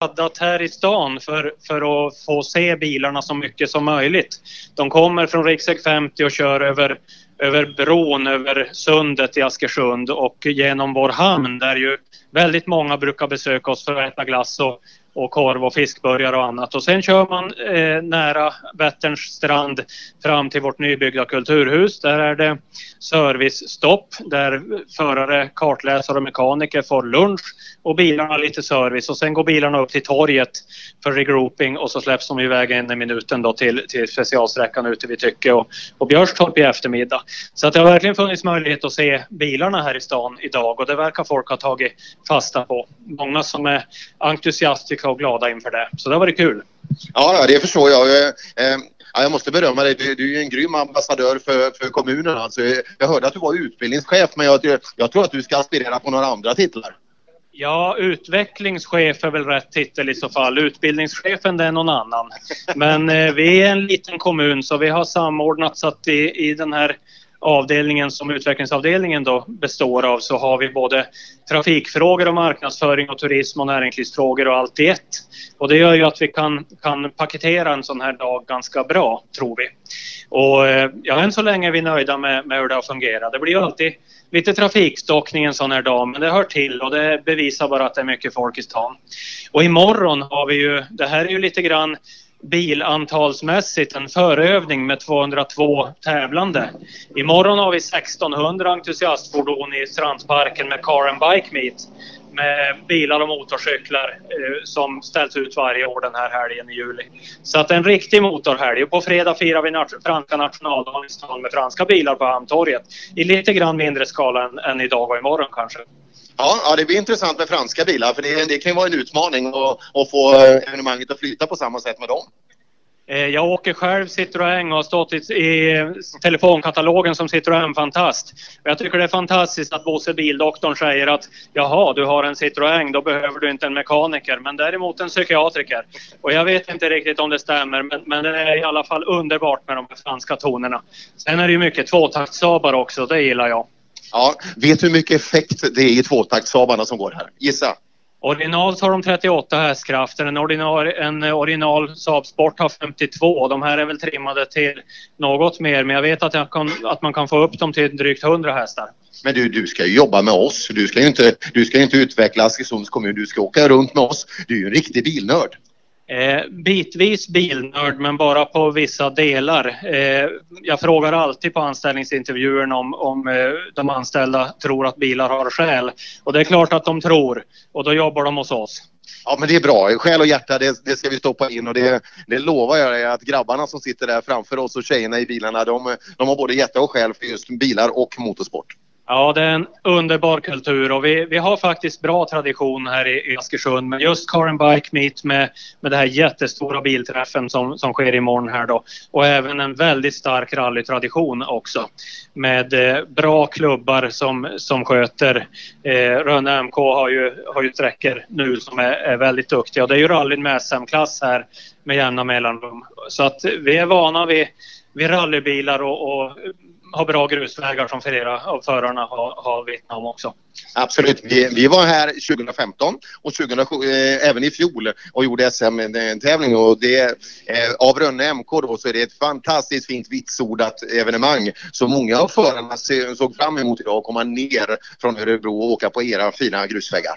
laddat här i stan för, för att få se bilarna så mycket som möjligt. De kommer från riksväg 50 och kör över, över bron över sundet i Askersund och genom vår hamn där ju väldigt många brukar besöka oss för att äta glass och, och korv och fiskburgare och annat. Och sen kör man eh, nära Vätterns strand fram till vårt nybyggda kulturhus. Där är det servicestopp där förare, kartläsare och mekaniker får lunch och bilarna lite service och sen går bilarna upp till torget för regrouping och så släpps de iväg en i minuten då till, till specialsträckan ute vid Tycke och, och Björstorp i eftermiddag. Så att det har verkligen funnits möjlighet att se bilarna här i stan idag och det verkar folk ha tagit fasta på. Många som är entusiastiska och glada inför det. Så det har varit kul. Ja, det förstår jag. Eh, Ja, jag måste berömma dig. Du, du är en grym ambassadör för, för kommunen. Alltså, jag hörde att du var utbildningschef men jag, jag tror att du ska aspirera på några andra titlar. Ja, utvecklingschef är väl rätt titel i så fall. Utbildningschefen det är någon annan. Men eh, vi är en liten kommun så vi har samordnat så att i, i den här avdelningen som utvecklingsavdelningen då består av så har vi både trafikfrågor och marknadsföring och turism och näringslivsfrågor och allt i ett. Och det gör ju att vi kan, kan paketera en sån här dag ganska bra, tror vi. Och eh, ja, än så länge är vi nöjda med, med hur det har fungerat. Det blir ju alltid lite trafikstockning en sån här dag, men det hör till och det bevisar bara att det är mycket folk i stan. Och imorgon har vi ju, det här är ju lite grann bilantalsmässigt en förövning med 202 tävlande. Imorgon har vi 1600 entusiastfordon i Strandsparken med Car and Bike Meet med bilar och motorcyklar eh, som ställs ut varje år den här helgen i juli. Så att en riktig motorhelg. Och på fredag firar vi nat franska nationaldagen i stan med franska bilar på Hamntorget i lite grann mindre skala än, än idag och imorgon kanske. Ja, ja, det blir intressant med franska bilar för det, det kan ju vara en utmaning att, att få evenemanget att flyta på samma sätt med dem. Eh, jag åker själv Citroën och har stått i, i telefonkatalogen som Citroën Fantast. Jag tycker det är fantastiskt att Bosse Bildoktorn säger att jaha, du har en Citroën, då behöver du inte en mekaniker, men däremot en psykiatriker. Och jag vet inte riktigt om det stämmer, men, men det är i alla fall underbart med de franska tonerna. Sen är det ju mycket tvåtaktssabar också, det gillar jag. Ja, vet du hur mycket effekt det är i tvåtaktssaabarna som går här? Gissa! Originalt har de 38 hästkrafter, en, original, en original Saab Sport har 52. De här är väl trimmade till något mer men jag vet att, kan, att man kan få upp dem till drygt 100 hästar. Men du, du ska ju jobba med oss. Du ska ju inte, du ska inte utveckla Askersunds kommun. Du ska åka runt med oss. Du är ju en riktig bilnörd. Eh, bitvis bilnörd men bara på vissa delar. Eh, jag frågar alltid på anställningsintervjuerna om, om eh, de anställda tror att bilar har själ. Och det är klart att de tror och då jobbar de hos oss. Ja men det är bra. Själ och hjärta det, det ska vi stoppa in och det, det lovar jag dig att grabbarna som sitter där framför oss och tjejerna i bilarna de, de har både hjärta och själ för just bilar och motorsport. Ja, det är en underbar kultur och vi, vi har faktiskt bra tradition här i, i Askersund med just Car and Bike Meet med, med den här jättestora bilträffen som, som sker imorgon här då. Och även en väldigt stark rallytradition också med eh, bra klubbar som, som sköter. Eh, Rönne MK har ju, har ju sträckor nu som är, är väldigt duktiga och det är ju rallyn med SM-klass här med jämna mellanrum. Så att vi är vana vid, vid rallybilar och, och har bra grusvägar som flera av förarna har, har vittnat om också. Absolut. Vi, vi var här 2015 och 2007, eh, även i fjol och gjorde SM-tävling och det eh, av Rönne MK då så är det ett fantastiskt fint vitsordat evenemang. Så många av förarna såg fram emot idag att komma ner från Örebro och åka på era fina grusvägar.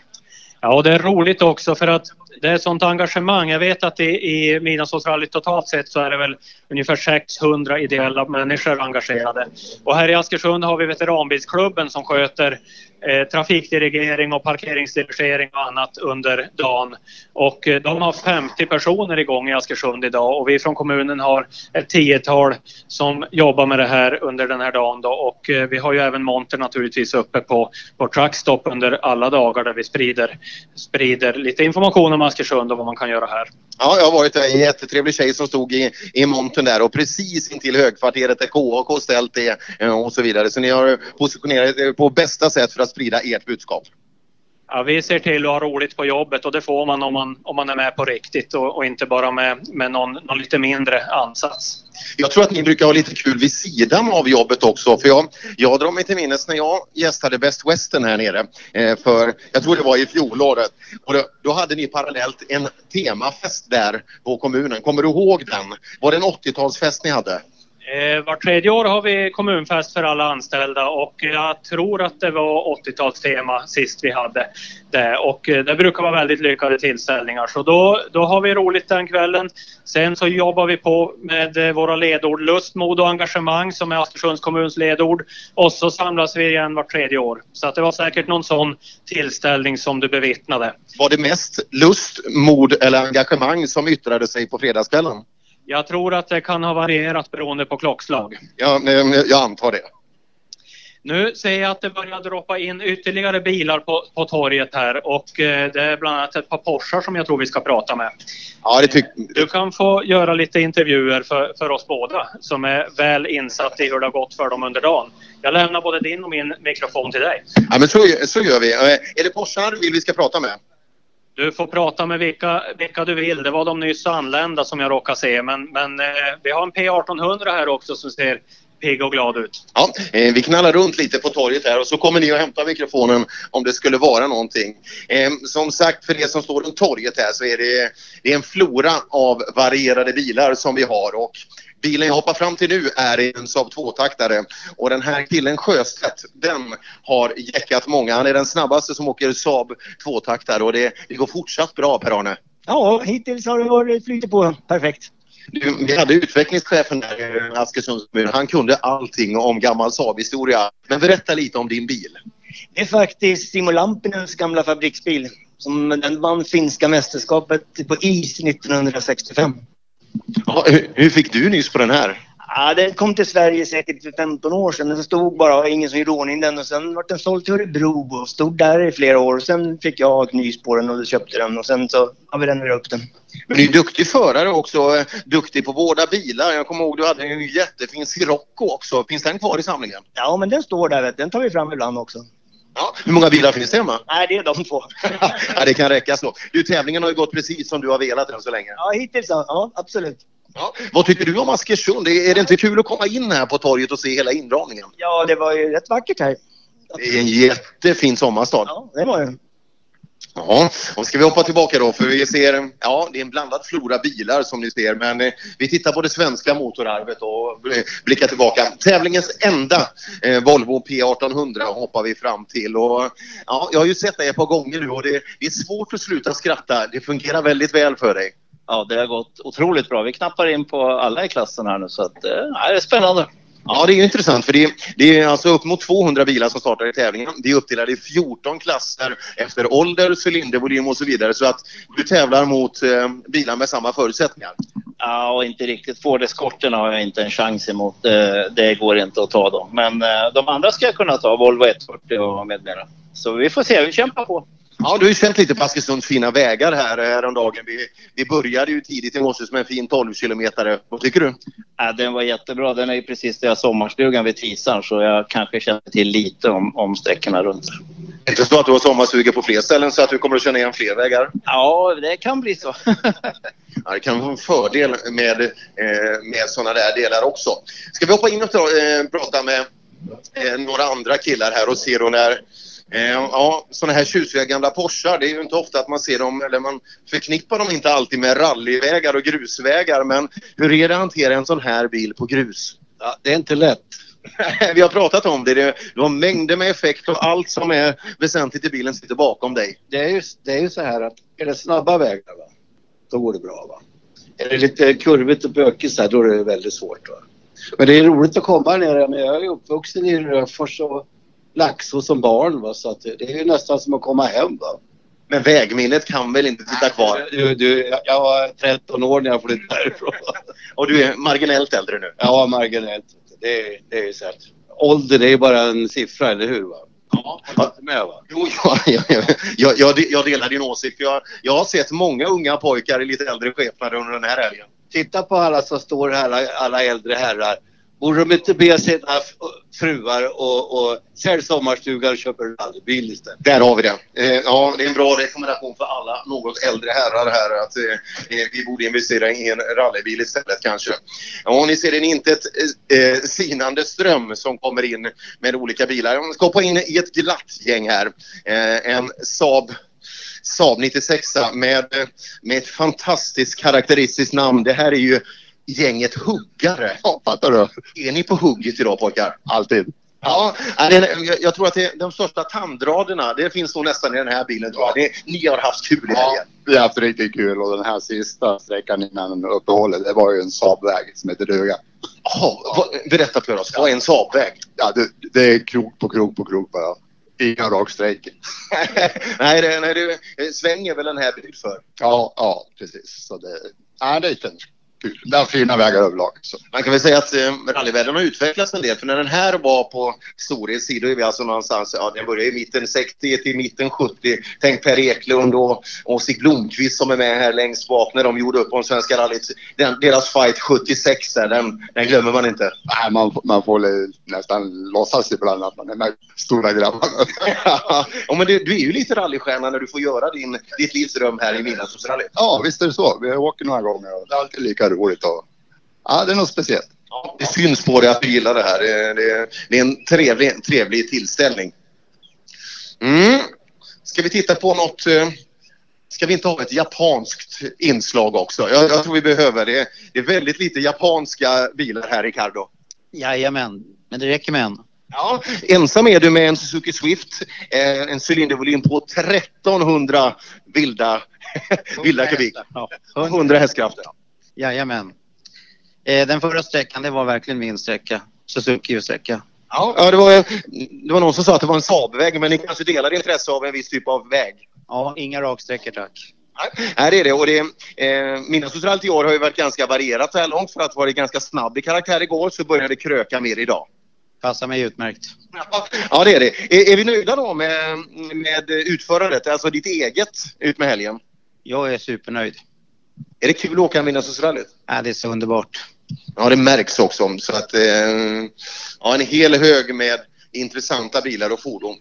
Ja, det är roligt också för att det är ett sånt engagemang. Jag vet att i, i Midnattsåsrallyt totalt sett så är det väl ungefär 600 ideella människor engagerade. Och här i Askersund har vi veteranbilsklubben som sköter eh, trafikdirigering och parkeringsdirigering och annat under dagen. Och eh, de har 50 personer igång i Askersund idag och vi från kommunen har ett tiotal som jobbar med det här under den här dagen. Då. Och eh, vi har ju även monter naturligtvis uppe på, på Truckstop under alla dagar där vi sprider, sprider lite information om Askersund och vad man kan göra här. Ja, jag har varit där. En jättetrevlig tjej som stod i, i montern där och precis intill högkvarteret där KAK ställt det eh, och så vidare. Så ni har positionerat er på bästa sätt för att sprida ert budskap. Ja, vi ser till att ha roligt på jobbet och det får man om man, om man är med på riktigt och, och inte bara med, med någon, någon lite mindre ansats. Jag tror att ni brukar ha lite kul vid sidan av jobbet också. För jag, jag drar mig till minnes när jag gästade Best Western här nere. Eh, för jag tror det var i fjolåret. Och då, då hade ni parallellt en temafest där på kommunen. Kommer du ihåg den? Var det en 80-talsfest ni hade? Eh, vart var tredje år har vi kommunfest för alla anställda och jag tror att det var 80-talstema sist vi hade det. Och eh, det brukar vara väldigt lyckade tillställningar så då, då har vi roligt den kvällen. Sen så jobbar vi på med eh, våra ledord lust, mod och engagemang som är Östersunds kommuns ledord. Och så samlas vi igen var tredje år. Så att det var säkert någon sån tillställning som du bevittnade. Var det mest lust, mod eller engagemang som yttrade sig på fredagskvällen? Jag tror att det kan ha varierat beroende på klockslag. Ja, jag antar det. Nu ser jag att det börjar droppa in ytterligare bilar på, på torget här och eh, det är bland annat ett par Porschar som jag tror vi ska prata med. Ja, det tycker Du kan få göra lite intervjuer för, för oss båda som är väl insatt i hur det har gått för dem under dagen. Jag lämnar både din och min mikrofon till dig. Ja, men så, så gör vi. Eh, är det Porschar du vill vi ska prata med? Du får prata med vilka, vilka du vill. Det var de nyss anlända som jag råkade se. Men, men eh, vi har en P1800 här också som ser pigg och glad ut. Ja, eh, vi knallar runt lite på torget här och så kommer ni att hämta mikrofonen om det skulle vara någonting. Eh, som sagt, för er som står runt torget här så är det, det är en flora av varierade bilar som vi har och Bilen jag hoppar fram till nu är en Saab 2-taktare och den här killen Sjöstedt, den har jäckat många. Han är den snabbaste som åker Saab 2-taktare och det, det går fortsatt bra Per-Arne. Ja, hittills har det varit flyter på perfekt. Du, vi hade utvecklingschefen där i Askersunds kommun. Han kunde allting om gammal Saab-historia. Men berätta lite om din bil. Det är faktiskt Simo Lampinens gamla fabriksbil. Som den vann finska mästerskapet på is 1965. Ja, hur fick du nyss på den här? Ja, den kom till Sverige säkert för 15 år sedan. Den stod bara, ingen som gjorde ordning den och sen var den såld till Örebro och stod där i flera år. Sen fick jag ett nys på den och köpte den och sen så har vi renoverat upp den. Men du är duktig förare också, duktig på vårda bilar. Jag kommer ihåg du hade en jättefin Sirocco också. Finns den kvar i samlingen? Ja, men den står där. Den tar vi fram ibland också. Ja, hur många bilar finns det hemma? Nej, det är de två. ja, det kan räcka så. Du, tävlingen har ju gått precis som du har velat än så länge. Ja, hittills ja. Absolut. Ja. Vad tycker du om Askersund? Är det inte kul att komma in här på torget och se hela inramningen? Ja, det var ju rätt vackert här. Det är en jättefin sommarstad. Ja, det var det. Ja, och ska vi hoppa tillbaka då för vi ser, ja det är en blandad flora bilar som ni ser men eh, vi tittar på det svenska motorarvet och blickar tillbaka. Tävlingens enda eh, Volvo P1800 hoppar vi fram till och ja, jag har ju sett dig ett par gånger nu och det, det är svårt att sluta skratta. Det fungerar väldigt väl för dig. Ja, det har gått otroligt bra. Vi knappar in på alla i klassen här nu så att, eh, det är spännande. Ja, det är intressant för det, det, är alltså upp mot 200 bilar som startar i tävlingen. Det är uppdelade i 14 klasser efter ålder, cylindervolym och så vidare. Så att du tävlar mot eh, bilar med samma förutsättningar. Ja, och inte riktigt. Ford-eskorterna har jag inte en chans emot. Det, det går inte att ta dem. Men eh, de andra ska jag kunna ta. Volvo 140 och med mera. Så vi får se. Vi kämpar på. Ja, du har ju känt lite på Askersunds fina vägar här häromdagen. Vi, vi började ju tidigt i morse med en fin 12 kilometare. Vad tycker du? Ja, den var jättebra. Den är ju precis där jag sommarstugan vid Tisan så jag kanske känner till lite om, om sträckorna runt. Det är inte så att du har sommarstuga på fler ställen så att du kommer att känna igen fler vägar? Ja, det kan bli så. ja, det kan vara en fördel med, eh, med sådana där delar också. Ska vi hoppa in och ta, eh, prata med eh, några andra killar här och se då när Eh, ja, sådana här tjusiga gamla Porschar, det är ju inte ofta att man ser dem, eller man förknippar dem inte alltid med rallyvägar och grusvägar. Men hur är det att hantera en sån här bil på grus? Ja, det är inte lätt. Vi har pratat om det. Det har mängder med effekt och allt som är väsentligt i bilen sitter bakom dig. Det är ju, det är ju så här att är det snabba vägar, va? då går det bra. Va? Är det lite kurvigt och bökigt då är det väldigt svårt. Va? Men det är roligt att komma ner. Jag är uppvuxen i Röfors och Laxå som barn. Va? Så att det är ju nästan som att komma hem. Va? Men vägminnet kan väl inte sitta kvar? Du, du, jag var 13 år när jag flyttade härifrån. Och du är marginellt äldre nu? Ja, marginellt. Det, är, det är så här. Ålder det är bara en siffra, eller hur? Va? Ja, med, va? Jo, ja, jag, jag delar din åsikt. Jag, jag har sett många unga pojkar i lite äldre skepnader under den här helgen. Titta på alla som står här, alla äldre herrar Borde de inte be sina fruar och, och sälj sommarstugan och köpa en rallybil istället? Där har vi det. Eh, ja, det är en bra rekommendation för alla något äldre herrar här att eh, eh vi borde investera i en rallybil istället kanske. Ja, ni ser en inte ett eh, eh, sinande ström som kommer in med olika bilar. Jag ska hoppa in i ett glatt gäng här. Eh, en Saab Saab 96 med, eh, med ett fantastiskt karaktäristiskt namn. Det här är ju gänget huggare. Ja, fattar du? Är ni på hugget idag pojkar? Alltid. Ja, jag, tror att det, de största tandraderna det finns nog nästan i den här bilen. Jag. Det, ni har haft kul i helgen. Ja, vi har haft riktigt kul och den här sista sträckan innan uppehållet det var ju en Saabväg som heter duga. Jaha, berätta för oss. Vad är en Saabväg? Ja, det, det är krok på krok på krok bara. Inga raksträckor. nej, det, nej, det svänger väl den här byggd för. Ja, ja, precis. Så det, ja, det känns är fina vägar överlag. Så. Man kan väl säga att eh, rallyvärlden har utvecklats en del. För när den här var på Storeds sida är vi alltså någonstans, ja den börjar i mitten 60 till mitten 70. Tänk Per Eklund och, och Stig Blomqvist som är med här längst bak när de gjorde upp om Svenska rallyt. Den, deras fight 76 där, den, den glömmer man inte. Nej, man, man får nästan låtsas ibland att man är med stora grabbarna. ja, men du, du är ju lite rallystjärna när du får göra din, ditt livs dröm här i Midnattsrallyt. Ja, visst är det så. Vi åker några gånger och det är alltid lika roligt. Och, ja, det är något speciellt. Det syns på dig att du gillar det här. Det, det, det är en trevlig, trevlig tillställning. Mm. Ska vi titta på något... eh, Ska vi inte ha ett japanskt inslag också? Jag, jag tror vi behöver det. Det är väldigt lite japanska bilar här, Ricardo. Jajamän, men det räcker med en. Ja, ensam är du med en Suzuki Swift. Eh, en cylindervolym på 1300 vilda, vilda kubik. Ja. 100 hästkrafter. Jajamän. Eh, den förra sträckan, det var verkligen min sträcka. Suzuki-sträcka. Ja, ja det, var, det var någon som sa att det var en Saabväg, men ni kanske delar intresse av en viss typ av väg? Ja, inga raksträckor tack. Här är det. Och det eh, Midnattsrallyt i år har ju varit ganska varierat så här långt. För att vara ganska snabb i karaktär igår så började det kröka mer idag. Passar mig utmärkt. Ja, det är det. Är, är vi nöjda då med, med utförandet? Alltså ditt eget ut med helgen? Jag är supernöjd. Är det kul att åka Midnattsrallyt? Ja, det är så underbart. Ja, det märks också. Så att, eh, ja, en hel hög med intressanta bilar och fordon.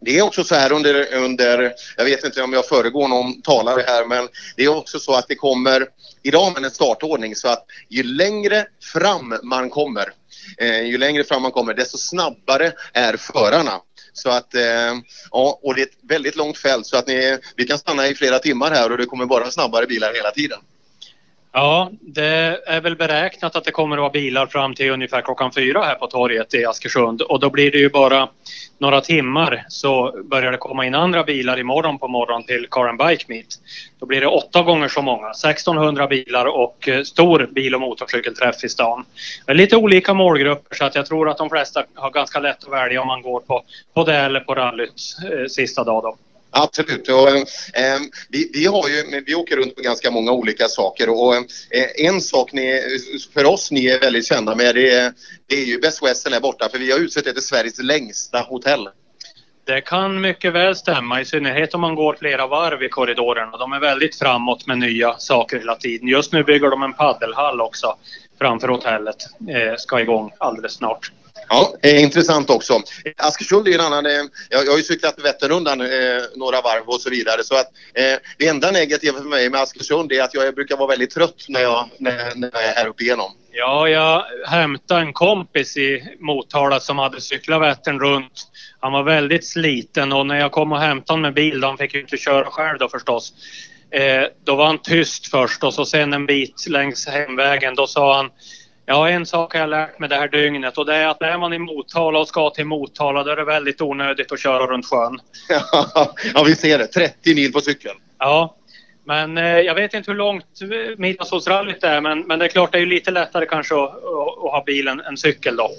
Det är också så här under, under, jag vet inte om jag föregår någon talare här, men det är också så att det kommer idag med en startordning så att ju längre fram man kommer, eh, ju längre fram man kommer, desto snabbare är förarna. Så att, eh, ja, och det är ett väldigt långt fält så att ni, vi kan stanna i flera timmar här och det kommer bara snabbare bilar hela tiden. Ja, det är väl beräknat att det kommer att vara bilar fram till ungefär klockan fyra här på torget i Askersund och då blir det ju bara några timmar så börjar det komma in andra bilar imorgon på morgonen till Car and Bike Meet. Då blir det åtta gånger så många, 1600 bilar och eh, stor bil och motorcykelträff i stan. Det är lite olika målgrupper så att jag tror att de flesta har ganska lätt att välja om man går på, på det eller på rallyt eh, sista dag då. Absolut. Och, eh, vi, vi, har ju, vi åker runt på ganska många olika saker och eh, en sak ni, för oss ni är väldigt kända med det är, det är ju Best Western där borta för vi har utsett det till Sveriges längsta hotell. Det kan mycket väl stämma, i synnerhet om man går flera varv i korridorerna. De är väldigt framåt med nya saker hela tiden. Just nu bygger de en paddelhall också framför hotellet. Eh, ska igång alldeles snart. Ja, eh, intressant också. Eh, Askersund är en annan... Eh, jag, jag har ju cyklat Vätternrundan eh, några varv och så vidare. Så att, eh, det enda negativa för mig med Askersund är att jag brukar vara väldigt trött när jag, när, när jag är här uppe igenom. Ja, jag hämtade en kompis i Motala som hade cyklat Vättern runt. Han var väldigt sliten och när jag kom och hämtade honom med bil, han fick ju inte köra själv då förstås. Eh, då var han tyst först och så sen en bit längs hemvägen då sa han Ja, en sak har jag lärt mig det här dygnet och det är att är man i Motala och ska till Motala då är det väldigt onödigt att köra runt sjön. ja, vi ser det. 30 mil på cykeln. Ja, men eh, jag vet inte hur långt Midnattssolsrallyt är men, men det är klart det är ju lite lättare kanske att, att, att ha bilen än cykel då.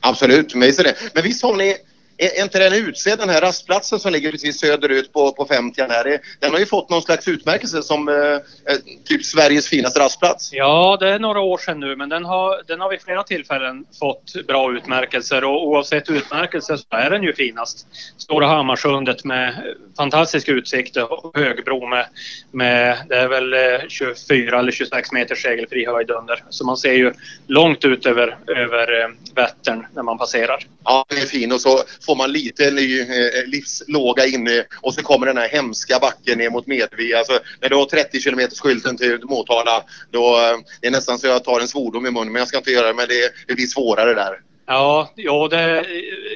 Absolut, är det. Men visst har ni är inte den utsedd den här rastplatsen som ligger precis söderut på, på 50 här? Den har ju fått någon slags utmärkelse som eh, typ Sveriges finaste rastplats. Ja, det är några år sedan nu men den har, den har vid flera tillfällen fått bra utmärkelser och oavsett utmärkelse så är den ju finast. Stora Hammarsundet med fantastisk utsikt och högbro med, med det är väl 24 eller 26 meters segelfri höjd under. Så man ser ju långt ut över, över Vättern när man passerar. Ja, det är fin och så får man lite ny eh, livslåga inne och så kommer den här hemska backen ner mot Medvi. Alltså, när du har 30 km skylten till Motala, då eh, det är nästan så jag tar en svordom i munnen, men jag ska inte göra det, men det, det blir svårare där. Ja, ja det,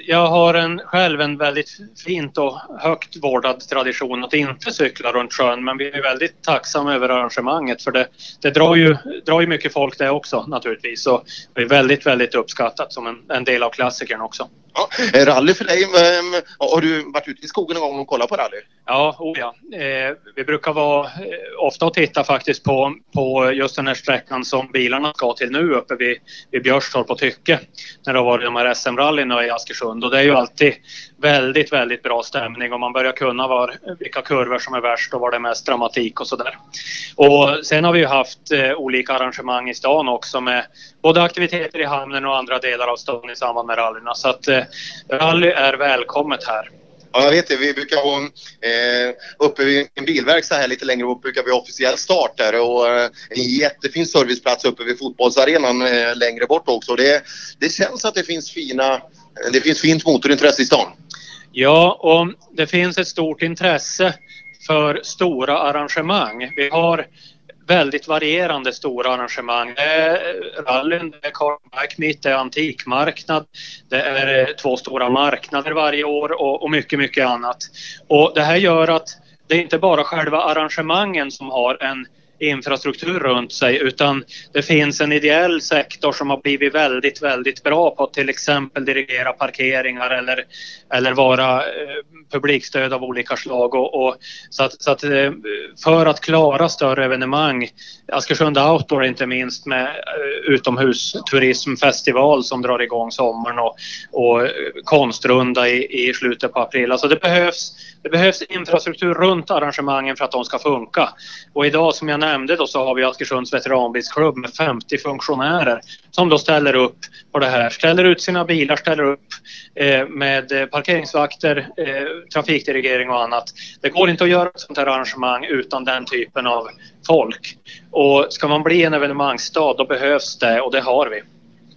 jag har en, själv en väldigt fint och högt vårdad tradition att inte cykla runt sjön men vi är väldigt tacksamma över arrangemanget för det, det drar, ju, drar ju mycket folk det också naturligtvis och det är väldigt, väldigt uppskattat som en, en del av klassikern också. Ja, eh, rally för dig, har du varit ute i skogen någon gång och kollat på rally? Ja, oh ja. Eh, vi brukar vara eh, ofta och titta faktiskt på, på just den här sträckan som bilarna ska till nu uppe vid, vid Björstorp och Tycke. När det har varit de här SM-rallyna i Askersund och det är ju alltid väldigt, väldigt bra stämning och man börjar kunna var, vilka kurvor som är värst och var det är mest dramatik och sådär. Och sen har vi ju haft eh, olika arrangemang i stan också med både aktiviteter i hamnen och andra delar av stan i samband med rallyna. Så att eh, rally är välkommet här. Ja, jag vet det. Vi brukar ha eh, uppe vid en bilverkstad här lite längre upp brukar vi ha officiell start där och eh, en jättefin serviceplats uppe vid fotbollsarenan eh, längre bort också. Det, det känns att det finns fina, det finns fint motorintresse i stan. Ja, och det finns ett stort intresse för stora arrangemang. Vi har väldigt varierande stora arrangemang. Det är eh, rallyn, det är Carl det är antikmarknad, det är eh, två stora marknader varje år och, och mycket, mycket annat. Och det här gör att det är inte bara själva arrangemangen som har en infrastruktur runt sig utan det finns en ideell sektor som har blivit väldigt, väldigt bra på att till exempel dirigera parkeringar eller, eller vara eh, publikstöd av olika slag. Och, och så att, så att, eh, för att klara större evenemang, Askersund Outdoor inte minst med eh, utomhusturismfestival som drar igång sommaren och, och konstrunda i, i slutet på april. Alltså det behövs, det behövs infrastruktur runt arrangemangen för att de ska funka. Och idag som jag nämnde då så har vi Askersunds veteranbilsklubb med 50 funktionärer som då ställer upp på det här. Ställer ut sina bilar, ställer upp eh, med eh, parkeringsvakter, eh, trafikdirigering och annat. Det går inte att göra ett sånt här arrangemang utan den typen av folk. Och ska man bli en evenemangsstad då behövs det och det har vi.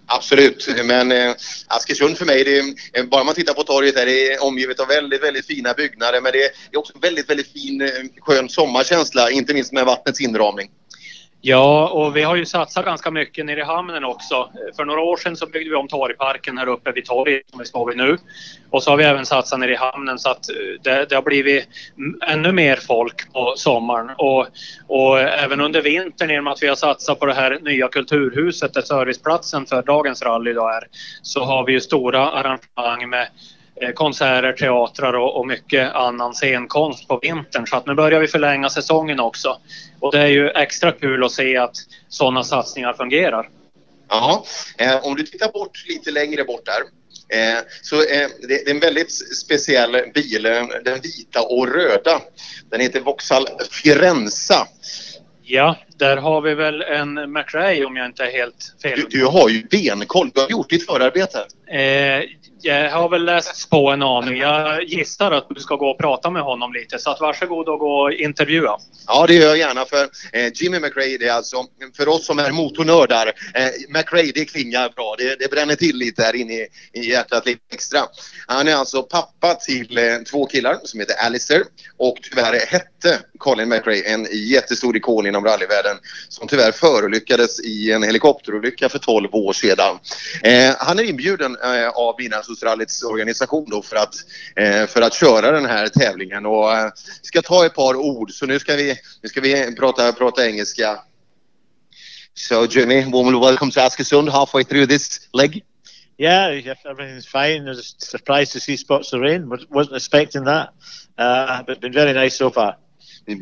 Absolut, men eh, Askersund för mig, det är, eh, bara man tittar på torget här, det är omgivet av väldigt, väldigt fina byggnader men det är också väldigt, väldigt fin eh, skön sommarkänsla, inte minst med vattnets inramning. Ja, och vi har ju satsat ganska mycket nere i hamnen också. För några år sedan så byggde vi om torgparken här uppe vid torget som vi står vid nu. Och så har vi även satsat nere i hamnen så att eh, det, det har blivit ännu mer folk på sommaren. Och, och även under vintern genom att vi har satsat på det här nya kulturhuset där serviceplatsen för dagens rally då är så har vi ju stora arrangemang med konserter, teatrar och, och mycket annan scenkonst på vintern. Så att nu börjar vi förlänga säsongen också. Och det är ju extra kul att se att sådana satsningar fungerar. Ja, eh, om du tittar bort lite längre bort där eh, så eh, det, är en väldigt speciell bil, eh, den vita och röda. Den heter Vauxhall Firenza. Ja, där har vi väl en McRae om jag inte är helt fel. Du, du har ju benkoll, du har gjort ditt förarbete. Eh, jag har väl läst på en aning. Jag gissar att du ska gå och prata med honom lite. Så att varsågod och gå och intervjua. Ja, det gör jag gärna. För eh, Jimmy McRae, det är alltså för oss som är motornördar. Eh, McRae, det klingar bra. Det, det bränner till lite här inne i, i hjärtat lite extra. Han är alltså pappa till eh, två killar som heter Alistair och tyvärr hette Colin McRae en jättestor ikon inom rallyvärlden som tyvärr förolyckades i en helikopterolycka för 12 år sedan. Eh, han är inbjuden eh, av Vinarsundsrallyts organisation då för att, eh, för att köra den här tävlingen och eh, ska ta ett par ord så nu ska vi, nu ska vi prata, prata engelska. So Jimmy, warmly welcome to Askersund halfway through this leg. Yeah, everything's fine. I was surprised to see spots of rain. Wasn't expecting that, uh, but been very nice so far.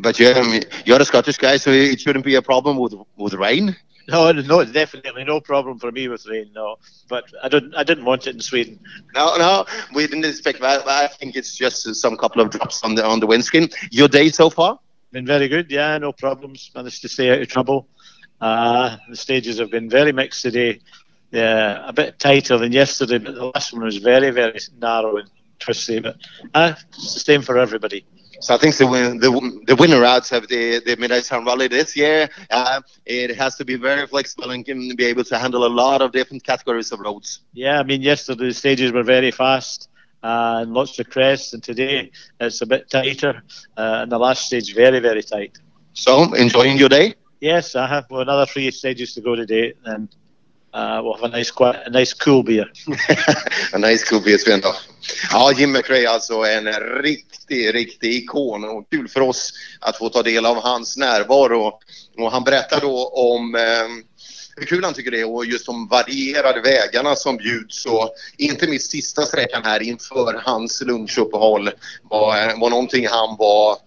But you're, you're a Scottish guy, so it shouldn't be a problem with with rain. No, no, definitely no problem for me with rain. No, but I didn't. I didn't want it in Sweden. No, no, we didn't expect that. I think it's just some couple of drops on the on the windscreen. Your day so far? Been very good. Yeah, no problems. Managed to stay out of trouble. Uh, the stages have been very mixed today. Yeah, a bit tighter than yesterday, but the last one was very, very narrow and twisty. But uh, it's the same for everybody. So I think the win- the, the winner out of the the Midnight Town Rally this year, uh, it has to be very flexible and can be able to handle a lot of different categories of roads. Yeah, I mean, yesterday the stages were very fast uh, and lots of crests, and today it's a bit tighter, uh, and the last stage very, very tight. So enjoying your day? Yes, I have another three stages to go today, and uh, we'll have a nice, quiet, a nice cool beer. a nice cool beer Sven. Ja, Jim McRae alltså en riktig, riktig ikon och kul för oss att få ta del av hans närvaro. Och han berättar då om eh, hur kul han tycker det är och just de varierade vägarna som bjuds och inte minst sista sträckan här inför hans lunchuppehåll var, var någonting han var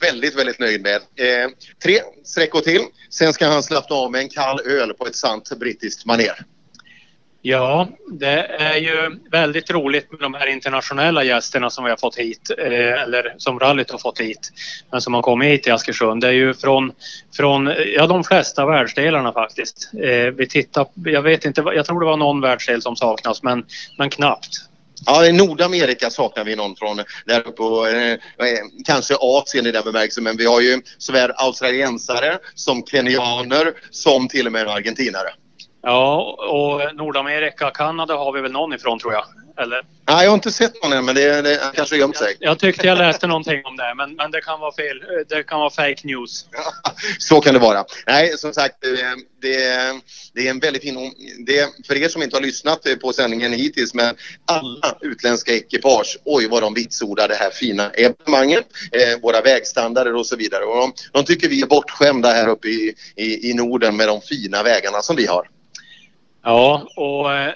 väldigt, väldigt nöjd med. Eh, tre sträckor till, sen ska han slappna av med en kall öl på ett sant brittiskt manér. Ja, det är ju väldigt roligt med de här internationella gästerna som vi har fått hit, eh, eller som rallyt har fått hit, men som har kommit hit till Askersund. Det är ju från, från ja, de flesta världsdelarna faktiskt. Eh, vi tittar, jag vet inte, jag tror det var någon världsdel som saknas, men, men knappt. Ja, i Nordamerika saknar vi någon från där uppe och eh, eh kanske Asien i den bemärkelsen men vi har ju såväl australiensare som kenyaner som till och med argentinare. Ja, och Nordamerika, Kanada har vi väl någon ifrån tror jag. Eller? Nej, jag har inte sett någon än men det, det kanske gömt sig. Jag tyckte jag läste någonting om det men, men det kan vara fel. Det kan vara fake news. Så kan det vara. Nej, som sagt, det, det är en väldigt fin... Det, för er som inte har lyssnat på sändningen hittills, men alla utländska ekipage, oj vad de vitsordar det här fina evenemanget, eh, våra vägstandarder och så vidare. Och de, de tycker vi är bortskämda här uppe i, i, i Norden med de fina vägarna som vi har. Ja, och eh,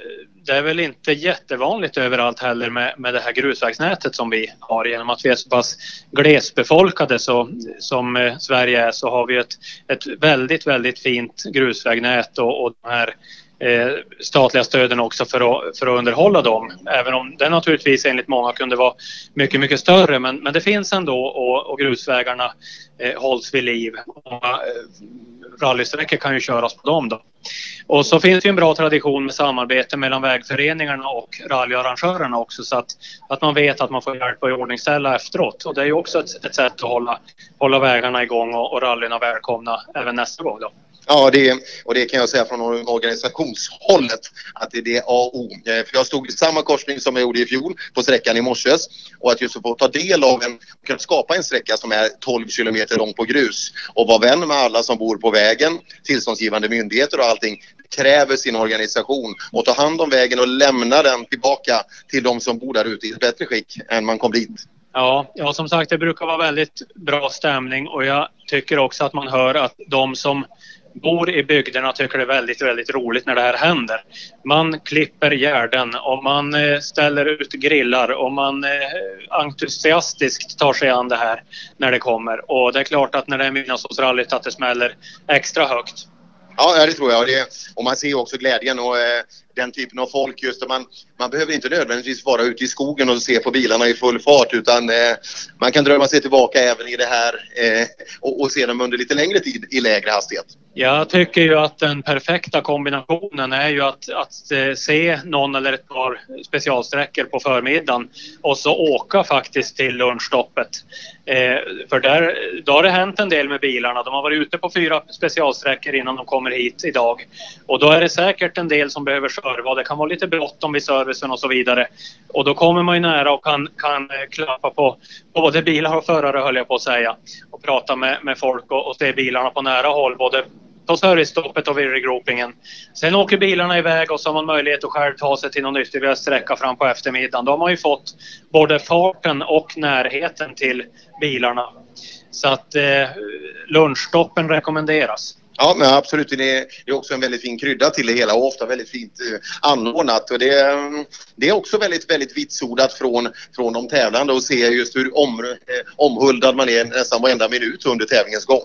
det är väl inte jättevanligt överallt heller med, med det här grusvägsnätet som vi har. Genom att vi är så pass glesbefolkade så, som eh, Sverige är så har vi ett, ett väldigt, väldigt fint grusvägnät och, och de här Eh, statliga stöden också för att, för att underhålla dem. Även om det naturligtvis enligt många kunde vara mycket, mycket större. Men, men det finns ändå och, och grusvägarna eh, hålls vid liv. Och, eh, rallysträckor kan ju köras på dem då. Och så finns det en bra tradition med samarbete mellan vägföreningarna och rallyarrangörerna också så att, att man vet att man får hjälp att iordningställa efteråt. Och det är ju också ett, ett sätt att hålla, hålla vägarna igång och, och rallyna välkomna även nästa gång då. Ja, det, och det kan jag säga från organisationshållet att det är det A och O. Eh, för jag stod i samma korsning som jag gjorde i fjol på sträckan i morses och att just få ta del av en, kunna skapa en sträcka som är 12 kilometer lång på grus och vara vän med alla som bor på vägen, tillståndsgivande myndigheter och allting kräver sin organisation och ta hand om vägen och lämna den tillbaka till de som bor där ute i ett bättre skick än man kom dit. Ja, ja, som sagt det brukar vara väldigt bra stämning och jag tycker också att man hör att de som bor i bygderna tycker det är väldigt, väldigt roligt när det här händer. Man klipper gärden och man eh, ställer ut grillar och man eh, entusiastiskt tar sig an det här när det kommer. Och det är klart att när det är midnattsårsrallyt att det smäller extra högt. Ja, det tror jag. Och, det, och man ser också glädjen och eh, den typen av folk. Just man, man behöver inte nödvändigtvis vara ute i skogen och se på bilarna i full fart utan eh, man kan drömma sig tillbaka även i det här eh, och, och se dem under lite längre tid i lägre hastighet. Jag tycker ju att den perfekta kombinationen är ju att, att eh, se någon eller ett par specialsträckor på förmiddagen och så åka faktiskt till lunchstoppet. Eh, för där, då har det hänt en del med bilarna. De har varit ute på fyra specialsträckor innan de kommer hit idag. Och då är det säkert en del som behöver serva. Det kan vara lite bråttom vid servicen och så vidare. Och då kommer man ju nära och kan, kan eh, klappa på både bilar och förare höll jag på att säga. Och prata med, med folk och, och se bilarna på nära håll. Både på servicestoppet och vid regroupingen. Sen åker bilarna iväg och så har man möjlighet att själv ta sig till någon ytterligare sträcka fram på eftermiddagen. Då har man ju fått både farten och närheten till bilarna. Så att eh, lunchstoppen rekommenderas. Ja, men absolut. Det är, också en väldigt fin krydda till det hela och ofta väldigt fint eh, anordnat. Och det, eh, det är också väldigt, väldigt vitsordat från, från de tävlande och se just hur om, eh, omhuldad man är nästan varenda minut under tävlingens gång.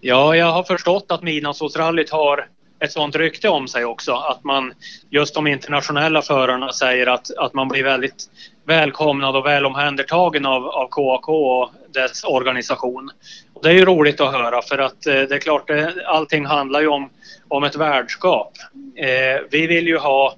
Ja, jag har förstått att Midnattsåsrallyt har ett sånt rykte om sig också. Att man, just de internationella förarna säger att, att man blir väldigt välkomnad och väl omhändertagen av, av KAK och dess organisation. Och det är ju roligt att höra för att eh, det är klart, det, allting handlar ju om, om ett värdskap. Eh, vi vill ju ha,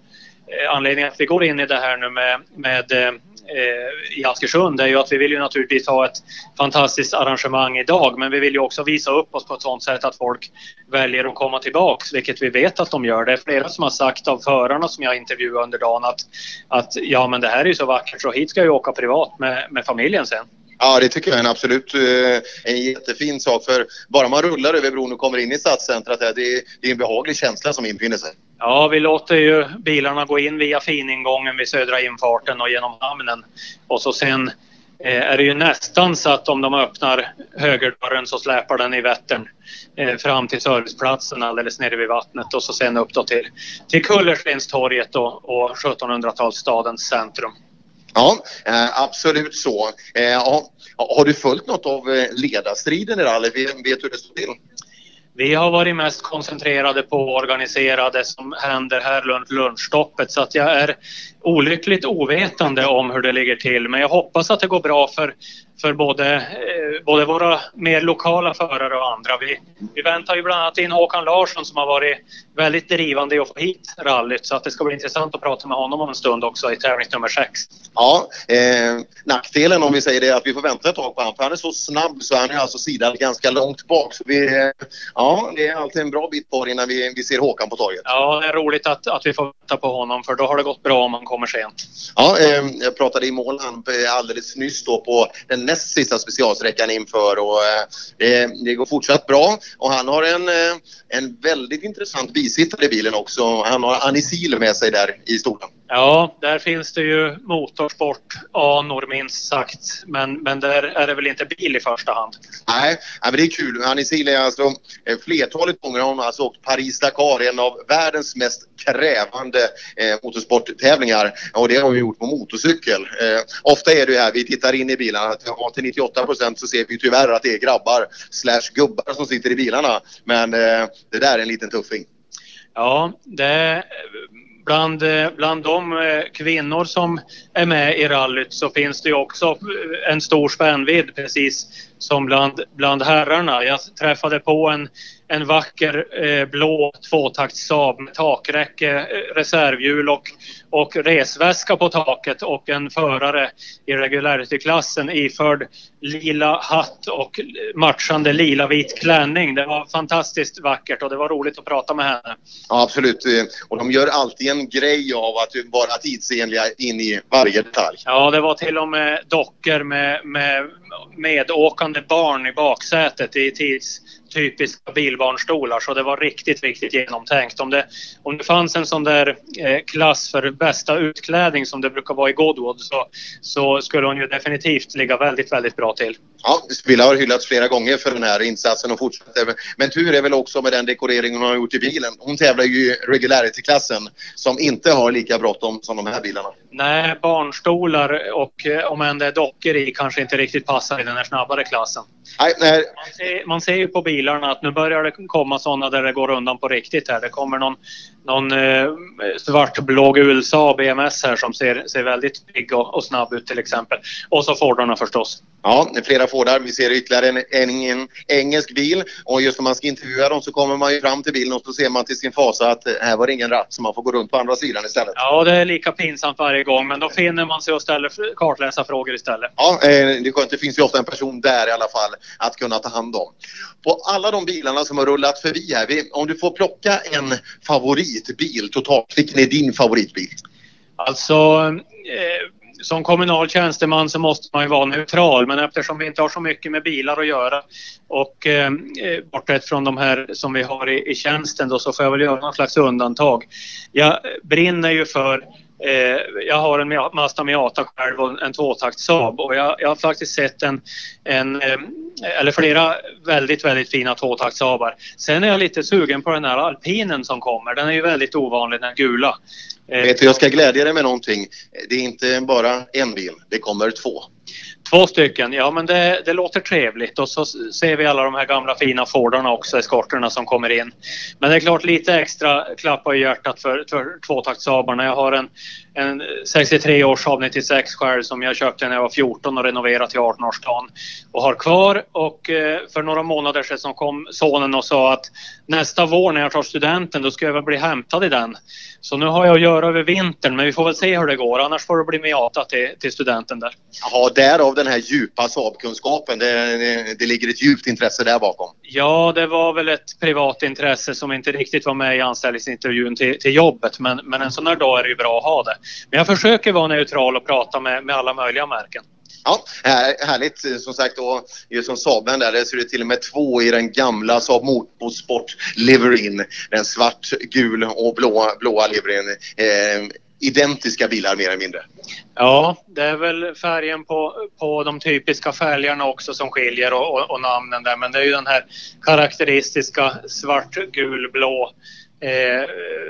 eh, anledningen att vi går in i det här nu med, med eh, Eh, i Askersund är ju att vi vill ju naturligtvis ha ett fantastiskt arrangemang idag men vi vill ju också visa upp oss på ett sådant sätt att folk väljer att komma tillbaks, vilket vi vet att de gör. Det är flera som har sagt av förarna som jag intervjuade under dagen att, att ja men det här är ju så vackert så hit ska jag åka privat med, med familjen sen. Ja, det tycker jag är en absolut eh, en jättefin sak. För bara man rullar över bron och kommer in i stadscentrat, det, är, det är en behaglig känsla som infinner sig. Ja, vi låter ju bilarna gå in via finingången vid södra infarten och genom hamnen. Och så sen eh, är det ju nästan så att om de öppnar högerdörren så släpar den i Vättern eh, fram till serviceplatsen alldeles nere vid vattnet och så sen upp då till, till Kullerstenstorget och, och 1700-talsstadens centrum. Ja, eh, absolut så. Ja, har du följt något av ledarstriden i rally? Vet du hur det står till? Vi har varit mest koncentrerade på att organisera det som händer här runt lunchstoppet så att jag är olyckligt ovetande om hur det ligger till. Men jag hoppas att det går bra för för både, eh, både våra mer lokala förare och andra. Vi, vi väntar ju bland annat in Håkan Larsson som har varit väldigt drivande i att få hit rallyt så att det ska bli intressant att prata med honom om en stund också i tävlingsnummer 6. Ja, eh, nackdelen om vi säger det är att vi får vänta ett tag på honom för han är så snabb så han är alltså sidan ganska långt bak. Så vi, eh, ja, det är alltid en bra bit kvar innan vi, vi ser Håkan på torget. Ja, det är roligt att, att vi får vänta på honom för då har det gått bra om han kommer sent. Ja, eh, jag pratade i Måland alldeles nyss då på den näst sista specialsträckan inför och eh, det, det, går fortsatt bra. Och han har en, eh, en väldigt intressant bisittare i bilen också. Han har Anisil med sig där i stolen. Ja, där finns det ju motorsport-anor minst sagt. Men, men där är det väl inte bil i första hand. Nej, men det är kul. Anisil är alltså eh, flertalet gånger har hon alltså åkt Paris-Dakar, en av världens mest krävande eh, motorsporttävlingar. Och det har hon gjort på motorcykel. Eh, ofta är det ju här, vi tittar in i bilarna, till 98 procent så ser vi tyvärr att det är grabbar slash gubbar som sitter i bilarna. Men eh, det där är en liten tuffing. Ja, det bland, eh, bland de eh, kvinnor som är med i rallyt så finns det ju också eh, en stor spännvidd precis som bland, bland herrarna. Jag träffade på en, en vacker eh, blå tvåtakts Saab med takräcke, eh, reservhjul och, och resväska på taket och en förare i regularity-klassen iförd lila hatt och matchande lila-vit klänning. Det var fantastiskt vackert och det var roligt att prata med henne. Ja, absolut. Och de gör alltid en grej av att vara tidsenliga in i varje detalj. Ja, det var till och med dockor med, med medåkande barn i baksätet i typiska bilbarnstolar så det var riktigt, riktigt genomtänkt. Om det, om det fanns en sån där eh, klass för bästa utklädning som det brukar vara i Godwood så, så skulle hon ju definitivt ligga väldigt, väldigt bra till. Ja, Spilla har hyllats flera gånger för den här insatsen och fortsätter. Men tur är väl också med den dekoreringen hon har gjort i bilen. Hon tävlar ju i regularity-klassen som inte har lika bråttom som de här bilarna. Nej, barnstolar och eh, om än det är dockor i kanske inte riktigt passar i den här snabbare klassen. Nej, nej. Man, ser, man ser ju på bilarna att nu börjar det komma sådana där det går undan på riktigt här. Det kommer någon, någon eh, svartblå gul Saab BMS här som ser, ser väldigt pigg och, och snabb ut till exempel. Och så Fordarna förstås. Ja, flera Fordar. Vi ser ytterligare en, en, en, engelsk bil och just när man ska intervjua dem så kommer man ju fram till bilen och så ser man till sin fasa att här var det ingen ratt så man får gå runt på andra sidan istället. Ja, det är lika pinsamt varje gång men då finner man sig och ställer kartläsarfrågor istället. Ja, eh, det är skönt. Det finns ju ofta en person där i alla fall att kunna ta hand om. På alla de bilarna som har rullat förbi här, om du får plocka en favoritbil totalt, vilken är din favoritbil? Alltså, eh, som kommunal tjänsteman så måste man ju vara neutral men eftersom vi inte har så mycket med bilar att göra och eh, eh bortsett från de här som vi har i, i tjänsten då så får jag väl göra någon slags undantag. Jag brinner ju för Eh, jag har en Mazda Miata själv och en tvåtakt Saab och jag, jag, har faktiskt sett en, en eh, eller flera väldigt, väldigt fina tvåtakt Saabar. Sen är jag lite sugen på den här alpinen som kommer. Den är ju väldigt ovanlig, den gula. Eh, Vet du, jag ska glädja dig med någonting. Det är inte bara en bil, det kommer två. Två stycken, ja men det, det låter trevligt och så ser vi alla de här gamla fina Fordarna också, eskorterna som kommer in. Men det är klart lite extra klappar i hjärtat för, för tvåtaktsabarna. Jag har en, en 63 års Saab 96 själv som jag köpte när jag var 14 och renoverade till 18-årsdagen och har kvar och eh, för några månader sedan så kom sonen och sa att nästa vår när jag tar studenten då ska jag väl bli hämtad i den. Så nu har jag att göra över vintern men vi får väl se hur det går annars får det bli Miata till, till studenten där. Jaha, därav den här djupa Saab-kunskapen. Det, det, det ligger ett djupt intresse där bakom. Ja, det var väl ett privat intresse som inte riktigt var med i anställningsintervjun till, till jobbet men, men en sån här dag är det ju bra att ha det. Men jag försöker vara neutral och prata med, med alla möjliga märken. Ja, här, härligt. Eh, som sagt, och just som Saaben där, där är det till och med två i den gamla Saab Motorsport liveryn. Den svart, gul och blå, blåa liveryn. Eh, identiska bilar mer eller mindre. Ja, det är väl färgen på, på de typiska fälgarna också som skiljer och, och, och namnen där. Men det är ju den här karaktäristiska svart, gul, blå eh,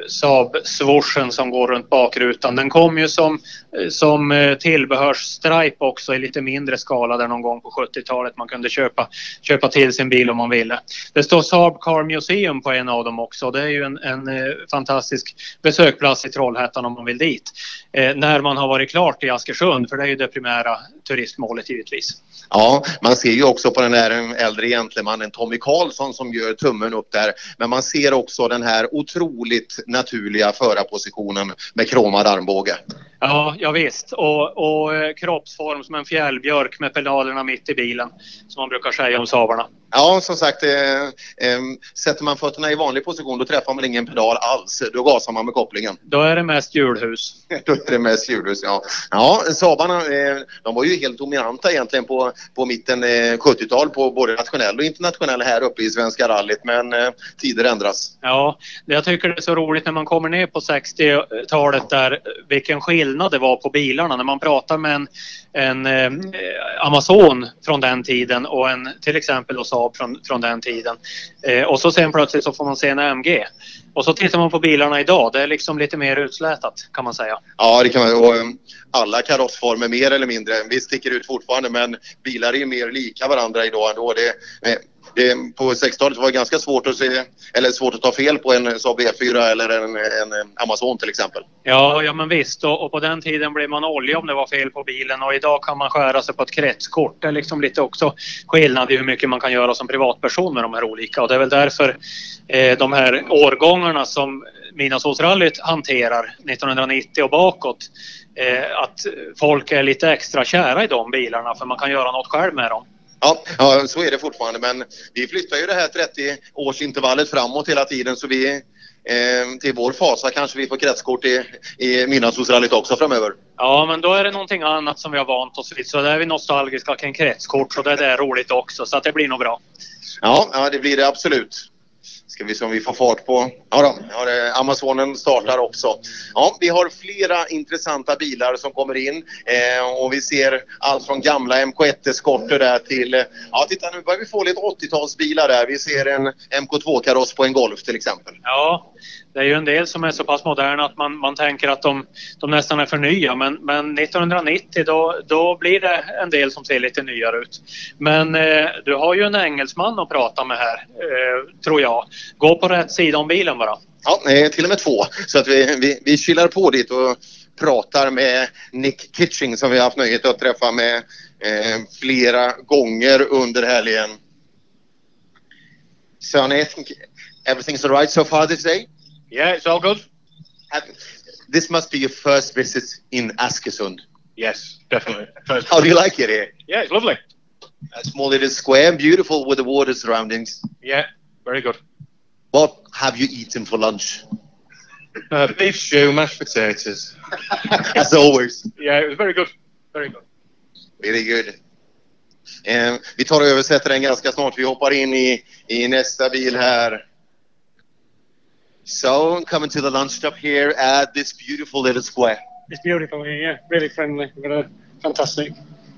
Saab-swooshen som går runt bakrutan. Den kom ju som, Eh, som eh, tillbehörsstripe också i lite mindre skala där någon gång på 70-talet. Man kunde köpa, köpa till sin bil om man ville. Det står Saab Car Museum på en av dem också. Det är ju en, en eh, fantastisk besökplats i Trollhättan om man vill dit. Eh, när man har varit klart i Askersund, för det är ju det primära turistmålet givetvis. Ja, man ser ju också på den där äldre gentlemannen Tommy Karlsson som gör tummen upp där. Men man ser också den här otroligt naturliga förarpositionen med kromad armbåge. Ja, ja visst. Och, och eh, kroppsform som en fjällbjörk med pedalerna mitt i bilen, som man brukar säga om Saabarna. Ja, som sagt, eh, eh, sätter man fötterna i vanlig position då träffar man ingen pedal alls. Då gasar man med kopplingen. Då är det mest hjulhus. då är det mest hjulhus, ja. Ja, Saabarna, eh, de var ju helt dominanta egentligen på, på mitten eh, 70-tal på både nationell och internationell här uppe i Svenska rallyt. Men eh, tider ändras. Ja, jag tycker det är så roligt när man kommer ner på 60-talet där vilken skillnad skillnad det var på bilarna. När man pratar med en, en eh, Amazon från den tiden och en till exempel då Saab från, från den tiden. Eh, och så sen plötsligt så får man se en AMG. Och så tittar man på bilarna idag. Det är liksom lite mer utslätat kan man säga. Ja, det kan man. Och, um, alla karossformer mer eller mindre. Vi sticker ut fortfarande men bilar är ju mer lika varandra idag ändå. Det, eh, det, på 60-talet var det ganska svårt att se, eller svårt att ta fel på en Saab e V4 eller en, en Amazon till exempel. Ja, ja men visst. Och, och, på den tiden blev man olja om det var fel på bilen och idag kan man skära sig på ett kretskort. Det är liksom lite också skillnad i hur mycket man kan göra som privatperson med de här olika och det är väl därför eh, de här årgångarna som Midnattssolsrallyt hanterar 1990 och bakåt eh, att folk är lite extra kära i de bilarna för man kan göra något själv med dem. Ja, ja, så är det fortfarande. Men vi flyttar ju det här 30-årsintervallet framåt hela tiden så vi eh, till vår fasa kanske vi får kretskort i, i Midnattssolsrallyt också framöver. Ja, men då är det någonting annat som vi har vant oss vid. Så där är vi nostalgiska kring kretskort så det är roligt också. Så att det blir nog bra. Ja, ja det blir det absolut. Ska vi se om vi får fart på... Ja, då, ja det, eh, Amazonen startar också. Ja, vi har flera intressanta bilar som kommer in eh, och vi ser allt från gamla MK1-eskorter där till... Eh, ja, titta nu börjar vi få lite 80-talsbilar där. Vi ser en MK2-kaross på en Golf till exempel. Ja, det är ju en del som är så pass moderna att man, man tänker att de, de nästan är för nya. Men, men 1990 då, då blir det en del som ser lite nyare ut. Men eh, du har ju en engelsman att prata med här, eh, tror jag. Gå på rätt sida om bilen bara. Ja, till och med två. Så att vi, vi, vi chillar på dit och pratar med Nick Kitching som vi har haft nöjet att träffa med eh, flera gånger under helgen. So Nick, everything's alright so far this day? Yeah, it's all good. This must be your first visit in Askersund. Yes, definitely. First How do you like it here? Yeah, it's lovely. A small little square, and beautiful with the water surroundings. Yeah, very good. What have you eaten for lunch? Uh, beef stew, mashed potatoes. As always. Yeah, it was very good. Very good. Very good. Eh, vi tar och översätter den ganska snart. Vi hoppar in i, i nästa bil här. So, I'm coming to the lunch stop here at this beautiful little square. It's beautiful here, yeah. Really friendly. We've got a fantastic.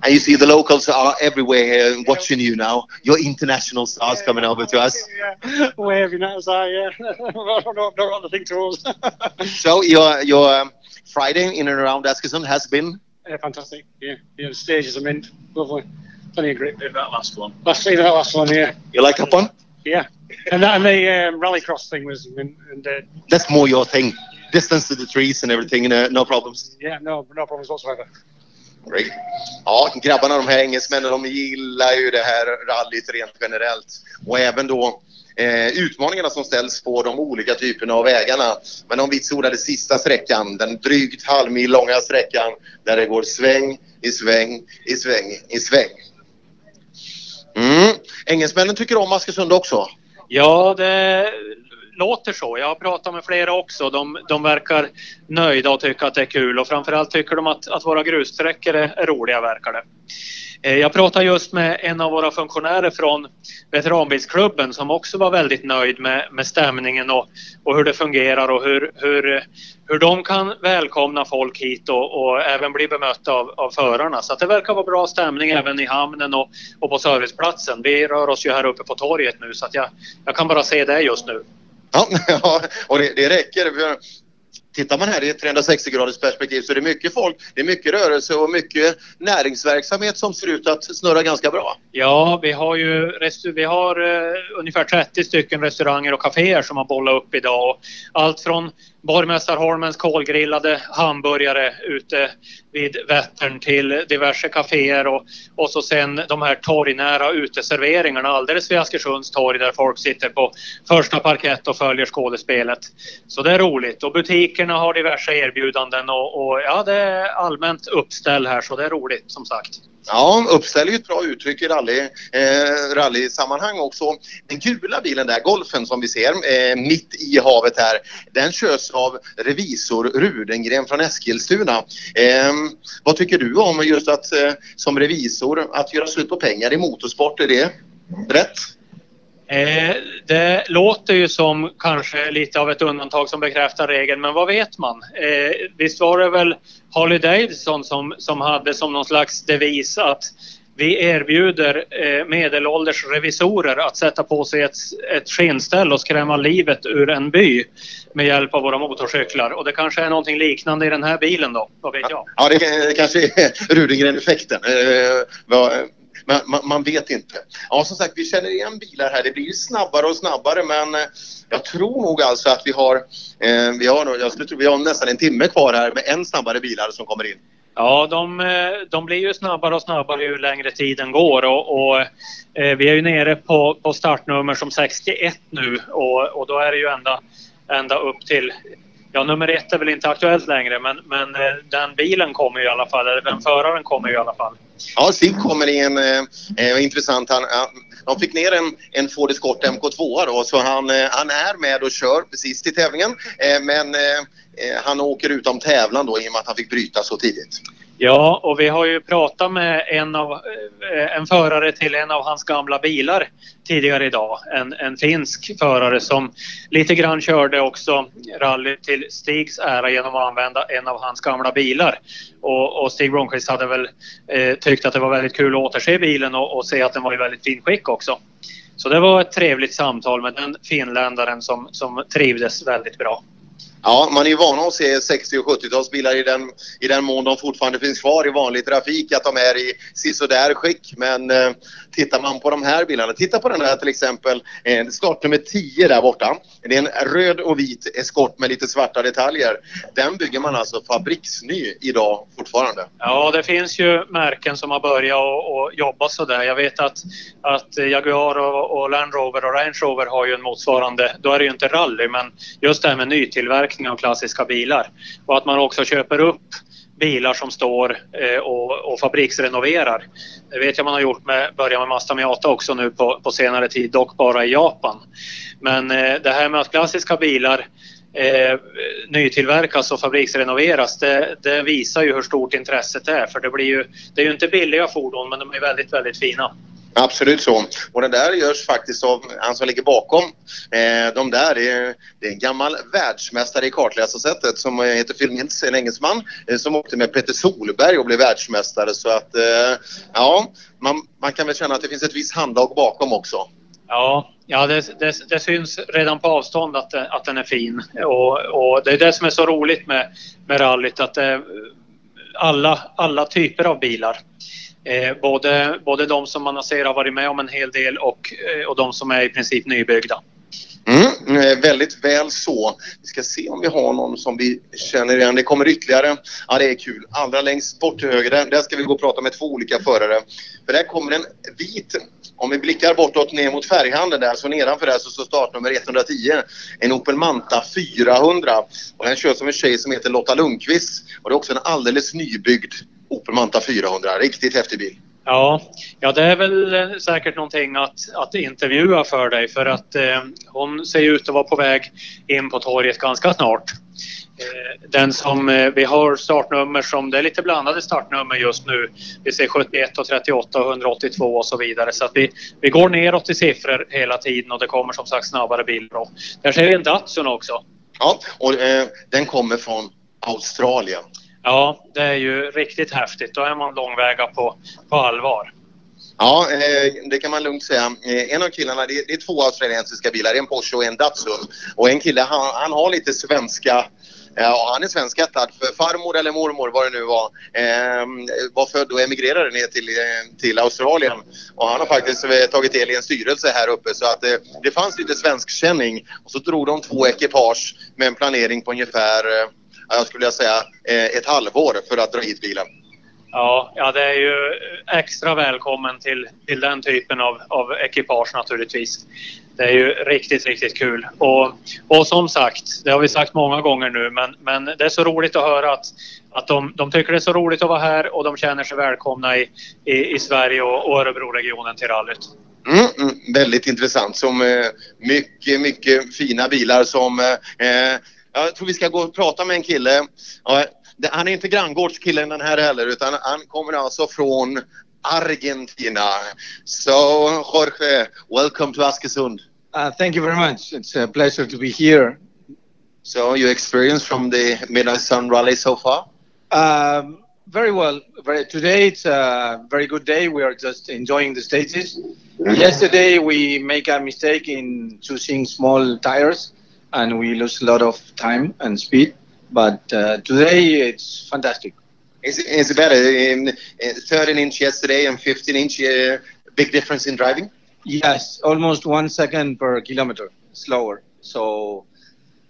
And you see the locals are everywhere here watching you now. Your international stars Yeah, coming over to us. Yeah, waving at us, I, yeah. not, not, not the thing to us. So your your um, Friday in and around Askersund has been Yeah, fantastic. Yeah, yeah. The stages are mint. Lovely. Plenty of grip. Maybe that last one. Last, even that last one, yeah, You like that one? yeah. And that and the um, rallycross thing was mint. And uh, That's more your thing. Distance to the trees and everything, uh, no problems. yeah, no, no problems whatsoever. Great. Ja, grabbarna de här engelsmännen de gillar ju det här rallyt rent generellt. Och även då eh, utmaningarna som ställs på de olika typerna av vägarna. Men de vitsordade sista sträckan, den drygt halvmil långa sträckan där det går sväng i sväng i sväng i sväng. Mm. Engelsmännen tycker om Askersund också. Ja, det låter så. Jag har pratat med flera också. De, de verkar nöjda och tycker att det är kul och framförallt tycker de att, att våra grussträckor är, är roliga verkar det. Eh, Jag pratade just med en av våra funktionärer från veteranbilsklubben som också var väldigt nöjd med, med stämningen och, och hur det fungerar och hur, hur, hur de kan välkomna folk hit och, och även bli bemötta av, av förarna. Så att det verkar vara bra stämning även i hamnen och, och på serviceplatsen. Vi rör oss ju här uppe på torget nu så att jag, jag kan bara se det just nu. Ja, ja och det, det räcker. Tittar man här i ett 360 graders perspektiv så är det mycket folk, det är mycket rörelse och mycket näringsverksamhet som ser ut att snurra ganska bra. Ja, vi har ju vi har uh, ungefär 30 stycken restauranger och kaféer som har bollat upp idag. Allt från Borgmästarholmens kolgrillade hamburgare ute vid Vättern till diverse kaféer och, och så sen de här torgnära uteserveringarna alldeles vid Askersunds torg där folk sitter på första parkett och följer skådespelet. Så det är roligt och butikerna har diverse erbjudanden och, och ja, det är allmänt uppställ här så det är roligt som sagt. Ja, uppställ är ju ett bra uttryck i rally, eh, rallysammanhang också. Den gula bilen där, Golfen som vi ser eh, mitt i havet här, den körs av revisor Rudengren från Eskilstuna. Eh, vad tycker du om just att eh, som revisor att göra slut på pengar i motorsport? Är det rätt? Eh, det låter ju som kanske lite av ett undantag som bekräftar regeln, men vad vet man? Eh, visst var det väl Harley Davidson som, som hade som någon slags devis att vi erbjuder eh, medelålders revisorer att sätta på sig ett, ett skenställ och skrämma livet ur en by med hjälp av våra motorcyklar. Och det kanske är någonting liknande i den här bilen då, vad vet jag? Ja, det, det kanske är Rudengren-effekten. Eh, men man, man, vet inte. Ja, som sagt, vi känner igen bilar här. Det blir snabbare och snabbare, men eh, jag tror nog alltså att vi har, eh, vi har, jag skulle tro vi har nästan en timme kvar här med än snabbare bilar som kommer in. Ja, de, eh, de blir ju snabbare och snabbare ju längre tiden går och, och eh, vi är ju nere på, på startnummer som 61 nu och, och då är det ju ända, ända upp till Ja, nummer ett är väl inte aktuellt längre men, men eh, den bilen kommer ju i alla fall, eller den föraren kommer ju i alla fall. Ja, Sig kommer i en eh, eh intressant. Han, han, de fick ner en, en Ford Escort MK2 då, så han, eh, han är med och kör precis till tävlingen. Eh, men eh, eh han åker utom tävlan då i och med att han fick bryta så tidigt. Ja, och vi har ju pratat med en, av, eh, en förare till en av hans gamla bilar tidigare idag. En, en finsk förare som lite grann körde också rally till Stigs ära genom att använda en av hans gamla bilar. Och, och Stig Blomqvist hade väl eh, tyckt att det var väldigt kul att återse bilen och, och se att den var i väldigt fin skick också. Så det var ett trevligt samtal med den finländaren som, som trivdes väldigt bra. Ja, man är ju van att se 60 och 70-talsbilar i den, i den mån de fortfarande finns kvar i vanlig trafik, att de är i sisådär skick. Men eh, tittar man på de här bilarna, titta på den här till exempel, eh, startnummer 10 där borta. Det är en röd och vit eskort med lite svarta detaljer. Den bygger man alltså fabriksny idag fortfarande. Ja, det finns ju märken som har börjat och, och jobba sådär. Jag vet att, att Jaguar och, och Land Rover och Range Rover har ju en motsvarande, då är det ju inte rally, men just det här med nytillverkning av klassiska bilar. Och att man också köper upp bilar som står eh, och, och fabriksrenoverar. Det vet jag man har gjort med, början med Mazda Miata också nu på, på senare tid, dock bara i Japan. Men eh, det här med att klassiska bilar eh, nytillverkas och fabriksrenoveras, det, det visar ju hur stort intresset är. För det, blir ju, det är ju inte billiga fordon, men de är väldigt, väldigt fina. Absolut så. Och den där görs faktiskt av han som ligger bakom. Eh, de där är, det är en gammal världsmästare i kartläsarsättet som heter Phil Nils, en engelsman eh, som åkte med Peter Solberg och blev världsmästare. Så att eh, ja, man, man kan väl känna att det finns ett visst handlag bakom också. Ja, ja det, det, det syns redan på avstånd att, att den är fin. Och, och det är det som är så roligt med, med rallyt. Att det, alla, alla typer av bilar. Eh, både, både de som man ser har varit med om en hel del och, eh, och de som är i princip nybyggda. Mm, väldigt väl så. Vi ska se om vi har någon som vi känner igen. Det kommer ytterligare. Ja, det är kul. Allra längst bort till höger, där, där ska vi gå och prata med två olika förare. För där kommer en vit om vi blickar bortåt ner mot färghandeln där så nedanför där så står startnummer 110. En Opel Manta 400. Och den körs av en tjej som heter Lotta Lundqvist. Och det är också en alldeles nybyggd Opel Manta 400. Riktigt häftig bil. Ja, ja det är väl eh, säkert någonting att, att intervjua för dig för att eh, hon ser ut att vara på väg in på torget ganska snart. Eh, den som eh, vi har startnummer som, det är lite blandade startnummer just nu. Vi ser 71 och 38 och 182 och så vidare. Så att vi, vi går neråt i siffror hela tiden och det kommer som sagt snabbare bilder. Där ser vi en Datsun också. Ja, och eh, den kommer från Australien. Ja, det är ju riktigt häftigt. Då är man långväga på, på allvar. Ja, eh, det kan man lugnt säga. Eh, en av killarna, det är, två australiensiska bilar, en Porsche och en Datsun. Och en kille, han, han har lite svenska Ja, han är svenskättad för farmor eller mormor, vad det nu var, eh, var född och emigrerade ner till, eh, till Australien. Och han har faktiskt tagit del i en styrelse här uppe så att eh, det fanns lite svenskkänning. Och så drog de två ekipage med en planering på ungefär, eh, jag skulle vilja säga, eh, ett halvår för att dra hit bilen. Ja, ja, det är ju extra välkommen till, till den typen av, av ekipage naturligtvis. Det är ju riktigt, riktigt kul. Och, och som sagt, det har vi sagt många gånger nu, men, men det är så roligt att höra att, att de, de tycker det är så roligt att vara här och de känner sig välkomna i, i, i Sverige och, och Örebroregionen till rallyt. Mm, mm, väldigt intressant. Som eh, mycket, mycket fina bilar som... Eh, jag tror vi ska gå och prata med en kille. Ja, det, han är inte granngårdskillen den här heller utan han kommer alltså från Argentina. So Jorge, welcome to Askersund. Uh, thank you very much. It's a pleasure to be here. So your experience from the Midnight Sun Rally so far? Um, very well. Very, today it's a very good day. We are just enjoying the stages. Yesterday we make a mistake in choosing small tires, and we lose a lot of time and speed. But uh, today it's fantastic. Is, it- is it better? In, in 13 inch yesterday and 15 inch, uh, big difference in driving? Yes, almost one second per kilometer slower. So,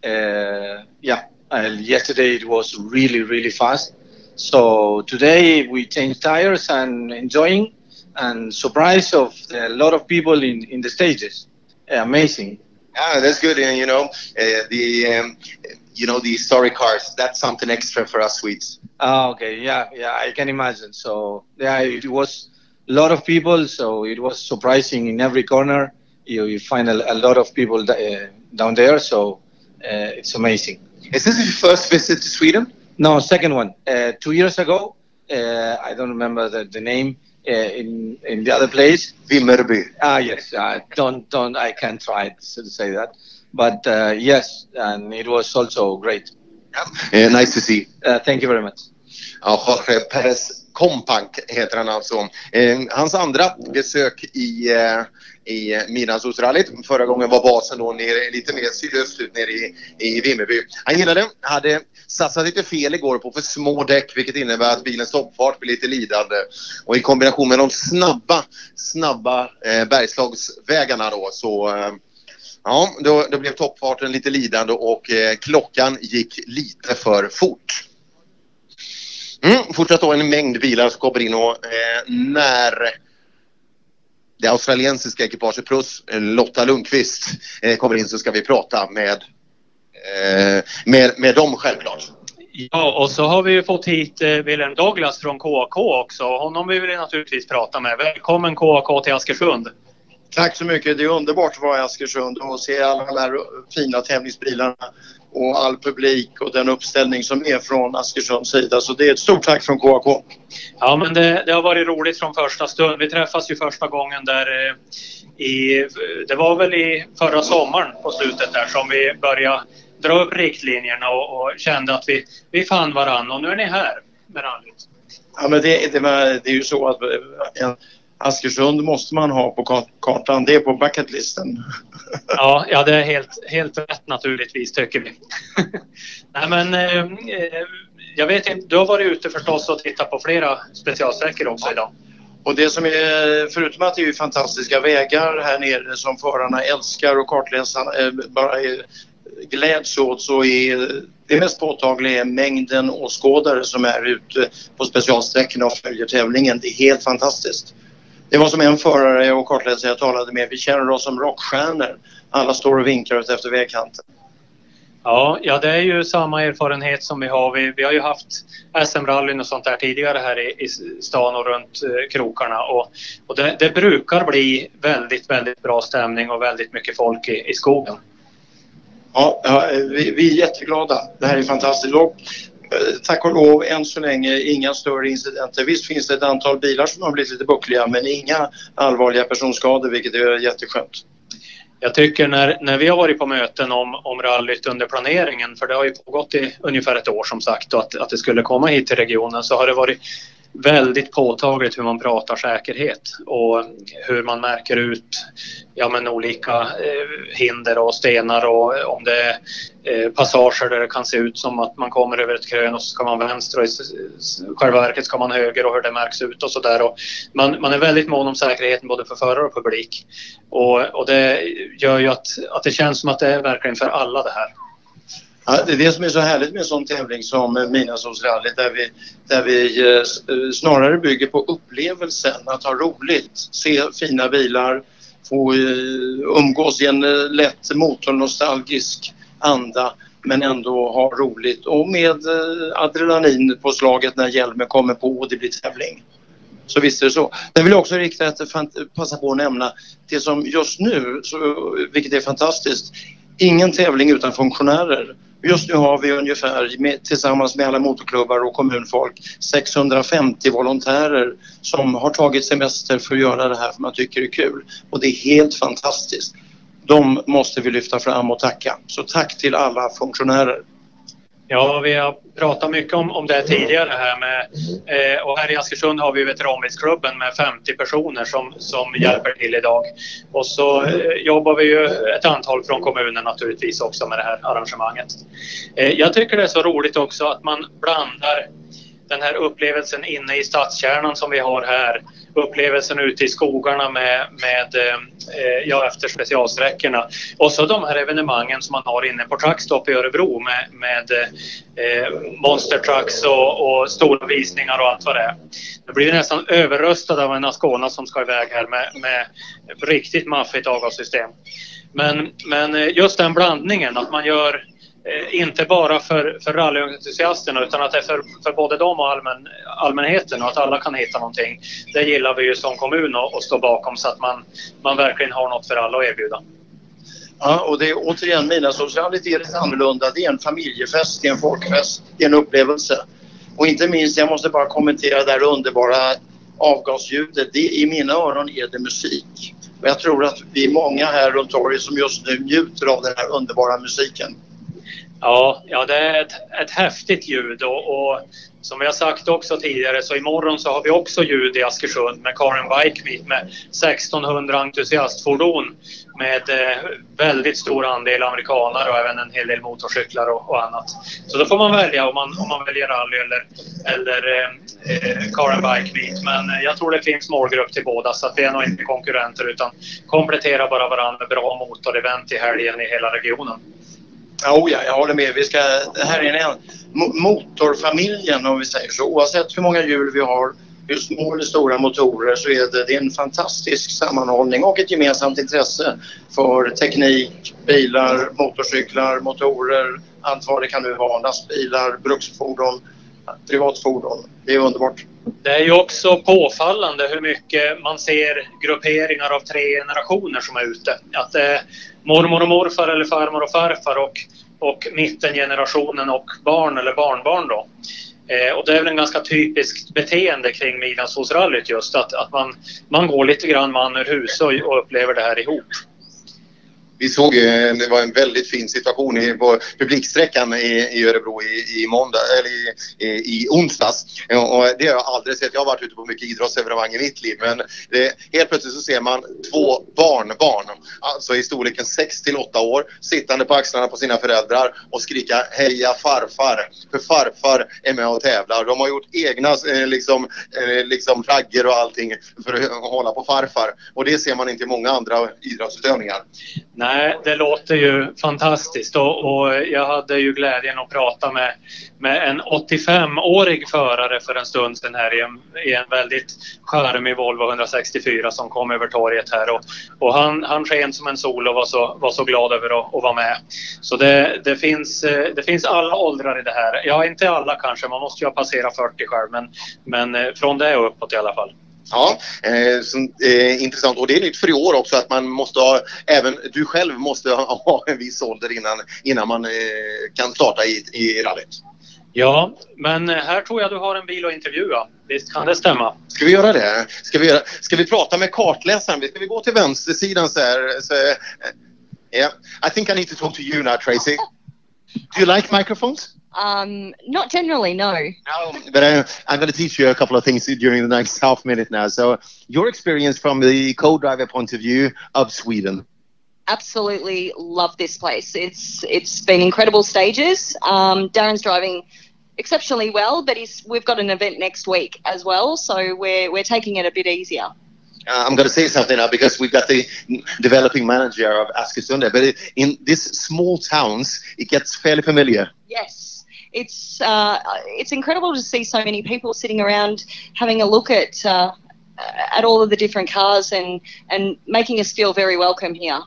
uh, yeah, yesterday it was really, really fast. So today we changed tires and enjoying and surprise of a lot of people in, in the stages. Amazing. Yeah, that's good. And you know, uh, the um, you know the historic cars. That's something extra for us Swedes. Oh, okay, yeah, yeah, I can imagine. So yeah, it was a lot of people. So it was surprising in every corner. You, you find a, a lot of people uh, down there. So uh, it's amazing. Is this your first visit to Sweden? No, second one. Uh, two years ago, uh, I don't remember the, the name. Uh, in in the other place, Vimmerby. Ah, yes. Uh, don't don't. I can't try to say that, but uh, yes, and it was also great. Uh, nice to see. Uh, thank you very much. Ja, Jorge Perez Compank heter han alltså. Eh, hans andra besök i, eh, i Midnattssolsrallyt. Förra gången var basen då nere, lite mer sydöstut nere i, i Vimmerby. Han gillade, hade satsat lite fel igår på för små däck vilket innebär att bilens toppfart blir lite lidande. Och i kombination med de snabba, snabba eh, Bergslagsvägarna då så eh, Ja, då, då blev toppfarten lite lidande och eh, klockan gick lite för fort. Mm, fortsatt då en mängd bilar som kommer in och eh, när det australiensiska ekipaget plus Lotta Lundqvist eh, kommer in så ska vi prata med, eh, med, med dem självklart. Ja, och så har vi ju fått hit eh, Wilhelm Douglas från KAK också. Honom vill vi naturligtvis prata med. Välkommen KAK till Askersund. Tack så mycket. Det är underbart att vara i Askersund och se alla de här fina tävlingsbilarna och all publik och den uppställning som är från Askersunds sida. Så det är ett stort tack från KAK. Ja, men det, det har varit roligt från första stund. Vi träffas ju första gången där eh, i, det var väl i förra sommaren på slutet där som vi började dra upp riktlinjerna och, och kände att vi, vi fann varann och nu är ni här med rallyt. Ja, men det, det, det är ju så att en Askersund måste man ha på kart- kartan. Det är på bucketlisten. Ja, ja det är helt, helt rätt naturligtvis tycker vi. Nej, men, eh, eh, jag vet inte, du har varit ute förstås och tittat på flera specialsträckor också idag. Och det som är, förutom att det är fantastiska vägar här nere som förarna älskar och kartläsarna eh, bara är, gläds åt så är det mest påtagliga är mängden åskådare som är ute på specialsträckorna och följer tävlingen. Det är helt fantastiskt. Det var som en förare och kartläsare jag talade med. Vi känner oss som rockstjärnor. Alla står och vinkar ut efter vägkanten. Ja, ja, det är ju samma erfarenhet som vi har. Vi, vi har ju haft SM-rallyn och sånt där tidigare här i, i stan och runt eh, krokarna och, och det, det, brukar bli väldigt, väldigt bra stämning och väldigt mycket folk i, i skogen. Ja, ja vi, vi, är jätteglada. Det här är fantastiskt. Och, Eh, tack och lov än så länge inga större incidenter. Visst finns det ett antal bilar som har blivit lite buckliga men inga allvarliga personskador vilket är jätteskönt. Jag tycker när, när vi har varit på möten om, om rallyt under planeringen, för det har ju pågått i ungefär ett år som sagt, och att, att det skulle komma hit till regionen, så har det varit väldigt påtagligt hur man pratar säkerhet och hur man märker ut ja, men olika eh, hinder och stenar och eh, om det är eh, passager där det kan se ut som att man kommer över ett krön och så ska man vänster och i själva verket ska man höger och hur det märks ut och sådär. Man, man är väldigt mån om säkerheten både för förare och publik och, och det gör ju att, att det känns som att det är verkligen för alla det här. Ja, det är det som är så härligt med en sån tävling som Midnattssolsrallyt där vi, där vi eh, eh, snarare bygger på upplevelsen, att ha roligt, se fina bilar, få eh, umgås i en eh, lätt motornostalgisk anda men ändå ha roligt och med eh, adrenalin på slaget när hjälmen kommer på och det blir tävling. Så visst är det så. Sen vill jag också rikta ett, passa på att nämna det som just nu, så, vilket är fantastiskt, ingen tävling utan funktionärer. Just nu har vi ungefär med, tillsammans med alla motorklubbar och kommunfolk 650 volontärer som har tagit semester för att göra det här för man tycker det är kul. Och det är helt fantastiskt. De måste vi lyfta fram och tacka. Så tack till alla funktionärer. Ja, vi har pratat mycket om, om det tidigare här med eh, och här i Askersund har vi veteranbilsklubben med 50 personer som, som hjälper till idag. Och så eh, jobbar vi ju ett antal från kommunen naturligtvis också med det här arrangemanget. Eh, jag tycker det är så roligt också att man blandar den här upplevelsen inne i stadskärnan som vi har här, upplevelsen ute i skogarna med, med eh, ja, efter specialsträckorna och så de här evenemangen som man har inne på Truckstop i Örebro med, med eh, Monster Trucks och, och, stora visningar och allt vad det är. Nu blir nästan överröstad av en Ascona som ska iväg här med, med riktigt maffigt avgassystem. Men, men eh, just den blandningen, att man gör Eh, inte bara för, för rallyentusiasterna utan att det är för, för både dem och allmän, allmänheten och att alla kan hitta någonting. Det gillar vi ju som kommun att stå bakom så att man, man verkligen har något för alla att erbjuda. Ja, och det är återigen mina socialitet är lite annorlunda. Det är en familjefest, det är en folkfest, det är en upplevelse. Och inte minst, jag måste bara kommentera det här underbara avgasljudet. Det, I mina öron är det musik. Och jag tror att vi är många här runt torget som just nu njuter av den här underbara musiken. Ja, ja det är ett, ett häftigt ljud och, och, som vi har sagt också tidigare så imorgon så har vi också ljud i Askersund med Karin Bike Meet med 1600 entusiastfordon med eh, väldigt stor andel amerikanare och även en hel del motorcyklar och, och, annat. Så då får man välja om man, om man väljer rally eller, eller eh, eh Karen Bike Meet. Men eh, jag tror det finns målgrupp till båda så att vi är nog inte konkurrenter utan kompletterar bara varandra med bra motorevent i helgen i hela regionen. Oh ja, jag håller med. Vi ska, det här är en motorfamiljen om vi säger så. Oavsett hur många hjul vi har, hur små eller stora motorer så är det, det är en fantastisk sammanhållning och ett gemensamt intresse för teknik, bilar, motorcyklar, motorer, allt vad det kan nu vara, lastbilar, bruksfordon, privatfordon. Det är underbart. Det är ju också påfallande hur mycket man ser grupperingar av tre generationer som är ute. Att det mormor och morfar eller farmor och farfar och, och mittengenerationen och barn eller barnbarn då. Eh, och det är väl en ganska typiskt beteende kring Midnattssolsrallyt just att, att man, man går lite grann man ur hus och, och upplever det här ihop vi såg ju, det var en väldigt fin situation i, på publiksträckan i, i Örebro i, i, måndag, eller i, i, i onsdags. Och det har jag aldrig sett. Jag har varit ute på mycket idrottsevenemang i mitt liv men det, helt plötsligt så ser man två barnbarn, alltså i storleken 6 till 8 år, sittande på axlarna på sina föräldrar och skrika heja farfar. För farfar är med och tävlar. De har gjort egna eh, liksom, eh, liksom flaggor och allting för att hålla på farfar. Och det ser man inte i många andra idrottsutövningar. Nej, det låter ju fantastiskt och, och jag hade ju glädjen att prata med, med en 85-årig förare för en stund sedan här i en, i en väldigt charmig Volvo 164 som kom över torget här och, och han, han sken som en sol och var så, var så glad över att, att vara med. Så det, det, finns, eh, det finns alla åldrar i det här. Ja, inte alla kanske, man måste ju ha passerat 40 själv men, men eh, från det och uppåt i alla fall. Ja, eh, som, eh, intressant. Och det är nytt för i år också att man måste ha, även du själv måste ha, ha en viss ålder innan, innan man eh, kan starta i, i rallyt. Ja, men här tror jag du har en bil att intervjua. Visst kan det stämma? Ska vi göra det? Ska vi, göra, ska vi prata med kartläsaren? Ska vi gå till vänstersidan så här? Så, uh, yeah, I think I need to talk to you now, Tracy. Do you like microphones? Um, not generally, no. No, but I, I'm going to teach you a couple of things during the next half minute now. So, your experience from the co-driver point of view of Sweden. Absolutely love this place. It's it's been incredible stages. Um, Darren's driving exceptionally well, but he's we've got an event next week as well, so we're we're taking it a bit easier. Uh, I'm going to say something now because we've got the developing manager of Askersund, but in these small towns, it gets fairly familiar. Yes, it's uh, it's incredible to see so many people sitting around having a look at uh, at all of the different cars and and making us feel very welcome here.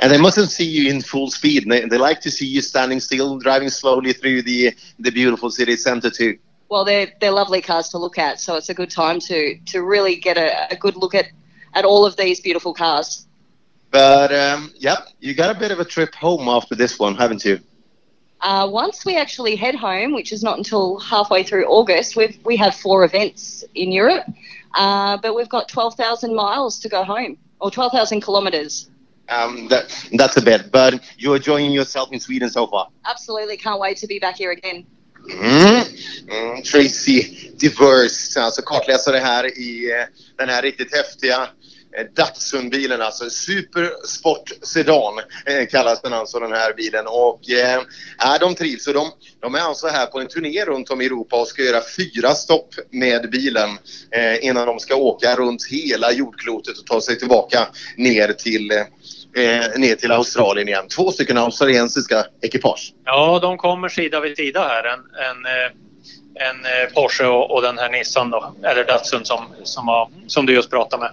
And they mustn't see you in full speed. They, they like to see you standing still, driving slowly through the the beautiful city center too. Well, they're they're lovely cars to look at, so it's a good time to to really get a, a good look at at all of these beautiful cars. But um, yeah, you got a bit of a trip home after this one, haven't you? Uh, once we actually head home, which is not until halfway through August, we've, we have four events in Europe, uh, but we've got 12,000 miles to go home, or 12,000 kilometres. Um, that, that's a bit, but you're enjoying yourself in Sweden so far. Absolutely, can't wait to be back here again. Mm. Mm, Tracy Diverse, alltså kartläsare här i eh, den här riktigt häftiga Eh, Datsun-bilen, alltså Supersport Sedan eh, kallas den alltså den här bilen och eh, de trivs och de, de är alltså här på en turné runt om i Europa och ska göra fyra stopp med bilen eh, innan de ska åka runt hela jordklotet och ta sig tillbaka ner till eh, ner till Australien igen. Två stycken australiensiska ekipage. Ja, de kommer sida vid sida här. En, en, eh, en eh, Porsche och, och den här Nissan då, eller Datsun som, som, har, som du just pratade med.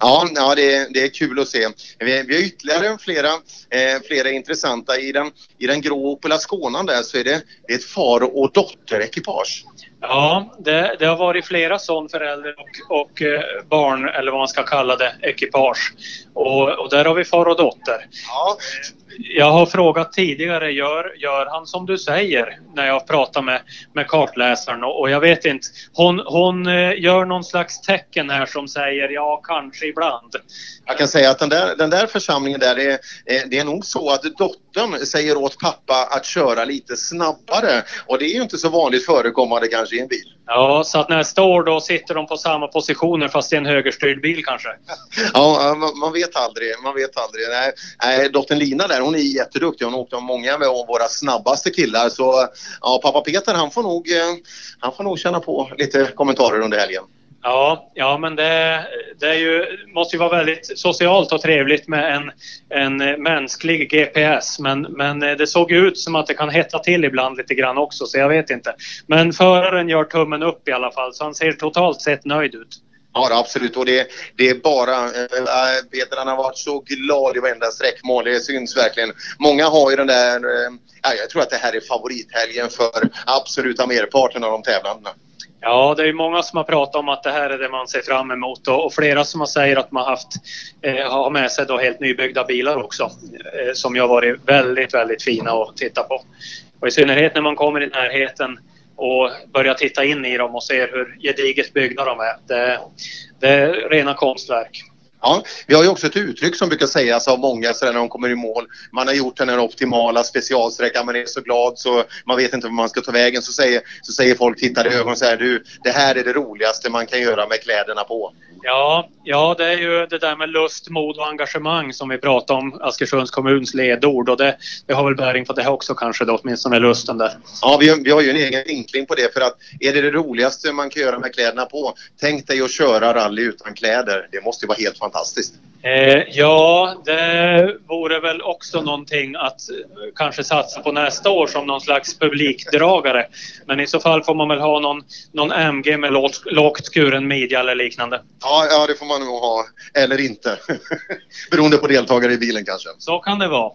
Ja, ja det, är, det är kul att se. Vi, vi har ytterligare flera, eh, flera intressanta. I den, I den grå Opel Asconan där så är det, det är ett far och dotterekipage. Ja, det, det, har varit flera sån förälder och, och eh, barn, eller vad man ska kalla det, ekipage. Och, och där har vi far och dotter. Ja. Jag har frågat tidigare, gör, gör han som du säger när jag pratar med, med kartläsaren och, och jag vet inte. Hon, hon eh, gör någon slags tecken här som säger ja, kanske ibland. Jag kan säga att den där, den där församlingen där, är, det är nog så att dottern säger åt pappa att köra lite snabbare och det är ju inte så vanligt förekommande kanske i en bil. Ja, så att när jag står då sitter de på samma positioner fast är en högerstyrd bil kanske? Ja, man vet aldrig. Man vet aldrig. Nej, dottern Lina där, hon är jätteduktig. Hon åkte många av våra snabbaste killar. Så ja, pappa Peter han får nog, eh, han får nog känna på lite kommentarer under helgen. Ja, ja men det, det är ju, måste ju vara väldigt socialt och trevligt med en, en mänsklig GPS. Men, men eh, det såg ut som att det kan hetta till ibland lite grann också, så jag vet inte. Men föraren gör tummen upp i alla fall, så han ser totalt sett nöjd ut. Ja, absolut. Och det, det är bara... Eh, eh, äh, Peter han har varit så glad i varenda sträckmål. Det syns verkligen. Många har ju den där... Äh, jag tror att det här är favorithelgen för absoluta merparten av de tävlande. Ja, det är många som har pratat om att det här är det man ser fram emot och, flera som har sagt att man haft, eh, har med sig då helt nybyggda bilar också eh, som ju har varit väldigt, väldigt fina att titta på. Och i synnerhet när man kommer i närheten och börjar titta in i dem och ser hur gediget byggda de är. Det, det är rena konstverk. Ja, vi har ju också ett uttryck som brukar sägas av många så när de kommer i mål. Man har gjort den här optimala specialsträckan, man är så glad så man vet inte var man ska ta vägen. Så säger, så säger folk, tittar i ögonen och säger du, det här är det roligaste man kan göra med kläderna på. Ja, ja, det är ju det där med lust, mod och engagemang som vi pratade om, Askersunds kommuns ledord och det, det har väl bäring på det här också kanske då, åtminstone lusten där. Ja, vi, vi har ju en egen vinkling på det för att är det det roligaste man kan göra med kläderna på? Tänk dig att köra rally utan kläder. Det måste ju vara helt fantastiskt. Eh, ja, det vore väl också någonting att eh, kanske satsa på nästa år som någon slags publikdragare. Men i så fall får man väl ha någon, någon MG med lågt, lågt skuren midja eller liknande. Ja, ja, det får man nog ha. Eller inte. Beroende på deltagare i bilen kanske. Så kan det vara.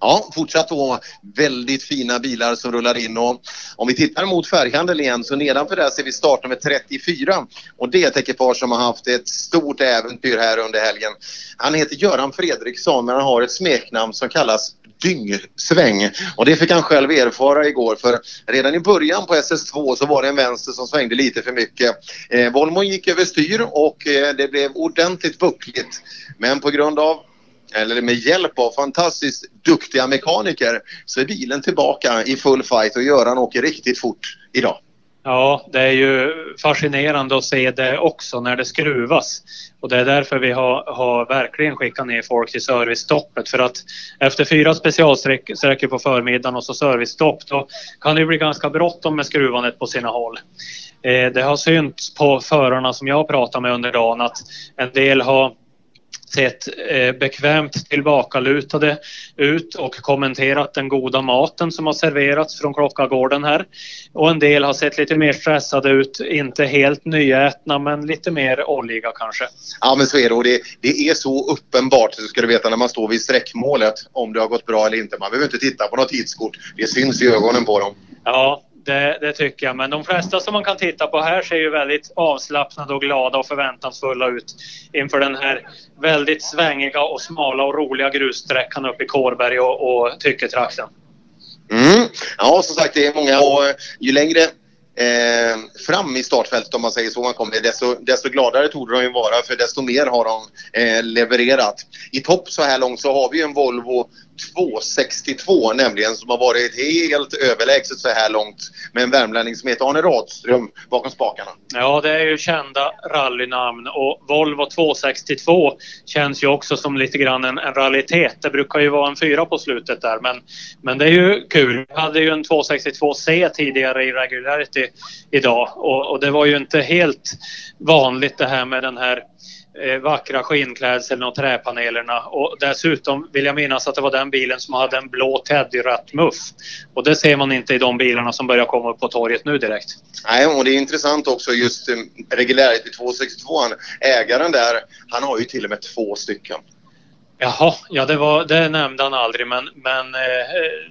Ja, fortsatt då väldigt fina bilar som rullar in och om vi tittar mot färghandel igen så nedanför där ser vi startnummer 34 och det är ett ekipage som har haft ett stort äventyr här under helgen. Han heter Göran Fredriksson men han har ett smeknamn som kallas dyngsväng och det fick han själv erfara igår för redan i början på SS2 så var det en vänster som svängde lite för mycket. Eh, Volvo gick över styr och eh, det blev ordentligt buckligt men på grund av eller med hjälp av fantastiskt duktiga mekaniker så är bilen tillbaka i full fight och Göran åker riktigt fort idag. Ja, det är ju fascinerande att se det också när det skruvas. Och det är därför vi har, har verkligen skickat ner folk till servicestoppet. För att efter fyra specialsträckor på förmiddagen och så servicestopp då kan det bli ganska bråttom med skruvandet på sina håll. Eh, det har synts på förarna som jag pratat med under dagen att en del har sett eh, bekvämt tillbakalutade ut och kommenterat den goda maten som har serverats från Klockagården här. Och en del har sett lite mer stressade ut, inte helt nyätna men lite mer oljiga kanske. Ja men så är det och det, det är så uppenbart, så ska du veta när man står vid sträckmålet om det har gått bra eller inte. Man behöver inte titta på något tidskort, det syns i ögonen på dem. Ja, det, det, tycker jag. Men de flesta som man kan titta på här ser ju väldigt avslappnade och glada och förväntansfulla ut inför den här väldigt svängiga och smala och roliga grussträckan uppe i Kårberg och, och Tycketrakten. Mm. Ja, som sagt det är många och eh, ju längre eh, fram i startfältet om man säger så man kommer desto, desto gladare torde de ju vara för desto mer har de eh, levererat. I topp så här långt så har vi en Volvo 262 nämligen som har varit helt överlägset så här långt med en värmlänning som heter Arne Radström bakom spakarna. Ja, det är ju kända rallynamn och Volvo 262 känns ju också som lite grann en, en raritet. Det brukar ju vara en fyra på slutet där men, men det är ju kul. Vi hade ju en 262C tidigare i Regularity idag och, och det var ju inte helt vanligt det här med den här Eh, vackra skinnklädseln och träpanelerna. Och dessutom vill jag minnas att det var den bilen som hade en blå Teddy-rattmuff. Och det ser man inte i de bilarna som börjar komma upp på torget nu direkt. Nej, och det är intressant också just eh, i 262 ägaren där, han har ju till och med två stycken. Jaha, ja det, var, det nämnde han aldrig men, men eh,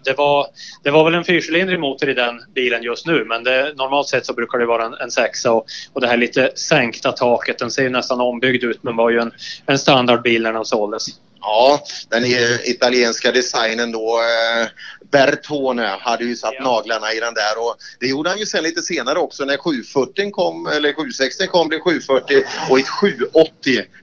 det, var, det var väl en fyrcylindrig motor i den bilen just nu men det, normalt sett så brukar det vara en, en sexa och, och det här lite sänkta taket den ser ju nästan ombyggd ut men var ju en, en standardbil när den såldes. Ja, den italienska designen då. Eh, Bertone hade ju satt ja. naglarna i den där och det gjorde han ju sen lite senare också när 740 kom, eller 760 kom blev 740 och ett 780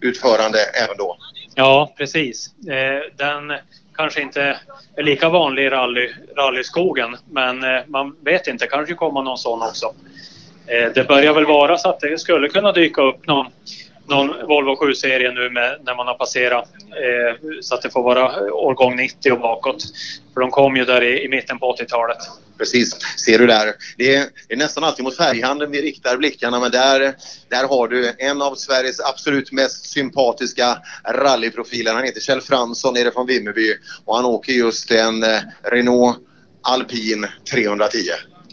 utförande även då. Ja, precis. Eh, den kanske inte är lika vanlig i rally, rallyskogen men eh, man vet inte, kanske kommer någon sån också. Eh, det börjar väl vara så att det skulle kunna dyka upp någon någon Volvo 7-serie nu med, när man har passerat eh, så att det får vara årgång 90 och bakåt. För de kom ju där i, i mitten på 80-talet. Precis, ser du där. Det är, det är, nästan alltid mot färghandeln vi riktar blickarna men där, där har du en av Sveriges absolut mest sympatiska rallyprofiler. Han heter Kjell Fransson, är från Vimmerby och han åker just en eh, Renault Alpin 310.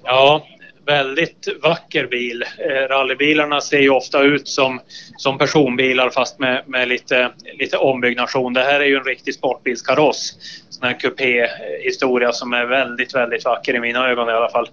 Ja, väldigt vacker bil. Eh, rallybilarna ser ju ofta ut som, som personbilar fast med, med lite, lite ombyggnation. Det här är ju en riktig sportbilskaross. Sån här kupéhistoria som är väldigt, väldigt vacker i mina ögon i alla fall.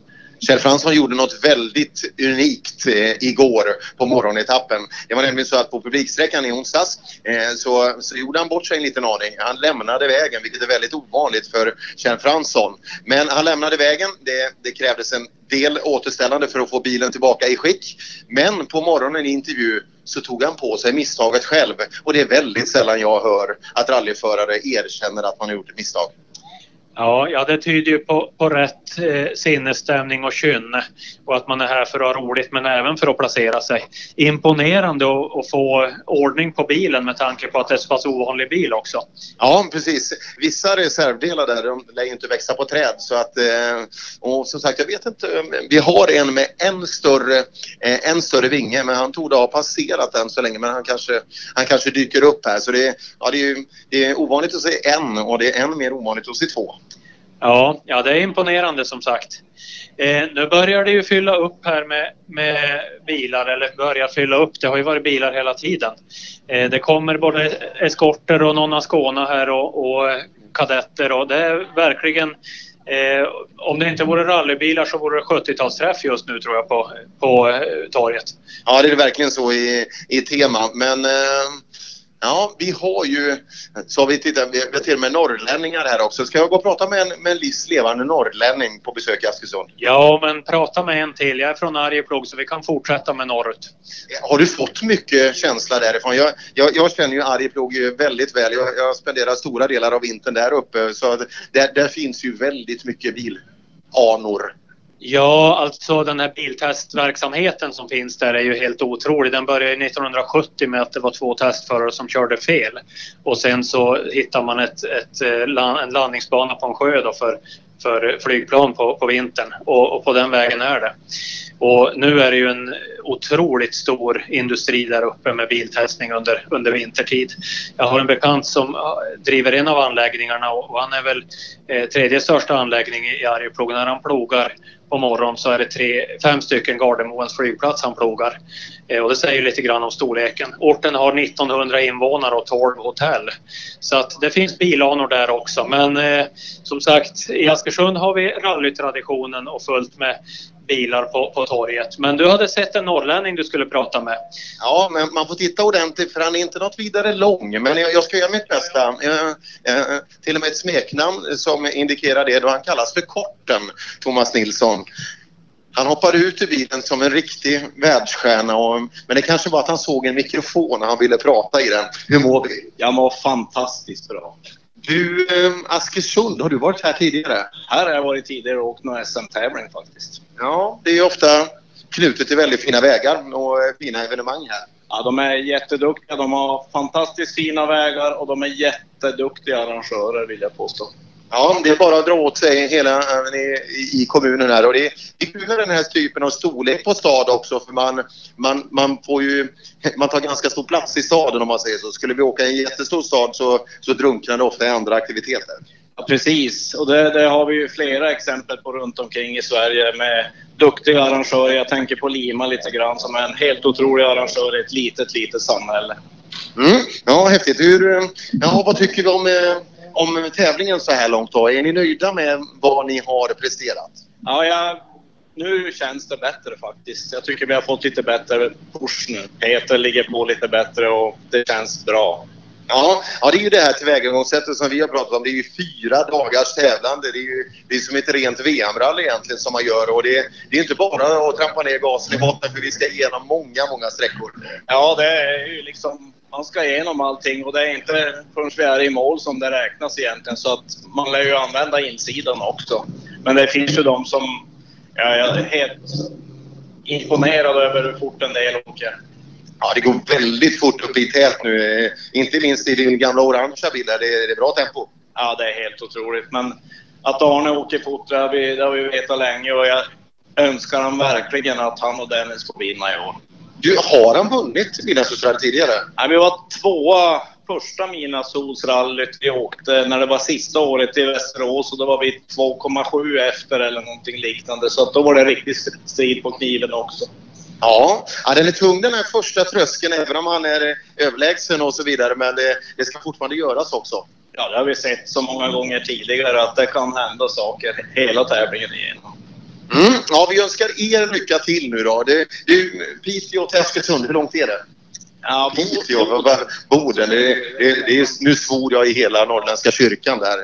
Kjell Fransson gjorde något väldigt unikt eh, igår på morgonetappen. Det var nämligen så att på publiksträckan i onsdags eh, så, så gjorde han bort sig en liten aning. Han lämnade vägen, vilket är väldigt ovanligt för Kjell Fransson. Men han lämnade vägen. Det, det krävdes en del återställande för att få bilen tillbaka i skick. Men på morgonen i intervju så tog han på sig misstaget själv. Och det är väldigt sällan jag hör att rallyförare erkänner att man har gjort ett misstag. Ja, ja, det tyder ju på, på rätt eh, sinnesstämning och kynne och att man är här för att ha roligt men även för att placera sig. Imponerande att få ordning på bilen med tanke på att det är så pass ovanlig bil också. Ja, precis. Vissa reservdelar där, de lär ju inte växa på träd. Så att, eh, och som sagt, jag vet inte. Eh, vi har en med en större, eh, en större vinge, men han tog ha passerat den så länge. Men han kanske, han kanske dyker upp här. Så det, ja, det, är, ju- det är ovanligt att se en och det är än mer ovanligt att se två. Ja, ja det är imponerande som sagt. Eh, nu börjar det ju fylla upp här med, med bilar, eller börjar fylla upp. Det har ju varit bilar hela tiden. Eh, det kommer både eskorter och Nonna Skåne här och, och kadetter och det är verkligen Eh, om det inte vore rallybilar så vore det 70-talsträff just nu tror jag på, på eh, torget. Ja, det är verkligen så i, i tema. Men eh, ja, vi har ju, så har vi tittat, vi har till och med norrlänningar här också. Ska jag gå och prata med en, med en livslevande norrlänning på besök i Askersund? Ja, men prata med en till. Jag är från Arjeplog så vi kan fortsätta med norrut. Har du fått mycket känsla därifrån? Jag, jag, jag känner ju Arjeplog väldigt väl. Jag, jag spenderar stora delar av vintern där uppe. Så där, där finns ju väldigt mycket bilanor. Ja, alltså den här biltestverksamheten som finns där är ju helt otrolig. Den började 1970 med att det var två testförare som körde fel. Och sen så hittar man ett, ett, eh, en landningsbana på en sjö då för, för flygplan på, på vintern. Och, och på den vägen är det. Och nu är det ju en otroligt stor industri där uppe med biltestning under, under vintertid. Jag har en bekant som eh, driver en av anläggningarna och och han är väl eh, tredje största anläggning i Arjeplog. När han plogar på morgonen så är det tre, fem stycken Gardermoens flygplats han plogar. Eh, och det säger lite grann om storleken. Orten har 1900 invånare och 12 hotell. Så att det finns bilanor där också. Men eh, som sagt, i Askersund har vi rallytraditionen och fullt med bilar på, på torget. Men du hade sett en norrlänning du skulle prata med. Ja, men man får titta ordentligt för han är inte något vidare lång. Men jag, jag ska göra mitt bästa. Eh, eh, till och med ett smeknamn som indikerar det då han kallas för Korten, Thomas Nilsson. Han hoppade ut ur bilen som en riktig världsstjärna. Och, men det kanske var att han såg en mikrofon när han ville prata i den. Hur mår vi? Jag mår fantastiskt bra. Du, eh, Askersund, har du varit här tidigare? Här har jag varit tidigare och åkt någon SM-tävling faktiskt. Ja, det är ofta knutet till väldigt fina vägar och eh, fina evenemang här. Ja, de är jätteduktiga. De har fantastiskt fina vägar och de är jätteduktiga arrangörer vill jag påstå. Ja, det är bara att dra åt sig hela i, i kommunen här. Och det, det är kul med den här typen av storlek på stad också för man, man, man får ju man tar ganska stor plats i staden om man säger så. Skulle vi åka i en jättestor stad så, så drunknar det ofta i andra aktiviteter. Ja, precis, och det, det har vi ju flera exempel på runt omkring i Sverige med duktiga arrangörer. Jag tänker på Lima lite grann som är en helt otrolig arrangör i ett litet, litet samhälle. Mm. Ja, häftigt. Hur, ja, vad tycker du om, eh, om tävlingen så här långt då? Är ni nöjda med vad ni har presterat? Ja, jag, nu känns det bättre faktiskt. Jag tycker vi har fått lite bättre push nu. Peter ligger på lite bättre och det känns bra. Ja, ja, det är ju det här tillvägagångssättet som vi har pratat om. Det är ju fyra dagars tävlande. Det är ju det är som ett rent VM-rally egentligen som man gör. Och det, det är inte bara att trampa ner gasen i botten för vi ska igenom många, många sträckor. Ja, det är ju liksom... Man ska igenom allting och det är inte förrän vi är i mål som det räknas egentligen. Så att man lär ju använda insidan också. Men det finns ju de som... Ja, jag är helt imponerad över hur fort en del åker. Ja, det går väldigt fort upp i tält nu. Eh, Inte minst i din gamla orangea bil. där. Det är, det är bra tempo. Ja, det är helt otroligt. Men att Arne åker fort, det har vi, det har vi vetat länge och jag önskar han verkligen att han och Dennis får vinna i år. Du, har han vunnit midnattsrally tidigare? Nej, vi var tvåa första midnattssolsrallyt vi åkte när det var sista året i Västerås och då var vi 2,7 efter eller någonting liknande. Så att då var det riktigt strid på kniven också. Ja, ja, den är tung den här första tröskeln även om han är överlägsen och så vidare. Men det, det ska fortfarande göras också. Ja, det har vi sett så många gånger tidigare att det kan hända saker hela tävlingen igenom. Mm. Ja, vi önskar er lycka till nu då. Det, det är Piteå till Askersund, hur långt är det? Ja, Piteå, Boden. Det, det, det är, nu svor jag i hela Norrländska kyrkan där.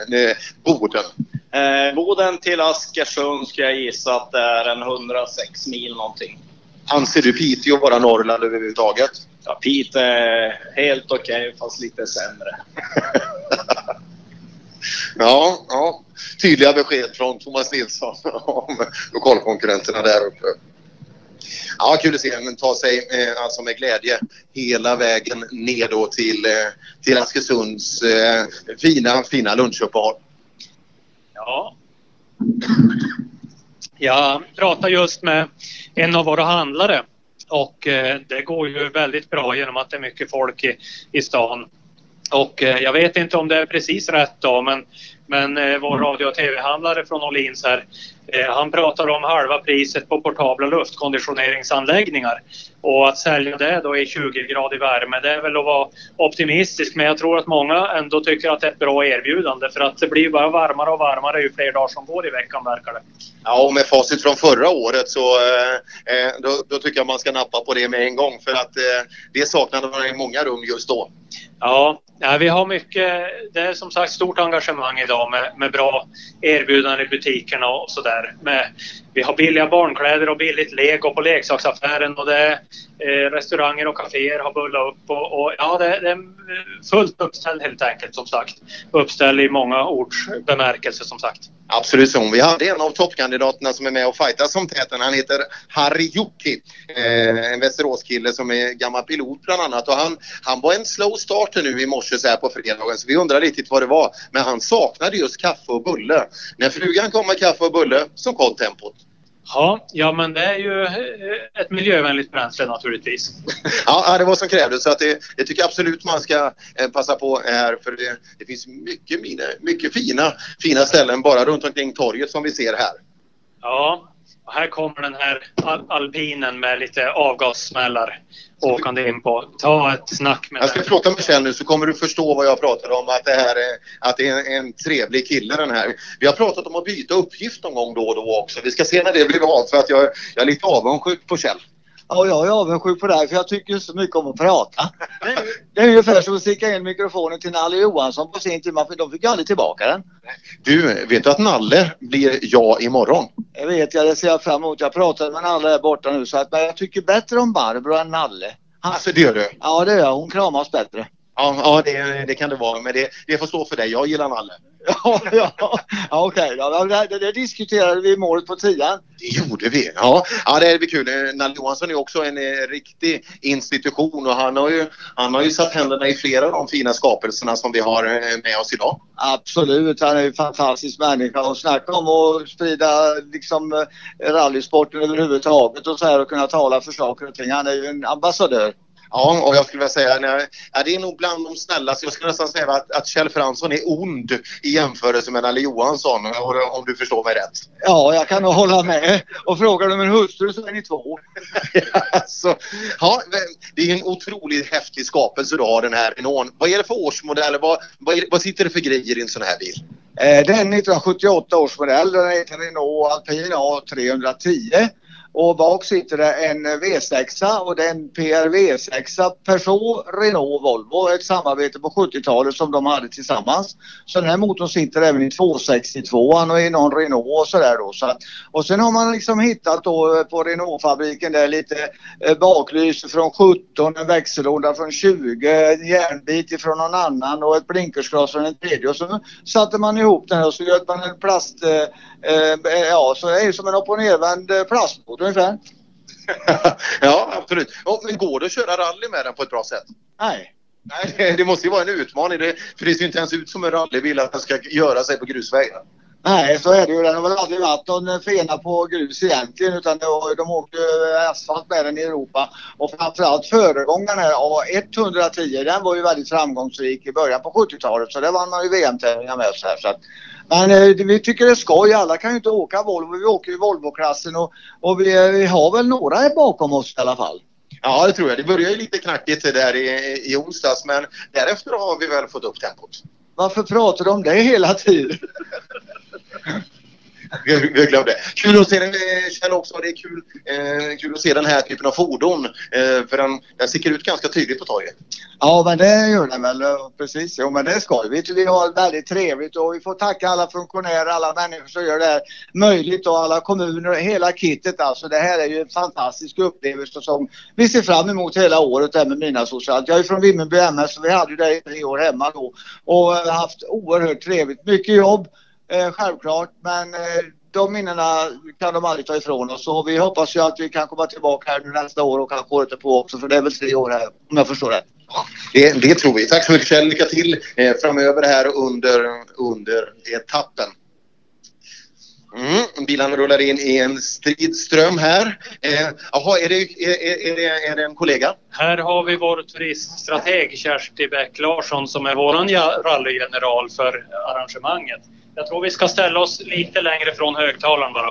Boden. Eh, Boden till Askersund ska jag gissa att det är en 106 mil någonting. Anser du Piteå vara Norrland överhuvudtaget? Ja, Pete är helt okej fast lite sämre. Ja, ja. Tydliga besked från Thomas Nilsson om lokalkonkurrenterna där uppe. Ja, kul att se den ta sig eh, alltså med glädje hela vägen ner då till, eh, till Askersunds eh, fina, fina lunchuppehåll. Ja. Jag pratade just med en av våra handlare och eh, det går ju väldigt bra genom att det är mycket folk i, i stan. Och eh, jag vet inte om det är precis rätt då men, men eh, vår radio och tv-handlare från Åhlins här eh, han pratar om halva priset på portabla luftkonditioneringsanläggningar. Och att sälja det då i 20-gradig värme det är väl att vara optimistisk men jag tror att många ändå tycker att det är ett bra erbjudande för att det blir bara varmare och varmare ju fler dagar som går i veckan verkar det. Ja, och med facit från förra året så eh, eh, då, då tycker jag man ska nappa på det med en gång för att eh, det saknade man i många rum just då. Ja, ja, vi har mycket, det är som sagt stort engagemang idag med, med bra erbjudanden i butikerna och sådär. Vi har billiga barnkläder och billigt lego på leksaksaffären och det eh, restauranger och kaféer har bullat upp och, och ja, det, det är fullt uppställd helt enkelt som sagt. Uppställd i många ords bemärkelse som sagt. Absolut så. Vi hade en av toppkandidaterna som är med och fightas som täten. Han heter Harry Jocki. Eh, en Västeråskille som är gammal pilot bland annat. Och han, han var en slow starter nu i morse så här på fredagen så vi undrar riktigt vad det var. Men han saknade just kaffe och bulle. När frugan kom med kaffe och bulle så kom tempot. Ja, ja men det är ju eh, ett miljövänligt bränsle naturligtvis. Ja, det var som krävdes. Så att det, det tycker jag absolut man ska eh, passa på här för det, det finns mycket, mycket fina, fina ställen bara runt omkring torget som vi ser här. Ja, och här kommer den här al alpinen med lite avgassmällar åkande in på. Ta ett snack med Jag ska prata med Kjell nu så kommer du förstå vad jag pratar om. Att det här är, att det är en, en trevlig kille den här. Vi har pratat om att byta uppgift någon gång då och då också. Vi ska se när det blir av för att jag, jag är lite avundsjuk på Kjell. Ja, jag är avundsjuk på dig för jag tycker så mycket om att prata. Det är ungefär som att sticka in mikrofonen till Nalle Johansson på sin tid. De fick ju aldrig tillbaka den. Du, vet du att Nalle blir jag imorgon? Jag vet, jag det ser jag fram emot. Jag pratade med Nalle där borta nu så att men jag tycker bättre om Barbro än Nalle. Alltså det gör du? Ja, det gör jag. Hon kramas bättre. Ja, ja det, det kan det vara. Men det, det får stå för dig. Jag gillar Nalle. Ja, ja. ja okej. Ja, det, det, diskuterade vi i målet på tian. Det gjorde vi. Ja, ja det blir kul. Nalle Johansson är också en eh, riktig institution och han har, ju, han har ju satt händerna i flera av de fina skapelserna som vi har eh, med oss idag. Absolut, han är en fantastisk människa och snacka om att sprida liksom eh, rallysporten överhuvudtaget och så här och kunna tala för saker och ting. Han är ju en ambassadör. Ja, och jag skulle vilja säga nej, det är nog bland de snällaste. Jag skulle nästan säga att, att Kjell Fransson är ond i jämförelse med Nalle Johansson, om du förstår mig rätt. Ja, jag kan nog hålla med. Och frågar du min hustru så är ni två. alltså, ja, det är en otroligt häftig skapelse du har den här Renault. Vad är det för årsmodell? Vad, vad, är, vad sitter det för grejer i en sån här bil? Eh, Det är en 1978 års modell. Den heter Renault Alpine A310. Och bak sitter det en V6 och det är en PRV6 Peugeot, Renault, Volvo. Ett samarbete på 70-talet som de hade tillsammans. Så den här motorn sitter även i 262 och i någon Renault och sådär då. Så och sen har man liksom hittat då eh, på Renault-fabriken där lite eh, baklys från 17, en växellåda från 20, en järnbit ifrån någon annan och ett blinkersglas från en tredje. Och så satte man ihop den och så gör man en plast, eh, eh, ja så det är ju som en upp och nervänd plastmotor ungefär. Ja, absolut. Ja, men går det att köra rally med den på ett bra sätt? Nej. Nej, det- måste ju vara en utmaning. Det, för det ser ju inte ens ut som en rallybil att den ska göra sig på grusvägar. Nej, så är det ju. Den har väl aldrig varit någon fena på grus egentligen utan var, de åkte asfalt med den i Europa. Och framförallt föregångaren här, A110, den var ju väldigt framgångsrik i början på 70-talet så det vann man ju VM-tävlingar med så här. Så att, men eh, vi tycker det är skoj. Alla kan ju inte åka Volvo. Vi åker ju Volvo-klassen och, och vi, eh, vi har väl några bakom oss i alla fall. Ja, det tror jag. Det började ju lite knackigt där i, i onsdags men därefter har vi väl fått upp tempot. Varför pratar du om det hela tiden? vi, vi glömde. Kul att se den Kjell också. Det är kul, eh, kul att se den här typen av fordon. Eh, för den, den sticker ut ganska tydligt på torget. Ja, men det gör den väl. Precis. Jo, men det ska vi. Vi har väldigt trevligt och vi får tacka alla funktionärer, alla människor som gör det här möjligt och alla kommuner och hela kittet. Alltså, det här är ju en fantastisk upplevelse som vi ser fram emot hela året här med Mina Socialt. Jag är från Vimmerby MS och vi hade ju det i tre år hemma då och eh, haft oerhört trevligt. Mycket jobb, eh, självklart, men eh, de minnena kan de aldrig ta ifrån oss och vi hoppas ju att vi kan komma tillbaka här nu nästa år och kanske året på också för det är väl tre år här om jag förstår rätt. Det, det tror vi. Tack så mycket Kjell. Lycka till eh, framöver här under, under etappen. Mm, bilarna rullar in i en stridström här. Eh, jaha, är, det, är, är, det, är det en kollega? Här har vi vår turiststrateg Kersti Bäck Larsson som är våran ja- rallygeneral för arrangemanget. Jag tror vi ska ställa oss lite längre från högtalaren bara.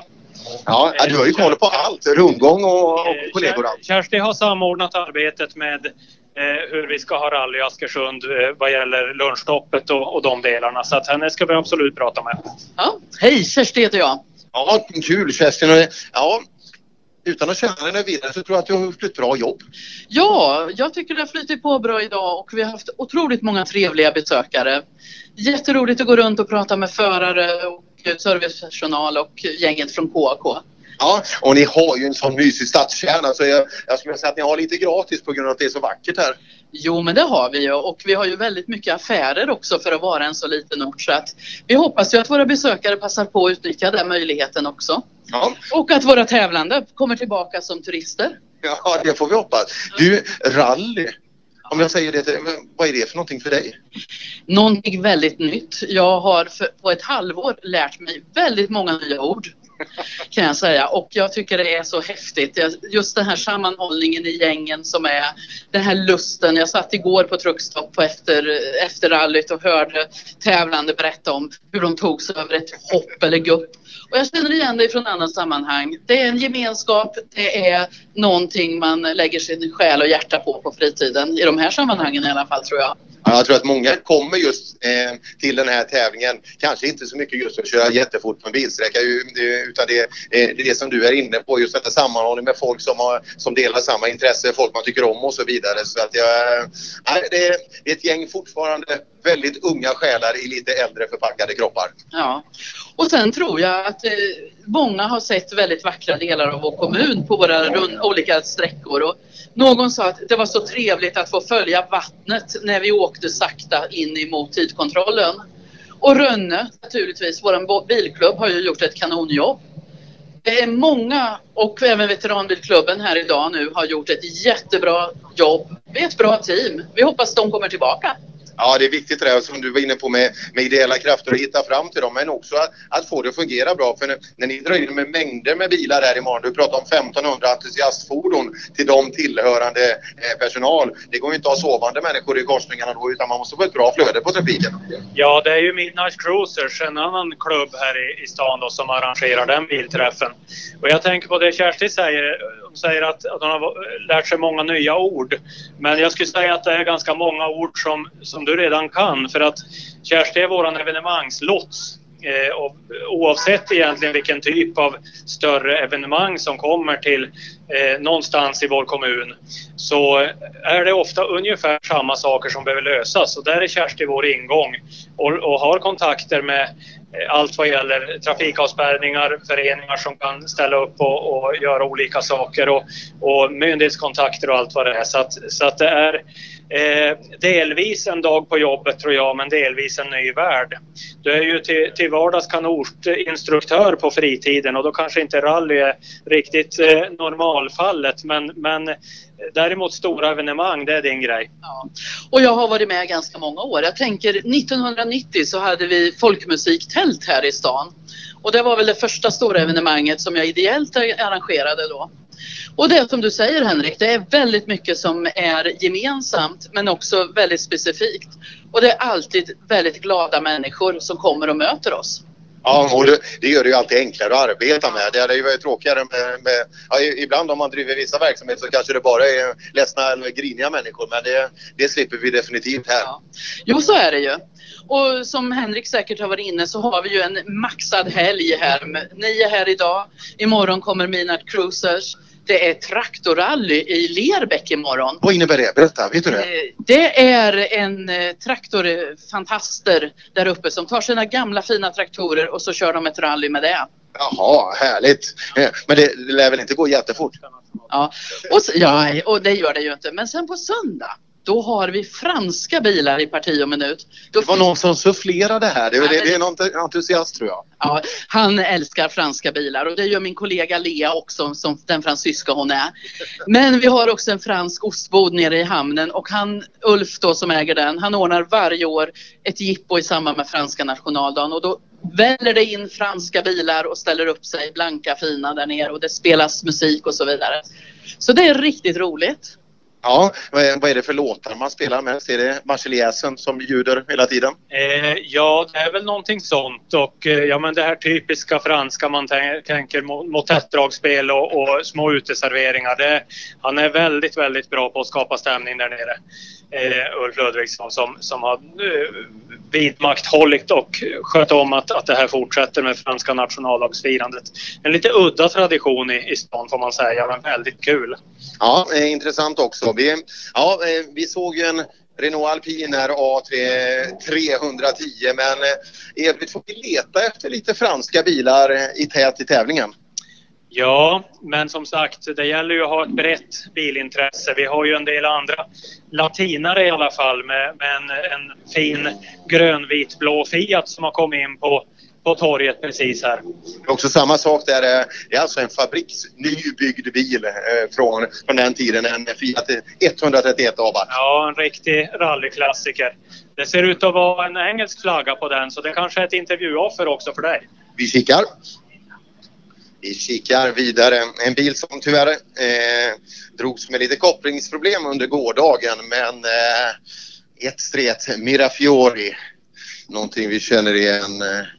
Ja, du har ju koll på allt. Rundgång och, och kollegor och allt. Kersti har samordnat arbetet med eh, hur vi ska ha rally i Askersund eh, vad gäller lunchstoppet och, och de delarna. Så att henne ska vi absolut prata med. Ja. Hej, Kersti heter jag. Ja, kul Kerstin. Ja, utan att känna dig vidare så tror jag att du har gjort ett bra jobb. Ja, jag tycker det har flutit på bra idag och vi har haft otroligt många trevliga besökare. Jätteroligt att gå runt och prata med förare och servicepersonal och gänget från KAK. Ja, och ni har ju en sån mysig stadskärna så jag, jag skulle säga att ni har lite gratis på grund av att det är så vackert här. Jo, men det har vi ju och vi har ju väldigt mycket affärer också för att vara en så liten ort så att vi hoppas ju att våra besökare passar på att utnyttja den möjligheten också. Ja. Och att våra tävlande kommer tillbaka som turister. Ja, det får vi hoppas. Du, rally. Om jag säger det, till- men vad är det för någonting för dig? Någonting väldigt nytt. Jag har för, på ett halvår lärt mig väldigt många nya ord. Kan jag säga. Och jag tycker det är så häftigt. Just den här sammanhållningen i gängen som är den här lusten. Jag satt igår på truckstopp på efter, efter rallyt och hörde tävlande berätta om hur de tog sig över ett hopp eller gupp. Och jag känner igen det från andra sammanhang. Det är en gemenskap, det är någonting man lägger sin själ och hjärta på på fritiden. I de här sammanhangen i alla fall tror jag. Ja, Jag tror att många kommer just eh, till den här tävlingen, kanske inte så mycket just att köra jättefort på en bilsträcka eh, utan det, eh, det är det som du är inne på, just detta sammanhållning med folk som, har, som delar samma intresse, folk man tycker om och så vidare. Så att jag, är, det är ett gäng fortfarande väldigt unga själar i lite äldre förpackade kroppar. Ja. Och sen tror jag att eh, många har sett väldigt vackra delar av vår kommun på våra rund, olika sträckor. Och någon sa att det var så trevligt att få följa vattnet när vi åkte sakta in emot tidkontrollen. Och Rönne, naturligtvis, vår bilklubb har ju gjort ett kanonjobb. Det är många och även veteranbilklubben här idag nu har gjort ett jättebra jobb. Vi är ett bra team. Vi hoppas de kommer tillbaka. Ja, det är viktigt det där som du var inne på med, med ideella krafter och hitta fram till dem, men också att, att få det att fungera bra. För när, när ni drar in med mängder med bilar här imorgon, du pratar om 1500 entusiastfordon till dem tillhörande eh, personal. Det går ju inte att ha sovande människor i korsningarna då, utan man måste få ett bra flöde på trafiken. Ja, det är ju Midnight Cruisers, en annan klubb här i, i stan då, som arrangerar den bilträffen. Och jag tänker på det Kersti säger. Säger att, att hon har lärt sig många nya ord. Men jag skulle säga att det är ganska många ord som, som du redan kan. För att Kersti är våran evenemangslots. Eh, och oavsett egentligen vilken typ av större evenemang som kommer till eh, någonstans i vår kommun så är det ofta ungefär samma saker som behöver lösas och där är Kersti vår ingång och, och har kontakter med Eh, allt vad gäller trafikavspärrningar, föreningar som kan ställa upp och, och göra olika saker och, och myndighetskontakter och allt vad det är. Så att, så att det är eh, delvis en dag på jobbet tror jag, men delvis en ny värld. Du är ju till, till vardags kanotinstruktör på fritiden och då kanske inte rally är riktigt eh, normalfallet, men, men däremot stora evenemang, det är din grej. Ja. Och jag har varit med ganska många år. Jag tänker 1990 så hade vi folkmusiktält här i stan. Och det var väl det första stora evenemanget som jag ideellt arrangerade då. Och det är som du säger Henrik, det är väldigt mycket som är gemensamt men också väldigt specifikt. Och det är alltid väldigt glada människor som kommer och möter oss. Ja, och det, det gör det ju alltid enklare att arbeta med. Det hade ju varit tråkigare med... med ja, ibland om man driver vissa verksamheter så kanske det bara är ledsna eller griniga människor. Men det, det slipper vi definitivt här. Jo, så är det ju. Och som Henrik säkert har varit inne så har vi ju en maxad helg här. Ni är här idag. Imorgon kommer Midnight Cruisers. Det är traktorrally i Lerbäck imorgon. Vad innebär det? Berätta, vet du det? Eh, Det är en eh, traktorfantaster där uppe som tar sina gamla fina traktorer och så kör de ett rally med det. Jaha, härligt. Eh, Men det, lär väl inte gå jättefort? Ja, och, ja, och det gör det ju inte. Men sen på söndag, då har vi franska bilar i parti och minut. Då Det var någon som sufflerade här. Det, det, det är någon entusiast tror jag. Ja, han älskar franska bilar och det gör min kollega Lea också som den fransyska hon är. Men vi har också en fransk ostbod nere i hamnen och han, Ulf då som äger den, han ordnar varje år ett jippo i samband med franska nationaldagen och då väller det in franska bilar och ställer upp sig blanka fina där nere och det spelas musik och så vidare. Så det är riktigt roligt. Ja, vad är, det för låtar man spelar mest? Är det Marseljäsen som ljuder hela tiden? Eh, ja, det är väl någonting sånt. Och eh, ja, men det här typiska franska man tän- tänker mo- motettdragspel och, och små uteserveringar. Det, han är väldigt, väldigt bra på att skapa stämning där nere. Eh, Ulf Ludvigsson som, som har eh, vidmakthållit och sköt om att, att det här fortsätter med franska nationaldagsfirandet. En lite udda tradition i, i stan får man säga, men väldigt kul. Ja, eh, intressant också. Vi, ja, eh, vi såg ju en Renault Alpine här A310 men eh, Edvin, i övrigt får vi leta efter lite franska bilar eh, i tät i tävlingen. Ja, men som sagt, det gäller ju att ha ett brett bilintresse. Vi har ju en del andra latinare i alla fall med, med en, en fin grönvitblå Fiat som har kommit in på, på torget precis här. Också samma sak där. eh, Det är alltså en fabriksnybyggd bil eh, från, från den tiden. En Fiat 131 Abarth. Ja, en riktig rallyklassiker. Det ser ut att vara en engelsk flagga på den så det kanske är ett intervjuoffer också för dig. Vi kikar. Vi kikar vidare. En bil som tyvärr eh, drogs med lite kopplingsproblem under gårdagen men eh, ett stret Mirafiori. Någonting vi känner igen. eh.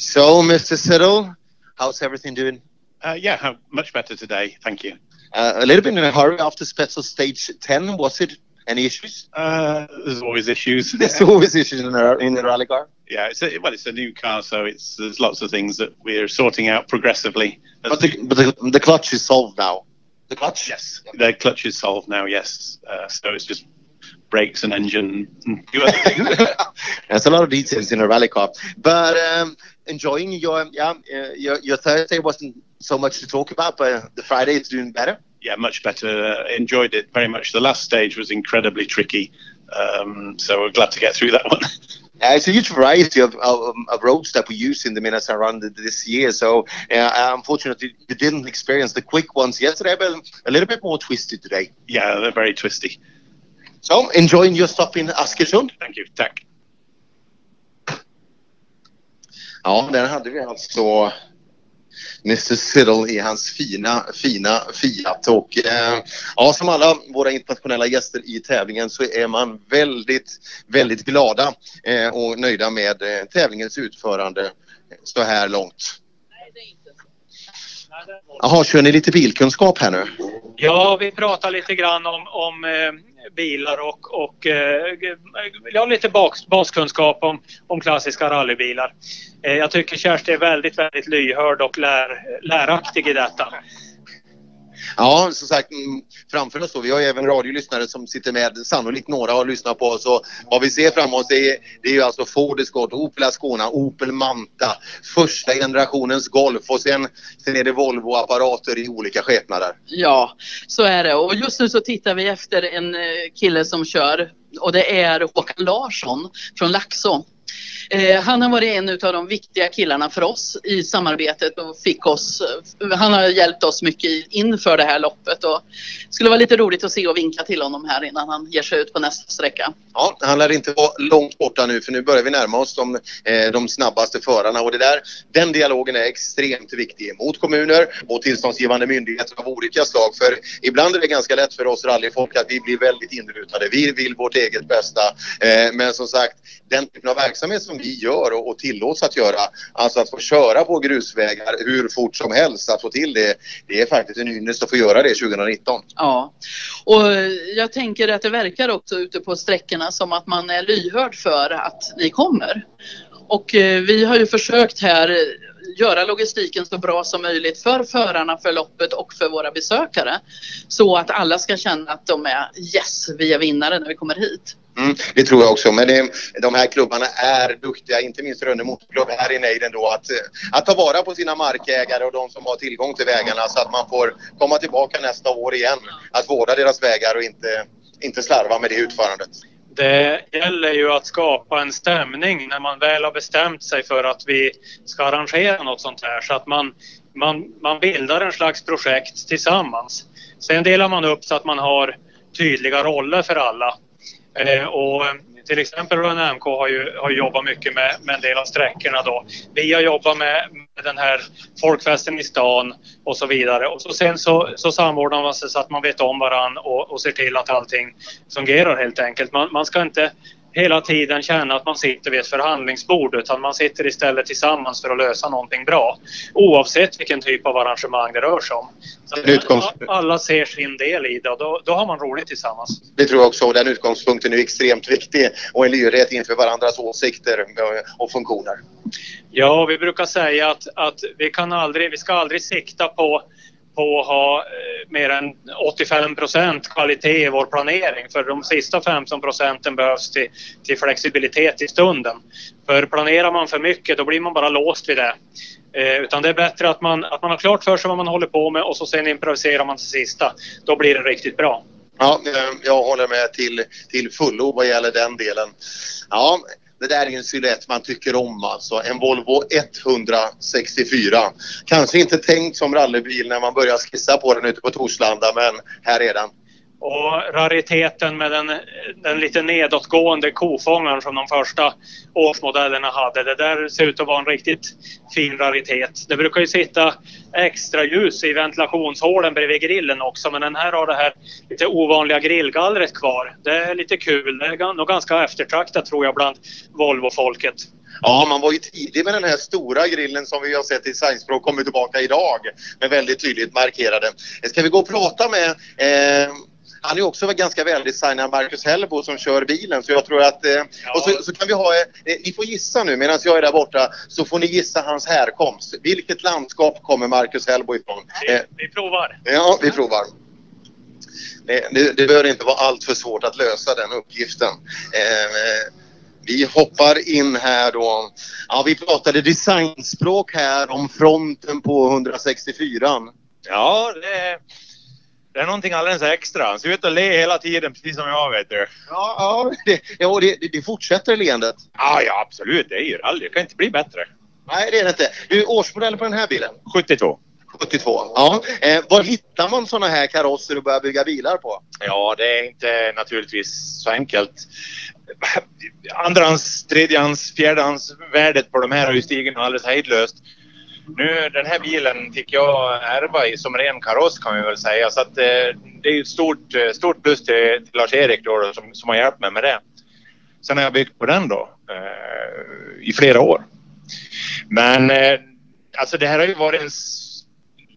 So Mr Siddle, how's everything doing? Uh, yeah, much better today. Thank you. Uh, a little bit in a hurry after special stage 10. Was it any issues? Uh, there's always issues. There's always issues in the, in a rally car. yeah, it's a, well, it's a new car, so it's there's lots of things that we're sorting out progressively. But the, but the, the clutch is solved now. The clutch? Yes, the clutch is solved now. Yes, uh, so it's just brakes and engine. That's a few other things. There's a lot of details in a rally car. But um, enjoying your, yeah, uh, your your Thursday wasn't so much to talk about, but the Friday is doing better. yeah, much better. Uh, enjoyed it very much. The last stage was incredibly tricky, um, so we're glad to get through that one. Uh, it's a huge variety of, of, of roads that we use in the Minas Run this year. So, uh, unfortunately, you didn't experience the quick ones yesterday, but a little bit more twisted today. yeah, they're very twisty. So, enjoying your stop in Askersund. Thank you. Tack. Ja, där hade vi alltså Mr Siddle i hans fina, fina Fiat. Och eh, ja, som alla våra internationella gäster i tävlingen så är man väldigt, väldigt glada eh, och nöjda med eh, tävlingens utförande så här långt. Jaha, kör ni lite bilkunskap här nu? Ja, vi pratar lite grann om, om eh, bilar och, och eh, ja, lite bas, baskunskap om, om klassiska rallybilar. Eh, jag tycker Kersti är väldigt, väldigt lyhörd och lär, läraktig i detta. Ja, som sagt, mm, framför oss då. Vi har ju även radiolyssnare som sitter med. Sannolikt några har lyssnat på oss. Och vad vi ser framför oss det är, det är ju alltså Ford Escort, Opel Ascona, Opel Manta, första generationens Golf och sen, sen är det Volvo-apparater i olika skepnader. Ja, så är det. Och just nu så tittar vi efter en eh, kille som kör och det är Håkan Larsson från Laxå. Eh, han har varit en av de viktiga killarna för oss i samarbetet och fick oss, han har hjälpt oss mycket inför det här loppet och det skulle vara lite roligt att se och vinka till honom här innan han ger sig ut på nästa sträcka. Ja, han lär inte vara långt borta nu för nu börjar vi närma oss de, eh, de snabbaste förarna och det där, den dialogen är extremt viktig mot kommuner och tillståndsgivande myndigheter av olika slag. För ibland är det ganska lätt för oss rallyfolk att vi blir väldigt inrutade. Vi vill vårt eget bästa. Eh, men som sagt, den typen av verksamhet som vi gör och, och tillåts att göra, alltså att få köra på grusvägar hur fort som helst, att få till det, det är faktiskt en ynnest att få göra det 2019. Ja, och eh, jag tänker att det verkar också ute på sträckorna som att man är lyhörd för att ni kommer. Och eh, vi har ju försökt här eh, göra logistiken så bra som möjligt för förarna för loppet och för våra besökare. Så att alla ska känna att de är yes, vi är vinnare när vi kommer hit. Mm, det tror jag också. Men det, de här klubbarna är duktiga, inte minst Rönne Motorklubb här i nejden då, att, att ta vara på sina markägare och de som har tillgång till vägarna så att man får komma tillbaka nästa år igen. Att vårda deras vägar och inte, inte slarva med det utförandet. Det gäller ju att skapa en stämning när man väl har bestämt sig för att vi ska arrangera något sånt här så att man, man, man bildar en slags projekt tillsammans. Sen delar man upp så att man har tydliga roller för alla. Eh, och eh, till exempel Rönne MK har ju har jobbat mycket med, med en del av sträckorna då. Vi har jobbat med, med den här folkfesten i stan och så vidare. Och så sen så, så samordnar man sig så att man vet om varann och, och ser till att allting fungerar helt enkelt. Man, man ska inte hela tiden känna att man sitter vid ett förhandlingsbord utan man sitter istället tillsammans för att lösa någonting bra. Oavsett vilken typ av arrangemang det rör sig om. Så att alla ser sin del i det och då, då har man roligt tillsammans. Det tror jag också och den utgångspunkten är extremt viktig och en lyhördhet inför varandras åsikter och funktioner. Ja, vi brukar säga att, att vi, kan aldrig, vi ska aldrig sikta på på att ha eh, mer än 85 procent kvalitet i vår planering. För de sista 15 procenten behövs till, till flexibilitet i stunden. För planerar man för mycket då blir man bara låst vid det. Eh, utan det är bättre att man, att man har klart för sig vad man håller på med och så sen improviserar man till sista. Då blir det riktigt bra. Ja, eh, jag håller med till, till fullo vad gäller den delen. Ja, det där är en silhuett man tycker om alltså. En Volvo 164. Kanske inte tänkt som rallybil när man börjar skissa på den ute på Torslanda men här är den. Och rariteten med den, den lite nedåtgående kofångaren som de första årsmodellerna hade. Det där ser ut att vara en riktigt fin raritet. Det brukar ju sitta extra ljus i ventilationshålen bredvid grillen också men den här har det här lite ovanliga grillgallret kvar. Det är lite kul. Det är nog ganska eftertraktat tror jag bland Volvo-folket. Ja, man var ju tidig med den här stora grillen som vi har sett i Science kommer tillbaka idag med väldigt tydligt markerade. Ska vi gå och prata med eh, han är också ganska väldesignad, Marcus Hellbo, som kör bilen. Så jag tror att... Eh, ja. Och så, så, kan vi ha... Eh, ni får gissa nu medan jag är där borta så får ni gissa hans härkomst. Vilket landskap kommer Marcus Hellbo ifrån? Vi, eh, vi provar. Ja, vi provar. Det, det, det behöver inte vara allt för svårt att lösa den uppgiften. Eh, vi hoppar in här då. Ja, vi pratade designspråk här om fronten på 164. Ja, det det är någonting alldeles extra. Han ser ut att le hela tiden, precis som jag vet du. Ja, ja, det, ja det, det fortsätter leendet. Ja, ja, absolut. Det är ju rally. Det kan inte bli bättre. Nej, det är det inte. Du, årsmodell på den här bilen? 72. 72, ja. Eh, var hittar man sådana här karosser och börjar bygga bilar på? Ja, det är inte naturligtvis så enkelt. Andrahands, tredjehands, fjärdehands värdet på de här har ju stigit alldeles hejdlöst. Nu, den här bilen fick jag ärva i som ren kaross kan vi väl säga. Så att, eh, det är ett stort, eh, stort plus till, till Lars-Erik då, då, som, som har hjälpt mig med det. Sen har jag byggt på den då eh, i flera år. Men eh, alltså det här har ju varit en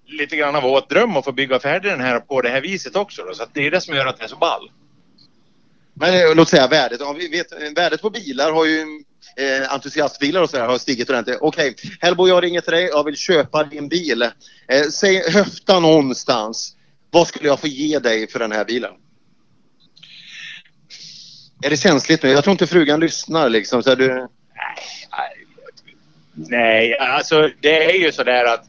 lite grann av vår dröm att få bygga färdig den här på det här viset också. Då, så det är det som gör att den är så ball. Men eh, låt säga värdet. Ja, vi vet, eh, värdet på bilar har ju eh, entusiastbilar och sådär har stigit ordentligt. Okej, okay. Hellbo jag ringer till dig. Jag vill köpa din bil. Eh, säg höfta någonstans. Vad skulle jag få ge dig för den här bilen? Är det känsligt nu? Jag tror inte frugan lyssnar liksom. Så du... nej, alltså det är ju sådär att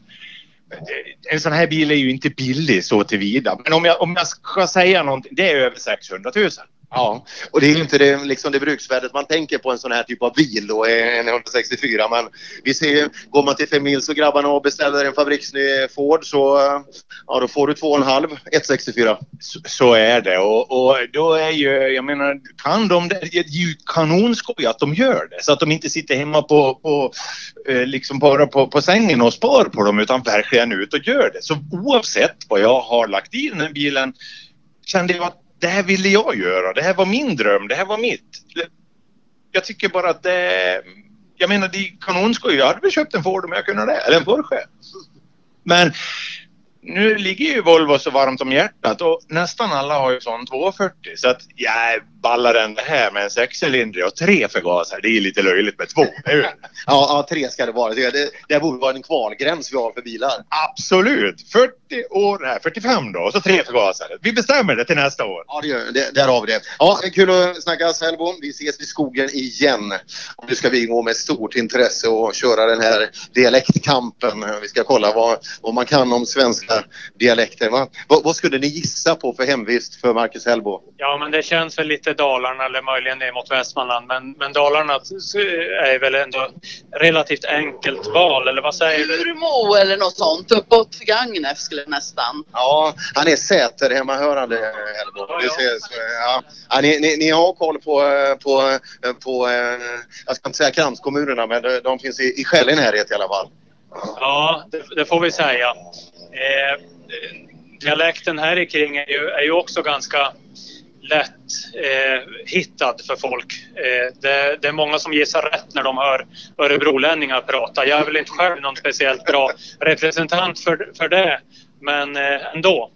eh, en sån här bil är ju inte billig så tillvida. Men om jag, om jag ska säga någonting, det är över 600 000. Ja, och det är inte det, liksom det bruksvärdet man tänker på en sån här typ av bil då, en 164. Men vi ser ju, går man till Femils och grabbarna och beställer en fabriksny Ford så ja, då får du 2,5 164. Så, så är det och, och då är ju, jag menar, kan de det? Det är ju kanonskoj att de gör det så att de inte sitter hemma på, på eh, liksom bara på, på sängen och spar på dem utan verkligen ut och gör det. Så oavsett vad jag har lagt i den här bilen kände jag att det här ville jag göra. Det här var min dröm. Det här var mitt. Jag tycker bara att det... Jag menar, det är kanonskoj. Jag hade väl köpt en Ford om jag kunde det. Eller en Porsche. Men nu ligger ju Volvo så varmt om hjärtat och nästan alla har ju sån 240 så att jag ballar än det här med en sexcylindrig och tre förgasare. Det är lite löjligt med två. Ja, ja, tre ska det vara. Det, det, borde vara en kvalgräns vi har för bilar. Absolut! 40 år här, 45 då och så tre förgasare. Vi bestämmer det till nästa år. Ja, det gör det. Där har vi det. Ja, kul att snacka Sellbo. Vi ses i skogen igen. Nu ska vi gå med stort intresse och köra den här dialektkampen. Vi ska kolla vad, vad man kan om svenska dialekter. Va? Vad, vad skulle ni gissa på för hemvist för Marcus Hellbo? Ja, men det känns väl lite Dalarna eller möjligen ner mot Västmanland. Men, men Dalarna är väl ändå relativt enkelt val, eller vad säger du? Urmo eller något sånt. Uppåt Gagnef skulle nästan. Ja, han är Säter hemmahörande. Ja, ja. ja. ja ni, ni, ni, har koll på, på, på, jag ska inte säga kranskommunerna, men de finns i, i skälig närhet i alla fall. Ja, det, det får vi säga. Eh, dialekten här kring är ju, är ju också ganska lätt eh, hittad för folk. Eh, det, det, är många som gissar rätt när de hör örebrolänningar prata. Jag är väl inte själv någon speciellt bra representant för, för det, men eh, ändå.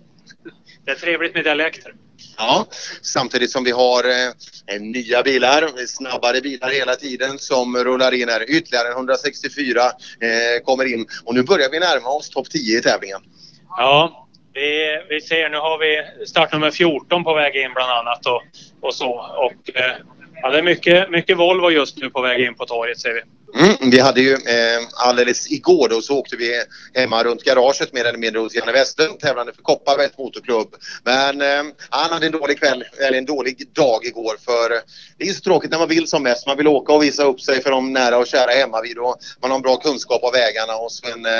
Det är trevligt med dialekter. Ja, samtidigt som vi har eh, nya bilar, snabbare bilar hela tiden som rullar in här. Ytterligare 164 eh, kommer in och nu börjar vi närma oss topp 10 i tävlingen. Ja, vi, vi ser nu har vi startnummer 14 på väg in bland annat och, och så. Och, eh, ja, det är mycket, mycket Volvo just nu på väg in på torget ser vi. Mm, vi hade ju eh, alldeles igår då så åkte vi hemma runt garaget mer eller mindre hos Janne Westlund tävlande för Kopparbergs motorklubb. Men eh, han hade en dålig kväll, eller en dålig dag igår för det är så tråkigt när man vill som mest. Man vill åka och visa upp sig för de nära och kära hemma vid och man har en bra kunskap av vägarna och sen eh,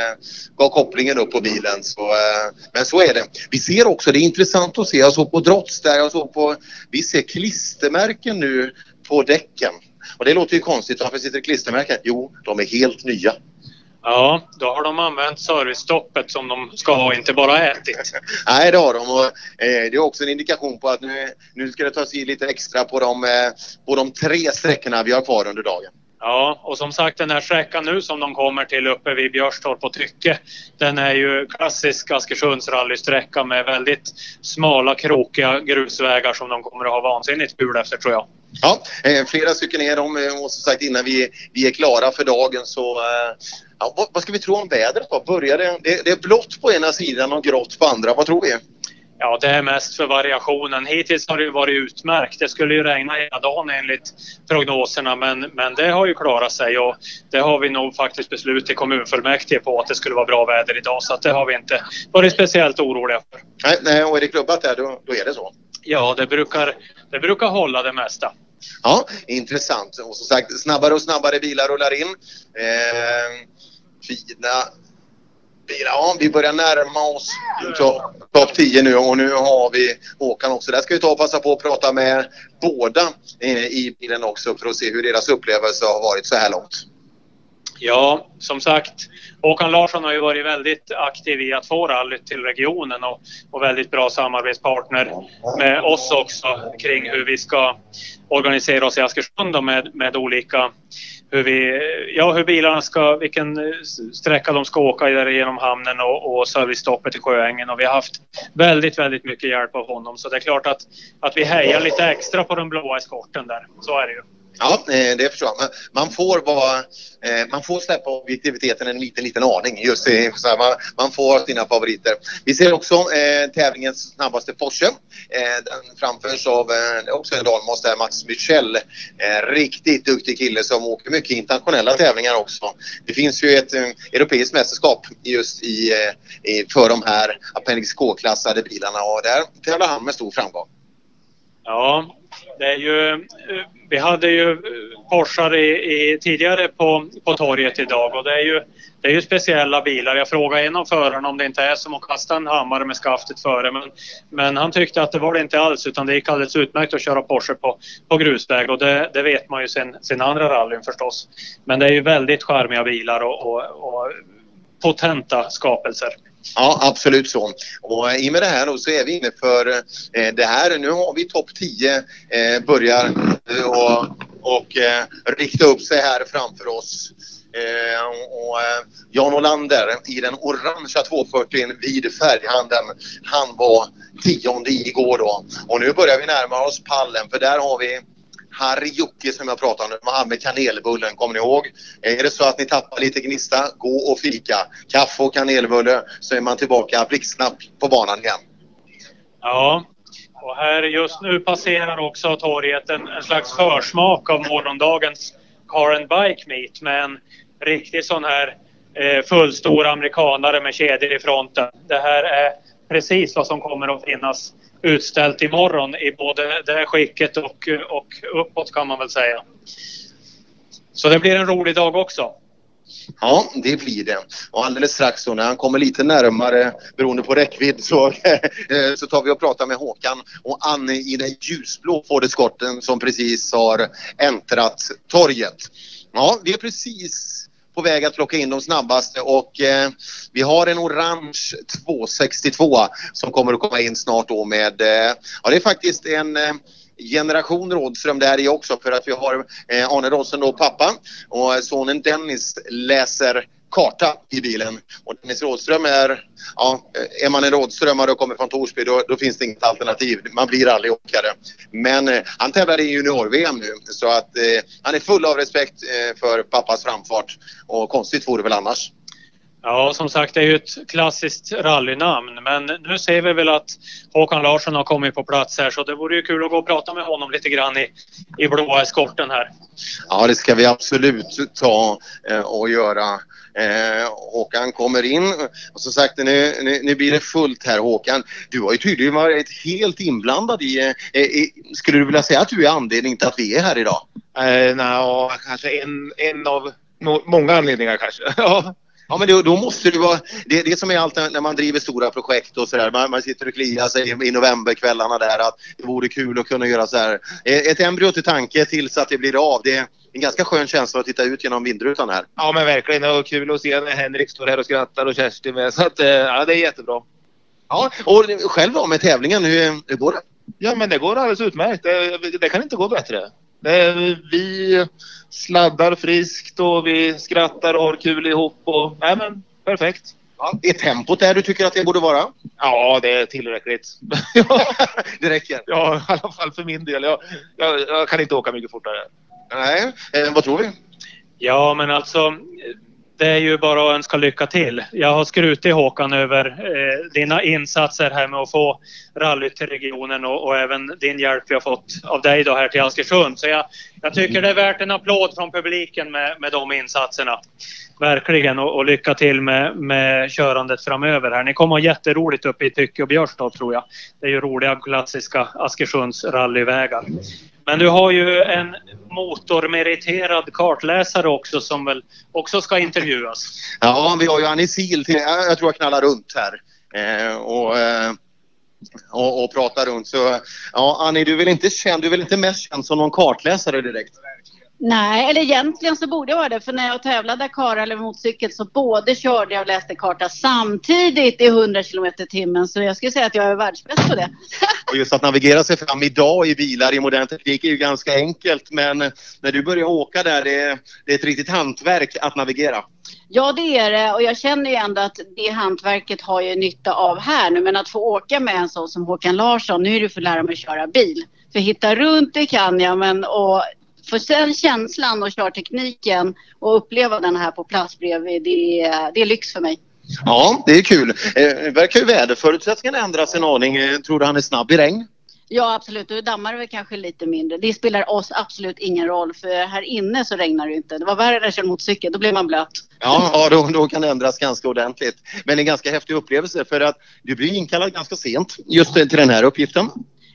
gav kopplingen upp på bilen. Så, eh, men så är det. Vi ser också, det är intressant att se, jag såg på Drotts där, jag såg på, vi ser klistermärken nu på däcken. Och det låter ju konstigt. Varför sitter det klistermärken? Jo, de är helt nya. Ja, då har de använt servicestoppet som de ska ha, inte bara ätit. Nej, det har de. Och, eh, det är också en indikation på att nu, nu ska det tas i lite extra på de, eh, på de tre sträckorna vi har kvar under dagen. Ja, och som sagt den här sträckan nu som de kommer till uppe vid Björstorp och Tycke. Den är ju klassisk Askersunds rallysträcka med väldigt smala krokiga grusvägar som de kommer att ha vansinnigt kul efter tror jag. Ja, eh, flera stycken är de eh, och som sagt innan vi, vi är klara för dagen så eh, ja, vad, vad, ska vi tro om vädret då? Börjar det, det, det är blått på ena sidan och grått på andra. Vad tror vi? Ja, det är mest för variationen. Hittills har det varit utmärkt. Det skulle ju regna hela dagen enligt prognoserna men, men det har ju klarat sig och det har vi nog faktiskt beslut i kommunfullmäktige på att det skulle vara bra väder idag så att det har vi inte varit speciellt oroliga för. Nej, nej och är det klubbat där då, då är det så? Ja, det brukar, det brukar hålla det mesta. Ja, intressant. Och som sagt, snabbare och snabbare bilar rullar in. Eh, fina bilar. Ja, vi börjar närma oss topp 10 nu och nu har vi Håkan också. Där ska vi ta och passa på att prata med båda eh, i bilen också för att se hur deras upplevelse har varit så här långt. Ja, som sagt, Håkan Larsson har ju varit väldigt aktiv i att få rallyt till regionen och, och väldigt bra samarbetspartner med oss också kring hur vi ska organisera oss i Askersund med, med olika hur, vi, ja, hur bilarna ska, vilken sträcka de ska åka där genom hamnen och, och servicestoppet i Sjöängen och vi har haft väldigt, väldigt mycket hjälp av honom så det är klart att, att vi hejar lite extra på den blåa eskorten där. Så är det ju. Ja, eh, det förstår jag. Man får, vara, eh, man får släppa objektiviteten en liten, liten aning. Just eh, så här, man, man får sina favoriter. Vi ser också eh, tävlingens snabbaste Porsche. Eh, den framförs av eh, också en dalmas där, Max Michel. Eh, riktigt duktig kille som åker mycket internationella tävlingar också. Det finns ju ett eh, europeiskt mästerskap just i, i, för de här Appendix K-klassade bilarna och där tävlar han med stor framgång. Ja, Det är ju, eh, vi hade ju eh, Porschar i, i, tidigare på, på torget idag och det är, ju, det är ju speciella bilar. Jag frågade en av förarna om det inte är som att kasta en hammare med skaftet före men, men han tyckte att det var det inte alls utan det gick alldeles utmärkt att köra Porsche på, på grusväg och det, det vet man ju sen, sen andra rallyn förstås. Men det är ju väldigt charmiga bilar och, och, och potenta skapelser. Ja, absolut så. Och i och med det här då så är vi inne för eh, det här. Nu har vi topp 10 eh, börjar eh, och, och eh, rikta upp sig här framför oss. Eh, och, eh, Jan Olander i den orangea 240 vid färghandeln. Han var tionde igår då. Och nu börjar vi närma oss pallen för där har vi Harry Jocke som jag pratade om, han med kanelbullen, kommer ni ihåg? Är det så att ni tappar lite gnista, gå och fika. Kaffe och kanelbulle så är man tillbaka blixtsnabbt på banan igen. Ja, och här just nu passerar också torget en, en slags försmak av morgondagens Car and Bike Meet med en riktig sån här eh, fullstor amerikanare med kedjor i fronten. Det här är precis vad som kommer att finnas utställt imorgon i både det skicket och, och uppåt kan man väl säga. Så det blir en rolig dag också. Ja, det blir det. Och alldeles strax då när han kommer lite närmare beroende på räckvidd så, eh, så tar vi och pratar med Håkan och Anne i den ljusblå Ford Escorten som precis har äntrat torget. Ja, vi är precis på väg att plocka in de snabbaste och eh, vi har en orange 262 som kommer att komma in snart då med, eh, ja det är faktiskt en eh, generation Rådström där i också för att vi har eh, Arne Rådström då pappa. Och eh, sonen Dennis läser karta i bilen. Och Dennis Rådström är, ja, är man en rådströmare och kommer från Torsby då, då finns det inget alternativ. Man blir aldrig åkare. Men eh, han tävlar i junior-VM nu så att eh, han är full av respekt eh, för pappas framfart. Och konstigt vore väl annars. Ja, som sagt det är ju ett klassiskt rallynamn men nu ser vi väl att Håkan Larsson har kommit på plats här så det vore ju kul att gå och prata med honom lite grann i, i blåa eskorten här. Ja, det ska vi absolut ta eh, och göra. Eh, Håkan kommer in och som sagt nu, nu, nu, blir det fullt här Håkan. Du har ju tydligen varit helt inblandad i, eh, i skulle du vilja säga att du är anledningen till att vi är här idag? Eh, Nej, kanske en, en av no, många anledningar kanske. ja. Men då, då måste det vara, det, det som är allt när man driver stora projekt och sådär, man, man sitter och kliar sig i novemberkvällarna där att det vore kul att kunna göra så här. Ett embryo till tanke tills att det blir av. Det en ganska skön känsla att titta ut genom vindrutan här. Ja men verkligen och kul att se när Henrik står här och skrattar och Kerstin med så att ja det är jättebra. Ja och själv då med tävlingen, hur, hur går det? Ja men det går alldeles utmärkt. Det, det kan inte gå bättre. Det, vi sladdar friskt och vi skrattar och har kul ihop. Och, nej men perfekt. Ja, är tempot där du tycker att det borde vara? Ja, det är tillräckligt. det räcker? Ja, i alla fall för min del. Jag, jag, jag kan inte åka mycket fortare. Nej, eh, vad tror vi? Ja, men alltså det är ju bara att önska lycka till. Jag har skrutit Håkan över eh, dina insatser här med att få rallyt till regionen och, och, även din hjälp vi har fått av dig då här till Askersund. Så jag, jag tycker det är värt en applåd från publiken med, med de insatserna. Verkligen och, och lycka till med, med körandet framöver här. Ni kommer ha jätteroligt uppe i Tycke och Björstad tror jag. Det är ju roliga klassiska Askersunds rallyvägar. Men du har ju en motormeriterad kartläsare också som väl också ska intervjuas. Ja, vi har ju Annie Sil till, jag tror jag knallar runt här. Eh, och, eh, och, och pratar runt. Så ja, Annie, du är väl inte känd, du är väl inte mest känd som någon kartläsare direkt? Nej, eller egentligen så borde jag vara det. För när jag tävlade Dakar eller motorcykel så både körde jag och läste karta samtidigt i 100 km timmen. Så jag skulle säga att jag är världsbäst på det. och just att navigera sig fram idag i bilar i modern teknik är ju ganska enkelt. Men när du börjar åka där, det är, det är ett riktigt hantverk att navigera. Ja, det är det. Och jag känner ju ändå att det hantverket har jag nytta av här nu. Men att få åka med en sån som Håkan Larsson, nu är det för att lära mig att köra bil. För hitta runt det kan jag, men och få sen känslan och körtekniken och uppleva den här på plats bredvid, det, är, det är lyx för mig. Ja, det är kul. Eh, verkar ju väderförutsättningarna ändras en aning. Eh, tror du han är snabb i regn? Ja absolut, då dammar det väl kanske lite mindre. Det spelar oss absolut ingen roll för här inne så regnar det inte. Det var värre när jag körde motorcykel, då blev man blöt. Ja, ja då, då kan det ändras ganska ordentligt. Men en ganska häftig upplevelse för att du blir inkallad ganska sent just till den här uppgiften.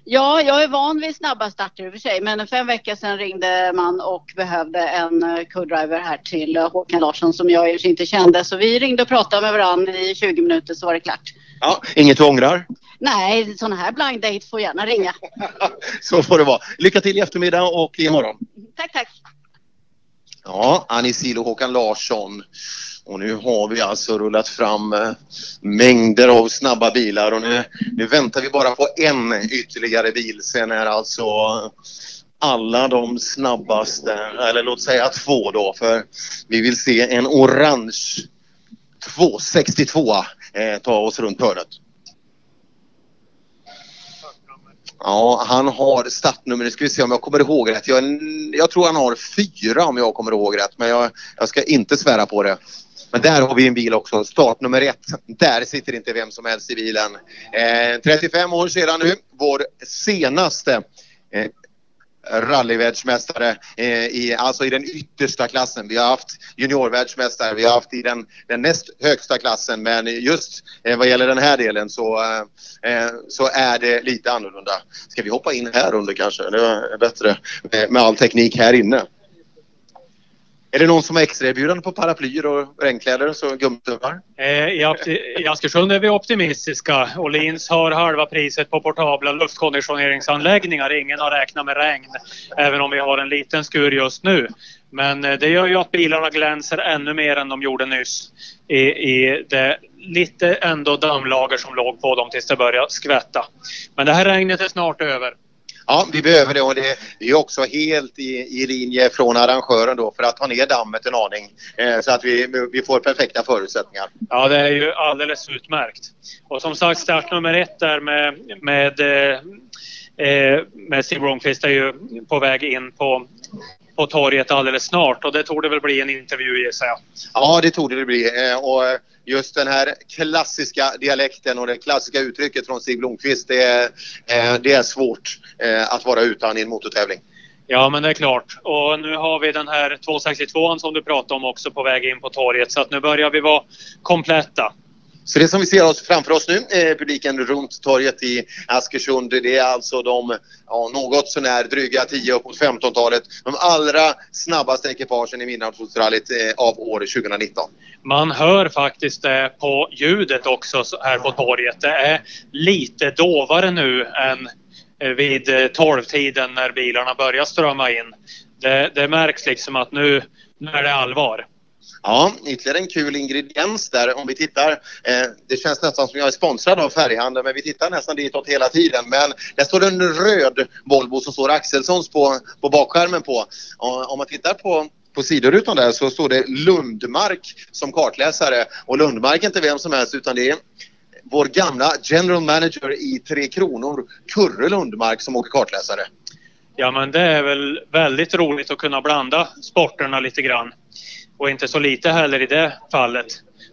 Ja, jag är van vid snabba starter i och för sig, men fem veckor sedan ringde man och behövde en eh, co-driver här till eh, Håkan Larsson som jag i inte kände. Så vi ringde och pratade med varandra i 20 minuter så var det klart. Ja, inget du ångrar? Nej, sådana här blind date får gärna ringa. Så får det vara. Lycka till i eftermiddag och imorgon. Tack, tack. Ja, Annie Sil och Håkan Larsson. Och nu har vi alltså rullat fram eh, mängder av snabba bilar och nu, nu väntar vi bara på en ytterligare bil. Sen är alltså alla de snabbaste, eller låt säga två då, för vi vill se en orange 262 eh, ta oss runt hörnet. Ja, han har startnummer, nu ska vi se om jag kommer ihåg rätt. Jag, jag tror han har fyra om jag kommer ihåg rätt, men jag, jag ska inte svära på det. Men där har vi en bil också, startnummer ett. Där sitter inte vem som helst i bilen. Eh, 35 år sedan nu, vår senaste eh, rallyvärldsmästare eh, i, alltså i den yttersta klassen. Vi har haft juniorvärldsmästare, vi har haft i den, den näst högsta klassen men just eh, vad gäller den här delen så, eh, eh så är det lite annorlunda. Ska vi hoppa in här under kanske? Det är bättre med, med all teknik här inne. Är det någon som har extraerbjudande på paraplyer och regnkläder och gummitumlar? Eh, I, Askersund är vi optimistiska. Åhlins har halva priset på portabla luftkonditioneringsanläggningar. Ingen har räknat med regn, även om vi har en liten skur just nu. Men eh, det gör ju att bilarna glänser ännu mer än de gjorde nyss i, i det lite ändå dammlager som låg på dem tills det började skvätta. Men det här regnet är snart över. Ja, vi behöver det och det är också helt i, i linje från arrangören då för att ta ner dammet en aning eh, så att vi, vi får perfekta förutsättningar. Ja, det är ju alldeles utmärkt. Och som sagt, start nummer ett där med, med, eh, eh med Steve Blomqvist är ju på väg in på på torget alldeles snart och det tog det väl bli en intervju gissar jag. Ja, det tog det bli. Eh, och just den här klassiska dialekten och det klassiska uttrycket från Stig Blomqvist, det är, eh, det är svårt eh, att vara utan i en motortävling. Ja, men det är klart. Och nu har vi den här 262 som du pratade om också på väg in på torget så att nu börjar vi vara kompletta. Så det som vi ser oss framför oss nu, eh, publiken runt torget i Askersund, det är alltså de ja, något sånär dryga 10 uppåt 15-talet. De allra snabbaste ekipagen i Midnattsrallyt eh, av år 2019. Man hör faktiskt det på ljudet också här på torget. Det är lite dovare nu än eh, vid eh, 12-tiden när bilarna börjar strömma in. Det, det märks liksom att nu, nu är det allvar. Ja, ytterligare en kul ingrediens där. Om vi tittar, eh, det känns nästan som jag är sponsrad av färghandeln, men vi tittar nästan ditåt hela tiden. Men där står det en röd Volvo som står Axelssons på, på bakskärmen på. Och, om man tittar på på sidorutan där så står det Lundmark som kartläsare. Och Lundmark är inte vem som helst utan det är vår gamla general manager i Tre Kronor, Kurre Lundmark, som åker kartläsare. Ja men det är väl väldigt roligt att kunna blanda sporterna lite grann. Och inte så lite heller i det fallet.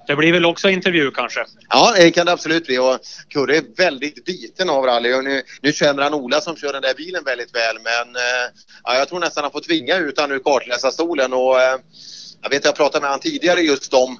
Det blir väl också intervju kanske? Ja, det kan det absolut bli. Och Kurre är väldigt biten av rally. Och nu, nu känner han Ola som kör den där bilen väldigt väl. Men eh, ja, jag tror nästan han får tvinga ut honom ur kartläsarstolen. Och, eh, jag vet att jag pratade med honom tidigare just om,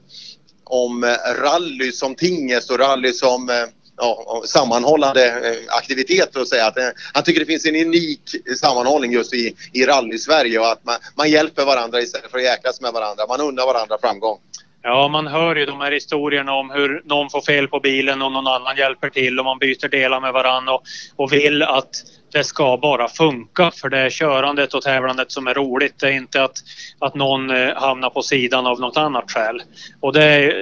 om rally som tingest och rally som eh, ja, sammanhållande eh, aktivitet att säga. Att, eh, han tycker det finns en unik sammanhållning just i, i rally-Sverige och att man, man hjälper varandra istället för att jäklas med varandra. Man unnar varandra framgång. Ja, man hör ju de här historierna om hur någon får fel på bilen och någon annan hjälper till och man byter delar med varandra och, och vill att det ska bara funka för det är körandet och tävlandet som är roligt. Det är inte att, att någon eh, hamnar på sidan av något annat skäl. Och det är, eh,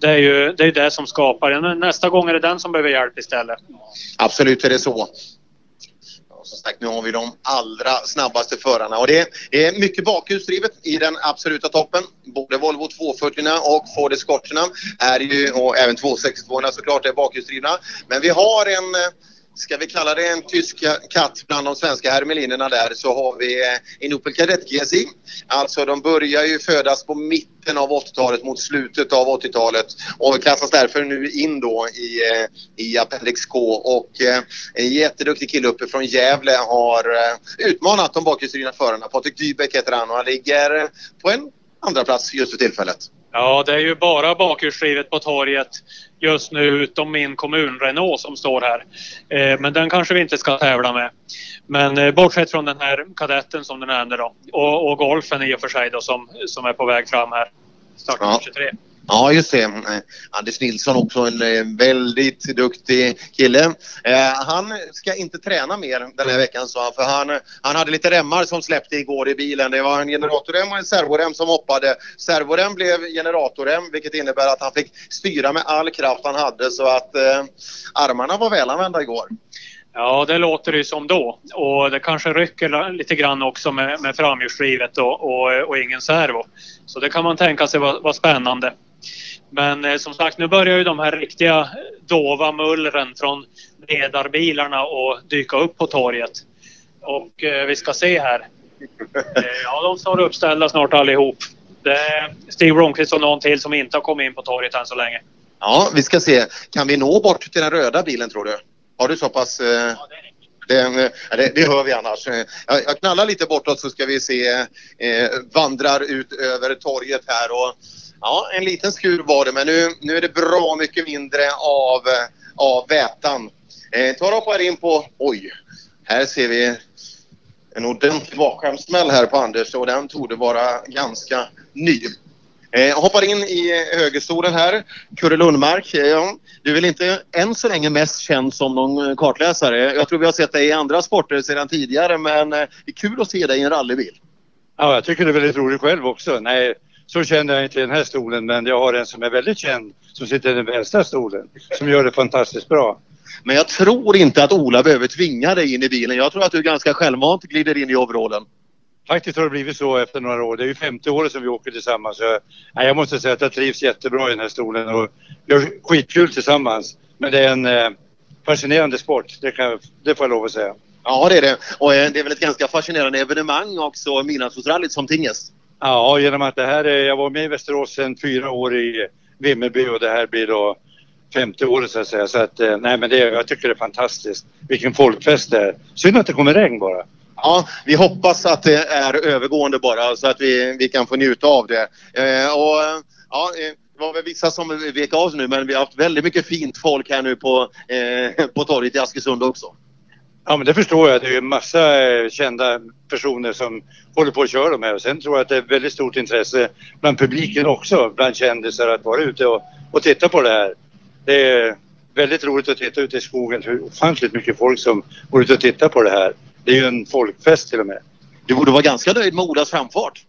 det är ju det, är det som skapar. Nästa gång är det den som behöver hjälp istället. Absolut är det så. Som sagt, nu har vi de allra snabbaste förarna och det är mycket bakhjulsdrivet i den absoluta toppen. Både Volvo 240 och Ford Escorterna är ju, och även 262 såklart är bakhjulsdrivna. Men vi har en eh, ska vi kalla det en tysk katt bland de svenska hermelinerna där så har vi eh, en Opel Kadett GSI. Alltså de börjar ju födas på mitten av 80-talet mot slutet av 80-talet och klassas därför nu in då i, eh, i Appendix K och eh, en jätteduktig kille uppe från Gävle har utmanat de bakhjulsdrivna förarna. Patrik Dybeck heter han och han ligger på en andra plats just för tillfället. Ja, det är ju bara bakhjulsdrivet på torget just nu utom min kommun Renault som står här. Eh, men den kanske vi inte ska tävla med. Men eh, bortsett från den här kadetten som du nämnde då och, och golfen i och för sig då som, som är på väg fram här. Start Ja. 23. Ja, just det. Mm, eh, Anders Nilsson också en eh, väldigt duktig kille. Eh, han ska inte träna mer den här veckan sa han, för han, han hade lite remmar som släppte igår i bilen. Det var en generatorrem och en servorem som hoppade. Servorem blev generatorrem vilket innebär att han fick styra med all kraft han hade så att eh, armarna var välanvända igår. Ja, det låter det ju som då. Och det kanske rycker lite grann också med, med framhjulsdrivet och, och, och ingen servo. Så det kan man tänka sig var, var spännande. Men eh, som sagt, nu börjar ju de här riktiga dova mullren från ledarbilarna att dyka upp på torget. Och eh, vi ska se här. Eh, ja, de står uppställda snart allihop. Det är Steve Ronquist och någon till som inte har kommit in på torget än så länge. Ja, vi ska se. Kan vi nå bort till den röda bilen tror du? Har du så pass... Eh, den, eh, ja, det, det hör vi annars. Eh, Jag, jag knallar lite bortåt så ska vi se eh, vandrar ut över torget här och ja, en liten skur var det men nu, nu är det bra mycket mindre av, av vätan. Eh, tar och hoppar in på, oj, här ser vi en ordentlig bakskärmssmäll här på Anders och den torde vara ganska ny. Eh, hoppar in i högerstolen här. Kurre Lundmark, eh, ja, du är väl inte än så länge mest känd som någon eh, kartläsare. Jag tror vi har sett dig i andra sporter sedan tidigare men eh, det är kul att se dig i en rallybil. Ja, jag tycker det är väldigt roligt själv också. Nej, så känner jag inte den här stolen, men jag har en som är väldigt känd som sitter i den vänstra stolen som gör det fantastiskt bra. Men jag tror inte att Ola behöver tvinga dig in i bilen. Jag tror att du ganska självmant glider in i overallen. Faktiskt har det blivit så efter några år. Det är ju 50 år som vi åker tillsammans. Jag, nej, jag måste säga att jag trivs jättebra i den här stolen och vi har skitkul tillsammans. Men det är en eh, fascinerande sport, det, kan, det får jag lov att säga. Ja, det är det. Och eh, det är väl ett ganska fascinerande evenemang också, Midnattsrallyt som tingest. Ja, genom att det här är, jag var med i Västerås sedan fyra år i Vimmerby och det här blir då femte året så att säga. Så att, eh, nej men det, jag tycker det är fantastiskt. Vilken folkfest det är. Synd att det kommer regn bara. Ja, vi hoppas att det är övergående bara så att vi, vi kan få njuta av det. Eh, och, ja, eh, det var väl vissa som vek av sig nu men vi har haft väldigt mycket fint folk här nu på, eh, på torget i Askersund också. Ja men det förstår jag. Det är ju en massa eh, kända personer som håller på att köra de här. Och sen tror jag att det är väldigt stort intresse bland publiken också, bland kändisar att vara ute och, och titta på det här. Det är väldigt roligt att titta ute i skogen hur ofantligt mycket folk som går ut och tittar på det här. Det är ju en folkfest till och med. Du borde vara ganska nöjd med Olas framfart.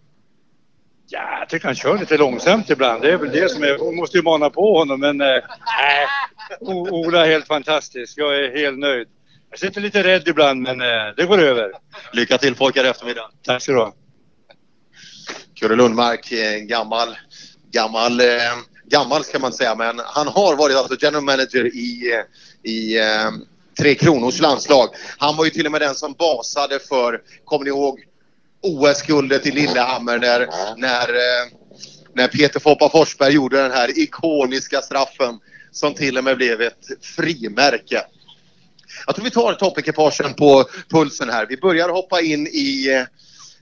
Ja, jag tycker han kör lite långsamt ibland. Det är väl det som är... Hon måste ju mana på honom men... eh, Nej, O- Ola är helt fantastisk. Jag är helt nöjd. Jag sitter lite rädd ibland men eh, det går över. Lycka till pojkar i eftermiddag. Tack så du ha. Kurre Lundmark, eh, gammal, gammal, eh, gammal ska man säga, men han har varit alltså general manager i, i Tre Kronors landslag. Han var ju till och med den som basade för, kommer ni ihåg, OS-guldet i Lillehammer när, när, när Peter Foppa Forsberg gjorde den här ikoniska straffen som till och med blev ett frimärke. Jag tror vi tar toppekipagen på pulsen här. Vi börjar hoppa in i eh,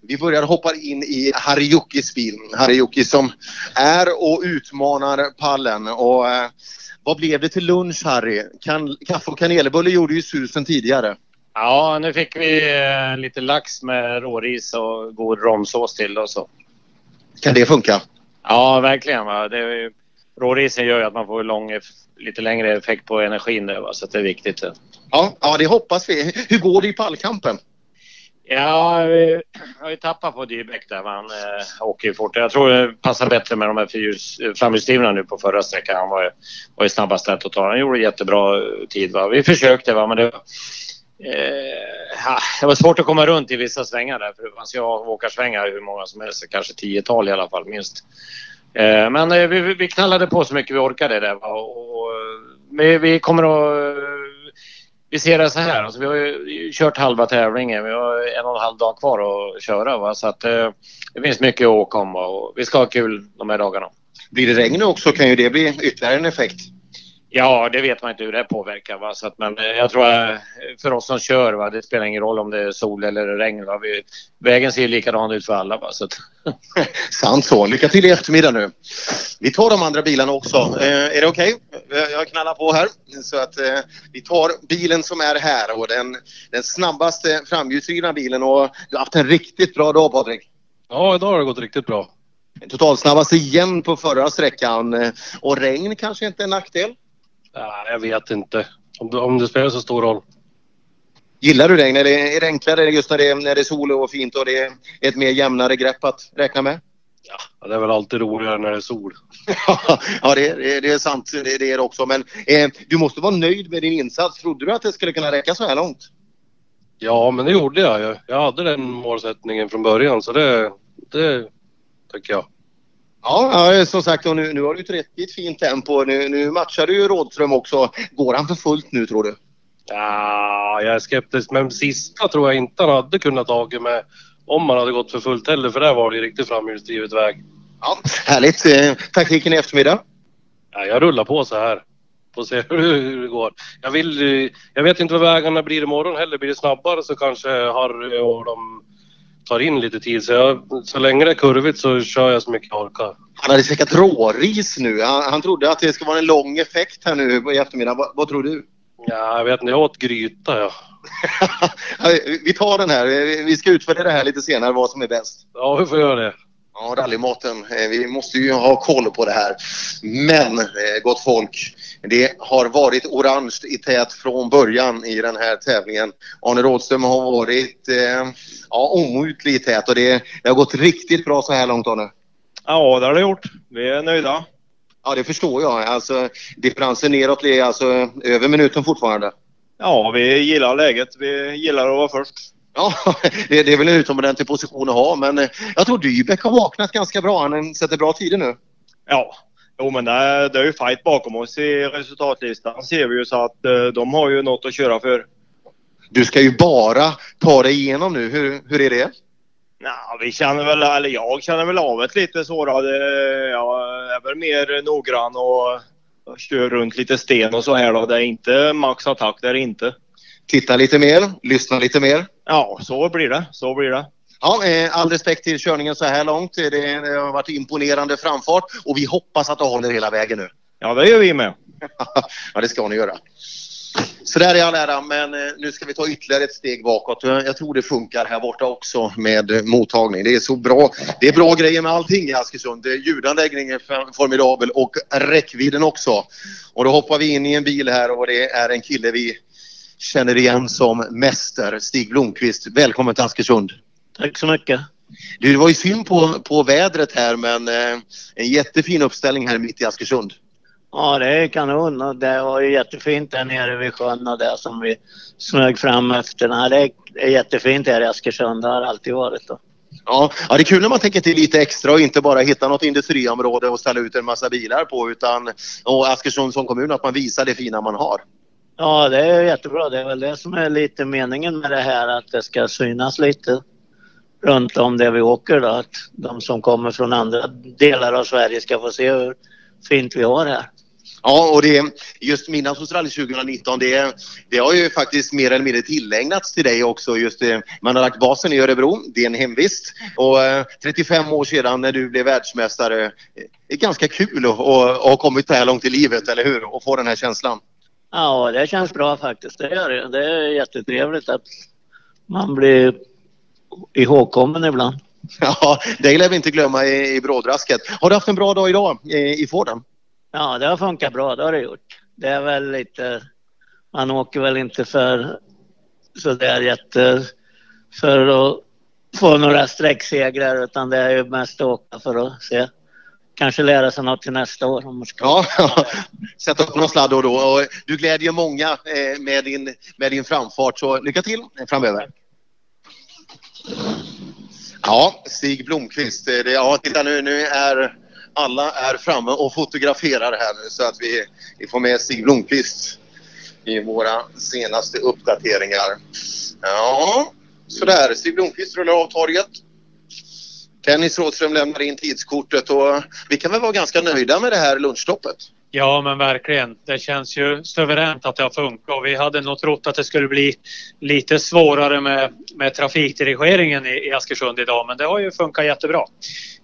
vi börjar hoppa in i Harjukis bil. Harjuki som är och utmanar pallen. Och, eh, vad blev det till lunch Harry? Kan, kaffe och kanelbulle gjorde ju susen tidigare. Ja, nu fick vi eh, lite lax med råris och god romsås till och så. Kan det funka? Ja, verkligen. Va? Det rårisen gör ju att man får lång, lite längre effekt på energin där, va? så det är viktigt. Ja, ja, det hoppas vi. Hur går det i pallkampen? Ja, vi har ju tappat på Dybeck där. Han eh, åker ju fort. Jag tror det passar bättre med de här framhjulsdrivna nu på förra sträckan. Han var ju, var ju snabbast där totalt. Han gjorde jättebra eh, tid. Va? Vi försökte va, men det, eh, det var svårt att komma runt i vissa svängar där. För man ska ha åkarsvängar hur många som helst. Kanske tiotal i alla fall minst. Eh, men eh, vi, vi knallade på så mycket vi orkade där. Va? Och, och, eh, vi, vi kommer att eh, vi ser det så här, alltså, vi har ju kört halva tävlingen. Vi har en och en halv dag kvar att köra. Va? Så att, eh, det finns mycket att åka om och vi ska ha kul de här dagarna. Blir det regn också kan ju det bli ytterligare en effekt. Ja, det vet man inte hur det påverkar. Va? Så att, men eh, jag tror att för oss som kör, va? det spelar ingen roll om det är sol eller regn. Va? Vi, vägen ser ju likadan ut för alla. Va? Så att... Sant så. Lycka till i eftermiddag nu. Vi tar de andra bilarna också. Eh, är det okej? Okay? Jag knallar på här. Så att eh, vi tar bilen som är här och den, den snabbaste framhjulsdrivna bilen och du har haft en riktigt bra dag Patrik. Ja, idag har det gått riktigt bra. Totalsnabbast igen på förra sträckan eh, och regn kanske inte är en nackdel? Ja, jag vet inte om det, om det spelar så stor roll. Gillar du regn eller är det enklare just när det, är, när det är sol och fint och det är ett mer jämnare grepp att räkna med? Ja, det är väl alltid roligare när det är sol. ja, det, det, det är sant. Det, det, är det också. Men eh, du måste vara nöjd med din insats. Trodde du att det skulle kunna räcka så här långt? Ja, men det gjorde jag. Jag, jag hade den målsättningen från början så det, det tycker jag. Ja, som sagt och nu, nu har du ett riktigt fint tempo. Nu, nu matchar du ju Rådström också. Går han för fullt nu tror du? Ja, jag är skeptisk. Men sista tror jag inte han hade kunnat tagit med om han hade gått för fullt heller. För där var det riktigt framhjulsdrivet väg. Ja, härligt. Eh, taktiken i eftermiddag? Ja, jag rullar på så här. Får se hur det går. Jag, vill, eh, jag vet inte vad vägarna blir imorgon heller. Blir det snabbare så kanske Harry och de tar in lite tid. Så, jag, så länge det är kurvigt så kör jag så mycket jag orkar. Han hade käkat råris nu. Han, han trodde att det ska vara en lång effekt här nu i eftermiddag. Vad, vad tror du? Ja, jag vet inte. Jag åt gryta ja. vi tar den här. Vi ska utvärdera det här lite senare vad som är bäst. Ja, vi får göra det. Ja, rallymaten. Eh, vi måste ju ha koll på det här. Men, eh, gott folk, det har varit orange i tät från början i den här tävlingen. Arne Rådström har varit eh, ja, omutlig i tät och det, det har gått riktigt bra så här långt, Arne. Ja, det har det gjort. Vi är nöjda. Ja, det förstår jag. Alltså, differensen neråt är alltså över minuten fortfarande. Ja, vi gillar läget. Vi gillar att vara först. Ja, det, det är väl en utomordentlig position att ha, men eh, jag tror Dybeck har vaknat ganska bra. Han sätter bra tider nu. Ja, jo men det är, det är ju fight bakom oss i resultatlistan ser vi ju så att eh, de har ju något att köra för. Du ska ju bara ta dig igenom nu. Hur, hur är det? Ja, vi känner väl, eller jag känner väl av ett lite så då. Det, jag är väl mer noggrann och, och kör runt lite sten och så här då. Det är inte max attack, det är det inte. Titta lite mer, lyssna lite mer. Ja, så blir det. Så blir det. Ja, eh, all respekt till körningen så här långt. Det, det har varit imponerande framfart och vi hoppas att du håller hela vägen nu. Ja, det gör vi med. ja, det ska ni göra. Så där är all ära, men eh, nu ska vi ta ytterligare ett steg bakåt. Jag tror det funkar här borta också med mottagning. Det är så bra. Det är bra grejer med allting i Askersund. Ljudanläggningen är formidabel och räckvidden också. Och då hoppar vi in i en bil här och det är en kille vi känner igen som mäster, Stig Blomqvist. Välkommen till Askersund. Tack så mycket. Du, det var ju synd på, på vädret här men eh, en jättefin uppställning här mitt i Askersund. Ja, det är kanon och det var ju jättefint där nere vid sjön och det som vi smög fram efter. Nej, det är jättefint här i Askersund, det har alltid varit. Då. Ja, ja, det är kul när man tänker till lite extra och inte bara hitta något industriområde och ställa ut en massa bilar på utan och Askersund som kommun att man visar det fina man har. Ja, det är jättebra. Det är väl det som är lite meningen med det här att det ska synas lite runt om där vi åker då. Att de som kommer från andra delar av Sverige ska få se hur fint vi har här. Ja, och det, just Midnattsrally 2019, det, det har ju faktiskt mer eller mindre tillägnats till dig också. Just det, man har lagt basen i Örebro, det är en hemvist. Och eh, 35 år sedan när du blev världsmästare, eh, det är ganska kul att, att ha kommit så här långt i livet, eller hur? Och få den här känslan. Ja, det känns bra faktiskt. Det gör det. Det är jättetrevligt att man blir ihågkommen ibland. Ja, det lär vi inte glömma i, i brådrasket. Har du haft en bra dag idag i, i Forden? Ja, det har funkat bra. Det har det gjort. Det är väl lite... Man åker väl inte för så där jätte... För att få några sträcksegrar utan det är ju mest att åka för att se kanske lära sig något till nästa år. Om man ska. Ja, sätta upp någon sladd då och då. Och du glädjer många eh, med din, med din framfart, så lycka till framöver. Ja, Stig Blomqvist. Eh, det, ja, titta nu, nu är alla är framme och fotograferar här nu så att vi, vi får med Stig Blomqvist i våra senaste uppdateringar. Ja, sådär. Stig Blomqvist rullar av torget. Dennis Rådström lämnar in tidskortet och vi kan väl vara ganska nöjda med det här lunchstoppet? Ja, men verkligen. Det känns ju suveränt att det har funkat. Och vi hade nog trott att det skulle bli lite svårare med, med trafikdirigeringen i, i Askersund idag, men det har ju funkat jättebra.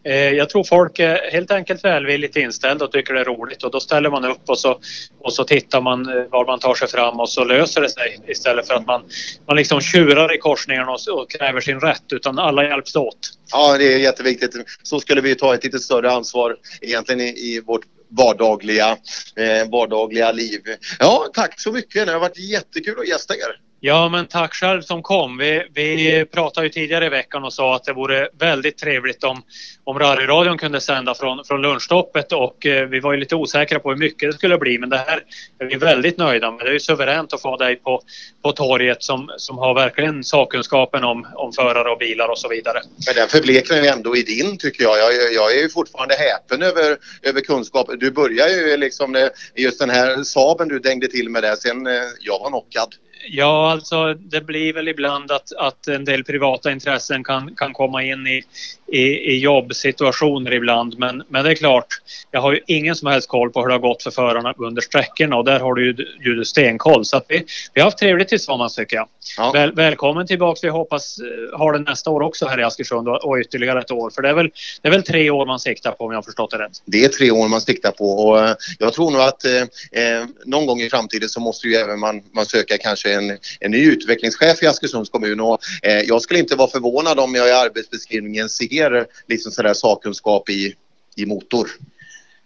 Eh, jag tror folk är helt enkelt välvilligt inställda och tycker det är roligt och då ställer man upp och så, och så tittar man eh, var man tar sig fram och så löser det sig istället för att man, man liksom tjurar i korsningen och, och kräver sin rätt utan alla hjälps åt. Ja, det är jätteviktigt. Så skulle vi ta ett lite större ansvar egentligen i, i vårt vardagliga, eh, vardagliga liv. Ja, tack så mycket. Det har varit jättekul att gästa er. Ja, men tack själv som kom. Vi, vi pratade ju tidigare i veckan och sa att det vore väldigt trevligt om, om rallyradion kunde sända från, från lunchstoppet och eh, vi var ju lite osäkra på hur mycket det skulle bli men det här är vi väldigt nöjda med. Det är ju suveränt att få dig på, på torget som, som har verkligen sakkunskapen om, om förare och bilar och så vidare. Men den förbleknar ju ändå i din tycker jag. jag. Jag är ju fortfarande häpen över, över kunskap. Du börjar ju liksom eh, just den här Saben du dängde till med där. Sen eh, jag var knockad. Ja, alltså det blir väl ibland att, att en del privata intressen kan, kan komma in i, i, i jobbsituationer ibland. Men, men det är klart, jag har ju ingen som helst koll på hur det har gått för förarna under sträckorna och där har du ju, ju stenkoll. Så vi, vi har haft trevligt tillsammans tycker jag. Ja. Väl, välkommen tillbaks. Vi hoppas eh, ha det nästa år också här i Askersund och, och ytterligare ett år. För det är, väl, det är väl tre år man siktar på om jag har förstått det rätt. Det är tre år man siktar på och eh, jag tror nog att eh, eh, någon gång i framtiden så måste ju även man, man söka kanske en, en ny utvecklingschef i Askersunds kommun och eh, jag skulle inte vara förvånad om jag i arbetsbeskrivningen ser liksom sådär sakkunskap i, i motor.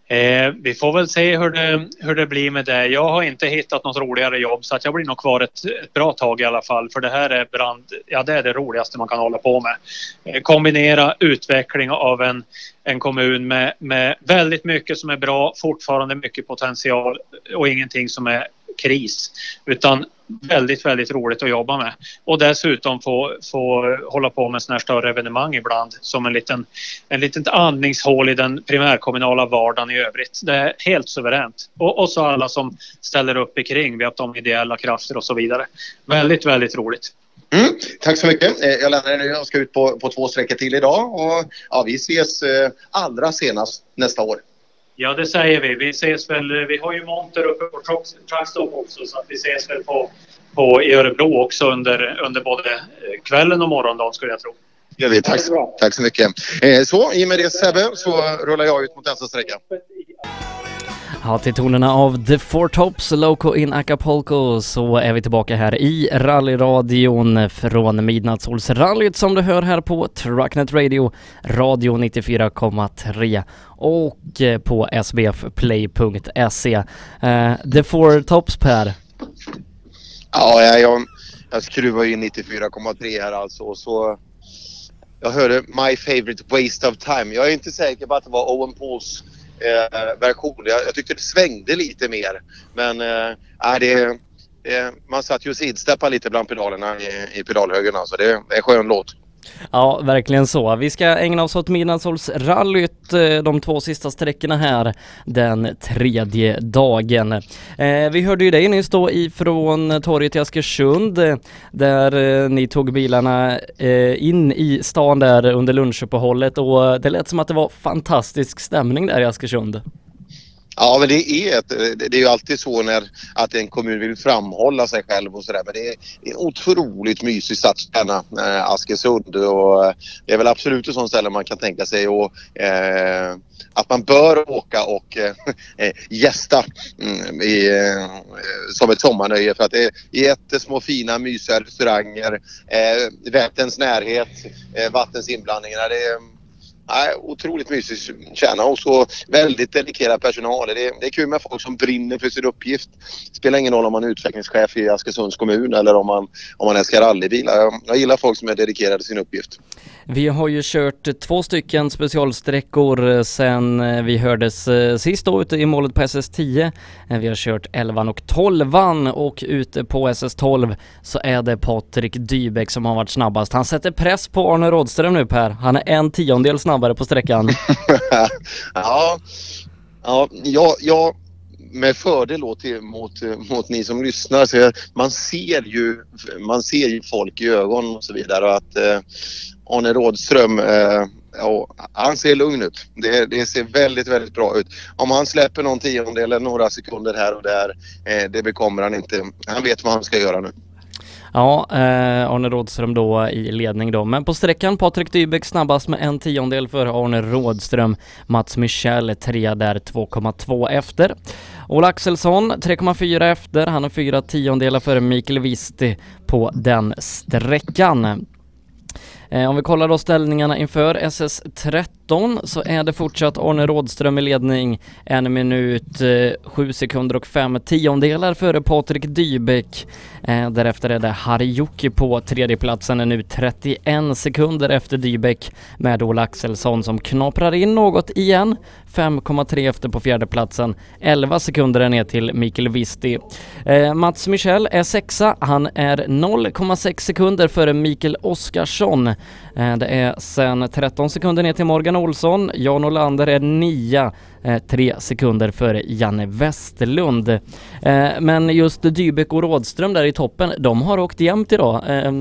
Eh, vi får väl se hur det, hur det blir med det. Jag har inte hittat något roligare jobb så att jag blir nog kvar ett, ett bra tag i alla fall. För det här är brand, ja det är det roligaste man kan hålla på med. Eh, kombinera utveckling av en, en kommun med, med väldigt mycket som är bra, fortfarande mycket potential och ingenting som är kris. Utan väldigt, väldigt roligt att jobba med. Och dessutom få, få hålla på med sådana här större evenemang ibland som en liten, en litet andningshål i den primärkommunala vardagen i övrigt. Det är helt suveränt. Och, och så alla som ställer upp i kring. Vi har de ideella krafter och så vidare. Väldigt, väldigt roligt. Mm, tack så mycket. Eh, Jag lämnar nu. Jag ska ut på, på två sträckor till idag och ja, vi ses eh, allra senast nästa år. Ja, det säger vi. Vi ses väl. Vi har ju monter uppe på Truck- Truckstop också så att vi ses väl på, på i Örebro också under, under både eh, kvällen och morgondagen skulle jag tro. Gör vi. Tack, tack så mycket. Eh, Så i och med det Sebbe så rullar jag ut mot nästa sträcka. Ja, till tonerna av The Four Tops, Loco in Acapulco, så är vi tillbaka här i rallyradion från Midnattssolsrallyt som du hör här på Trucknet Radio, radio 94,3 och eh, på sbfplay.se. Uh, eh, The Four Tops Per, Ja, jag, jag, jag skruvar in 94,3 här alltså och så jag hörde My Favorite Waste of Time. Jag är inte säker på att det var Owen Pauls eh, version. Jag, jag tyckte det svängde lite mer. Men eh, äh, det, det, man satt ju och sidsteppade lite bland pedalerna i, i pedalhögen. Alltså. Det är en skön låt. Ja, verkligen så. Vi ska ägna oss åt Midnattssolsrallyt eh, de två sista sträckorna här den tredje dagen. Eh, vi hörde ju dig nyss då ifrån torget i Askersund eh, där eh, ni tog bilarna eh, in i stan där under lunchuppehållet och det lät som att det var fantastisk stämning där i Askersund. Ja, men det är, ett, det är ju alltid så när att en kommun vill framhålla sig själv och sådär. Men det är en otroligt mysig stadskärna, eh, Askersund. Och eh, det är väl absolut ett sånt ställe man kan tänka sig och, eh, att man bör åka och eh, eh, gästa mm, i, eh, som ett sommarnöje. För att det är jättesmå fina mysiga restauranger, eh, Vätterns närhet, eh, vattens inblandningar. Det är, Nej, otroligt mysig kärna och så väldigt dedikerad personal. Det är, det är kul med folk som brinner för sin uppgift. Det spelar ingen roll om man är utvecklingschef i Askersunds kommun eller om man, om man älskar rallybilar. Jag, jag gillar folk som är dedikerade sin uppgift. Vi har ju kört två stycken specialsträckor eh, sen eh, vi hördes eh, sist då ute i målet på SS10. Vi har kört 11 och 12 och ute på SS12 så är det Patrik Dybeck som har varit snabbast. Han sätter press på Arne Rådström nu Per. Han är en tiondel snabbare på sträckan. ja, ja, jag, jag med fördel då till, mot, mot ni som lyssnar. Så man, ser ju, man ser ju folk i ögonen och så vidare. Och att eh, Arne Rådström eh, ja, han ser lugn ut. Det, det ser väldigt, väldigt bra ut. Om han släpper någon tiondel eller några sekunder här och där, eh, det bekommer han inte. Han vet vad han ska göra nu. Ja, eh, Arne Rådström då i ledning då. Men på sträckan Patrik Dybeck snabbast med en tiondel för Arne Rådström. Mats Michel trea där 2,2 efter. Ola Axelsson 3,4 efter. Han är fyra tiondelar före Mikael Visti på den sträckan. Eh, om vi kollar då ställningarna inför SS30 13 så är det fortsatt Arne Rådström i ledning. En minut, eh, sju sekunder och fem tiondelar före Patrik Dybeck. Eh, därefter är det Harjuki på tredjeplatsen, är nu 31 sekunder efter Dybeck med Ola Axelsson som knaprar in något igen. 5,3 efter på fjärdeplatsen. 11 sekunder är ner till Mikael Visti. Eh, Mats Michel är sexa. Han är 0,6 sekunder före Mikael Oskarsson. Eh, det är sen 13 sekunder ner till Morgan Olsson. Jan Olander är nia, eh, tre sekunder före Janne Westerlund. Eh, men just Dybeck och Rådström där i toppen, de har åkt jämnt idag. Eh,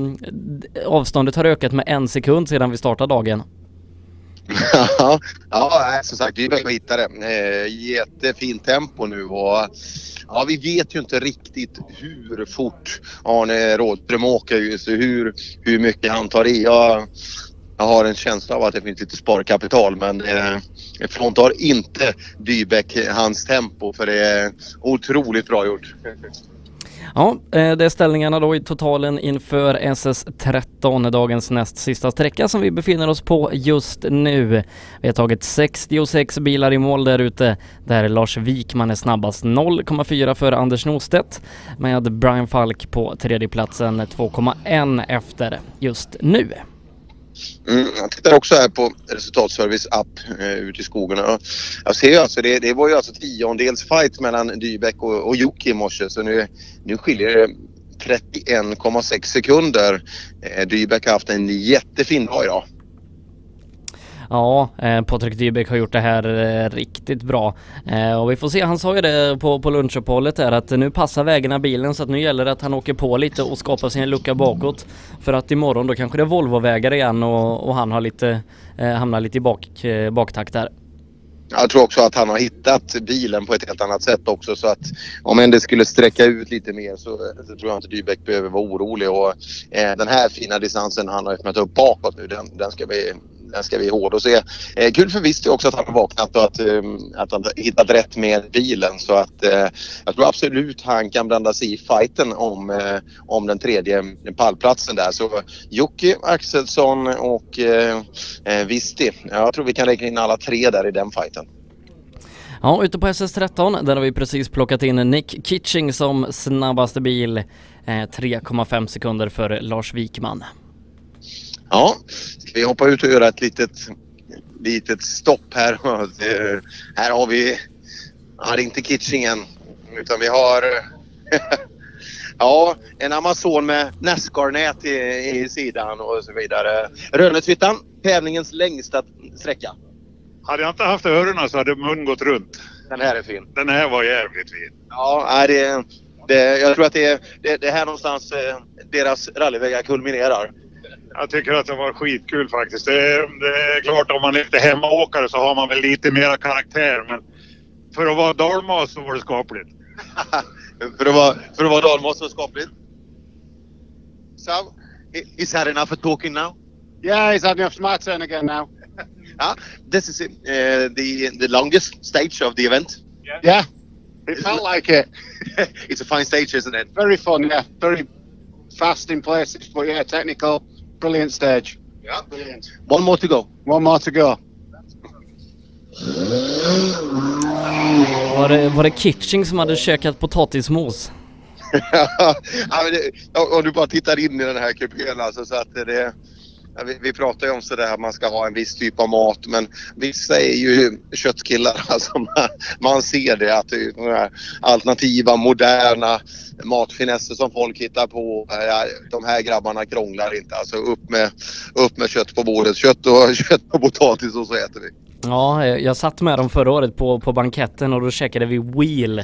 avståndet har ökat med en sekund sedan vi startade dagen. Ja, ja som sagt, Dybeck var hittare. Eh, jättefint tempo nu och ja, vi vet ju inte riktigt hur fort Arne Rådström åker just hur, hur mycket han tar i. Jag, jag har en känsla av att det finns lite sparkapital men eh, fråntar inte Dybeck eh, hans tempo för det är otroligt bra gjort. Ja, eh, det är ställningarna då i totalen inför SS13, dagens näst sista sträcka som vi befinner oss på just nu. Vi har tagit 66 bilar i mål där ute, där Lars Wikman är snabbast 0,4 före Anders Norstedt med Brian Falk på tredjeplatsen 2,1 efter just nu. Mm, jag tittar också här på resultatservice app eh, ute i skogarna. Jag ser ju alltså, det, det var ju alltså tiondels fight mellan Dybeck och, och Jocke i morse så nu, nu skiljer det 31,6 sekunder. Eh, Dybeck har haft en jättefin dag idag. Ja, eh, Patrik Dybeck har gjort det här eh, riktigt bra. Eh, och vi får se, han sa ju det på, på lunchuppehållet där att nu passar vägarna bilen så att nu gäller det att han åker på lite och skapar sig en lucka bakåt. För att imorgon då kanske det är Volvo-vägar igen och, och han har lite, eh, hamnar lite i bak, eh, baktakt där. Jag tror också att han har hittat bilen på ett helt annat sätt också så att om än det skulle sträcka ut lite mer så, så tror jag inte Dybeck behöver vara orolig och eh, den här fina distansen han har öppnat upp bakåt nu den, den ska bli den ska vi hård och se. Eh, kul för Visti också att han har vaknat och att, um, att han hittat rätt med bilen så att eh, jag tror absolut han kan blanda sig i fighten om, eh, om den tredje pallplatsen där. Så Jocke, Axelsson och eh, eh Visti. Jag tror vi kan räkna in alla tre där i den fighten. Ja, ute på SS13 där har vi precis plockat in Nick Kitching som snabbaste bil. Eh, 3,5 sekunder för Lars Wikman. Ja, ska vi hoppa ut och göra ett litet, litet stopp här. här har vi, ja det är inte Kitchingen utan vi har Ja, en Amazon med Nascar-nät i, i, sidan och så vidare. Rönneshyttan, tävlingens längsta sträcka. Hade jag inte haft öronen så hade mun gått runt. Den här är fin. Den här var jävligt fin. Ja, det, det, jag tror att det är det, det här någonstans eh, deras rallyvägar kulminerar. Jag tycker att det var skitkul faktiskt. Det är, det är klart om man inte är hemmaåkare så har man väl lite mera karaktär men för att vara dalmas så var det skapligt. för, att vara, för att vara dalmas så skapligt? So, is that enough for talking now? Yeah, he's had enough. It's my turn again now. ah, this is uh, the the longest stage of the event. Yeah. yeah. It felt like it. it's a fine stage, isn't it? Very fun, yeah. Very fast in places, but yeah, technical. Brilliant stage. Yeah, brilliant. One more to go. One more to go. Var det, var det Kitching som hade käkat potatismos? ja, men det, om du bara tittar in i den här kupén alltså så att det... Vi, vi pratar ju om sådär att man ska ha en viss typ av mat men vissa är ju köttkillar. Alltså man, man ser det att det är de här alternativa, moderna matfinesser som folk hittar på. De här grabbarna krånglar inte. Alltså upp med, upp med kött på bordet. Kött och, kött och potatis och så äter vi. Ja, jag satt med dem förra året på, på banketten och då käkade vi wheel.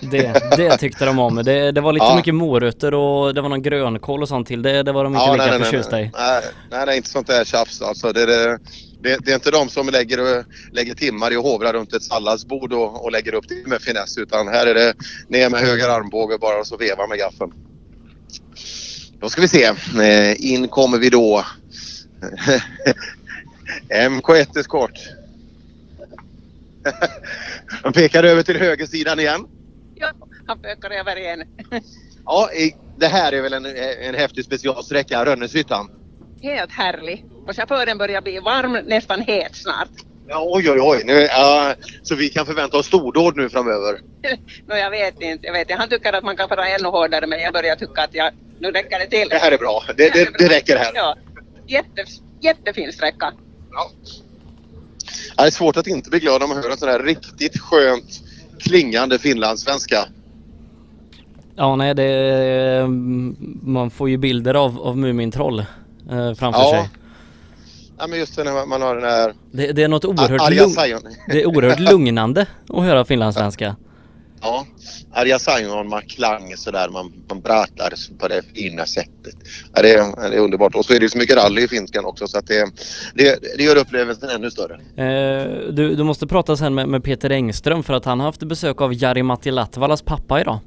Det, det tyckte de om. Det, det var lite Ja. mycket morötter och det var någon grönkål och sånt till. Det, det var de inte Ja, lika nej, förtjusta i. nej, nej, det är inte sånt där tjafs alltså. Det, det, det, det är inte de som lägger, lägger timmar i att hovra runt ett salladsbord och, och lägger upp det med finess utan här är det ner med höger armbåge bara och så veva med gaffeln. Då ska vi se. Eh, In kommer vi då. MK1 eskort. Han pekar över till högersidan igen. Ja, han pökar över igen. Ja, det här är väl en, en häftig specialsträcka, Rönneshyttan. Helt härlig. Och chauffören börjar bli varm, nästan het snart. Ja, oj, oj, oj. Nu, ja, så vi kan förvänta oss stordåd nu framöver. Nå, jag vet inte, jag vet inte. Han tycker att man kan vara ännu hårdare men jag börjar tycka att jag, nu räcker det till. Det här är bra. Det, det, det räcker här. Ja, jätte, jättefin sträcka. Ja, Det är svårt att inte bli glad om man hör en sån här riktigt skönt klingande finlandssvenska. Ja, nej, det... Man får ju bilder av, av Mumintroll eh, framför Ja. sig. Ja, men just när man- har den här... Det, det är något oerhört, lugn, det är oerhört lugnande att höra finlandssvenska. Ja, Arja Saijonmaa-klang sådär. Man, man pratar på det fina sättet. Ja, det, är, det är underbart. Och så är det så mycket rally i finskan också så att det, det, det gör upplevelsen ännu större. Eh, du, du måste prata sen med, med Peter Engström för att han har haft besök av Jari-Matti Latvalas pappa idag.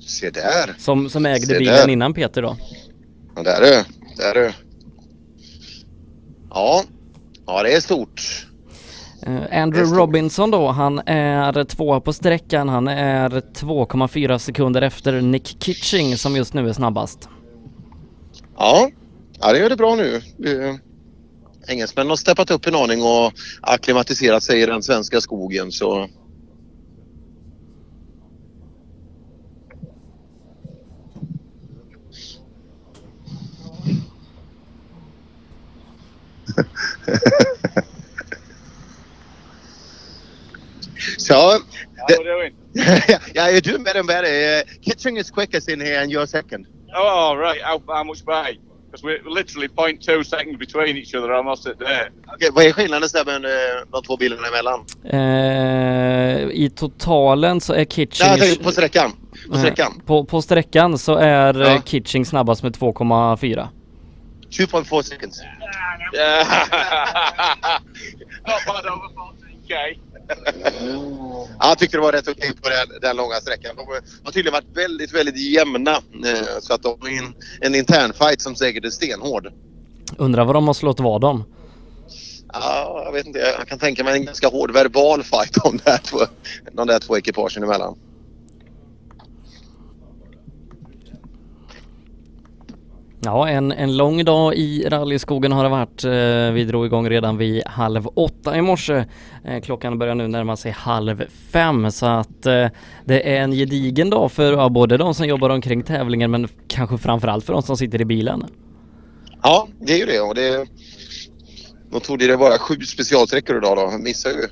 Se där. Som, som ägde Se bilen där. innan Peter då. Ja, där är Där är Ja. Ja, det är stort. Eh, Andrew Robinson då, han är tvåa på sträckan. Han är 2,4 sekunder efter Nick Kitching som just nu är snabbast. Ja, ja det gör det bra nu. Engelsmännen har steppat upp en aning och akklimatiserat sig i den svenska skogen så So, How are we doing? yeah, you're doing better and better. Uh, Kitching is quickest in here and you're second. Oh, right. How, how much by? Because we're literally 0.2 seconds between each other almost at there. Okej, vad är skillnaden Sebben, eh, de två bilarna emellan? Eh, I totalen så är Kitching... Nej, tänkte på sträckan. På Eh, sträckan. På, på sträckan så är Ja. ja. Kitching snabbast med 2,4. 2.4 seconds. Yeah. Not bad over 14k. Ja, Jag tyckte det var rätt okej på den, den långa sträckan. De har tydligen varit väldigt, väldigt jämna. eh, Så att de har en, en intern fight som säkert är stenhård. Undrar vad de har slått vad om? Ja, jag vet inte. Jag kan tänka mig en ganska hård verbal fight om de där två, de där två ekipagen emellan. Ja, en, en lång dag i rallyskogen har det varit. Eh, vi drog igång redan vid halv åtta i morse. Eh, klockan börjar nu närma sig halv fem så att eh, det är en gedigen dag för ja, både de som jobbar omkring tävlingen men kanske framförallt för de som sitter i bilen. Ja, det är ju det. Och det de trodde det var sju specialsträckor idag då. Jag missade ju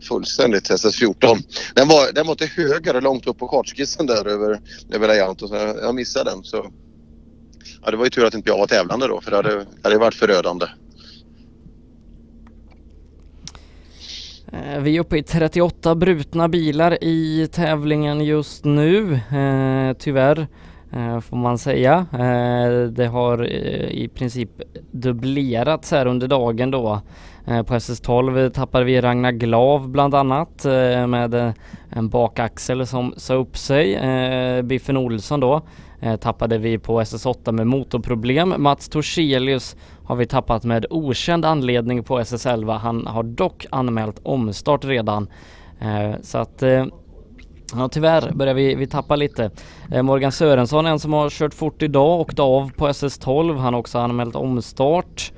fullständigt SS14. Den var, den var till höger långt upp på kartskissen där över, över Lejanto. Så jag missade den. Så, ja, det var ju tur att inte jag var tävlande då för det hade, det hade varit förödande. Eh, vi är uppe i 38 brutna bilar i tävlingen just nu, eh, tyvärr eh, får man säga. Eh, det har eh, i princip dubblerats här under dagen då. Eh, på SS12 tappade vi Ragnar Glav bland annat eh, med eh, en bakaxel som sa upp sig. Eh, Biffen Olsson då Eh, tappade vi på SS8 med motorproblem. Mats Torselius har vi tappat med okänd anledning på SS11. Han har dock anmält omstart redan. Eh, så att eh, Ja tyvärr börjar vi, vi tappa lite. Morgan Sörensson, en som har kört fort idag, åkte av på SS12. Han har också anmält omstart.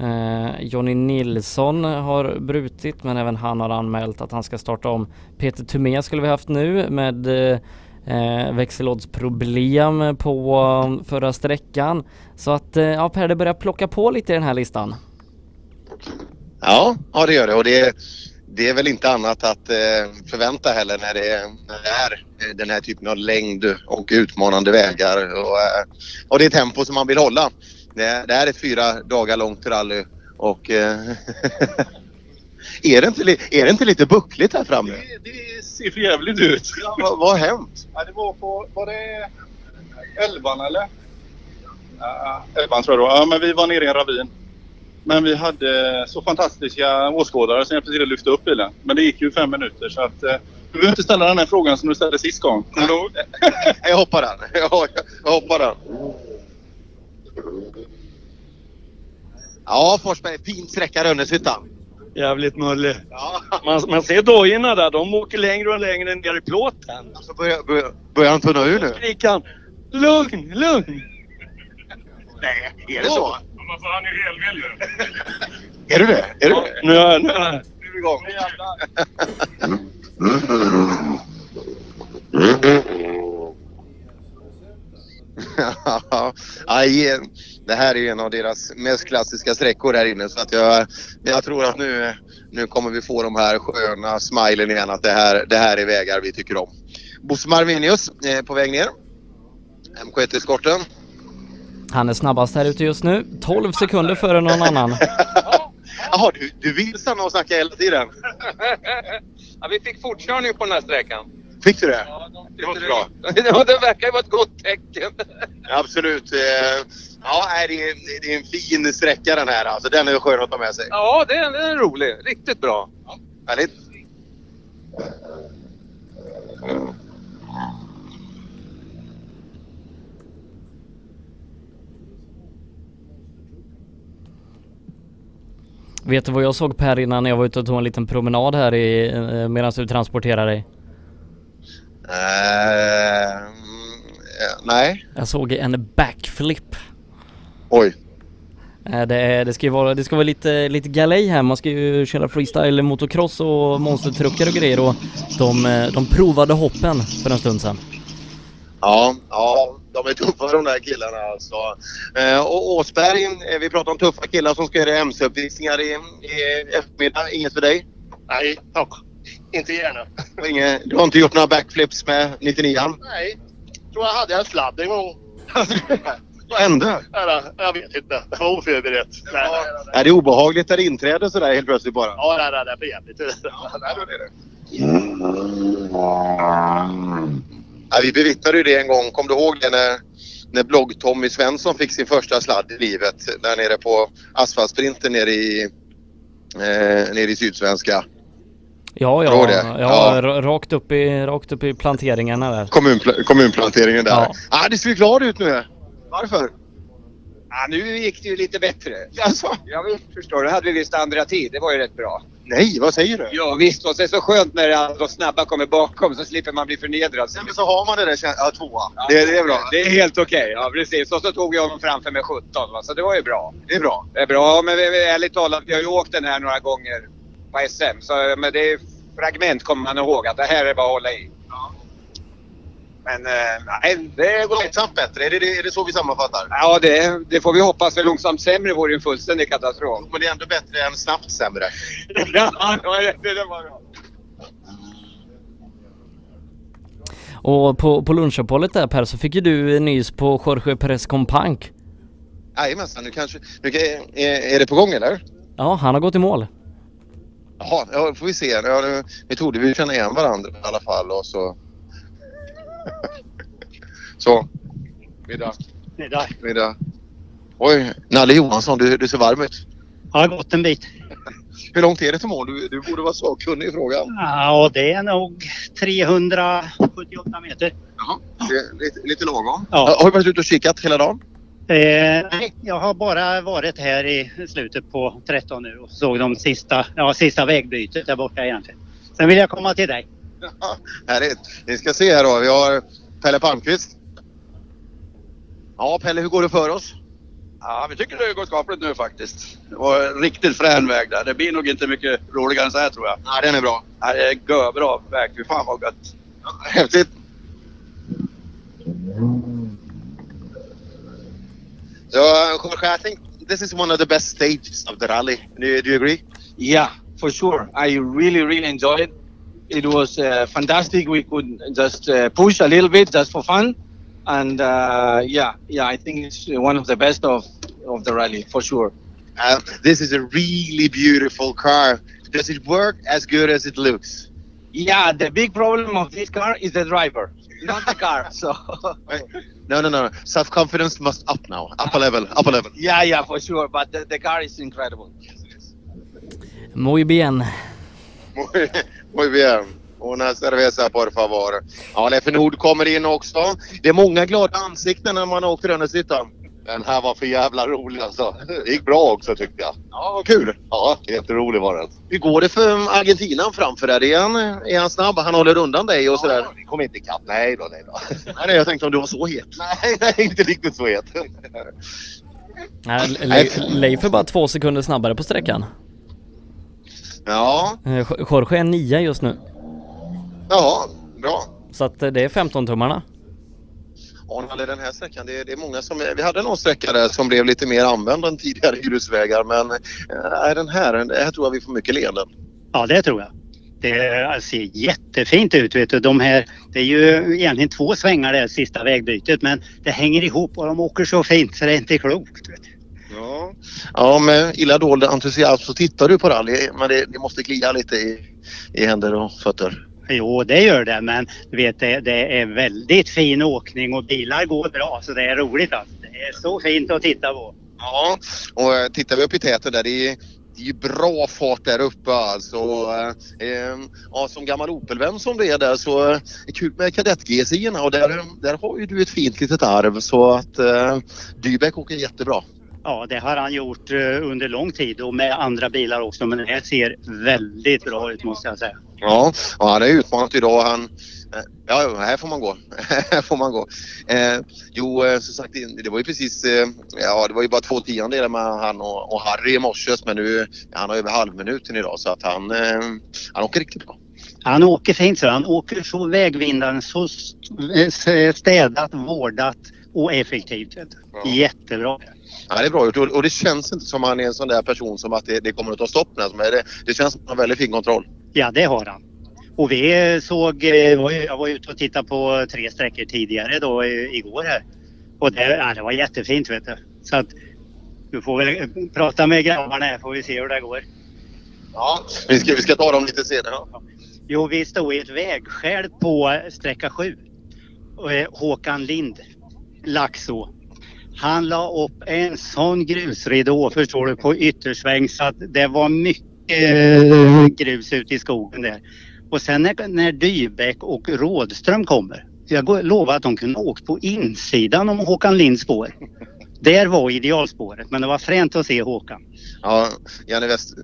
Eh, Jonny Nilsson har brutit men även han har anmält att han ska starta om. Peter Thomé skulle vi haft nu med eh, eh, växellådsproblem på eh, förra sträckan. Så att eh, ja Per, det börjar plocka på lite i den här listan. Ja, ja det gör det. Och det, det är väl inte annat att eh, förvänta heller när det, när det är eh, den här typen av längd och utmanande vägar. Och, eh, och det är tempo som man vill hålla. Det, det här är ett fyra dagar långt rally och eh, är, det inte, är det inte lite buckligt här framme? Det är ser för jävligt ut. Ja, vad, vad har hänt? Ja, det var på, var det elvan eller? Ja, elvan tror jag då. Ja, men vi var nere i en ravin. Men vi hade så fantastiska åskådare som hjälpte till att lyfta upp bilen. Men det gick ju fem minuter så att eh, du behöver inte ställa den här frågan som du ställde sist gång. Kommer du ihåg? Jag hoppar den. Jag, jag hoppar den. Ja, Forsberg. Fin sträcka Rönneshyttan. Jävligt mullig. Man, man ser dojorna där, de åker längre och längre ner i plåten. Så börjar, börjar, börjar han tunna ur nu? skriker han lugn, lugn. Nej, är det så? Han är helvild Är du det? Är du det? Nu är, nu är. Nu är vi igång. Aj, det här är en av deras mest klassiska sträckor här inne så att jag, jag tror att nu, nu kommer vi få de här sköna smilen igen att det här, det här är vägar vi tycker om. Bosse Marvinius är på väg ner. MK1-eskorten. Han är snabbast här ute just nu. 12 sekunder före någon annan. Jaha, du, du vill stanna och snacka hela tiden? Ja, vi fick fortkörning på den här sträckan. Fick du det? Det var bra. Ja, det verkar ju vara ett gott tecken. Absolut. Ja, det är, det är en fin sträcka den här. Alltså, den är skön att ta med sig. Ja, den är, den är rolig. Riktigt bra. Härligt. Vet du vad jag såg Per innan jag var ute och tog en liten promenad här i, eh, medan du transporterar dig? Eh, nej. Jag såg en backflip. Oj. Det, det ska ju vara, det ska vara lite, lite galej här. Man ska ju köra freestyle motocross och monstertruckar och grejer och de, eh, de provade hoppen för en stund sedan. Ja, ja, de är tuffa de där killarna alltså. Eh, och Åsberg, eh, vi pratar om tuffa killar som ska göra MC-uppvisningar i, i eftermiddag. Inget för dig? Nej, tack. Inte gärna. Och Inget, du har inte gjort några backflips med 99 Nej. Tror jag hade en sladd en gång. Vad hände? Jag vet inte. Det var oförberett. Nej, nej, nej. Är det obehagligt när det inträder sådär helt plötsligt bara? Ja, nej, nej, det blir jävligt. Nej, då är det. Ja, vi bevittnade ju det en gång. Kom du ihåg det när, när blogg-Tommy Svensson fick sin första sladd i livet? Där nere på asfaltsprinten nere i, eh, nere i Sydsvenska. Ja, ja, ja, Ja. ra- Rakt, upp i, rakt upp i planteringarna där. Kommunpla- kommunplanteringen där. Ja. Ah, det ser glad ut nu. Varför? Ja, nu gick det ju lite bättre. Alltså. Ja, visst förstår du. hade vi visst andra tid. Det var ju rätt bra. Nej, vad säger du? Ja, visst. Och så är det så skönt när de snabba kommer bakom så slipper man bli förnedrad. men så har man det där ja, tvåa. Det, det är bra. Det är helt okej. Ja, precis. Och så tog jag honom framför med 17. Va? Så det var ju bra. Det är bra. Det är bra. Men vi, vi, ärligt talat, vi har ju åkt den här några gånger på SM. Så, men det är fragment kommer man ihåg att det här är bara att hålla i. Men eh, nej, det går långsamt bättre. Är det, är det så vi sammanfattar? Ja, det, det får vi hoppas. För långsamt sämre vore ju en fullständig katastrof. Men det är ändå bättre än snabbt sämre. ja, det, det var bra. Och på, på lunchuppehållet där Per så fick ju du nys på Jorge Perez Companc. Jajamensan, nu kanske... Nu, är, är det på gång eller? Ja, han har gått i mål. Jaha, ja, får vi se. Ja, nu, vi trodde vi kände igen varandra i alla fall och så... så. Middag. Middag. Middag. Oj, Nalle Johansson, du, du ser varm ut. Ja, gått en bit. Hur långt är det till mål? Du, du borde vara sakkunnig i frågan. Ja, det är nog 378 meter. Jaha. Det, lite, lite lagom. Ja. Har du varit ute och kikat hela dagen? Eh, nej, jag har bara varit här i slutet på 13 nu och såg de sista, ja, sista vägbytet där borta egentligen. Sen vill jag komma till dig. Härligt. Vi ska se här då. Vi har Pelle Palmqvist. Ja, Pelle, hur går det för oss? Ja, vi tycker det går skapligt nu faktiskt. Det var en riktigt frän väg där. Det blir nog inte mycket roligare än så här tror jag. Ja, den är bra. Ja, det är görbra väg. Fy fan vad gött. Häftigt. So, Jorge, I think this is one of the best stages of the rally. Do you, do you agree? Yeah, for sure. I really, really enjoyed it. It was uh, fantastic. We could just uh, push a little bit just for fun. And uh, yeah, yeah, I think it's one of the best of, of the rally for sure. Uh, this is a really beautiful car. Does it work as good as it looks? Yeah, the big problem of this car is the driver, not the car. So No, no, no. Self-confidence must up now. Up a level, up a level. yeah, yeah, for sure. But the, the car is incredible. Muy bien. Muy, muy bien. Una cerveza por favor. Ja, Leffe Nord kommer in också. Det är många glada ansikten när man åker sittan. Den här var för jävla rolig alltså. Det gick bra också tyckte jag. Ja, kul. Ja, jätterolig var den. Hur går det för Argentina framför dig? Är han, är han snabb? Han håller undan dig och sådär? Vi kommer inte ikapp. Nej då, nej då. Nej, jag tänkte om du var så het. Nej, nej, inte riktigt så het. Nej, Le- Leif är bara två sekunder snabbare på sträckan. Ja, Eh, Jorge är nia just nu. ja, bra. Så att eh, det är 15-tummarna. Arnald, den här sträckan, det, det är många som... Vi hade någon sträcka där som blev lite mer använd än tidigare grusvägar men äh, den här, den här tror jag vi får mycket leenden. Ja, det tror jag. Det ser jättefint ut. Vet du. De här, det är ju egentligen två svängar det här sista vägbytet men det hänger ihop och de åker så fint så det är inte klokt. Vet du. Ja. ja, med illa dold entusiasm så tittar du på rally men det, det måste klia lite i, i händer och fötter. Jo, det gör det men du vet det, det är väldigt fin åkning och bilar går bra så det är roligt alltså. Det är så fint att titta på. Ja, och eh, tittar vi upp i täten där, det är, det är ju bra fart där uppe alltså. Eh, eh, ja, som gammal Opelvän som det är där så eh, är det kul med kadett-GSI-erna och där, där har ju du ett fint litet arv så att eh, Dybeck åker jättebra. Ja, det har han gjort eh, under lång tid och med andra bilar också men det här ser väldigt bra ut måste jag säga. Ja, och han är utmanat idag. Han, eh, ja, ja, här får man gå. här får man gå. Eh, jo, eh, som sagt, det var ju precis, eh, ja det var ju bara två tiondelar med han och, och Harry i morse men nu, han har över halvminuten idag så att han, eh, han åker riktigt bra. Han åker fint så han åker så vägvinnaren så st- städat, vårdat och effektivt. Du. Jättebra. Ja, det är bra gjort och, det känns inte som han är en sån där person som att det, det kommer att ta stopp när det, det känns som att han har väldigt fin kontroll. Ja, det har han. Och vi såg, eh, jag var ute och tittade på tre sträckor tidigare då igår här. Och det, ja, det var jättefint vet du. Så att du får väl eh, prata med grabbarna här får vi se hur det går. Ja, vi ska, vi ska ta dem lite senare. Jo, vi stod i ett vägskäl på sträcka 7. Och, eh, Håkan Lind, Laxå. Han la upp en sån grusridå förstår du på yttersväng så att det var mycket eh, grus ute i skogen där. Och sen när, när Dybeck och Rådström kommer. Jag lovar att de kunde åkt på insidan om Håkan Linds spår. Där var idealspåret men det var fränt att se Håkan. Ja, Janne, West,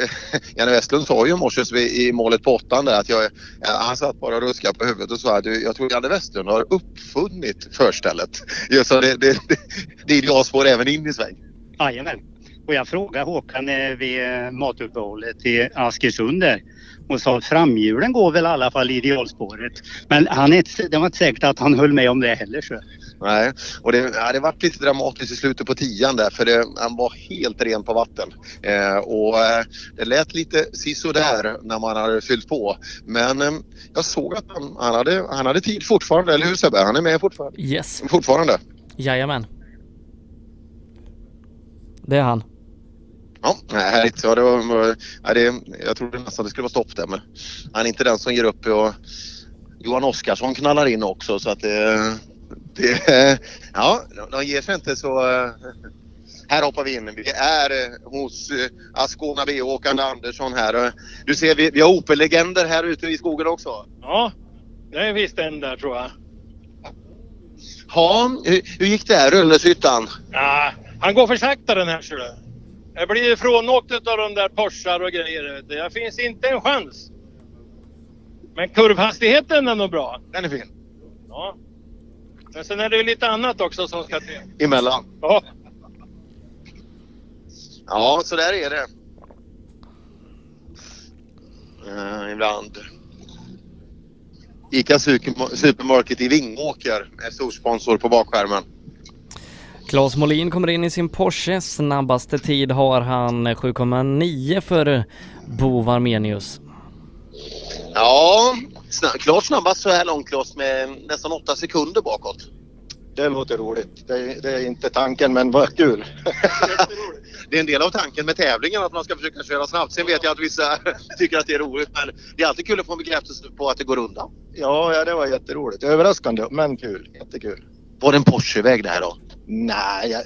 Janne Westlund sa ju i morse i målet på åttan där att jag, ja, han satt bara och ruskade på huvudet och sa att jag tror Janne Westlund har uppfunnit förstället. Just så det, det, det, det är idealspår även in i sväng. Jajamän. Och jag frågade Håkan eh, vid eh, matuppehållet i Askersund där och sa att framhjulen går väl i alla fall idealspåret. Men han är det var inte säkert att han höll med om det heller. Så. Nej, och det, ja, det varit lite dramatiskt i slutet på tian där för det, han var helt ren på vatten. Eh, och eh, det lät lite sisådär när man hade fyllt på. Men eh, jag såg att han, han, hade, han hade tid fortfarande, eller hur Sebbe? Han är med fortfarande? Yes. Fortfarande? Jajamän. Det är han. Ja, härligt. Ja, det var, ja, det, jag trodde nästan det skulle vara stopp där men han är inte den som ger upp och Johan Oskarsson knallar in också så att det, det ja, de ger sig inte så eh, här hoppar vi in. Vi är eh, hos eh, Ascona B-åkande Andersson här. Du ser vi, vi har Opel-legender här ute i skogen också. Ja, det är visst en där tror jag. Ja, hur, hur gick det här Rönnäshyttan? Ja, han går för sakta den här ser du. Jag blir frånåkt av de där Porschar och grejer. Det finns inte en chans. Men kurvhastigheten är nog bra. Den är fin. Ja. Men sen är det ju lite annat också som ska till. Emellan. Ja. Ja, så där är det. Eh, ibland. Ica Super- Supermarket i Vingåker är storsponsor på bakskärmen. Claes Molin kommer in i sin Porsche. Snabbaste tid har han 7,9 för Bo Varmenius. Ja, sna- klart snabbast så här långt Klas med nästan åtta sekunder bakåt. det låter roligt. Det, det är inte tanken, men vad kul. Det är en del av tanken med tävlingen att man ska försöka köra snabbt. Sen vet jag att vissa tycker att det är roligt men det är alltid kul att få en bekräftelse på att det går undan. Ja, ja, det var jätteroligt. Överraskande, men kul. Jättekul. Var det en Porscheväg det här då? Nej, jag,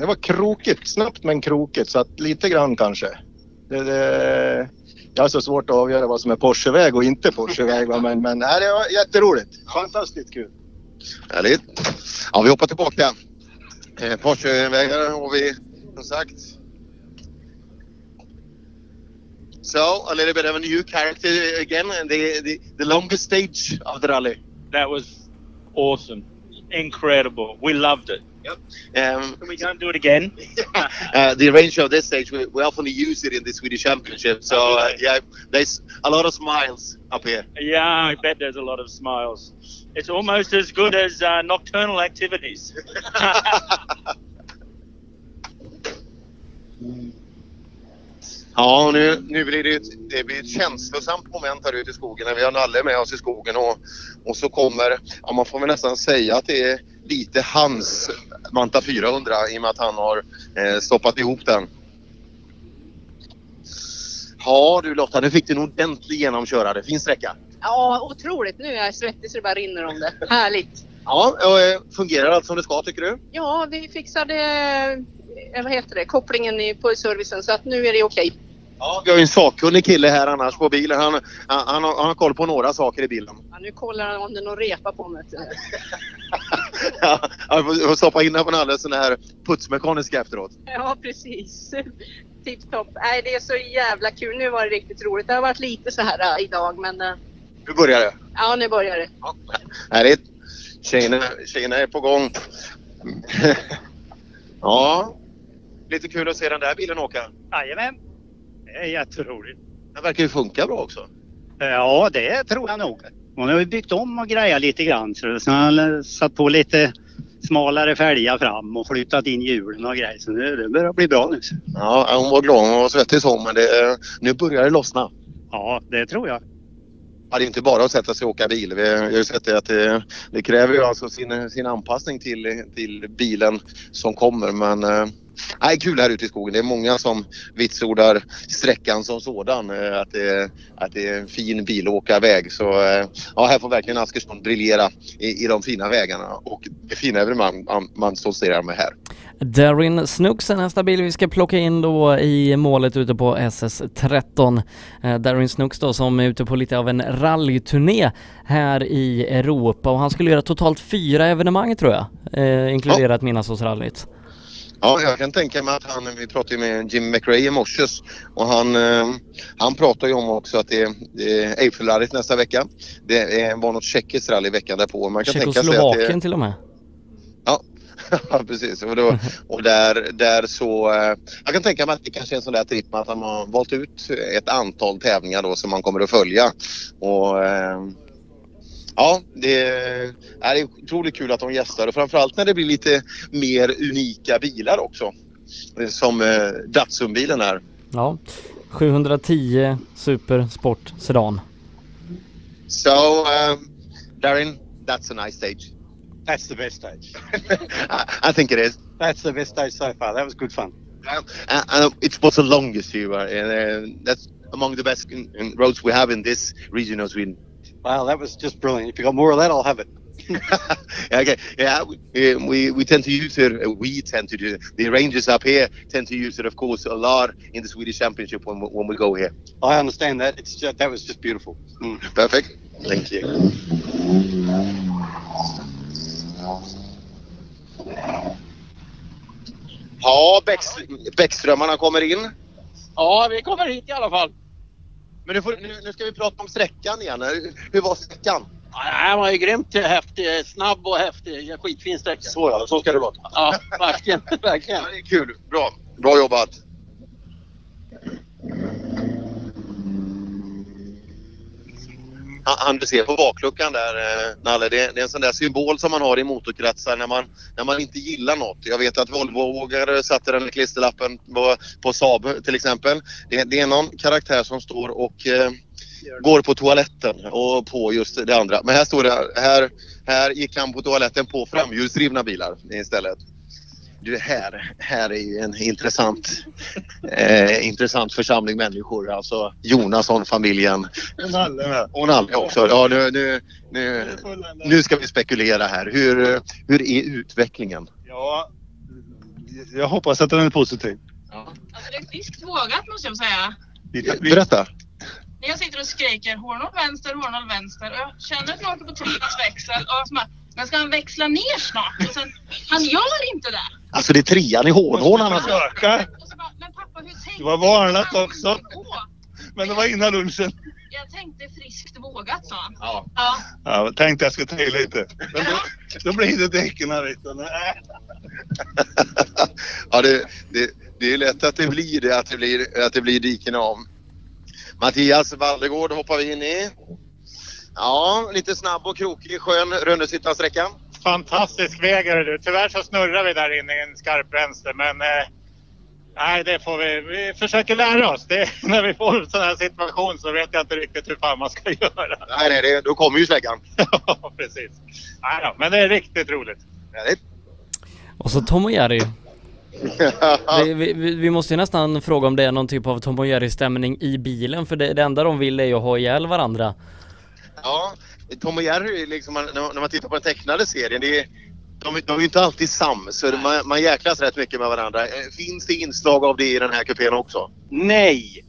det var krokigt. Snabbt men krokigt, så att lite grann kanske. Det, det, jag har så svårt att avgöra vad som är Porscheväg och inte Porscheväg. men, men nej, det var jätteroligt. Fantastiskt kul. Härligt. Ja, vi hoppar tillbaka. Eh, Porschevägar har vi som sagt. So, a little bit of a new character again, and the, the, the longest stage of the rally. That was awesome. Incredible. We loved it. Yep. Um, Can we go and do it again? uh, the range of this stage, we, we often use it in the Swedish Championship. So, uh, yeah, there's a lot of smiles up here. Yeah, I bet there's a lot of smiles. It's almost as good as uh, nocturnal activities. Ja, nu, nu blir det, ett, det blir ett känslosamt moment här ute i skogen när vi har Nalle med oss i skogen och, och så kommer, ja man får väl nästan säga att det är lite hans Manta 400 i och med att han har eh, stoppat ihop den. Ja du Lotta, nu fick du en ordentlig genomkörare. Fin sträcka. Ja, otroligt. Nu är jag svettig så det bara rinner om det. Härligt. Ja, eh, fungerar allt som det ska tycker du? Ja, vi fixade eh, vad heter det, kopplingen i, på servicen så att nu är det okej. Ja, vi har ju en sakkunnig kille här annars på bilen. Han, han, han, har, han har koll på några saker i bilen. Ja, nu kollar han om det är någon repa på mig. Ja, jag får- stoppa in den på en alldeles sån här putsmekaniska efteråt. Ja, precis. Tipptopp. Nej, det är så jävla kul. Nu var det riktigt roligt. Det har varit lite så här äh, idag, men äh, Nu börjar det. ja, nu börjar det. Härligt. Tjejerna, tjejerna är på gång. ja, lite kul att se den där bilen åka. Jajamän. Det är jätteroligt. Den verkar ju funka bra också. Ja, det tror jag nog. Hon har ju byggt om och grejat lite grann. Så han har satt på lite smalare fälgar fram och flyttat in hjulen och grejer. Så det, det börjar bli bra nu. Ja, hon var glad. Hon var svettig så, men det, nu börjar det lossna. Ja, det tror jag. Ja, det är inte bara att sätta sig och åka bil. Vi har ju sett det att det, det kräver ju alltså sin, sin anpassning till, till bilen som kommer. Men eh, nej, kul här ute i skogen. Det är många som vitsordar sträckan som sådan. eh, Att det, att det är en fin bilåkarväg. Så eh, ja, här får verkligen Askersson briljera i, i de fina vägarna och det fina evenemang man, man stoltserar med här. Darin Snooks är nästa bil vi ska plocka in då i målet ute på SS13. Eh, Darin Snooks då som är ute på lite av en rallyturné här i Europa och han skulle göra totalt fyra evenemang tror jag, eh, inkluderat Midnattssolsrallyt. Ja, jag kan tänka mig att han, vi pratade ju med Jim McRae i morse och han, eh, han pratar ju om också att det är, är Eiffelrallyt nästa vecka. Det var något tjeckiskt rally veckan därpå. Man kan tänka sig Tjeckoslovakien det, till och med. Ja, ja precis. Och, då, och där, där så... eh, Jag kan tänka mig att det kanske är en sån där tripp att han har valt ut ett antal tävlingar då som man kommer att följa. Och eh, Ja, det är, ja, det är otroligt kul att de gästar och framförallt när det blir lite mer unika bilar också. Eh, Som eh, Datsun-bilen är. Ja, 710 Super Sport Sedan. So, um, Darren, that's a nice stage. That's the best stage. I think it is. That's the best stage so far. That was good fun. Uh, uh, it was the longest you were, and uh, that's among the best in, in roads we have in this region of Sweden. Wow, that was just brilliant. If you got more of that, I'll have it. okay, yeah, we, we we tend to use it. uh, We tend to do the rangers up here tend to use it, of course, a lot in the Swedish Championship when we, when we go here. I understand that. It's just, that was just beautiful. Mm. Perfect. Thank you. Ja, Bäcks- Bäckströmmarna kommer in. Ja, vi kommer hit i alla fall. Men nu, får, nu, nu ska vi prata om sträckan igen. Hur, var sträckan? Ja, Den var ju grymt häftig, snabb och häftig. Skitfin sträcka. Så ja, så ska det låta. Ja, verkligen. verkligen. det är kul. Bra. Bra jobbat. Han- du ser på bakluckan där, eh, Nalle. Det är, det är en sån där symbol som man har i motorkretsar när man, när man inte gillar något. Jag vet att Volvo-åkare satte den klisterlappen på, på Saab till exempel. Det, det är någon karaktär som står och eh, går på toaletten och på just det andra. Men här står det, här, här gick han på toaletten på framhjulsdrivna bilar istället. Du, här, här är ju en intressant, eh, intressant församling människor. Alltså Jonasson-familjen. Och Nalle med. Och Nalle också. Ja, nu, nu, nu, nu ska vi spekulera här. Hur, hur är utvecklingen? Ja, jag hoppas att den är positiv. Alltså det är friskt vågat måste jag säga. Berätta. När jag sitter och skriker hårnål vänster, hårnål vänster och jag känner att någon åker på trions växel och så bara, men ska han växla ner snart? Och sen, han gör inte det. Alltså det är trean i hårnålen. Alltså. Försöka. Det var varnat också. Men det var innan lunchen. Jag tänkte friskt vågat sa han. Ja. ja. Ja, tänkte jag skulle ta i lite. Men då, då blir det däcken här vet du. Nej. Ja, det, det, det är lätt att det blir det, att det blir, att det blir diken om. Mattias Valdegård hoppar vi in i. Ja, lite snabb och krokig skön Rönneshyttan-sträcka. Fantastisk väg är det du. Tyvärr så snurrar vi där inne i en skarp vänster men eh, nej det får vi. Vi försöker lära oss. Det, när vi får en sån här situation så vet jag inte riktigt hur fan man ska göra. Nej, nej, det, då kommer ju släggan. ja, precis. Nej då, men det är riktigt roligt. Och så Tom och Jerry. vi, vi, vi måste ju nästan fråga om det är någon typ av Tom och Jerry-stämning i bilen för det, det enda de vill är ju att ha ihjäl varandra. Ja, Tom och Jerry, liksom, när man- tittar på den tecknade serien, det är, de, de är ju inte alltid sams. så Man, man jäklas rätt mycket med varandra. Eh, Finns det inslag av det i den här kupén också? Nej!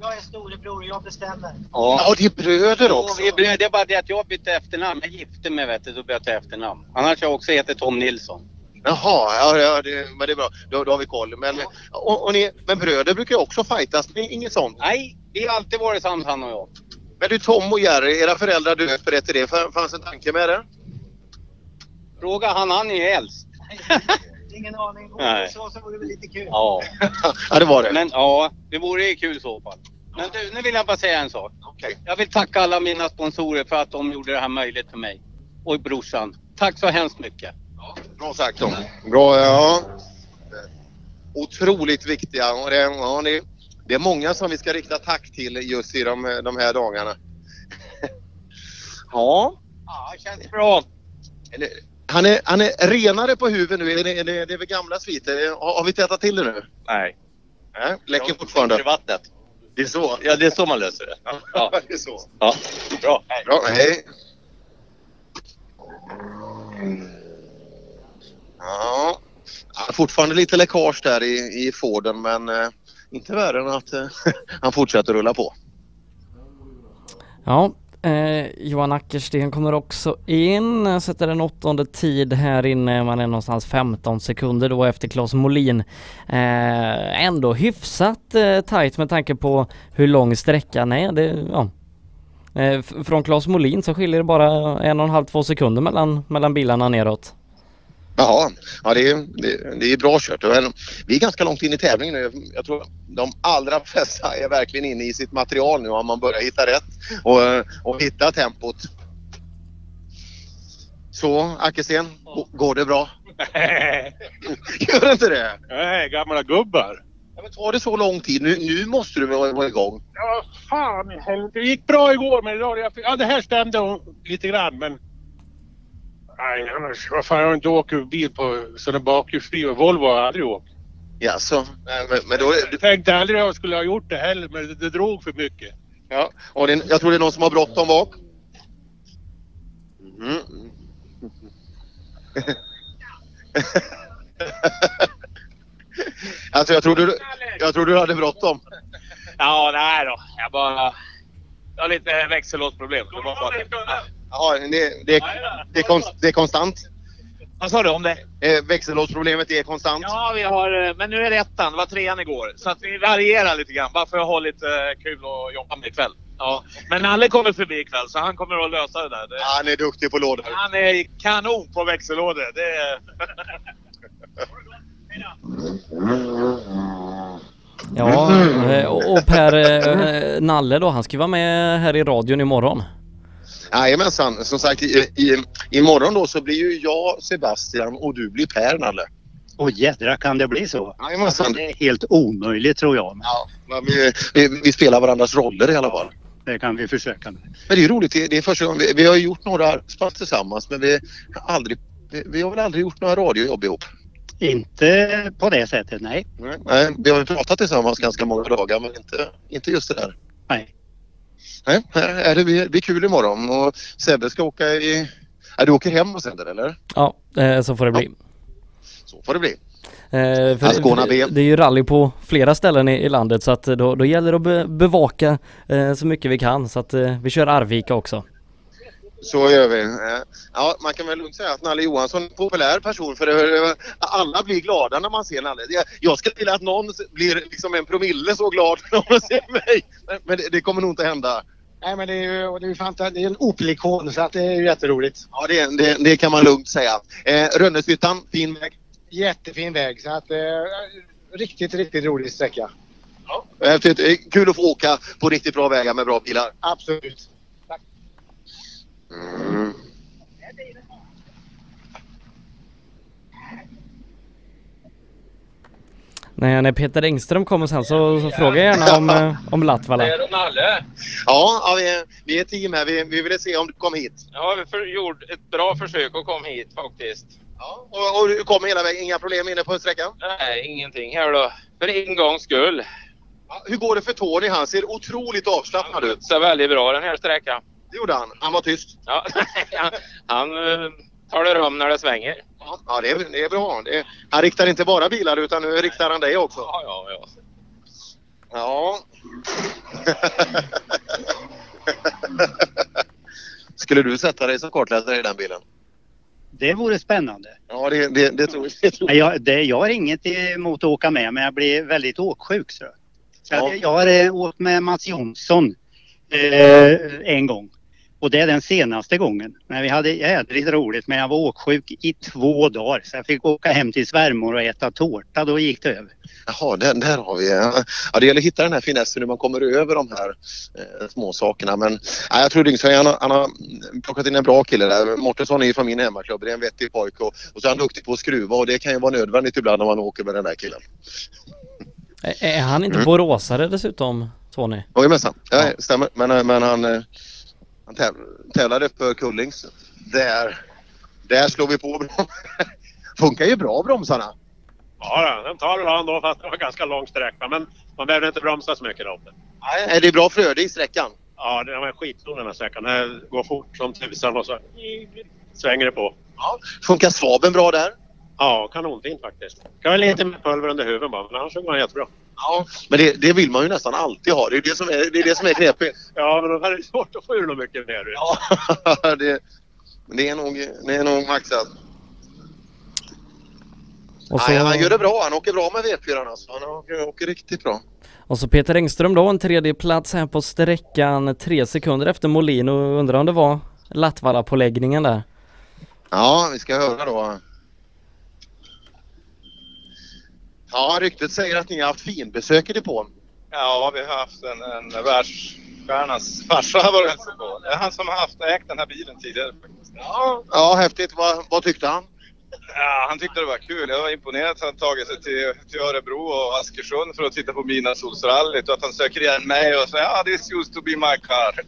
Jag är storebror och jag bestämmer. Ja, det är bröder också. Jo, vi är bröder. Det är bara det att jag bytte efternamn. Jag gifte mig vet du, då bytte jag efternamn. Annars jag också heter Tom Nilsson. Jaha, ja, ja det, men det är bra. Då, då har vi koll. Men, och, och ni, men bröder brukar ju också fightas. Det är inget sånt? Nej, vi har alltid varit sams han och jag. Men du Tom och Jerry, era föräldrar döper efter det. Fann- Fanns en tanke med det? Fråga han, han är äldst. Ingen aning. Nej. Så, så vore det lite kul. Ja. ja, det var det. Men ja, det vore ju kul i så fall. Men du, nu vill jag bara säga en sak. Jag vill tacka alla mina sponsorer för att de gjorde det här möjligt för mig. Och brorsan. Tack så hemskt mycket. Bra sagt Tom. Bra, ja. Otroligt viktiga. Och det, ja, det, det är många som vi ska rikta tack till just i de, de här dagarna. ja. Ja, känns bra. Eller, Han är, han är renare på huvudet nu. Är det, är det, det är väl gamla sviter? Har, har vi tätat till det nu? Nej. Nej, läcker fortfarande. I vattnet. Det är så? Ja, det är så man löser det. Ja, det är så. Ja, bra. Bra, hej. Ja. Ja, fortfarande lite läckage där i, i Forden men eh, inte värre än att eh, han fortsätter rulla på. Ja, eh, Johan Ackersten kommer också in, sätter en åttonde tid här inne, man är någonstans 15 sekunder då efter Claes Molin. Eh, ändå hyfsat eh, tajt med tanke på hur lång sträckan är. Det, ja. eh, från Claes Molin så skiljer det bara en och en halv, två sekunder mellan, mellan bilarna neråt. Jaha, ja, det, är, det, det är bra kört. Vi är ganska långt in i tävlingen nu. Jag tror de allra flesta är verkligen inne i sitt material nu om man börjar hitta rätt och, och hitta tempot. Så, Ackersten, g- går det bra? Gör det inte det? Nej, gamla gubbar. Ja, men tar det så lång tid? Nu, nu måste du vara vara igång. Ja, fan i helvete. Det gick bra igår men idag... Ja, det här stämde lite grann men... Nej, annars... Vad fan, jag har inte åkt bil på sån här bakhjulsdriven. Volvo har jag aldrig åkt. Jaså? Nej, men, men då... är- Jag tänkte aldrig att jag skulle ha gjort det heller men det, det drog för mycket. Ja, och det, jag tror det är någon som har bråttom bak. Mm. alltså jag tror du, jag tror du hade bråttom. Ja, nej då. Jag bara... Jag har lite växellådsproblem. Det var bara... Jaha, det, det, det, är konst, det är konstant. Vad sa du om det? Eh, växellådsproblemet är konstant. Ja, vi har... eh, Men nu är det ettan. Det var trean igår. Så att vi varierar lite grann. Bara för att ha lite eh, kul att jobba med ikväll. Ja. Men Nalle kommer förbi ikväll så han kommer att lösa det där. Det... Han är duktig på lådor. Han är kanon på växellådor. Det är... Ja, eh, och Per Nalle då, han ska vara med här i radion imorgon. Jajamensan, som sagt i, i, imorgon då så blir ju jag Sebastian och du blir Per Nalle. Och jädrar kan det bli så? Jajamensan. Det är helt omöjligt tror jag. Ja, men vi, vi, vi spelar varandras roller i alla fall. Det kan vi försöka med. Men det är roligt, det är första gången vi, vi har gjort några arbetspass tillsammans men vi har aldrig, vi, vi har väl aldrig gjort några radiojobb ihop. Inte på det sättet, nej. Nej, vi har ju pratat tillsammans ganska många dagar men inte, inte just det där. Nej. Nej, här är det blir, blir kul imorgon och Sebbe ska åka i... Ja, du åker hem och sänder eller? Ja, eh, så får det bli. Så får det bli. Eh, för Ascona det, är ju rally på flera ställen i, i landet så att då, då gäller det att be, bevaka eh, så mycket vi kan så att eh, vi kör Arvika också. Så gör vi. Eh, Ja, man kan väl lugnt säga att Nalle Johansson är en populär person för alla blir glada när man ser Nalle. Jag- skulle vilja att någon blir liksom en promille så glad när man ser mig. Men- det, det kommer nog inte hända. Nej men det är ju det är ju fanta- det är en Opel-ikon så att det är ju jätteroligt. Ja, det, det, det kan man lugnt säga. Eh, Rönneshyttan, fin väg. Jättefin väg så att eh, riktigt, riktigt rolig sträcka. Häftigt. Eh, Kul att få åka på riktigt bra vägar med bra bilar. Absolut. Mm. När, när Peter Engström kommer sen så, så fråga gärna om, eh, om Latvala. Ja, ja vi, är, vi är ett team här. Vi, vi ville se om du kom hit. Ja, vi för, gjorde ett bra försök att komma hit faktiskt. Ja, och, och du kom hela vägen. Inga problem inne på sträckan? Nej, ingenting här då. För en gångs skull. Ja, hur går det för Tony? Han ser otroligt avslappnad ut. Så väldigt bra den här sträckan. Det gjorde han. Han var tyst. Ja, han, eh, talar om när det svänger. Ja, det är, det är bra. Det, han riktar inte bara bilar utan nu riktar han dig också. Ja, ja, ja. Ja. Skulle du sätta dig som kartläsare i den bilen? Det vore spännande. Ja, det, det, det tror jag. Det tror Nej, Jag, det, jag har inget emot att åka med men jag blir väldigt åksjuk. Så. Så Ja. Jag har eh, åkt med Mats Jonsson eh, en gång. Och det är den senaste gången. Men vi hade jädrigt roligt men jag var åksjuk i två dagar. Så jag fick åka hem till svärmor och äta tårta. Då gick det över. Jaha, där, där har vi. Ja, det gäller att hitta den här finessen hur man kommer över de här eh, små sakerna. Men ja, jag tror Dyngsjö, han, han har plockat in en bra kille där. Mårtensson är ju från min hemmaklubb. Det är en vettig pojke och, och så är han duktig på att skruva och det kan ju vara nödvändigt ibland när man åker med den där killen. Är, är han inte Mm. boråsare dessutom, Tony? Jajamensan, ja, stämmer. Men, eh, men han, eh, han täv, tävlade för Kullings. Där, där slår vi på. Funkar ju bra bromsarna. Ja, den tar väl han då fast det var ganska lång sträcka. Men man behöver inte bromsa så mycket då. Är det bra flöde i sträckan? Ja, den var skitstor den här sträckan. Den går fort som tusan och så svänger det på. Ja. Funkar svaben bra där? Ja, kanonfint faktiskt. Kan väl lite med pulver under huven bara, men annars går den jättebra. Ja, men det, det vill man ju nästan alltid ha. Det är det som är, det är, det som är knepigt. Ja, men då är det svårt att få ur något mycket mer. Ja, det, det, är nog, det är nog maxat. Och så, Nej, han gör det bra. Han åker bra med V4 alltså. Han åker, åker riktigt bra. och så Peter Engström då, en tredje plats här på sträckan, tre sekunder efter Molin och undrar om det var Latvala-påläggningen där. Ja, vi ska höra då. Ja, ryktet säger att ni har haft finbesök i depån. Ja, vi har haft en, en världsstjärnas farsa har varit på. Det är han som har haft, ägt den här bilen tidigare. faktiskt. Ja, häftigt. Vad, vad tyckte han? Ja, han tyckte det var kul. Jag var imponerad att han tagit sig till, till Örebro och Askersund för att titta på Midnattssolsrallyt och att han söker igen mig och säger ja, this used to be my car.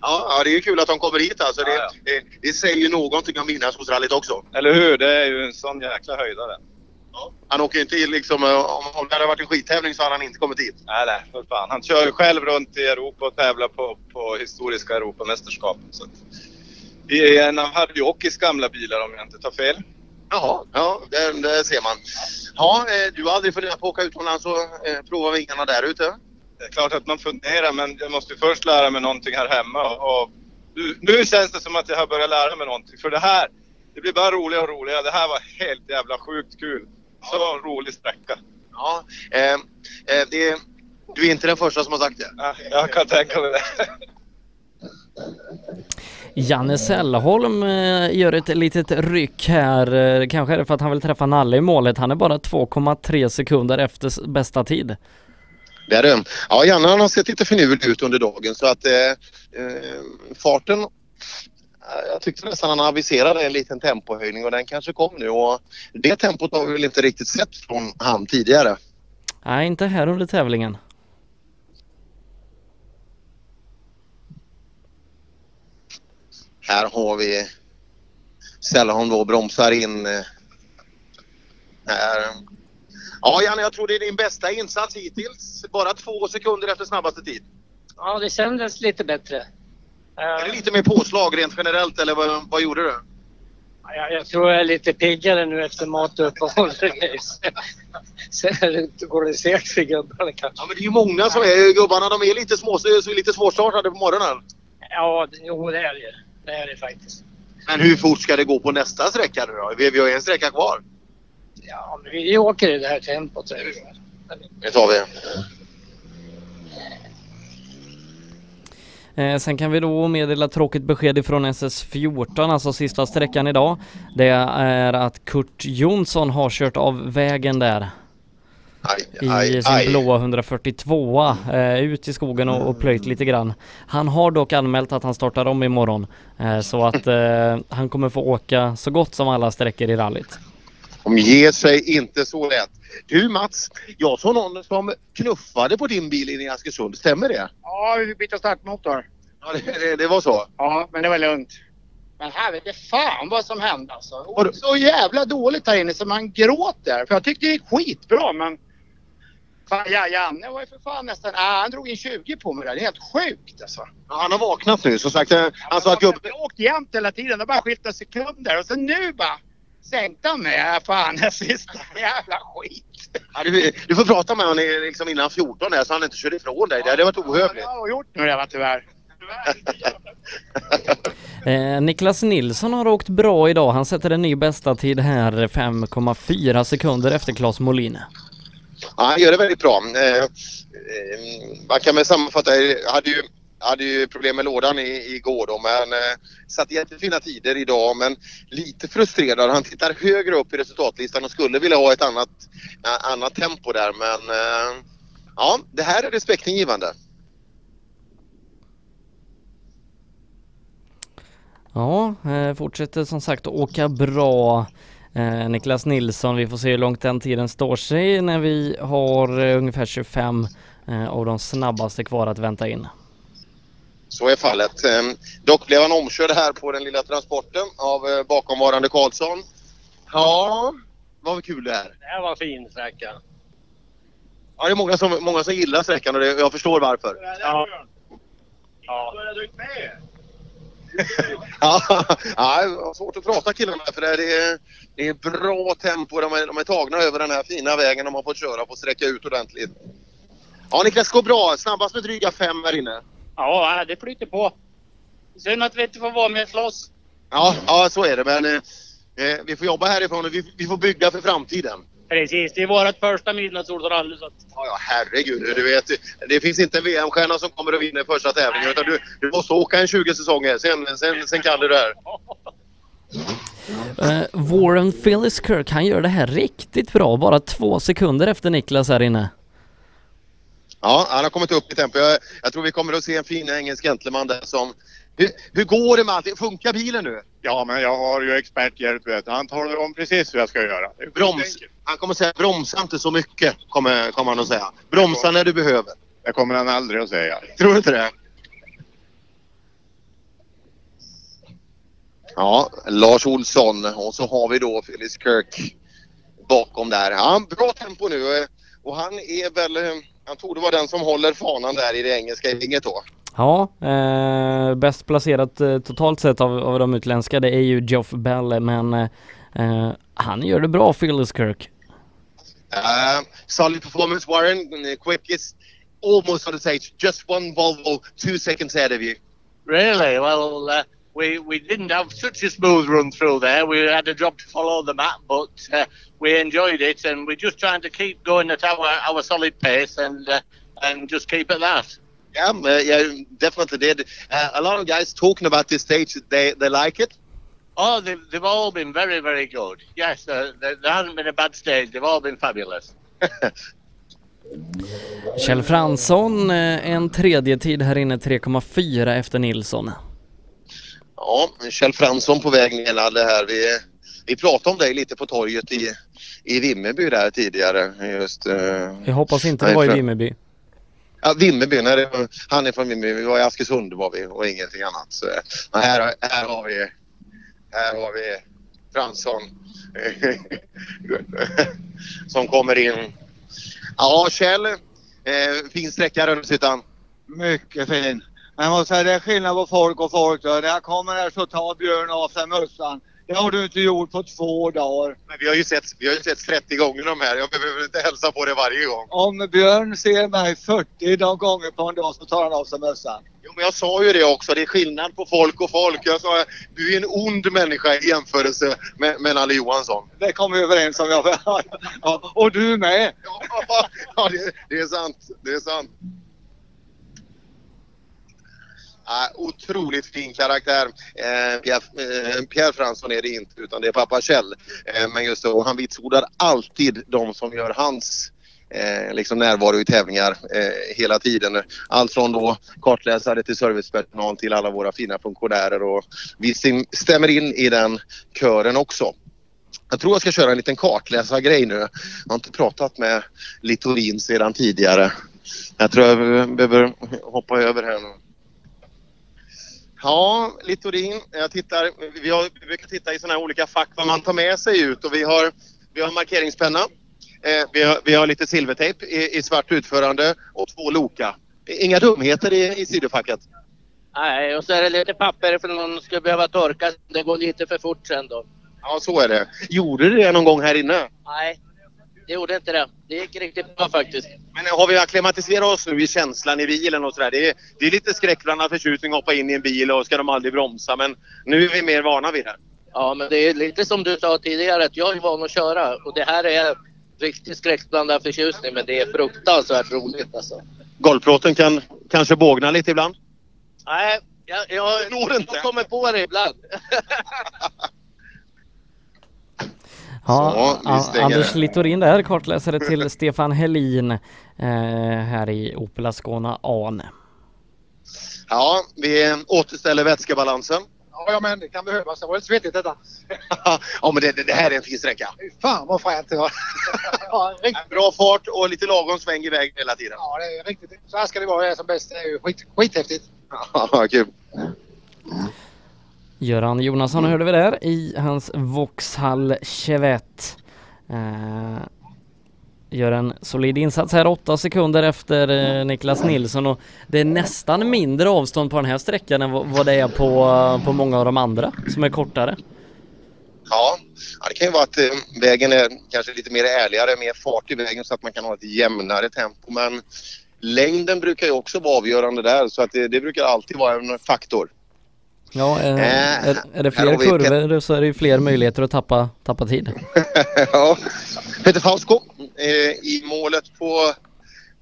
Ja, ja, det är kul att de kommer hit alltså. Det, det, det säger ju någonting om Midnattssolsrallyt också. Eller hur? Det är ju en sån jäkla höjdare. Han åker inte in liksom, eh, om, om det hade varit en skittävling så hade han inte kommit hit. Nej, nej, för fan. Han kör ju själv runt i Europa och tävlar på, på historiska Europamästerskapen. Så att, I en av Harry Jokis gamla bilar om jag inte tar fel. Jaha, ja, det, det ser man. Ja, eh, du har aldrig funderat på att åka utomlands och eh, prova vingarna där ute? Det är klart att man funderar men jag måste ju först lära mig någonting här hemma. Och nu, nu känns det som att jag har börjat lära mig någonting. För det här, det blir bara roligare och roligare. Det här var helt jävla sjukt kul. Så rolig sträcka. Ja, eh, eh, det, du är inte den första som har sagt det. Ja, jag kan tänka mig det. Janne Sällholm eh, gör ett litet ryck här, eh, kanske är det för att han vill träffa Nalle i målet. Han är bara 2,3 sekunder efter bästa tid. Det är det. Ja, Janne han har sett lite finurlig ut under dagen så att eh, eh, farten jag tyckte nästan han aviserade en liten tempohöjning och den kanske kom nu och det tempot har vi väl inte riktigt sett från han tidigare. Nej, inte här under tävlingen. Här har vi Sällholm då bromsar in. Eh, här. Ja Janne, jag tror det är din bästa insats hittills. Bara två sekunder efter snabbaste tid. Ja, det kändes lite bättre. Är det lite mer påslag rent generellt eller vad, vad gjorde du? Jag, jag tror jag är lite piggare nu efter matuppehåll. Sen går det segt för gubbarna kanske. Ja, men det är ju många som är gubbarna. De är lite, små, så lite svårstartade på morgonen. Ja, det- jo det är det. Det är det faktiskt. Men hur fort ska det gå på nästa sträcka då? Vi, vi har en sträcka kvar. Ja, men vi åker i det här tempot. Det tar vi. Eh, sen kan vi då meddela tråkigt besked ifrån SS14, alltså sista sträckan idag. Det är att Kurt Jonsson har kört av vägen där. I aj, sin aj. blåa 142 eh, ut i skogen och, och plöjt lite grann. Han har dock anmält att han startar om imorgon. Eh, så att eh, han kommer få åka så gott som alla sträckor i rallyt. De ger sig inte så lätt. Du Mats, jag såg någon som knuffade på din bil in i Askersund. Stämmer det? Ja, vi fick byta startmotor. Ja, det, det, var så? Ja, men det var lugnt. Men jag fan vad som hände alltså. Och så jävla dåligt här inne så man gråter. För jag tyckte det gick skitbra men... Fan, ja, Janne var ju för fan nästan... Ah, han drog in 20 på mig där. Det är helt sjukt alltså. Ja, han har vaknat nu. Som sagt, eh, han sa att gubben... Jag har åkt jämt hela tiden. Det bara skilta sekunder. Och sen nu bara sänkte han mig. Ja, fan, det sista jävla skit. Ja, du, du får prata med honom liksom innan 14 där så han inte kör ifrån dig. Det hade varit ohövligt. Jag har gjort nu det va tyvärr. Eh, Niklas Nilsson har åkt bra idag. Han sätter en ny bästa tid här 5,4 sekunder efter Claes Molin. Ja, han gör det väldigt bra. Eh, eh, man kan väl sammanfatta, jag hade ju, hade ju problem med lådan i, igår då men eh, satt jättefina tider idag men lite frustrerad. Han tittar högre upp i resultatlistan och skulle vilja ha ett annat, annat tempo där men eh, ja, det här är respektingivande. Ja, eh, fortsätter som sagt att åka bra. Eh, Niklas Nilsson, vi får se hur långt den tiden står sig när vi har eh, ungefär 25 av de snabbaste kvar att vänta in. Så är fallet. Eh, dock blev han omkörd här på den lilla transporten av eh, bakomvarande Karlsson. Ja, vad kul det är. Det här var fin sträcka. Ja, det är många som, många som gillar sträckan och det, jag förstår varför. Ja. Ja. Ja, ja, det var svårt att prata killarna för det är, det är bra tempo. De är, de är tagna över den här fina vägen de har fått köra på sträcka ut ordentligt. Ja, Niklas går bra. Snabbast med dryga fem här inne. Ja, det flyter på. Synd att vi inte får vara med och slåss. Ja, ja så är det. Men eh, eh, vi får jobba härifrån och vi, vi får bygga för framtiden. Precis, det är vårt första midnattssolsrally. Så att... Ja, ja, herregud. Du vet, det finns inte en VM-stjärna som kommer att vinna första tävlingen. Utan du, du måste åka en 20 säsonger. Sen, sen, sen kan du det här. Eh, Warren Phyllis Kirk, han gör det här riktigt bra. Bara två sekunder efter Niklas här inne. Ja, han har kommit upp i tempo. Jag, jag tror vi kommer att se en fin engelsk gentleman där som... Hur, hur går det med allting? Funkar bilen nu? Ja, men jag har ju experthjälp. Vet. Han talar om precis hur jag ska göra. Broms. Han kommer säga bromsa inte så mycket, kommer, kommer han att säga. Bromsa när du behöver. Det kommer han aldrig att säga. Tror du inte det? Ja, Lars Olsson och så har vi då Phyllis Kirk bakom där. Ja, bra tempo nu och han är väl, eh, han torde vara den som håller fanan där i det engelska gänget då. Ja, eh, bäst placerat eh, totalt sett av, av de utländska det är ju Geoff Bell men eh, eh, han gör det bra Phyllis Kirk. Uh, solid performance Warren, uh, quickest, almost on the stage, just one Volvo, two seconds ahead of you. Really? Well, uh, we we didn't have such a smooth run through there. We had a job to follow the map, but uh, we enjoyed it, and we're just trying to keep going at our our solid pace and uh, and just keep at that. Yeah, uh, yeah, definitely did. Uh, a lot of guys talking about this stage, they they like it. Oh, they've, they've all been very, very good. Yes, uh, there, there hasn't been a bad stage. They've all been fabulous. Kjell Fransson, eh, en tredje tid här inne 3,4 efter Nilsson. Ja, Kjell Fransson på väg ner det här. Vi, vi pratade om dig lite på torget i, i Vimmerby där tidigare. Just, uh, Jag hoppas inte det var i Vimmerby. Ja, Vimmerby, nej, var, han är från Vimmerby. Vi var i Askersund var vi och ingenting annat. Så, här, här har vi, här har vi Fransson som kommer in. Ja, Kjell. Eh, fin sträcka Rönneshyttan. Mycket fin. Men måste säga det är skillnad på folk och folk. Då. När jag kommer här så tar Björn av sig mössan. Det har du inte gjort på två dagar. Men vi har ju sett, vi har ju sett 30 gånger de här. Jag behöver inte hälsa på det varje gång. Om Björn ser mig 40 de gånger på en dag så tar han av sig mössan. Jo, men jag sa ju det också. Det är skillnad på folk och folk. Jag sa du är en ond människa i jämförelse med, med Nalle Johansson. Det kom vi överens om. Ja. Ja, och du med. Ja, det, det är sant. Det är sant. Ah, otroligt fin karaktär. Eh, Pierre, eh, Pierre Fransson är det inte utan det är pappa Kjell. Eh, men just så, han vitsordar alltid de som gör hans eh, liksom närvaro i tävlingar eh, hela tiden. Allt från då kartläsare till servicepersonal till alla våra fina funktionärer och vi stämmer in i den kören också. Jag tror jag ska köra en liten kartläsargrej nu. Jag har inte pratat med Littorin sedan tidigare. Jag tror jag behöver hoppa över här nu. Ja, Littorin. Jag tittar, vi, har, vi brukar titta i sådana här olika fack vad man tar med sig ut och vi har, vi har markeringspenna. Eh, vi, har, vi har lite silvertejp i, i svart utförande och två Loka. Inga dumheter i, i sidofacket. Nej, och så är det lite papper för någon ska behöva torka. Det går lite för fort sen då. Ja, så är det. Gjorde du det någon gång här inne? Nej, det gjorde inte det. Det gick riktigt bra faktiskt. Men har vi akklimatiserat oss nu i känslan i bilen och sådär? Det är, det är lite skräckblandad förtjusning att hoppa in i en bil och ska de aldrig bromsa men nu är vi mer vana vid det. Ja, men det är lite som du sa tidigare att jag är van att köra och det här är riktigt skräckblandad förtjusning men det är fruktansvärt roligt alltså. Golvplåten kan kanske bågna lite ibland. Nej, jag, jag, jag kommer på det ibland. Ja, Så, vi A- stänger Anders. Littorin där, kartläsare till Stefan Helin eh, här i Opel Ascona An. Ja, vi återställer vätskebalansen. Ja, men det kan behövas. Det var lite svettigt detta. ja, men det, det, det här är en fin sträcka. Fan vad fränt det var. ja, riktigt. Bra fart och lite lagom sväng i väg hela tiden. Ja, det är riktigt. Så här ska det vara. Det är som bäst. Det är ju skit, skithäftigt. Ja, kul. Göran Jonasson hörde vi där i hans Vauxhall Chevette. Eh, gör en solid insats här, åtta sekunder efter eh, Niklas Nilsson och det är nästan mindre avstånd på den här sträckan än vad, det är på, på många av de andra som är kortare. Ja, ja, det kan ju vara att eh, vägen är kanske lite mer ärligare, mer fart i vägen så att man kan ha ett jämnare tempo. Men längden brukar ju också vara avgörande där så att det, det brukar alltid vara en faktor. Ja, eh, Äh, är, är det fler vi kurvor så är det ju fler möjligheter att tappa, tappa tid. ja. Peter Fausko eh, i målet på,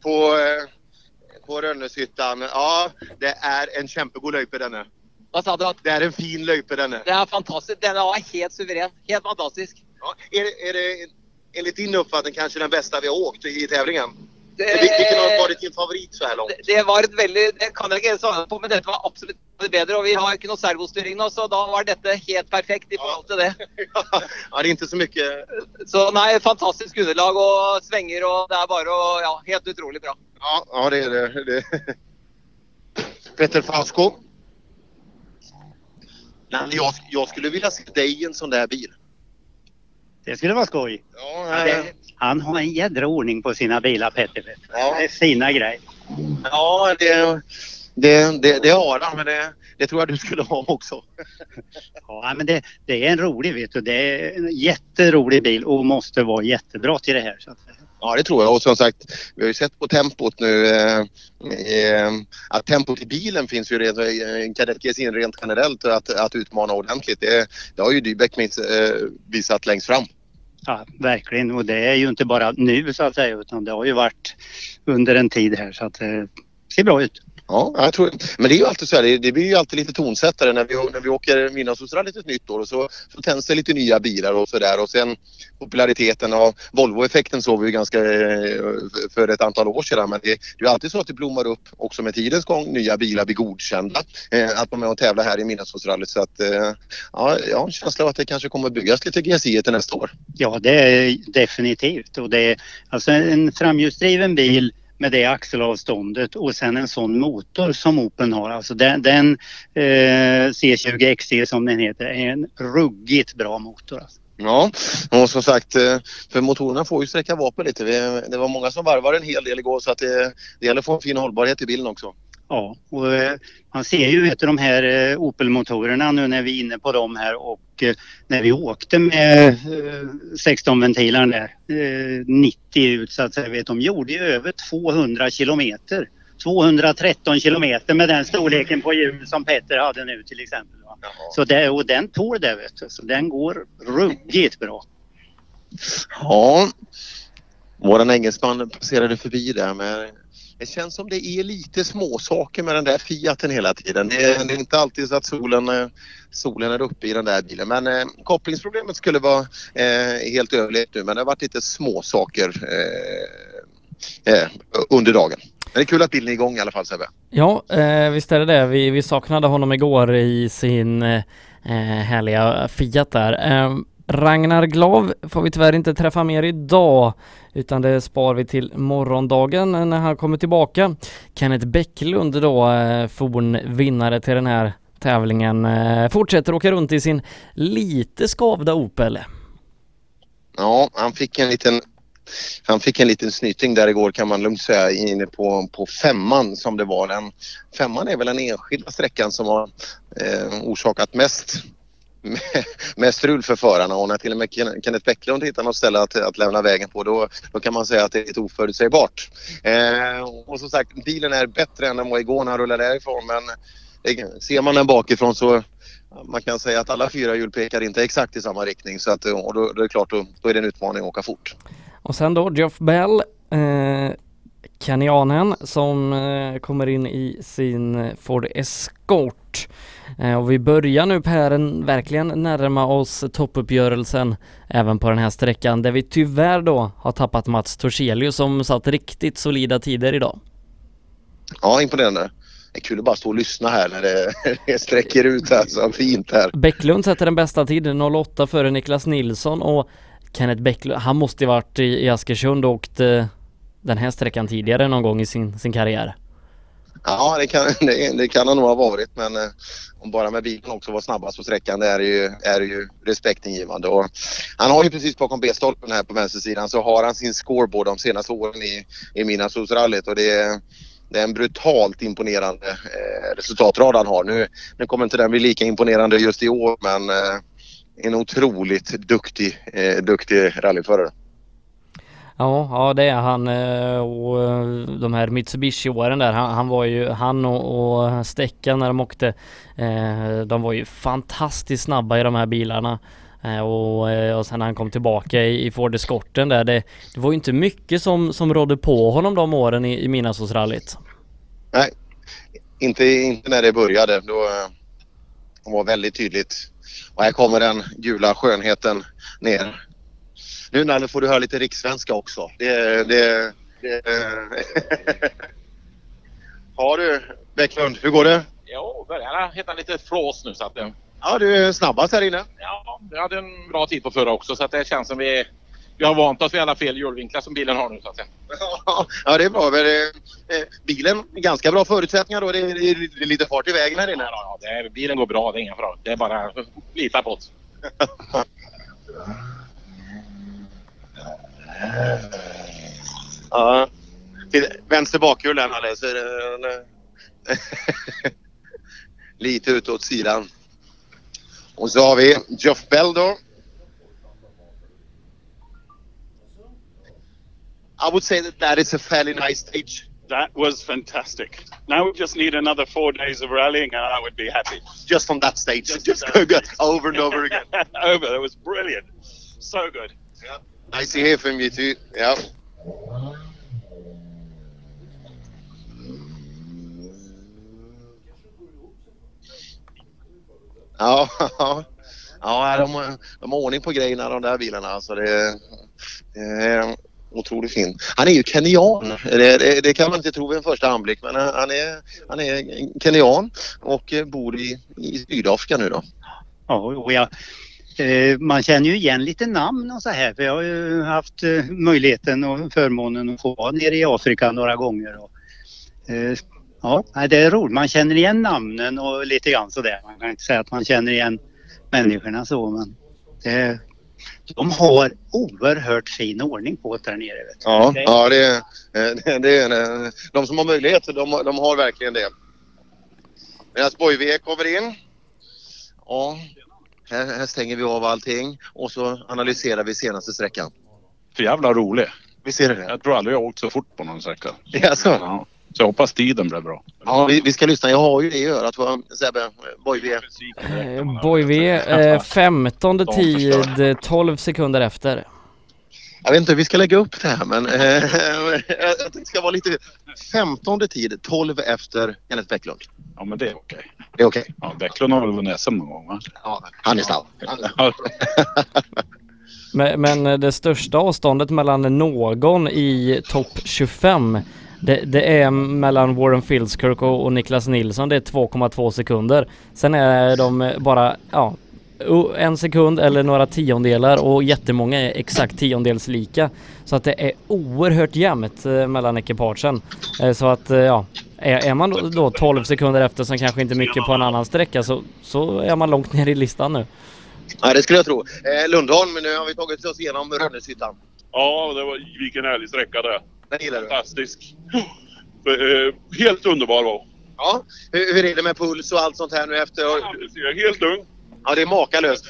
på, eh, på Rönneshyttan. Ja, det är en kämpegod löjpe denne. Vad sa du? Det är en fin löjpe denne. Det er fantastisk. Den var helt suveren. Helt fantastisk. Ja, är, det- är det enligt din uppfattning kanske den bästa vi har åkt i tävlingen? Det- Vilken har varit din favorit så här långt? Det var et veldig Det kan jeg ikke svare på, men dette var absolutt det bedre. Og vi har ikke noe servostyring nå, så da var dette helt perfekt i forhold til det. Ja, det är inte så mycket. Så nei, fantastisk underlag og svinger, og det er bare å Ja, helt utrolig bra. Ja, ja det är det. det. Nej, men jag, jag skulle vilja se dig i en sån där bil. Det skulle vara skoj. Ja, det, han har en jädra ordning på sina bilar Petter. Ja. Det är fina grejer. Ja, det, det, det, det har han, men det, det tror jag du skulle ha också. Ja, men det, det är en rolig vet du. Det är en jätterolig bil och måste vara jättebra till det här. Så att, Ja, det tror jag. Och som sagt, vi har ju sett på tempot nu eh, eh, att tempot i bilen finns ju redan i Kadett GSI rent generellt att, att utmana ordentligt. Det, det har ju Dybeck eh, visat längst fram. ja, verkligen. Och det är ju inte bara nu så att säga utan det har ju varit under en tid här så att det ser bra ut. Ja, jag tror, men det är ju alltid så här, det, det blir ju alltid lite tonsättare när vi, när vi åker Midnattssolsrallyt ett nytt år och så, så tänds det lite nya bilar och sådär och sen populariteten av Volvo-effekten såg vi ju ganska eh, för ett antal år sedan. Men det, det är ju alltid så att det blommar upp också med tidens gång, nya bilar blir godkända eh, att de är och tävlar här i Midnattssolsrallyt så att eh, ja, jag har en känsla av att det kanske kommer byggas lite GSI till nästa år. Ja, det är definitivt. Och det är alltså en framhjulsdriven bil med det axelavståndet och sen en sån motor som Opeln har. Alltså den, den eh, C20 XC som den heter är en ruggigt bra motor. Alltså. Ja, och som sagt, eh, för motorerna får ju sträcka vapen lite. Det var många som varvade en hel del igår så att det, det gäller att få en fin hållbarhet i bilen också. Ja, och eh, man ser ju vet du, de här eh, Opel-motorerna nu när vi är inne på dem här och eh, när vi åkte med eh, 16-ventilen där, eh, 90 ut så att säga, vet, de gjorde ju över 200 kilometer. 213 kilometer med den storleken på hjul som Petter hade nu till exempel. Så det, och den tål det vet du, så den går ruggigt bra. Ja, våran engelsman passerade förbi där men det känns som det är lite småsaker med den där Fiaten hela tiden. Det är, det är inte alltid så att solen, eh, solen är uppe i den där bilen men eh, kopplingsproblemet skulle vara eh, helt överlevt nu men det har varit lite småsaker eh, eh, under dagen. Men det är kul att bilen är igång i alla fall Sebbe. Ja, eh, visst är det det. Vi, vi saknade honom igår i sin eh, eh härliga Fiat där. Ehm, Ragnar Glav får vi tyvärr inte träffa mer idag utan det spar vi till morgondagen när han kommer tillbaka. Kenneth Bäcklund då, eh, forn vinnare till den här tävlingen, eh, fortsätter åka runt i sin lite skavda Opel. Ja, han fick en liten han fick en liten snyting där igår kan man lugnt säga inne på, på femman som det var. Den, femman är väl den enskilda sträckan som har eh, orsakat mest med strul för förarna och när till och med Kenneth Bäcklund hittar något ställe att, att lämna vägen på då, då kan man säga att det är lite oförutsägbart. Eh, och som sagt bilen är bättre än den var igår när han rullade därifrån men det, ser man den bakifrån så man kan säga att alla fyra hjul pekar inte exakt i samma riktning så att, och då, då är det klart då, då är det en utmaning att åka fort. Och sen då Geoff Bell, eh, kenyanen som eh, kommer in i sin Ford Escort. Eh, och vi börjar nu Per en- verkligen närma oss toppuppgörelsen även på den här sträckan där vi tyvärr då har tappat Mats Torselius som satt riktigt solida tider idag. Ja, imponerande. Det är kul att bara stå och lyssna här när det, det sträcker ut här så fint här. Bäcklund sätter den bästa tiden 08 före Niklas Nilsson och Kenneth Bäcklund, han måste ju varit i, i Askersund och åkt eh, den här sträckan tidigare någon gång i sin, sin karriär. Ja, det kan, det, det kan han nog ha varit men eh, om bara med bilen också var snabbast på sträckan det är ju, är ju respektingivande. Och han har ju precis bakom B-stolpen här på vänstersidan så har han sin scoreboard de senaste åren i, i Midnattssolsrallyt och det är, det är en brutalt imponerande eh, resultatrad han har. Nu, nu kommer inte den bli lika imponerande just i år men eh, en otroligt duktig, eh, duktig rallyförare. Ja, ja det är han eh, och eh, de här Mitsubishi-åren där, han, han var ju, han och, och Stecka när de åkte, eh, de var ju fantastiskt snabba i de här bilarna. Och, och sen när han kom tillbaka i, i Ford Escorten där, det, det var ju inte mycket som, som rådde på honom de åren i, i Midnattssolsrallyt. Nej, inte, inte när det började. Då de det var väldigt tydligt. Och här kommer den gula skönheten ner. Nu Nalle får du höra lite rikssvenska också. Det, det, det, Har du Bäcklund, hur går det? Jo, börjar hitta lite flås nu så att det... Ja, du är snabbast här inne. Ja, vi hade en bra tid på förra också så att det känns som vi, vi har vant oss vid alla fel hjulvinklar som bilen har nu så att säga. Ja, det är bra. Men, eh, bilen, ganska bra förutsättningar då. Det är, det är lite fart i vägen här inne. Ja, ja, det är, bilen går bra, det är inga fara. Det är bara att lita på oss. Ja. Vänster bakhjul där Nalle. Så eh, lite utåt sidan. Och så har vi Geoff Bell då. I would say that that is a fairly nice stage. That was fantastic. Now we just need another four days of rallying and I would be happy. Just on that stage. Just, Just on go, that go stage. over and over again. over. That was brilliant. So good. Nice to hear from you too. Yeah. Ja, ja de, de har ordning på grejerna de där bilarna. Alltså det, det är otroligt fin. Han är ju kenyan. Det, det, det kan man inte tro vid en första anblick men han är, han är kenyan och bor i, i Sydafrika nu då. Ja, och jag, man känner ju igen lite namn och så här. För jag har ju haft eh, möjligheten och förmånen att få vara nere i Afrika några gånger. Och, eh, ja, det är roligt. Man känner igen namnen och lite grann sådär. Man kan inte säga att man känner igen människorna så men det, de har oerhört fin ordning på det där nere. Ja, Det- ja det, eh, det är, de som har möjlighet, de, de har verkligen det. Medan Bojve kommer in. Ja, här, här stänger vi av allting och så analyserar vi senaste sträckan. För jävla rolig. Visst är det? Jag tror aldrig jag har åkt så fort på någon sträcka. Jaså? Ja. Så jag hoppas tiden blir bra. Ja, vi, vi ska lyssna. Jag har ju det i örat. Sebbe, Bojve. Eh, Boy eh, 15 tid, eh, 12 sekunder efter. Jag vet inte hur vi ska lägga upp det här men eh, att det ska vara lite 15 tid, 12 efter Kenneth Bäcklund. Ja men det är okej. Det är okej? Ja, Bäcklund har väl vunnit SM någon gång va? Ja, han är snabb. Ja. Men, men eh, det största avståndet mellan någon i topp 25 det, det är mellan Warren Fieldskirk och, och Niklas Nilsson. Det är 2,2 sekunder. Sen är de bara ja, en sekund eller några tiondelar och jättemånga är exakt tiondels lika. Så att det är oerhört jämnt eh, mellan ekipagen. Eh, så att eh, ja, är, man då, då 12 sekunder efter som kanske inte mycket på en annan sträcka så, så är man långt ner i listan nu. Ja, det skulle jag tro. Eh, Lundholm, nu har vi tagit oss igenom Rönneshyttan. Ja, det var, vilken härlig sträcka det. Den gillar du? Fantastisk. Helt underbar var Ja, hur, hur är det med puls och allt sånt här nu efter? Jag är helt lugn. Ja, det är makalöst.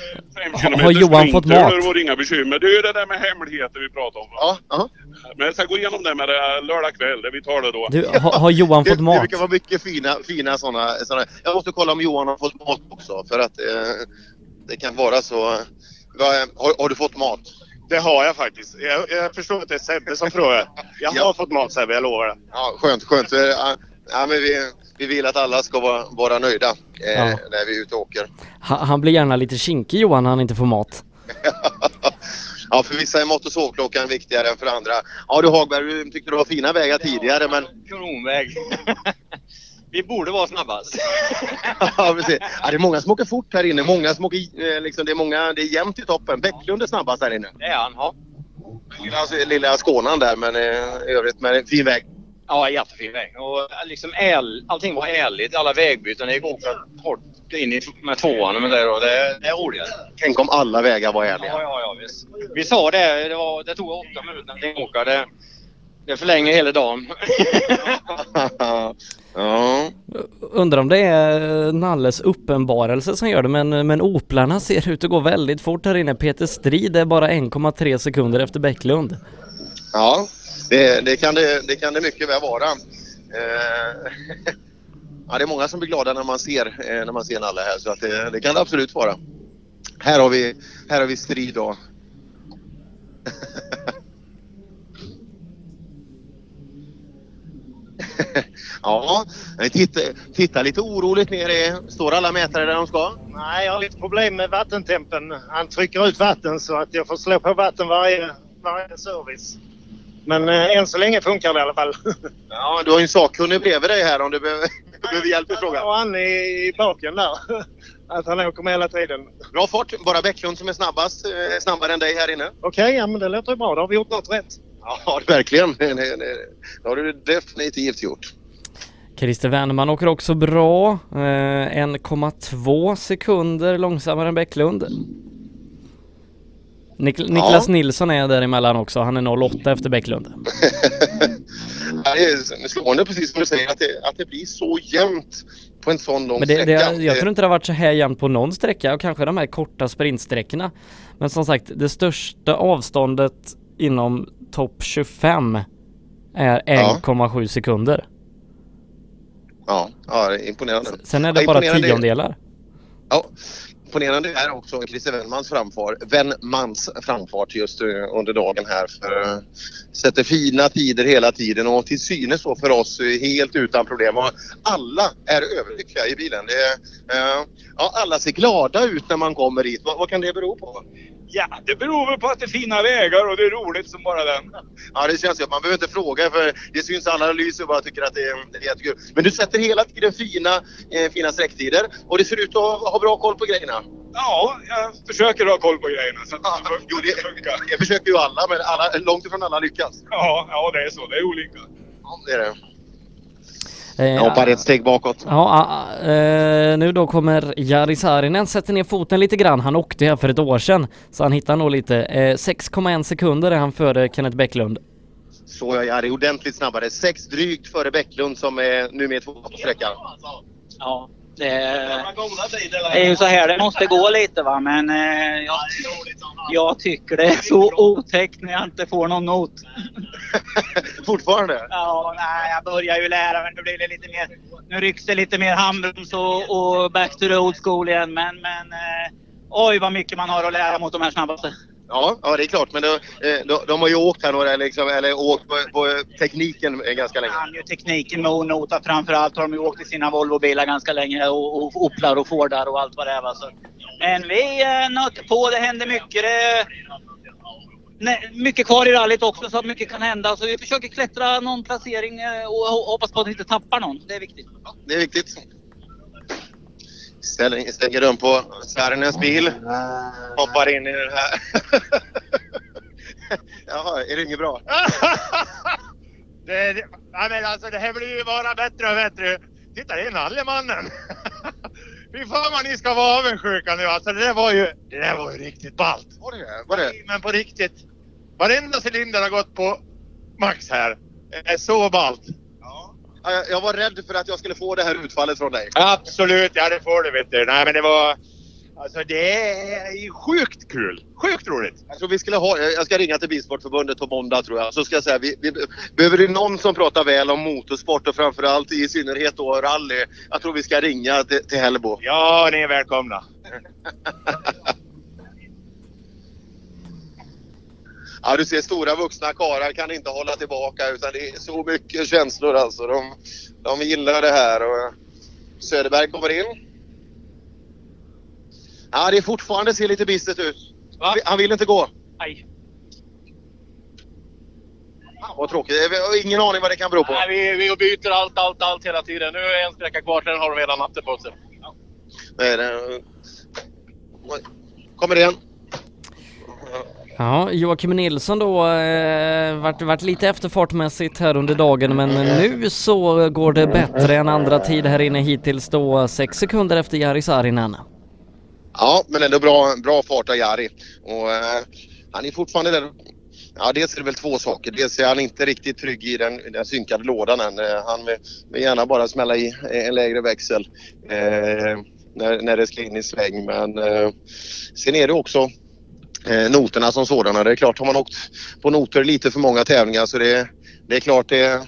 Har Johan fått mat? Det var inga bekymmer. Det är ju det där med hemligheter vi pratar om. Ja, ja. Men jag ska gå igenom det med det lördag kväll. Det vi tar det då. Du, ha, har Johan det, fått Det mat? brukar vara mycket fina, fina sådana. såna. Jag måste kolla om Johan har fått mat också för att eh, det kan vara så. Har, har du fått mat? Det har jag faktiskt. Jag, jag förstår att det är Sebbe som frågar. Jag har Ja. fått mat Sebbe, jag lovar det. Ja, skönt, skönt. Ja, men vi, vi vill att alla ska vara, vara nöjda eh, Ja. när vi är ute och åker. Ha, han blir gärna lite kinkig Johan när han inte får mat. Ja, för vissa är mått och sovklockan viktigare än för andra. Ja du Hagberg, du tyckte du var fina vägar tidigare men... Kronväg. Vi borde vara snabbast. ja, precis. Ja, det är många som åker fort här inne. Många som åker, eh, liksom, det, är många, det är jämnt i toppen. Bäcklund är snabbast här inne. Det är han, ja. Lilla, lilla Skånan där men eh, i övrigt med en fin väg. Ja, jättefin väg. Och eh, liksom äl, allting var ärligt. Alla vägbyten. Det gick att åka hårt in i, med tvåan. Men det, då, det, det är roligare. Tänk om alla vägar var ärliga. Ja, ja, ja visst. Vi sa det. Det, var, det tog åtta minuter att åka. Det, det förlänger hela dagen. ja. Undrar om det är Nalles uppenbarelse som gör det men, men Oplarna ser ut att gå väldigt fort här inne. Peter Strid är bara 1,3 sekunder efter Bäcklund. Ja, det, det, kan det, det kan det mycket väl vara. Eh, ja, det är många som blir glada när man ser, eh, när man ser Nalle här så att det, det kan det absolut vara. Här har vi, här har vi strid då. ja, titta, titta lite oroligt ner. i- Står alla mätare där de ska? Nej, jag har lite problem med vattentempen. Han trycker ut vatten så att jag får slå på vatten varje, varje service. Men eh, än så länge funkar det i alla fall. Ja, du har ju en sakkunnig bredvid dig här om du behöver, behöver hjälp i frågan. Och han i, i baken där. Att han åker med hela tiden. Bra fart. Bara Bäcklund som är snabbast. eh, Snabbare än dig här inne. Okej, ja men det låter ju bra. Då har vi gjort något rätt. Ja, verkligen. Det, det, det, det har du definitivt gjort. Christer Wernerman åker också bra. Eh, 1,2 sekunder långsammare än Bäcklund. Nik- Niklas Nilsson är däremellan också. Han är 0,8 efter Bäcklund. Ja, Det är slående precis som du säger att det, att det blir så jämnt på en sån lång Men det, det, sträcka. jag tror inte det har varit så här jämnt på någon sträcka och kanske de här korta sprintsträckorna. Men som sagt, det största avståndet inom topp 25 är 1,7 sekunder. Ja, ja, det är imponerande. Sen är det Ja, bara tiondelar. Ja, imponerande är också Christer Wennmans framfart, Wennmans framfart just eh, under dagen här. För, eh, sätter fina tider hela tiden och till synes så för oss eh, helt utan problem. Och alla är överlyckliga i bilen. Det, eh, ja, alla ser glada ut när man kommer hit. Vad, vad kan det bero på? Ja, det beror väl på att det är fina vägar och det är roligt som bara den. Ja, det känns ju att man behöver inte fråga för det syns alla lyser och bara tycker att det är, det är jättekul. Men du sätter hela tiden fina, eh, fina sträcktider och det ser ut att ha, ha bra koll på grejerna. Ja, jag försöker ha koll på grejerna. Så att det jo, det, det försöker ju alla, men alla, långt ifrån alla lyckas. Ja, ja, det är så. Det är olika. Ja, det är det. Eh, Jag hoppar ett steg bakåt. Ja, ah, eh, nu då kommer Jari Saarinen sätter ner foten lite grann. Han åkte här för ett år sedan, så han hittar nog lite. Eh, 6,1 sekunder är han före Kenneth Bäcklund. Så jag Jari, ordentligt snabbare. Sex drygt före Bäcklund som är nu med två på sträckan. Ja, det är, det är ju så här det måste gå lite va, men eh, jag, jag tycker det är så otäckt när jag inte får någon not. Fortfarande? Ja, nej, jag börjar ju lära mig. Nu blir det lite mer, nu rycks det lite mer handbroms och, och back to the old school igen, men, men eh, oj vad mycket man har att lära mot de här snabbaste. Ja, ja det är klart. Men de, de, de har ju åkt här några, liksom, eller åkt på, på tekniken ganska länge. kan ju tekniken med att nota. Framförallt har de ju åkt i sina Volvo-bilar ganska länge och, och Oplar och Fordar och allt vad det är. Så. Men vi eh, nöter på. Det händer mycket. Det nej, mycket kvar i rallyt också så att mycket kan hända. Så vi försöker klättra någon placering eh, och ho- hoppas på att vi inte tappar någon. Det är viktigt. Det är viktigt. Ställer, stänger dörren på Saarinens bil. Hoppar in i den här. Jaha, är det inget bra? Det, ja, men alltså, det här blir ju bara bättre och bättre. Titta, det är Nallemannen. Fy fan vad ni ska vara avundsjuka nu. Alltså, det där var ju, det där var ju riktigt ballt. Var det var det? Men på riktigt. Varenda cylinder har gått på max här. Det är så ballt. Ja, jag- var rädd för att jag skulle få det här utfallet från dig. Absolut, ja det får du vet du. Nej men det var... Alltså det är ju sjukt kul. Sjukt roligt. Jag tror vi skulle ha, jag ska ringa till Bilsportförbundet på måndag tror jag. Så ska jag säga, vi, vi, behöver det någon som pratar väl om motorsport och framförallt i synnerhet då rally. Jag tror vi ska ringa till, till Hellbo. Ja, ni är välkomna. Ja, du ser stora vuxna karlar kan inte hålla tillbaka utan det är så mycket känslor alltså. De, de gillar det här och Söderberg kommer in. Ja, det är fortfarande ser lite bistert ut. Han vill inte gå. Nej. Vad tråkigt. Jag har ingen aning vad det kan bero på. Nej, vi, vi byter allt, allt, allt hela tiden. Nu är en sträcka kvar, sen har de redan natten på sig. Nej, det... Kommer igen. Ja, Joakim Nilsson då, eh, vart, vart lite efterfartmässigt här under dagen men nu så går det bättre än andra tid här inne hittills då, sex sekunder efter Jari Saarinen. Ja, men ändå bra, bra fart av Jari. Och, eh, han är fortfarande där. Ja, dels är det väl två saker. Dels är han inte riktigt trygg i den, den synkade lådan än. Eh, han vill, vill gärna bara smälla i en lägre växel eh, när, när det ska in i sväng. Men eh, sen är det också eh, noterna som sådana. Det är klart, har man åkt på noter lite för många tävlingar så det, det är klart det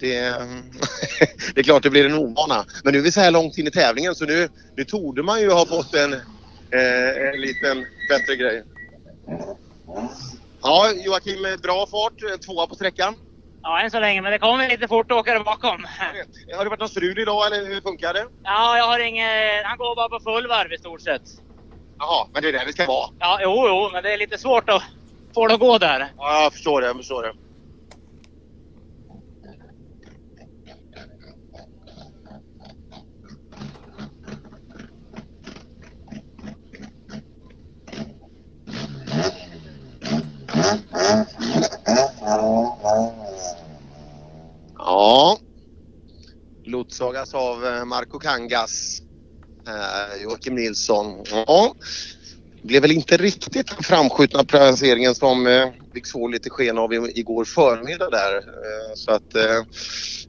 det, det är klart det blir en ovana. Men nu är vi så här långt in i tävlingen så nu, nu torde man ju ha fått en, eh, en liten bättre grej. Ja, Joakim, bra fart. Tvåa på sträckan. Ja, än så länge, men det kommer lite fort att åka där bakom. Har det varit någon strul idag eller hur funkar det? Ja, jag har ingen... Han går bara på full varv i stort sett. Jaha, men det är där vi ska vara. Ja, jo, jo, men det är lite svårt att få det att gå där. Ja, jag förstår det. Jag förstår det. Ja. Lotsagas av eh, Marco Kangas. Eh, Joakim Nilsson. Ja. Det blev väl inte riktigt den framskjutna placeringen som eh, vi såg lite sken av igår förmiddag där. Eh, så att eh,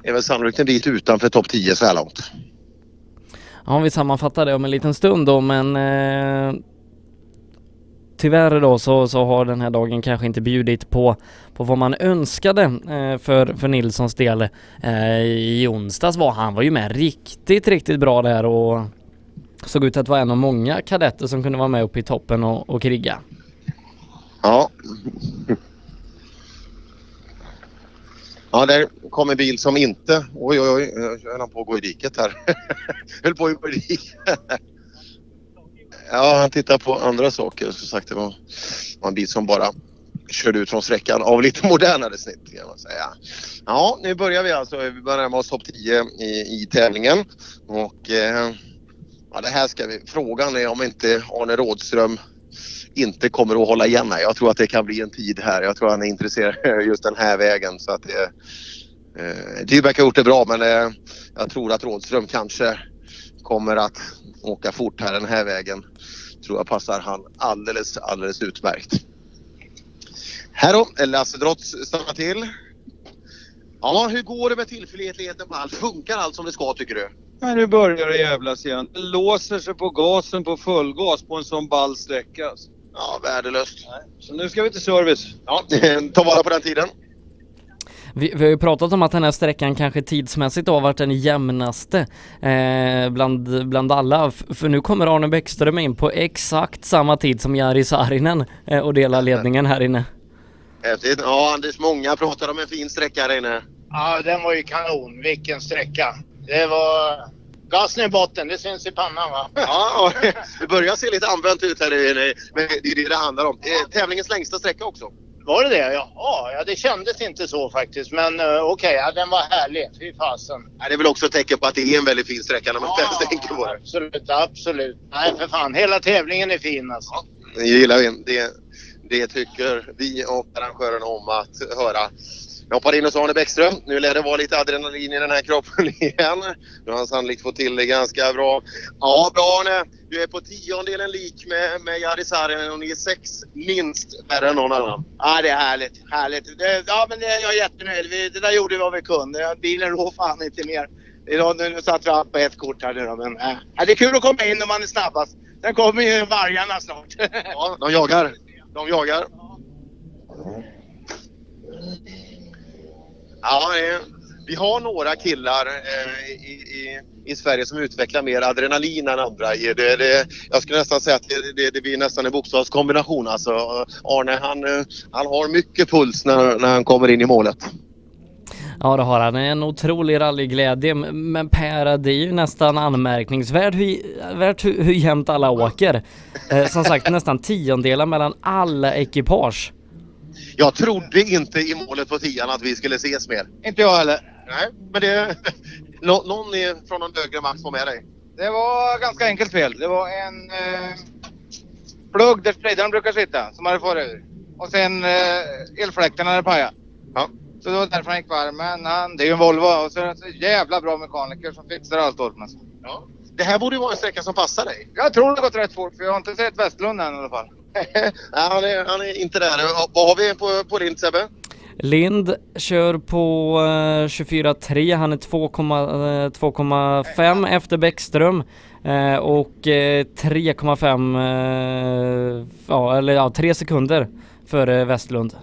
är väl sannolikt en bit utanför topp 10 så här långt. Ja, vi sammanfattar det om en liten stund då men eh, tyvärr då så, så har den här dagen kanske inte bjudit på, på vad man önskade eh, för, för Nilssons del. Eh, I onsdags var han var ju med riktigt, riktigt bra där och såg ut att vara en av många kadetter som kunde vara med uppe i toppen och, och kriga. Ja. Ja, där kom en bil som inte... Oj, oj, oj. Jag höll på att gå i diket här. höll på att gå i diket. Ja, han tittar på andra saker. Som sagt, det var var en bil som bara körde ut från sträckan av lite modernare snitt kan man säga. Ja, nu börjar vi alltså. Vi börjar närma oss topp 10 i, i tävlingen. Och eh, Ja, det här ska vi... Frågan är om inte Arne Rådström inte kommer att hålla igen här. Jag tror att det kan bli en tid här. Jag tror han är intresserad just den här vägen. Så att det, eh, Dybeck har gjort det bra men eh, jag tror att Rådström kanske kommer att åka fort här den här vägen. Tror jag passar han alldeles, alldeles utmärkt. Här då, eh, Lasse Drotz stannar till. Ja, hur går det med tillförlitligheten på allt? Funkar allt som det ska tycker du? Nej, nu börjar det jävlas igen. Det låser sig på gasen på fullgas på en sån ball sträcka. Alltså. Ja, värdelöst. Så nu ska vi till service. Ja, ta vara på den tiden. Vi, vi har ju pratat om att den här sträckan kanske tidsmässigt har varit den jämnaste eh, bland, bland alla. F för nu kommer Arne Bäckström in på exakt samma tid som Jari Saarinen eh, och delar ledningen här inne. Häftigt. Ja, Anders, många pratar om en fin sträcka här inne. Ja, den var ju kanon. Vilken sträcka. Det var gasen i botten. Det syns i pannan va? Ja, det börjar se lite använt ut här inne. Men det är det det handlar om. Tävlingens längsta sträcka också. Var det det? Jaha, ja det kändes inte så faktiskt. Men uh, okej, okay, ja, den var härlig. Fy fasen. Ja, det är väl också ett tecken på att det är en väldigt fin sträcka när man Ja, ja, tänker på det. Absolut, absolut. Nej för fan, hela tävlingen är fin alltså. Det gillar vi. Det, det tycker vi och arrangören om att höra. Jag hoppar in hos Arne Bäckström. Nu lär det vara lite adrenalin i den här kroppen igen. Nu har han sannolikt fått till det ganska bra. Ja, bra Arne. Du är på tiondelen lik med, med Jari Saarinen och ni är sex minst värre än någon annan. Ja, det är härligt. Härligt. Det, ja, men det, jag är jättenöjd. Vi, det där gjorde vi vad vi kunde. Bilen rår fan inte mer. Idag, nu, nu satt vi allt på ett kort här nu då, men äh, det är kul att komma in när man är snabbast. Sen kommer ju vargarna snart. Ja, de jagar. De jagar. Ja, Ja, eh, vi har några killar eh, i, i, i Sverige som utvecklar mer adrenalin än andra. Det, det, jag skulle nästan säga att det, det, det blir nästan en bokstavskombination. Alltså, Arne han, eh, han har mycket puls när, när han kommer in i målet. Ja det har han, en otrolig rallyglädje men Per det är ju nästan anmärkningsvärt hur, hur, hur jämnt alla åker. Eh, som sagt nästan tiondelar mellan alla ekipage. Jag trodde inte i målet på tian att vi skulle ses mer. Inte jag heller. Nej, men det... Nå, någon från någon högre makt var med dig? Det var ganska enkelt fel. Det var en eh, plugg där spridaren brukar sitta som hade farit ur. Och sen eh, elfläkten hade pajat. Ja. Så det var därför han gick varm. Men han, det är ju en Volvo och så är det så jävla bra mekaniker som fixar allt åt mig. Ja. Det här borde ju vara en sträcka som passar dig. Jag tror det har gått rätt fort för jag har inte sett Westlund än i alla fall. Nej, han är, han är inte där. Vad har vi på, på din Sebbe? Lind kör på eh, 24.3, han är 2,5 efter Bäckström eh, och eh, 3,5, eh, ja eller ja 3 sekunder före Westlund.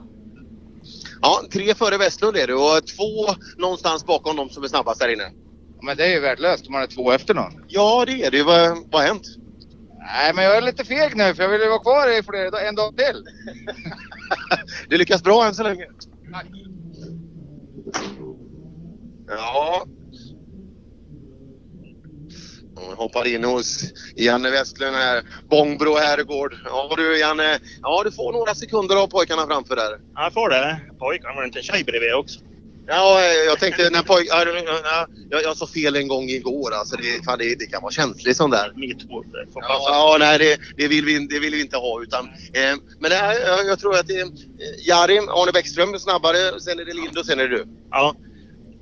Ja, tre före Westlund är du och två någonstans bakom de som är snabbast där inne. Men det är ju värdelöst om man är två efter någon. Ja, det är det. Vad, vad har hänt? Nej, men jag är lite feg nu för jag vill ju vara kvar i fler, en dag till. Du lyckas bra än så länge. Ja. Jag hoppar in hos Janne Westlund här. Bångbro herrgård. Ja du Janne, ja du får några sekunder av pojkarna framför där. Jag får det. Pojkarna var inte en tjej bredvid också. Ja, jag tänkte när pojk... ja, ja, Jag, jag sa fel en gång igår alltså. Det, fan, det, det kan vara känsligt sånt där. Metoo. Ja, ja, nej det, det, vill vi, det vill vi inte ha utan... Eh, men det här, jag, jag tror att det är Jari, Arne Bäckström snabbare, sen är det Lind och sen är det du. Ja,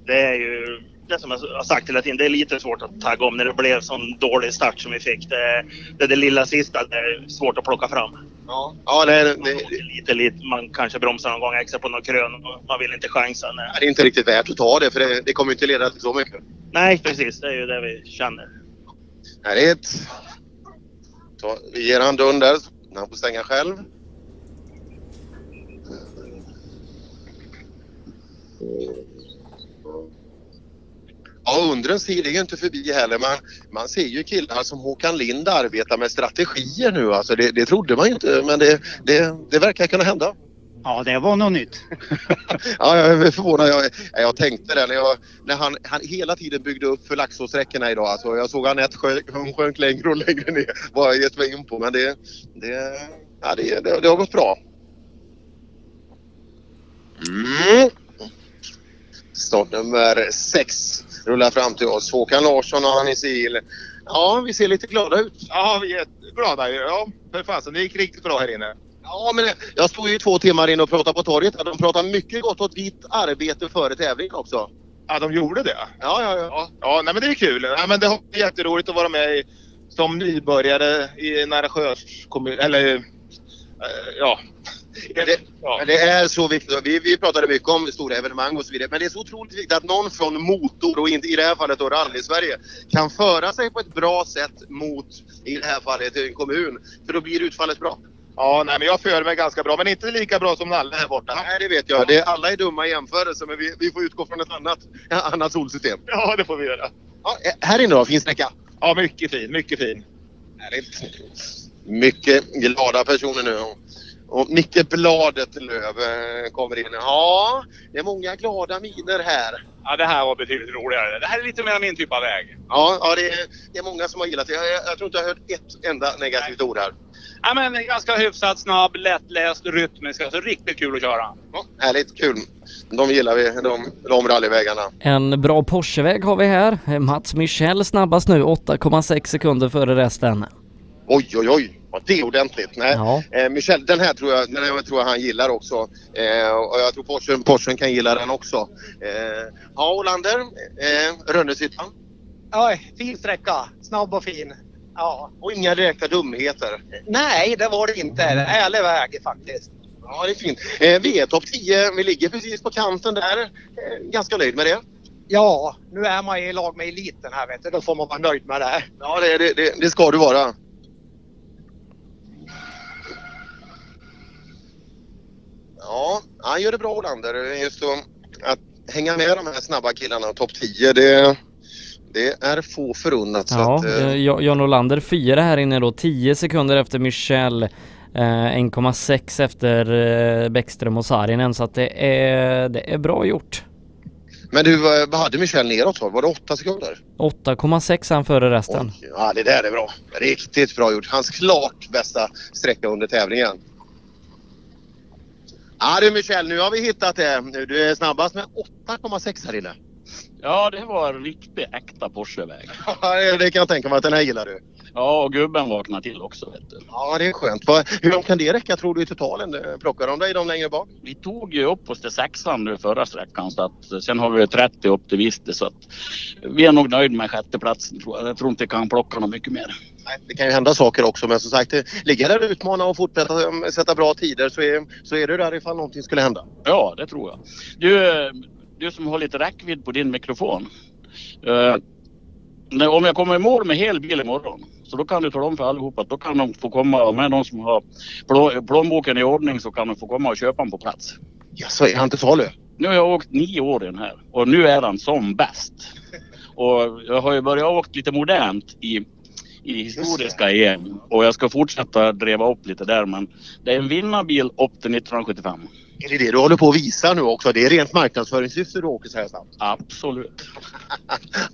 det är ju det som jag har sagt hela tiden. Det är lite svårt att tagga om när det blev sån dålig start som vi fick. Det, det, det lilla sista det är svårt att plocka fram. Ja, ja det, det, det, lite, lite, man kanske bromsar någon gång extra på någon krön. och Man vill inte chansa. Nej. det är inte riktigt värt att ta det för det, det kommer inte leda till så mycket. Nej, precis. Det är ju det vi känner. Härligt. Ta, vi ger han dörren där. Han får stänga själv. Ja, undrens tid är ju inte förbi heller. Man, man ser ju killar som Håkan Lind arbeta med strategier nu. Alltså det, det trodde man ju inte, men det, det, det verkar kunna hända. Ja, det var något nytt. Ja, jag är förvånad. Jag, jag tänkte det när, jag, när han, han hela tiden byggde upp för Laxåsträckorna idag. Alltså, jag såg Anette sjönk, hon sjönk längre och längre ner. Vad jag gett mig in på. Men det, det, ja, det, det, det har gått bra. Mm. Startnummer sex rullar fram till oss. Håkan Larsson och Hannes Il Ja, vi ser lite glada ut. Ja, vi är glada. Ja, för fasen. Det gick riktigt bra här inne. Ja, men jag stod ju i två timmar inne och pratade på torget. De pratade mycket gott åt ditt arbete före tävlingen också. Ja, de gjorde det? Ja, ja, ja. Ja, ja nej, men det är kul. Nej, men det är jätteroligt att vara med i, som nybörjare i Nära Sjös kommun. Eller, eh, Det, men det är så viktigt. Vi, vi pratade mycket om stora evenemang och så vidare. Men det är så otroligt viktigt att någon från motor och inte, i det här fallet då rally-Sverige kan föra sig på ett bra sätt mot, i det här fallet, en kommun. För då blir utfallet bra. Ja, nej, men jag för mig ganska bra. Men inte lika bra som Nalle här borta. Nej, det vet jag. Det, alla är dumma i jämförelse, men vi, vi får utgå från ett annat, annat solsystem. Ja, det får vi göra. Ja, eh, här inne då, fin sträcka? Ja, mycket fin. Mycket fin. Härligt. Mycket glada personer nu. Och Micke Bladet Löv eh, kommer in. Ja, det är många glada miner här. Ja, det här var betydligt roligare. Det här är lite mer min typ av väg. Ja, ja det, är, det är många som har gillat det. Jag, jag, jag tror inte jag har hört ett enda negativt ord här. Ja, men ganska hyfsat snabb, lättläst, rytmisk. Alltså riktigt kul att köra. Ja, härligt, kul. De gillar vi, de, de rallyvägarna. En bra Porscheväg har vi här. Mats Michel snabbast nu, 8,6 sekunder före resten. Oj, oj, oj. Det är ordentligt. Nej. Ja. Eh, Michel, den här tror jag, den här tror jag han gillar också. Eh, och jag tror Porschen, Porschen kan gilla den också. Eh, ja, Olander, eh, Rönneshyttan. Ja, fin sträcka. Snabb och fin. Ja. Och inga direkta dumheter. Nej, det var det inte. Ärlig väg faktiskt. Ja, det är fint. Eh, vi är topp 10. Vi ligger precis på kanten där. Eh, ganska nöjd med det. Ja, nu är man i lag med eliten här vet du. Då får man vara nöjd med det. Ja, det, det, det, det ska du vara. Ja, han gör det bra Olander. Just att, att hänga med de här snabba killarna topp 10, det, det är få förunnat. Så Ja, att, eh, eh, Jo- John Olander fyra här inne då, 10 sekunder efter Michel, eh, 1,6 efter eh, Bäckström och Saarinen så att det är, det är bra gjort. Men du, vad hade Michel neråt? Var det 8 sekunder? 8,6 han före resten. Ja, det där är bra. Riktigt bra gjort. Hans klart bästa sträcka under tävlingen. Ja du Michel, nu har vi hittat det. Du är snabbast med 8,6 här inne. Ja, det var en riktig äkta Porscheväg. Ja, det- kan jag tänka mig att den här gillar du. Ja, och gubben vaknar till också vet du. Ja, det är skönt. Hur långt kan det räcka tror du i totalen? Plockar de dig de längre bak? Vi tog ju upp oss till sexan nu förra sträckan så att sen har vi 30 upp till Visby så att vi är nog nöjd med sjätteplatsen tror jag. Jag tror inte vi kan plocka något mycket mer. Nej, det kan ju hända saker också men som sagt, ligger där och utmana och fortsätta sätta bra tider så är, så är du där ifall någonting skulle hända. Ja, det tror jag. Du, du som har lite räckvidd på din mikrofon. Eh, om jag kommer i mål med hel bil imorgon så då kan du tala om för allihopa att då kan de få komma, med de som har plå- plånboken i ordning så kan de få komma och köpa den på plats. Ja, så är han till salu? Nu har jag åkt nio år i den här och nu är den som bäst. Och jag har ju börjat åka lite modernt i, i historiska EM och jag ska fortsätta driva upp lite där men det är en vinnarbil upp till 1975. Är det det du håller på att visa nu också? Det är rent marknadsföringssyfte du åker så här snabbt? Absolut.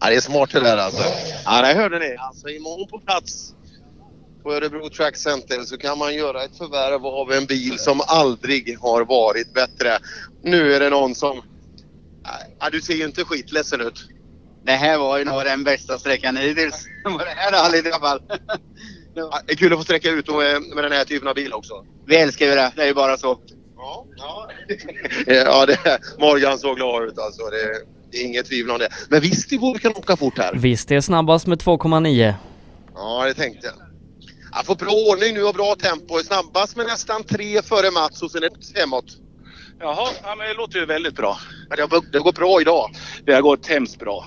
Ja, det är smart det där alltså. Ja, det hörde ni. Alltså imorgon på plats på Örebro Track Center så kan man göra ett förvärv av en bil som aldrig har varit bättre. Nu är det någon som... Ja, du ser ju inte skitledsen ut. Det här var ju nog den bästa sträckan hittills. på det här rallyt i alla fall. Det är kul att få sträcka ut med, med den här typen av bil också. Vi älskar ju det. Det är ju bara så. Ja, det, Morgan såg glad ut alltså. Det, det är inget tvivel om det. Men visst det borde kan åka fort här. Visst, det är snabbast med 2,9. Ja, det tänkte jag. Jag får bra ordning nu och bra tempo. Är Snabbast med nästan tre före Mats och sen ett hemåt. Jaha, ja, men det låter ju väldigt bra. Men det, har, det går bra idag. Det har gått hemskt bra.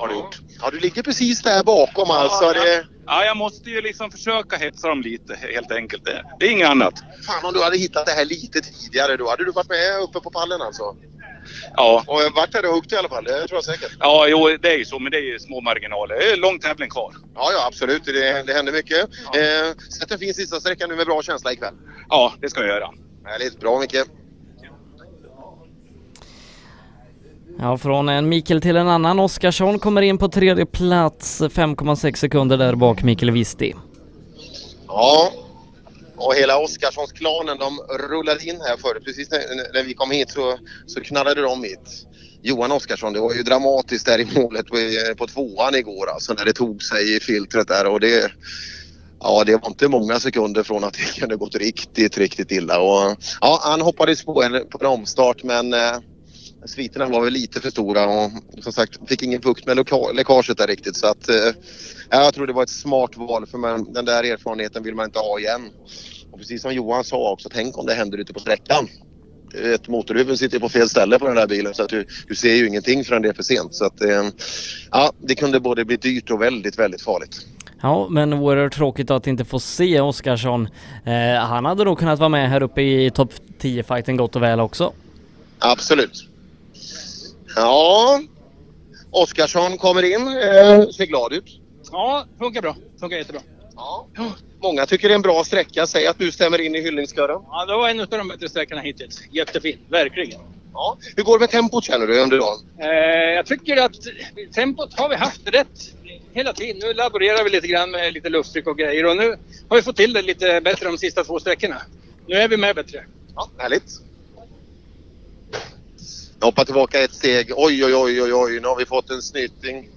Har det gjort. Ja, du ligger precis där bakom alltså. Ja, Det, ja, jag måste ju liksom försöka hetsa dem lite helt enkelt. Det, är inget annat. fan om du hade hittat det här lite tidigare då hade du varit med uppe på pallen alltså. Ja. Och varit där huggt i alla fall, det tror jag säkert. Ja, jo, det är ju så, men det är ju små marginaler. Det är lång tävling kvar. Ja, ja absolut. Det, det händer mycket. Eh, sätt en fin sista sträcka nu med bra känsla ikväll. Ja, det ska jag göra. Härligt. Bra Micke. Ja, från en Mikael till en annan. Oskarsson kommer in på tredje plats, 5,6 sekunder där bak Mikael Visti. Ja. Och hela Oskarssons-klanen de rullade in här förut. Precis när, när vi kom hit så, så knallade de hit. Johan Oskarsson, det var ju dramatiskt där i målet på, på tvåan igår alltså när det tog sig i filtret där och det Ja, det var inte många sekunder från att det kunde gått riktigt, riktigt illa. Och, ja, han hoppades på en, på en omstart men eh, sviterna var väl lite för stora och som sagt fick ingen bukt med läckaget där riktigt. Så att, eh, jag tror det var ett smart val för man, den där erfarenheten vill man inte ha igen. Och precis som Johan sa också, tänk om det händer ute på sträckan. Ett motorhuven sitter på fel ställe på den där bilen så att du, du ser ju ingenting förrän det är för sent. Så att, eh, ja, det kunde både bli dyrt och väldigt, väldigt farligt. Ja, men oerhört tråkigt att inte få se Oskarsson. Eh, han hade nog kunnat vara med här uppe i topp 10-fighten gott och väl också. Absolut. Ja, Oskarsson kommer in, eh, ser glad ut. Ja, funkar bra. Funkar jättebra. Ja. Många tycker det är en bra sträcka. Säg att du stämmer in i hyllningskören. Ja, det var en av de bättre sträckorna hittills. Jättefin, verkligen. Ja. Hur går det med tempot känner du under dagen? Eh, jag tycker att tempot har vi haft rätt hela tiden. Nu laborerar vi lite grann med lite lufttryck och grejer och nu har vi fått till det lite bättre de sista två sträckorna. Nu är vi med bättre. Ja, härligt. Hoppar tillbaka ett steg. Oj, oj, oj, oj, oj. Nu har vi fått en snyting.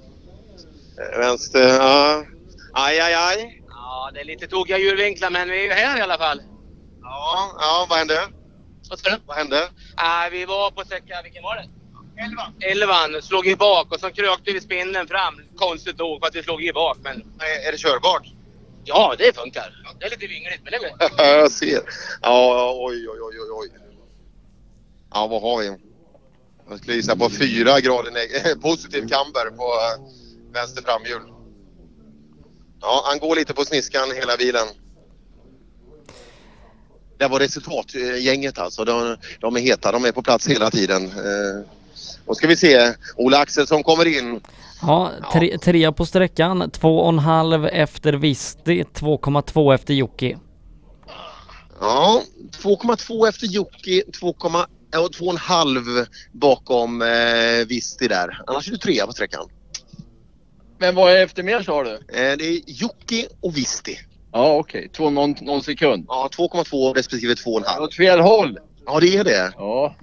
Eh, Vänster. Ja. Aj, aj, aj. Ja, det är lite tokiga hjulvinklar men vi är ju här i alla fall. Ja, ja vad hände? Vad sa du? Vad hände? Äh, vi var på sträcka, vilken var det? Elvan. Elvan, slog i bak och så krökte vi spinnen fram. Konstigt nog för att vi slog i bak men... Är det körbart? Ja, det funkar. Det är lite vingligt men det går. jag ser. Ja, oj, oj, oj, oj, oj. Ja, vad har vi? Jag skulle gissa på fyra grader neg- positiv camber på eh, vänster framhjul. Ja, han går lite på sniskan hela bilen. Det var resultatgänget alltså. De, de är heta, de är på plats hela tiden. Eh, Då ska vi se. Ola Axelsson kommer in. Ja, tre, trea på sträckan, två och en halv efter Visti, 2,2 efter Jocke. Ja, 2,2 efter Jocke, 2,5 ja, 2,5 bakom eh, Visti där. Annars är du trea på sträckan. Men vad är efter mer sa du? Eh, det är Jocke och Visti. Ja okej, två någon, någon sekund. Ja, 2,2 respektive 2,5. Åt fel håll. Ja, det är det. Ja.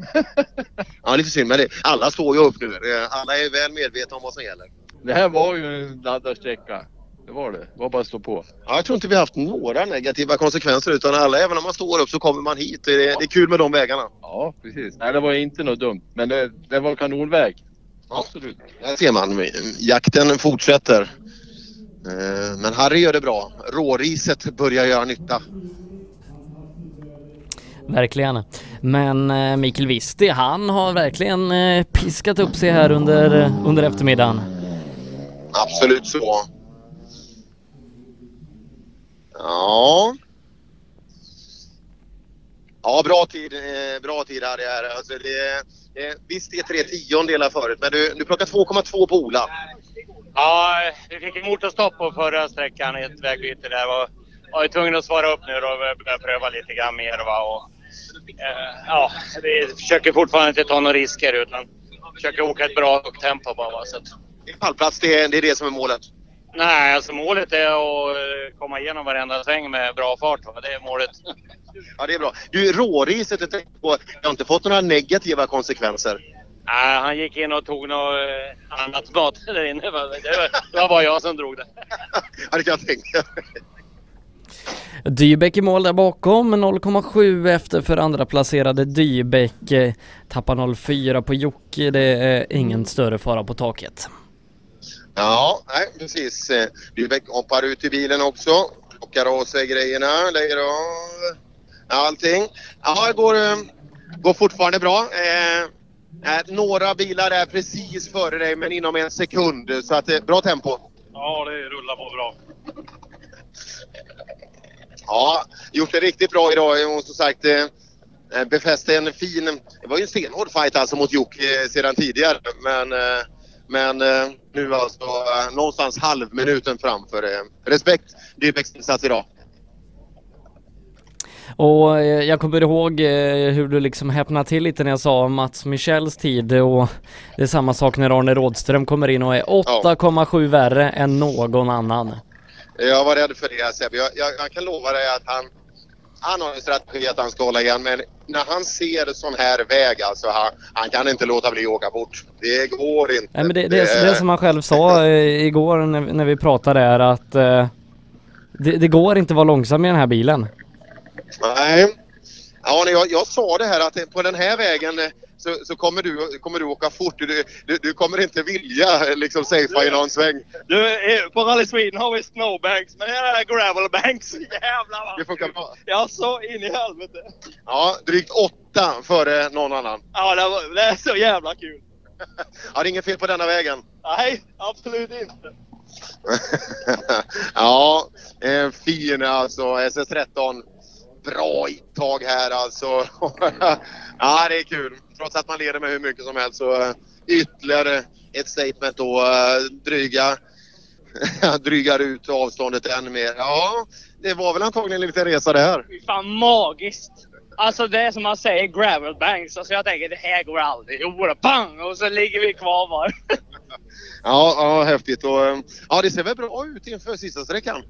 ja, lite synd. Men det, alla står ju upp nu. Eh, Alla är väl medvetna om vad som gäller. Det här var ju en laddad sträcka. Det var det. Det var bara att stå på. Ja, jag tror inte vi har haft några negativa konsekvenser utan alla, även om man står upp så kommer man hit. Det är, det är kul med de vägarna. Ja, precis. Nej, det var inte något dumt. Men det, det var kanonväg. Absolut. Där ser man. Jakten fortsätter. Eh, Men Harry gör det bra. Råriset börjar göra nytta. Verkligen. Men eh, Mikael Visti, han har verkligen eh, piskat upp sig här under, under eftermiddagen. Absolut så. Ja. Ja, bra tid, eh, bra tid Harry här. Alltså det, det, visst, det är tre tiondelar förut, men du, du plockar 2,2 på Ola. Ja, vi fick en motorstopp på förra sträckan i ett vägbyte där och var ju tvungen att svara upp nu då och börja pröva lite grann mer. Va? Och, eh, ja, vi försöker fortfarande inte ta några risker utan försöker åka ett bra tempo bara. Va? Så att, Pallplats, det är, det är det som är målet. Nej, alltså målet är att eh, komma igenom varenda sväng med bra fart. Va? Det är målet. Ja, det är bra. Du, råriset, jag tänkte på, jag har inte fått några negativa konsekvenser. Nej, han gick in och tog något eh, annat mat där inne. va? Det var, det var bara jag som drog det. Ja, det kan jag tänka Dybeck i mål där bakom, 0,7 efter för andra placerade Dybeck. Eh, Tappar 0,4 på Jocke, det är ingen större fara på taket. Ja, nej, precis. Eh, Dybeck hoppar ut i bilen också. Plockar av sig grejerna, lägger av allting. Ja, det går, eh, går fortfarande bra. Eh, eh, några bilar är precis före dig, men inom en sekund. Så att, eh, bra tempo. Ja, det rullar på bra. Ja, gjort det riktigt bra idag och som sagt eh, befäste en fin... Det var ju en stenhård fight alltså mot Jocke eh, sedan tidigare. Men, eh, men eh, nu alltså eh, någonstans halvminuten framför. Eh, respekt Dybecks insats idag. Och eh, jag kommer ihåg eh, hur du liksom häpnade till lite när jag sa Mats Michels tid och det är samma sak när Arne Rådström kommer in och är 8,7 värre än någon annan. Jag var rädd för det Sebbe. Jag, jag, jag kan lova dig att han han har en strategi att han ska hålla igen men när han ser sån här väg alltså han, han kan inte låta bli att åka fort. Det går inte. Nej men det, det, är, det är som han själv sa eh, igår när, när vi pratade är att eh, det, det går inte att vara långsam i den här bilen. Nej. Ja, jag, jag sa det här att på den här vägen eh, så, så kommer, du, kommer du åka fort. Du, du, du kommer inte vilja liksom safea i någon sväng. Du, eh, på Rally Sweden har vi snowbanks, men här är gravelbanks. Jävlar vad Det funkar bra. Ja, så in i helvete. Ja, drygt åtta före någon annan. Ja, det, var, det är så jävla kul. Ja, det är inget fel på denna vägen. Nej, absolut inte. ja, eh, fin alltså. SS13. Bra tag här alltså. ja, det är kul. Trots att man leder med hur mycket som helst så eh, ytterligare ett statement då. eh, Dryga, drygar ut avståndet än mer. Ja, det var väl antagligen en liten resa det här. Fy Fan magiskt. Alltså det är som man säger gravelbanks. Alltså jag tänker det här går aldrig. Jo då, bang! Och så ligger vi kvar var. Ja, ja häftigt. Och, eh, ja, det ser väl bra ut inför sista sträckan.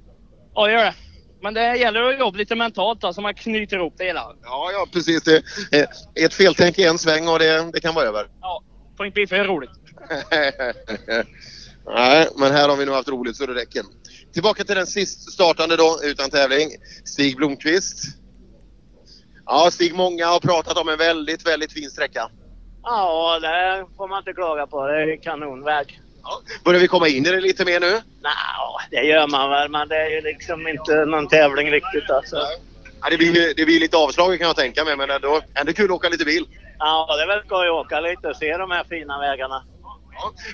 Ja, gör det. Men det gäller att jobba lite mentalt då, så man knyter ihop det hela. Ja, ja precis. Det, ett feltänk i en sväng och det, det kan vara över. Ja, får inte bli för roligt. Nej, men här har vi nog haft roligt så det räcker. Tillbaka till den sist startande då, utan tävling. Stig Blomqvist. Ja, Stig, många har pratat om en väldigt, väldigt fin sträcka. Ja, det får man inte klaga på. Det är kanonväg. Börjar vi komma in i det lite mer nu? Nå, det gör man väl, men det är ju liksom inte någon tävling riktigt alltså. Ja, det, blir, det blir lite avslag kan jag tänka mig, men ändå, ändå kul att åka lite bil. Ja, det är väl skoj att åka lite och se de här fina vägarna.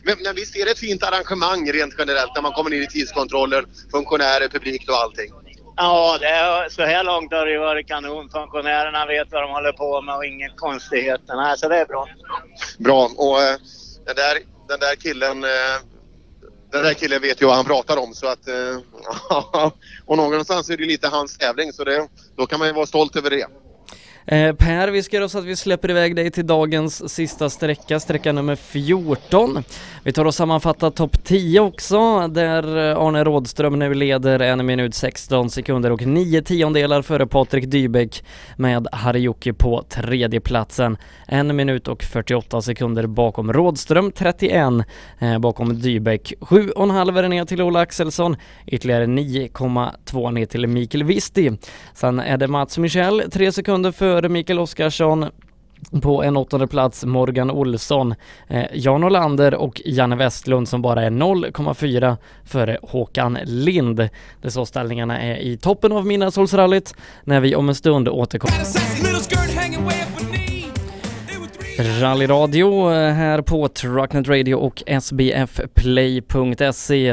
Men, men visst är det ett fint arrangemang rent generellt när man kommer in i tidskontroller, funktionärer, publik och allting? Ja, det är, så här långt har det ju varit kanon. Funktionärerna vet vad de håller på med och inga konstigheter. Nej, så det är bra. Bra. Och eh, den, där, den där killen eh, den där killen vet ju vad han pratar om så att eh, och någonstans är det lite hans tävling så det, då kan man ju vara stolt över det. Eh, per, vi ska göra så att vi släpper iväg dig till dagens sista sträcka, sträcka nummer 14. Vi tar och sammanfattar topp 10 också, där eh, Arne Rådström nu leder en minut 16 sekunder och 9 tiondelar före Patrik Dybeck med Harjuki på tredje platsen. En minut och 48 sekunder bakom Rådström, 31 eh, bakom Dybeck. 7,5 är det ner till Ola Axelsson, ytterligare 9,2 ner till Mikael Visti. Sen är det Mats Michel, 3 sekunder före Mikael Oskarsson på en åttonde plats Morgan Olsson, eh, Jan Olander och Janne Westlund som bara är 0,4 före Håkan Lind. Det är så ställningarna är i toppen av Midnattssolsrallyt när vi om en stund återkommer. Rallyradio eh, här på Trucknet Radio och sbfplay.se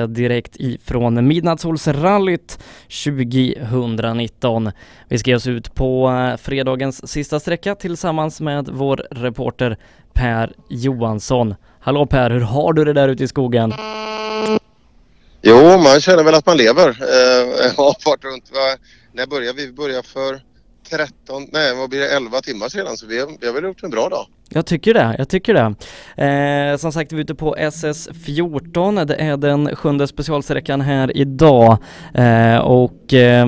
direkt ifrån Midnattssolsrallyt 2019. Vi ska ge oss ut på eh, fredagens sista sträcka tillsammans med vår reporter Per Johansson. Hallå Per, hur har du det där ute i skogen? Jo, man känner väl att man lever. Eh, jag har varit runt, va, när började vi? Vi började för 13, nej vad blir det, 11 timmar sedan så vi har, vi har väl gjort en bra dag. Jag tycker det, jag tycker det. Eh, som sagt, vi är ute på SS14, det är den sjunde specialsträckan här idag eh, och eh,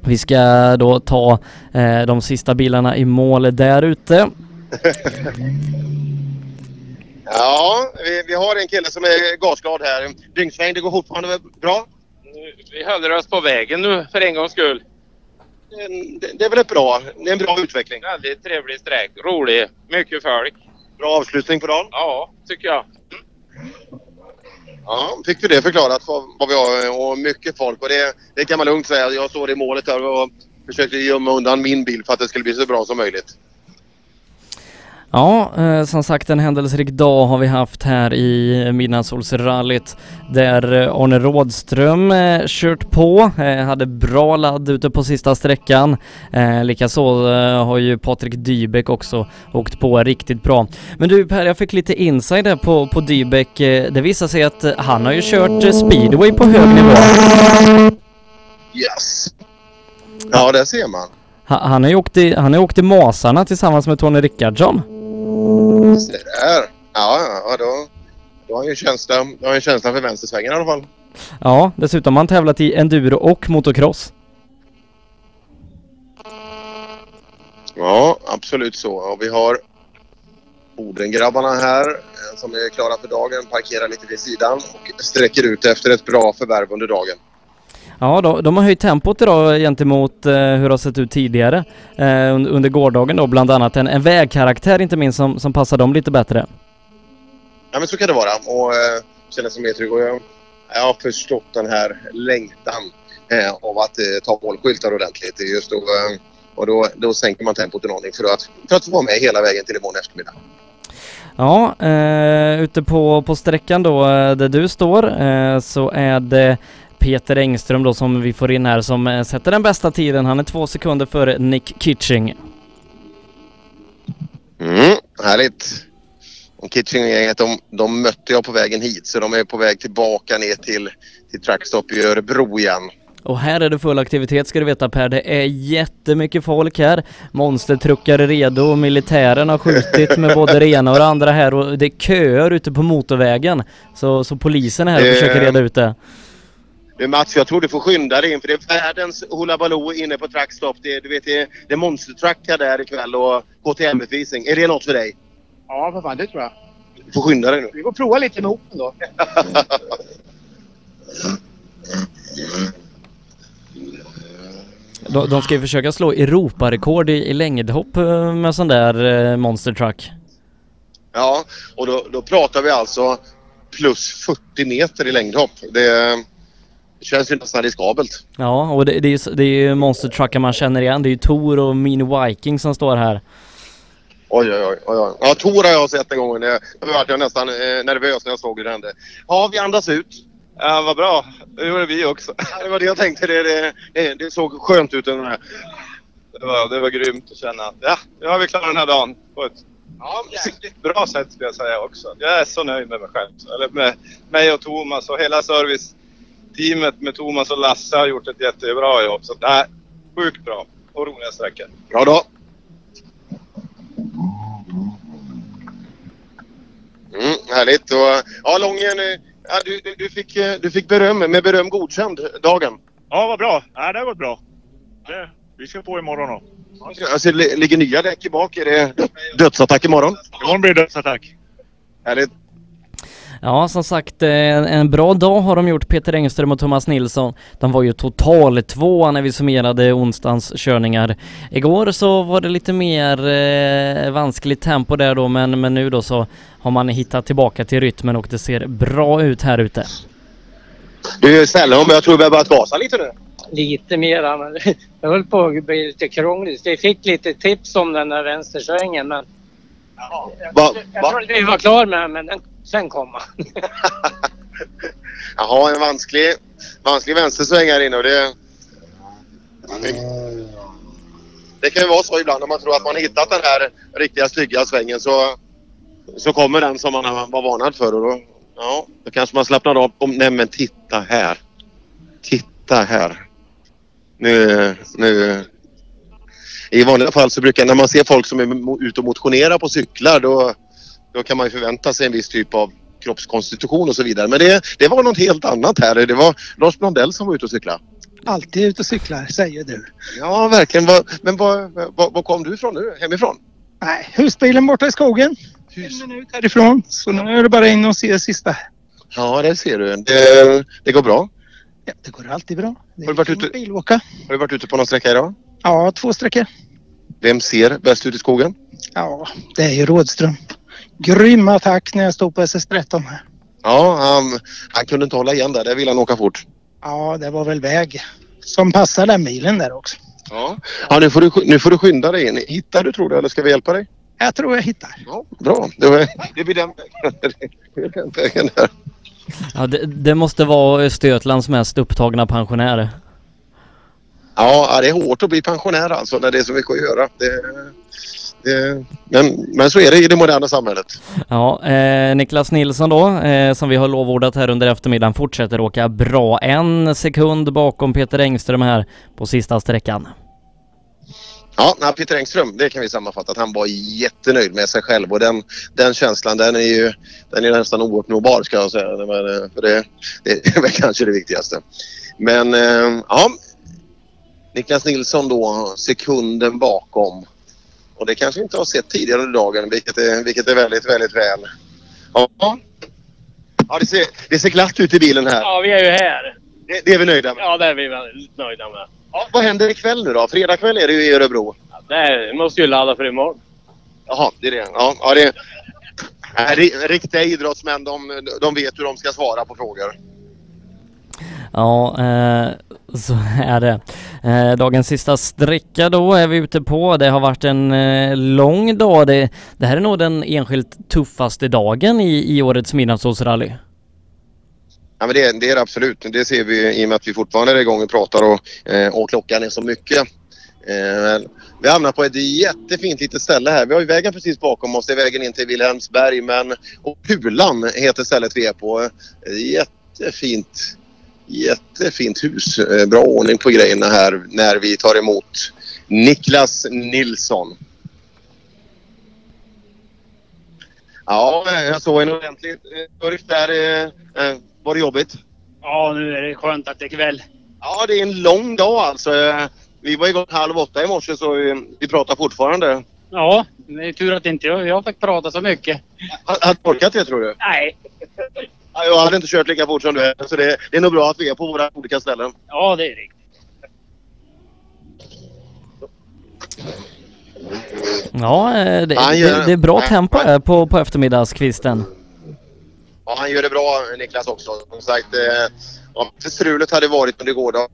vi ska då ta eh, de sista bilarna i mål där ute. Ja, vi, vi har en kille som är gasglad här. Dyngsväng, det går fortfarande bra? Vi håller oss på vägen nu för en gångs skull. Det, det är väl ett bra, det är en bra utveckling. Väldigt trevlig sträck, rolig, mycket folk. Bra avslutning på dagen? Ja, tycker jag. Ja, fick vi det förklarat vad, vi har och mycket folk och det, det kan man lugnt säga. Jag står i målet här och försökte gömma undan min bil för att det skulle bli så bra som möjligt. Ja, eh, som sagt en händelserik dag har vi haft här i Midnattssolsrallyt där eh, Arne Rådström eh, kört på, eh, hade bra ladd ute på sista sträckan. Likaså har ju Patrik Dybeck också åkt på riktigt bra. Men du Per, jag fick lite insight där på, på Dybeck. Det visar sig att han har ju kört speedway på hög nivå. Yes! Ja, där ser man. Ha- Han har ju åkt i, han har åkt i Masarna tillsammans med Tony Rickardsson. Se där. Ja, ja, då, då har han ju känsla, då har ju känsla för vänstersvängen i alla fall. Ja, dessutom har han tävlat i enduro och motocross. Ja, absolut så. Och vi har Bodengrabbarna här eh, som är klara för dagen, parkerar lite vid sidan och sträcker ut efter ett bra förvärv under dagen. Ja, de, de har höjt tempot idag gentemot eh, hur det har sett ut tidigare eh, under, under gårdagen då, bland annat en, en vägkaraktär inte minst som, som passar dem lite bättre. Ja, men så kan det vara och eh, sig mer trygg. Och jag, jag har förstått den här längtan eh, av att eh, ta målskyltar ordentligt. Just då, eh, och då, då sänker man tempot en aning för att, för att få vara med hela vägen till imorgon eftermiddag. Ja, eh, ute på, på sträckan då eh, där du står eh, så är det Peter Engström då som vi får in här som eh, sätter den bästa tiden. Han är två sekunder före Nick Kitching. Mm, härligt. Och Kitching-gänget de, de mötte jag på vägen hit så de är på väg tillbaka ner till, till Trackstop i Örebro igen. Och här är det full aktivitet ska du veta Per. Det är jättemycket folk här. Monstertruckar är redo. Militären har skjutit med både det ena och det andra här och det är köer ute på motorvägen. Så, så polisen är här och försöker reda ut det. Du Mats, jag tror du får skynda dig in för det är världens Hoola Baloo inne på Trackstop. Det, du vet, det, det är monstertruckar där ikväll och KTM-uppvisning. Är det något för dig? Ja, för fan det tror jag. Du får skynda dig nu. Vi får prova lite med Open då. De, de ska ju försöka slå Europarekord i, i längdhopp eh, med sån där eh, monstertruck. Ja, och då, då pratar vi alltså plus 40 meter i längdhopp. Det känns ju nästan riskabelt. Ja, och det, det är ju det är ju monstertruckar man känner igen. Det är ju Tor och Mini Viking som står här. Oj, oj, oj. oj. Ja, Tor har jag sett en gång. Det- Då vart jag nästan eh, nervös när jag såg hur det hände. Ja, vi andas ut. Ja, vad bra. Det gjorde vi också. Ja, det var det jag tänkte. Det, det, det, det såg skönt ut. Den här. Det var, det var grymt att känna ja, nu har vi klarat den här dagen på ett jäkligt bra sätt skulle jag säga också. Jag är så nöjd med mig själv. Eller med mig och Thomas och hela serviceteamet med Thomas och Lasse har gjort ett jättebra jobb. Så nej, sjukt bra och roliga sträckor. Bra då. Mm, härligt. Och, ja, Lången, ja, du, du, du, fick, eh, du fick beröm, med beröm godkänd dagen. Ja, vad bra. Ja, det har gått bra. Det, vi ska på imorgon då. Alltså, det ligger nya däck i bak. Är det dödsattack imorgon? Imorgon blir det dödsattack. Härligt. Ja, som sagt, eh, en, en bra dag har de gjort, Peter Engström och Thomas Nilsson. De var ju total tvåa när vi summerade onsdagens körningar. Igår så var det lite mer eh, vanskligt tempo där då, men, men nu då så har man hittat tillbaka till rytmen och det ser bra ut här ute. Du, men jag tror vi har börjat gasa lite nu. Lite mera, men det höll på att bli lite krångligt. Vi fick lite tips om den där vänstersvängen, men Va, jag va? trodde vi var klara med men den, sen kom han. Jaha, en vansklig, vansklig vänstersväng här inne och det... Det kan ju vara så ibland om man tror att man hittat den här riktiga snygga svängen så, så kommer den som man var varnad för och då, ja, då kanske man slappnar av. Om, nej men titta här. Titta här. Nu, nu. I vanliga fall så brukar när man ser folk som är ute och motionerar på cyklar då, då kan man ju förvänta sig en viss typ av kroppskonstitution och så vidare. Men det, det var något helt annat här. Det var Lars Blondell som var ute och cyklade. Alltid ute och cyklar, säger du. Ja, verkligen. Men var, var, var kom du ifrån nu? Hemifrån? Nej, husbilen borta i skogen. En minut härifrån. Så nu är det bara in och se det sista. Ja, det ser du. Det, det går bra. Ja, det går alltid bra. Det Har du, varit ute, bilåka. har du varit ute på någon sträcka idag? Ja, två sträckor. Vem ser bäst ut i skogen? Ja, det är ju Rådström. Grym attack när jag stod på SS13 här. Ja, han, han kunde inte hålla igen där. Där ville han åka fort. Ja, det var väl väg som passar den bilen där också. Ja. Ja, nu, får du, nu får du skynda dig in. Hittar du tror du eller ska vi hjälpa dig? Jag tror jag hittar. Ja, bra. Det, den det blir den vägen där. Ja, det, det måste vara Östergötlands mest upptagna pensionär. Ja, ja, det är hårt att bli pensionär alltså när det är så mycket att göra. Det, det, men, men så är det i det moderna samhället. Ja, eh, Niklas Nilsson då, eh, som vi har lovordat här under eftermiddagen, fortsätter åka bra. En sekund bakom Peter Engström här på sista sträckan. Ja, Peter Engström, det kan vi sammanfatta att han var jättenöjd med sig själv och den, den känslan den är ju den är nästan ouppnåbar ska jag säga. Men, eh, för det, det är väl kanske det viktigaste. Men eh, ja, Niklas Nilsson då sekunden bakom Och det kanske vi inte har sett tidigare under dagen, vilket är, vilket är väldigt, väldigt väl. Ja, ja det, ser, det ser glatt ut i bilen här. Ja, vi är ju här. Det, det är vi nöjda med. Ja, det är vi väldigt nöjda med. Ja, vad händer ikväll nu då? Fredag kväll är det ju i Örebro. Det måste ju ladda för imorgon. Jaha, det är det. Ja, ja det är, ri- riktiga idrottsmän, de, de vet hur de ska svara på frågor. Ja, eh, så är det. Eh, dagens sista sträcka då är vi ute på. Det har varit en eh, lång dag. Det, det här är nog den enskilt tuffaste dagen i, i årets midnattssolsrally. Ja, men det, det är det absolut. Det ser vi i och med att vi fortfarande är igång och pratar och, eh, och klockan är så mycket. Eh, vi hamnar på ett jättefint litet ställe här. Vi har ju vägen precis bakom oss. Det är vägen in till Vilhelmsberg. Men, och Pulan heter stället vi är på. Eh, jättefint, jättefint hus. Eh, Bra ordning på grejerna här när vi tar emot Niklas Nilsson. Ja, jag såg en ordentlig eh, Ulf där. eh, eh, Var det jobbigt? Ja, nu är det skönt att det är kväll. Ja, det är en lång dag alltså. Eh, Vi var igång halv åtta i morse så vi, vi pratar fortfarande. Ja, det är tur att inte jag, jag fick prata så mycket. Hade du orkat det tror du? Nej. Ja, Jag hade inte kört lika fort som du är, så det, det är nog bra att vi är på våra olika ställen. Ja, det är riktigt. Ja, eh, det, det, det är bra tempo här på, på eftermiddagskvisten. Ja, han gör det bra Niklas också. Som sagt, eh, om inte strulet hade varit under gårdagen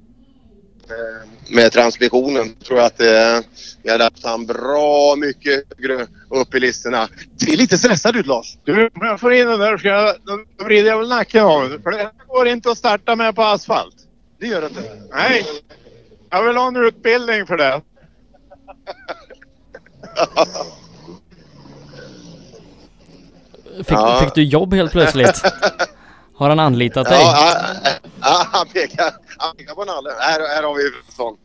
eh, med transmissionen tror jag att eh, vi hade haft han bra mycket högre upp i listorna. Ser lite stressad ut Lars. Du, om jag får in den där ska jag, då vrider jag väl nacken av. För det går inte att starta med på asfalt. Det gör det inte? Nej. Jag vill ha en utbildning för det. Fick, Ja. fick du jobb helt plötsligt? Har han anlitat dig? Ja, han, pekar, han pekar på nallen. Här, här har vi Fransson.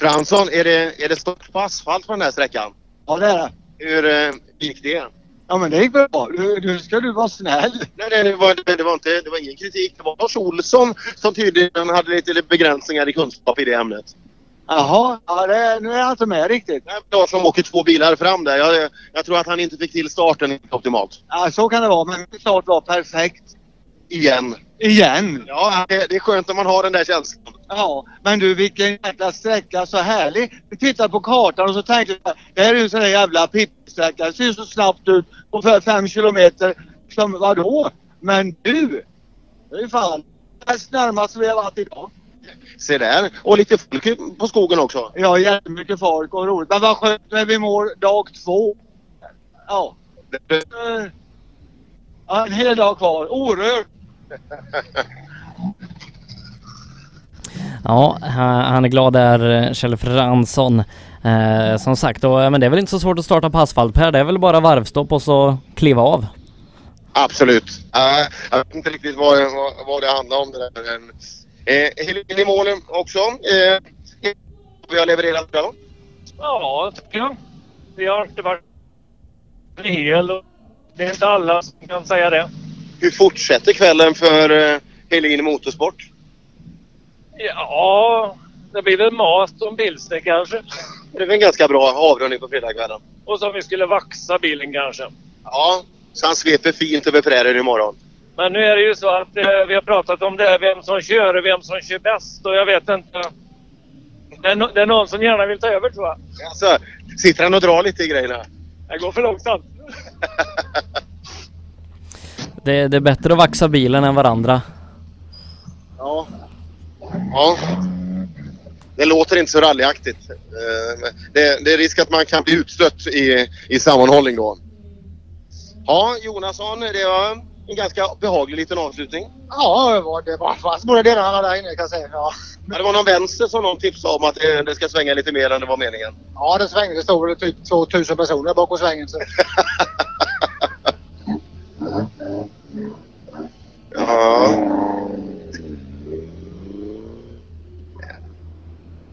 Fransson, är det, är det stort på asfalt på den här sträckan? Ja, det är det. Hur eh, gick det? Ja, men det gick bra. Nu, nu ska du vara snäll. Nej, nej det, var, det, var inte, det var ingen kritik. Det var Lars Olsson som tydligen hade lite begränsningar i kunskap i det ämnet. Jaha, ja, det, nu är jag inte med riktigt. Lars som åker två bilar fram där. Jag, jag tror att han inte fick till starten optimalt. Ja, så kan det vara, men start var perfekt. Igen. Igen? Ja, det, det är skönt när man har den där känslan. Ja, men du vilken jäkla sträcka, så härlig. Vi tittar på kartan och så tänkte jag, det här är ju en sån där jävla pippsträcka. Det ser så snabbt ut på för fem kilometer. Som vadå? Men du! Det är ju fan näst närmast vi har varit idag. Se där. Och lite folk på skogen också. Ja, jättemycket folk och roligt. Men vad skönt när vi mår dag två. Ja. Ja, en hel dag kvar. Orörd. Ja, han är glad där, eh, Kjell Fransson. Eh, som sagt, och, eh, men det är väl inte så svårt att starta på asfalt Per, det är väl bara varvstopp och så kliva av. Absolut. Uh, jag vet inte riktigt vad, vad, vad det handlar om. Det där. Uh, Helene i målen också. Uh, vi har levererat bra. Ja, tycker jag. Vi har inte varit hel och det är inte alla som kan säga det. Hur fortsätter kvällen för uh, Helene Motorsport? Ja, det blir väl mat och en pilsner kanske. Det är väl en ganska bra avrundning på fredagskvällen. Och så om vi skulle vaxa bilen kanske. Ja, så han sveper fint över prärien imorgon. Men nu är det ju så att eh, vi har pratat om det här, vem som kör och vem som kör bäst och jag vet inte. Det är, no- det är någon som gärna vill ta över tror jag. Alltså, sitter han och drar lite i grejerna? Det går för långsamt. Det, det är bättre att vaxa bilen än varandra. Ja. Ja. Det låter inte så rallyaktigt. Eh, Det, det är risk att man kan bli utstött i, i sammanhållning då. Ja, Jonasson, det var en ganska behaglig liten avslutning. Ja, det var, det var fast båda delarna där inne kan jag säga. Ja, Men det var någon vänster som någon tipsade om att det, det ska svänga lite mer än det var meningen. ja det svängde. Det stod väl typ 2000 personer bakom svängen. Ja.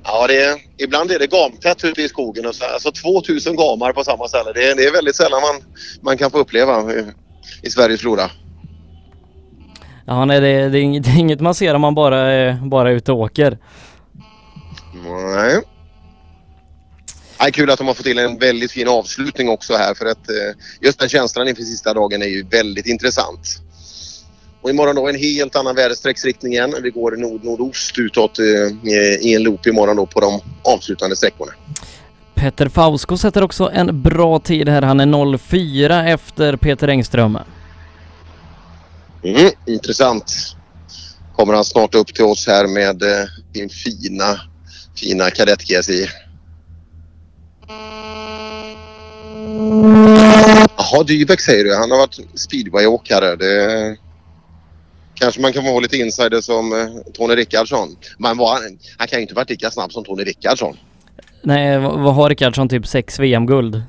Ja, det är, ibland är det gamtätt ute i skogen. Och så, alltså 2000 gamar på samma ställe. Det är, det är väldigt sällan man, man kan få uppleva i, i Sveriges flora. Ja, nej, det, det, är inget, det är inget man ser om man bara är, bara är ute och åker. Nej. Ja, kul att de har fått till en väldigt fin avslutning också här för att eh, just den känslan inför sista dagen är ju väldigt intressant. Och imorgon då en helt annan väderstrecksriktning igen. Vi går nord-nordost utåt eh, i en loop imorgon då på de avslutande sträckorna. Petter Fausko sätter också en bra tid här. Han är 04 efter Peter Engström. Mm, intressant. Kommer han snart upp till oss här med eh, sin fina, fina kadett GSI. Jaha, Dybeck säger du. Han har varit speedwayåkare. Det kanske man kan få lite insider som eh, Tony Rickardsson. Men var, han, kan ju inte varit lika snabb som Tony Rickardsson. Nej, vad vad har Rickardsson? Typ sex VM-guld?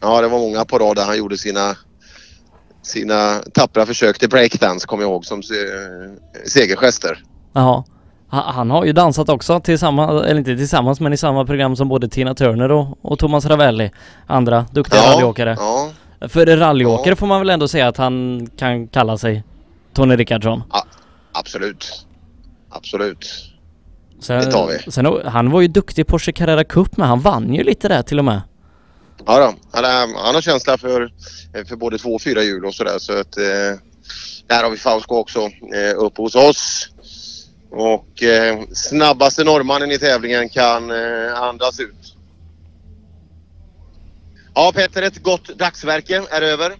Ja, det var många på rad där han gjorde sina, sina tappra försök till breakdance, kommer jag ihåg, som eh, segergester. Jaha. Ha- Han har ju dansat också tillsammans, eller inte tillsammans men i samma program som både Tina Turner och, och Thomas Ravelli. Andra duktiga Ja, rallyåkare. ja. För rallyåkare får man väl ändå säga att han kan kalla sig Tony Rickardsson. Absolut. Absolut. Sen, Det tar vi. Sen, han var ju duktig Porsche Carrera Cup men han vann ju lite där till och med. Ja då, han, är, han har känsla för, för både två och fyra hjul och sådär så att eh, där har vi Fausko också eh, uppe hos oss. Och eh, snabbaste norrmannen i tävlingen kan eh, andas ut. Ja Petter, ett gott dagsverke är över.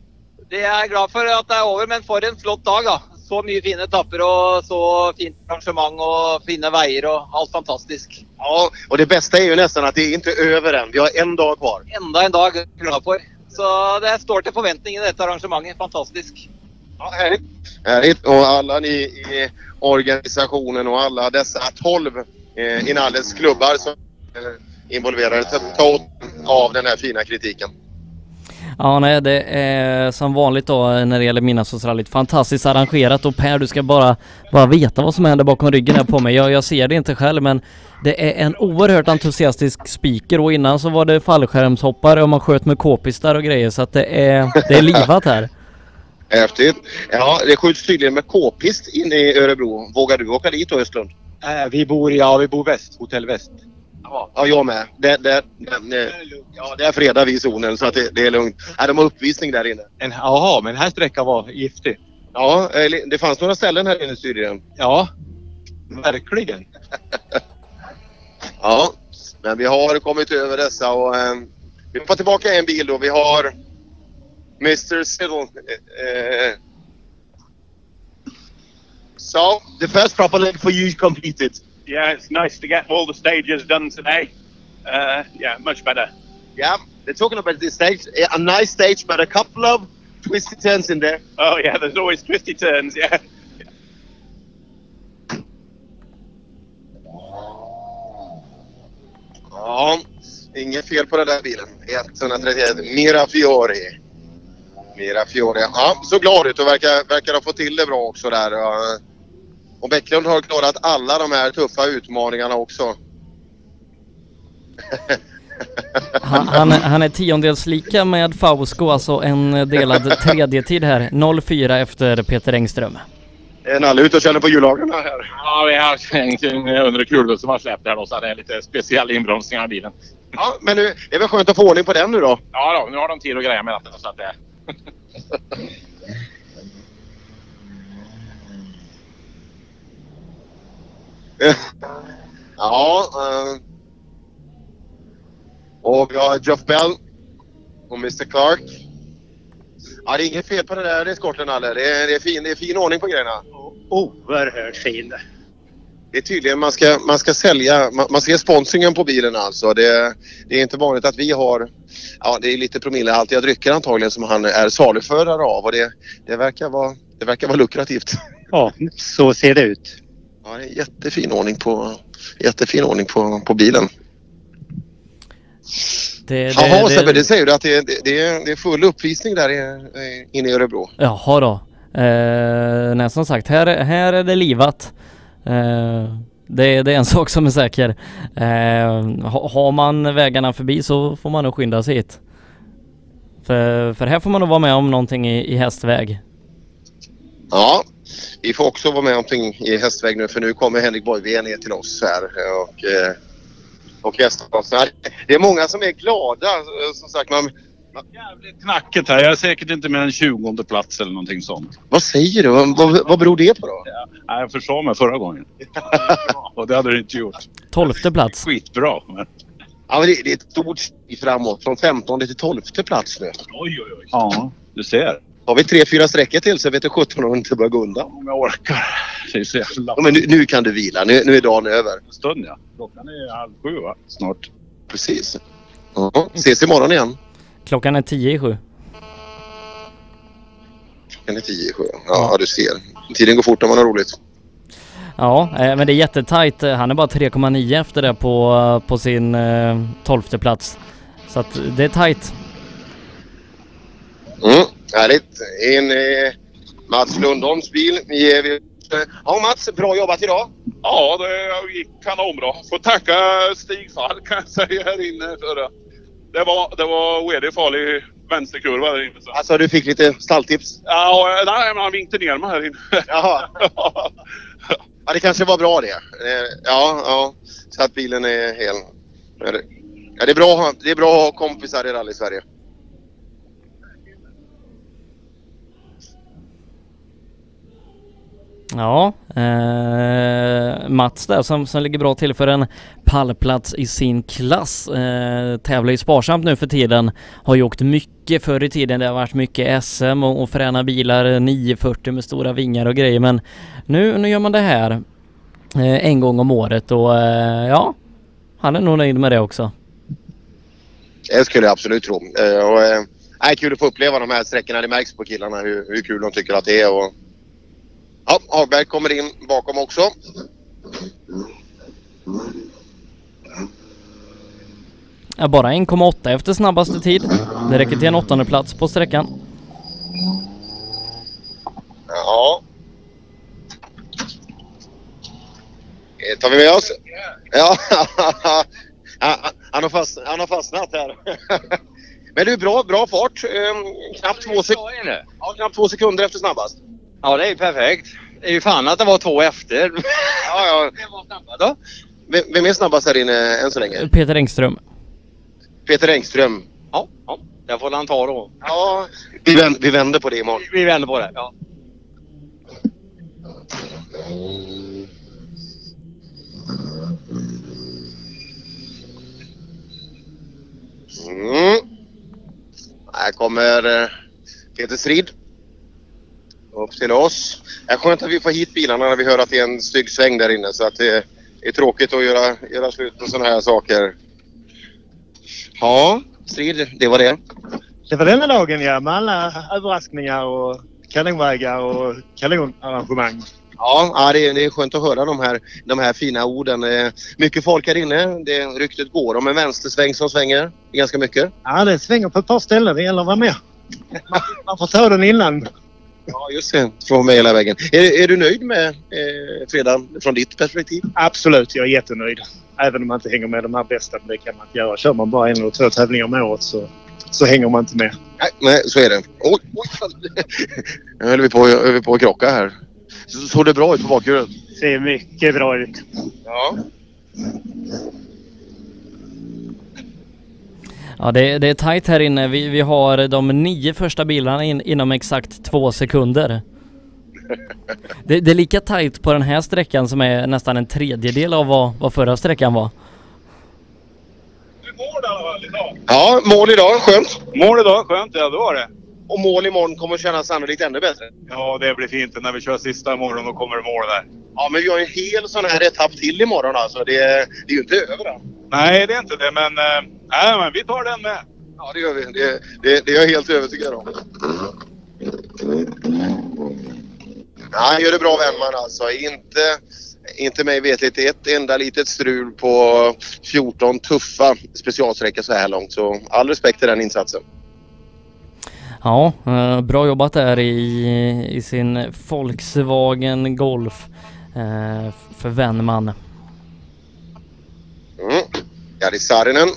Det er jeg glad for at det er over, men for en flott dag, da. Så mye fine etapper og så fint arrangement og fine veier og alt fantastisk. Ja, och det bästa är ju nästan att det är inte över än. Vi har en dag kvar. Enda en dag glad for. Så det står til forventning i dette arrangementet. Ja, härligt. Härligt. Och alla ni i organisationen och alla dessa 12 eh, Inalles klubbar som är involverade ta, ta åt av den här fina kritiken. Ja nej det är som vanligt då eh, när det gäller Midnattssolsrallyt fantastiskt arrangerat och Per du ska bara, bara veta vad som händer bakom ryggen här på mig. Jag, jag ser det inte själv men det är en oerhört entusiastisk speaker och innan så var det fallskärmshoppare och man sköt med k-pistar och grejer så att det är, det är livat här. Häftigt. Ja, det skjuts tydligen med k-pist inne i Örebro. Vågar du åka dit då Östlund? Eh, vi bor, ja vi bor väst, hotell väst. Ja, jag med. Det, det, det, ja, det är fredag vi i zonen så att det, det är lugnt. Ja, de har uppvisning där inne. Jaha, men den här sträckan var giftig. Ja, eh, det fanns några ställen här inne tydligen. Ja, verkligen. Ja, men vi har kommit över dessa och eh, vi får tillbaka en bil då. Vi har Mr. Siddle. Uh, so, the first proper leg for you completed. Yeah, it's nice to get all the stages done today. Uh, yeah, much better. Yeah, they're talking about this stage. A nice stage, but a couple of twisty turns in there. Oh yeah, there's always twisty turns. Yeah. Ja, inget fel på den där bilen. 131 Mirafiori. Mirafiori. Ja, så glad ut och verkar, verkar ha fått till det bra också där. Och Bäcklund har klarat alla de här tuffa utmaningarna också. Han, han, är- han är tiondels lika med Fausko, alltså en delad tredje-tid här. 04 efter Peter Engström. Är Nalle ute och känner på hjullagren här? Ja, vi har en under kulhus som har släppt här då, så det är lite speciell inbromsning av bilen. Ja, men nu, det är väl skönt att få ordning på den nu då? Ja, då, nu har de tid att greja med detta så att det... Ja. eh, och vi har Jeff Bell och Mr Clark. Ja, det är inget fel på den där eskorten Nalle. Det är, det, är fin, det är fin ordning på grejerna. Oerhört fin. Det är tydligen man ska, man ska sälja, man, man ser sponsringen på bilen alltså. Det, det är inte vanligt att vi har, ja det är lite promillehaltiga drycker antagligen som han är saluförare av och det, det, verkar, vara, det verkar vara lukrativt. Ja, så ser det ut. Ja, det är jättefin ordning på, jättefin ordning på, på bilen. Det, det, Jaha det- Sebbe, det säger du att det, det, det, är, det är full uppvisning där i- inne i Örebro. Jaha då. Eh, nej som sagt, här, här är det livat. Eh, det, det är en sak som är säker. Eh, har man vägarna förbi så får man nog skynda sig hit. För, för här får man nog vara med om någonting i, i hästväg. Ja, vi får också vara med om någonting i hästväg nu för nu kommer Henrik Borgvé ner till oss här eh, och eh, och hästarna. Det är många som är glada. Eh, som sagt, man, Knacket här. Jag är säkert inte mer än 20 plats eller någonting sånt. vad säger du? Vad, vad, vad beror det på då? Nej, jag försa mig förra gången. Och det hade du inte gjort. Tolfte plats. Skitbra. Men... Ja, men det, det är ett stort steg framåt. Från 15 till 12 plats nu. Oj, oj, oj. Ja, du ser. Har vi tre, fyra sträckor till så vet du 17 om det inte börjar gå undan. Om jag orkar. Det är så jävla... Ja, men nu, nu kan du vila. Nu, nu är dagen över. En stund ja. Klockan är halv sju va? Snart. Precis. Ja, ses imorgon igen. Klockan är tio i sju. Klockan är 10 i sju. Ja, du ser. Tiden går fort när man har roligt. Ja, eh, men det är jättetajt. Han är bara 3,9 efter det på, på sin eh, tolfte plats. Så att det är tajt. Mm, härligt. En eh, Mats Lundholms bil. Ja Mats, bra jobbat idag. Ja, det gick kanonbra. Får tacka Stig Falk kan jag säga här inne. För det. Det var, det var väldigt farlig vänsterkurva där inne. Så. Alltså du fick lite stalltips? Ja, nej, men han vinkte ner mig här inne. Jaha. Ja, det kanske var bra det. Eh, Ja, ja. Så att bilen är hel. Ja, det, ja, det, är bra, att ha- det är bra att ha kompisar i rally-Sverige. Ja, eh, Mats där som, som ligger bra till för en pallplats i sin klass. Eh, tävlar ju sparsamt nu för tiden. Har ju åkt mycket förr i tiden. Det har varit mycket SM och, och fräna bilar eh, 940 med stora vingar och grejer men nu, nu gör man det här eh, en gång om året och eh, ja, han är nog nöjd med det också. Det skulle jag absolut tro. Eh, Och, eh, kul att få uppleva de här sträckorna. Det märks på killarna hur, hur kul de tycker att det är. Och... Ja, Hagberg kommer in bakom också. Ja, bara 1,8 efter snabbaste tid. Det räcker till en åttonde plats på sträckan. Ja. Eh, tar vi med oss? Ja, han, har fast, han har fastnat här. Men du, bra, bra fart. Eh, knappt, två sek- ja, knappt två sekunder efter snabbast. Ja, det är ju perfekt. Det är ju fan att det var två efter. Ja, ja. då? Vem, vem är snabbast här inne än så länge? Peter Engström. Peter Engström. Ja, ja. Det får han ta då. Ja, vi, vänder, vi vänder på det imorgon. Vi vänder på det. Ja. Mm. Här kommer eh, Peter Strid. Upp till oss. Det är skönt att vi får hit bilarna när vi hör att det är en stygg sväng där inne. Så att det är tråkigt att göra, göra slut på sådana här saker. Ja, Strid, det var det. Det var denna dagen ja, med alla överraskningar och kanonvägar och kanonarrangemang. Ja, det, är, det är skönt att höra de här, de här fina orden. Mycket folk här inne. Det, ryktet går om en vänstersväng som svänger ganska mycket. Ja, det svänger på ett par ställen. Det gäller att vara med. Man, man får ta den innan. Ja, just det. Från mig hela vägen. Är, är du nöjd med eh, fredagen från ditt perspektiv? Absolut, jag är jättenöjd. Även om man inte hänger med de här bästa. Men det kan man inte göra. Kör man bara en eller två tävlingar om året så, så hänger man inte med. Nej, nej så är det. Oj, oj. Nu höll vi på, vi på att krocka här. Så, såg det bra ut på bakhjulet? Ser mycket bra ut. Ja. Ja, det, det är tajt här inne. Vi, vi har de nio första bilarna in, inom exakt två sekunder. Det, det är lika tajt på den här sträckan som är nästan en tredjedel av vad, vad förra sträckan var. Ja, mål idag. Skönt. Mål idag, skönt. Ja, det var det. Och mål imorgon kommer kännas sannolikt ännu bättre. Ja, det blir fint. När vi kör sista imorgon då kommer det mål där. Ja, men vi har en hel sån här etapp till imorgon alltså. Det, det är ju inte över än. Nej, det är inte det, men, nej, men vi tar den med. Ja, det gör vi. Det, det, det är jag helt övertygad om. Han gör det bra Wennman alltså. Inte, inte mig vetligt ett enda litet strul på 14 tuffa specialsträckor så här långt. Så all respekt till den insatsen. Ja, eh, bra jobbat där i, i sin Volkswagen Golf eh, för Wennman. Mm. Jari Saarinen.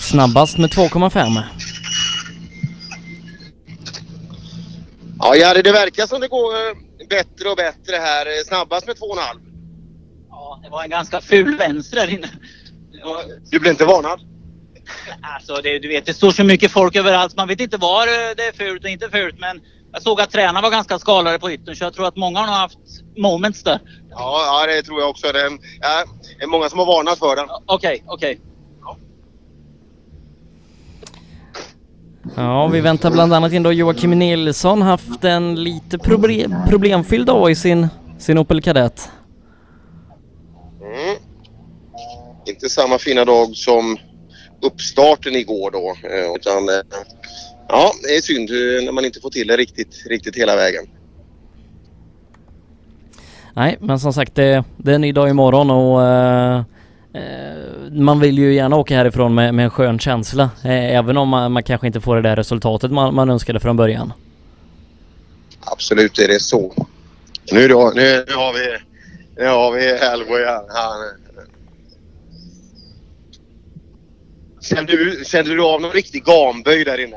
Snabbast med 2,5. Ja, Jari, det verkar som det går eh, bättre och bättre här. Snabbast med 2,5. Ja, det var en ganska ful vänster där inne. Du blir inte varnad? Alltså det, du vet, det står så mycket folk överallt. Man vet inte var eh, det är fult och inte fult. Men jag såg att tränarna var ganska skalade på yttern så jag tror att många har haft moments där. Ja, ja det tror jag också. Det är, ja, det är många som har varnat för den. Okej, okej. Ja, vi väntar bland annat in då Joakim Nilsson haft en lite problem, problemfylld dag i sin, sin Opel Kadett. Mm. Inte samma fina dag som uppstarten igår då. eh, Utan, eh, ja, det är synd när man inte får till det riktigt, riktigt hela vägen. Nej, men som sagt det, det är en ny dag imorgon och eh, eh, man vill ju gärna åka härifrån med, med en skön känsla. Eh, även om man, man kanske inte får det där resultatet man, man önskade från början. Absolut är det så. Nu då, nu, har vi, nu har vi Hellboy här. Han, Kände du, kände du av någon riktig gamböj där inne?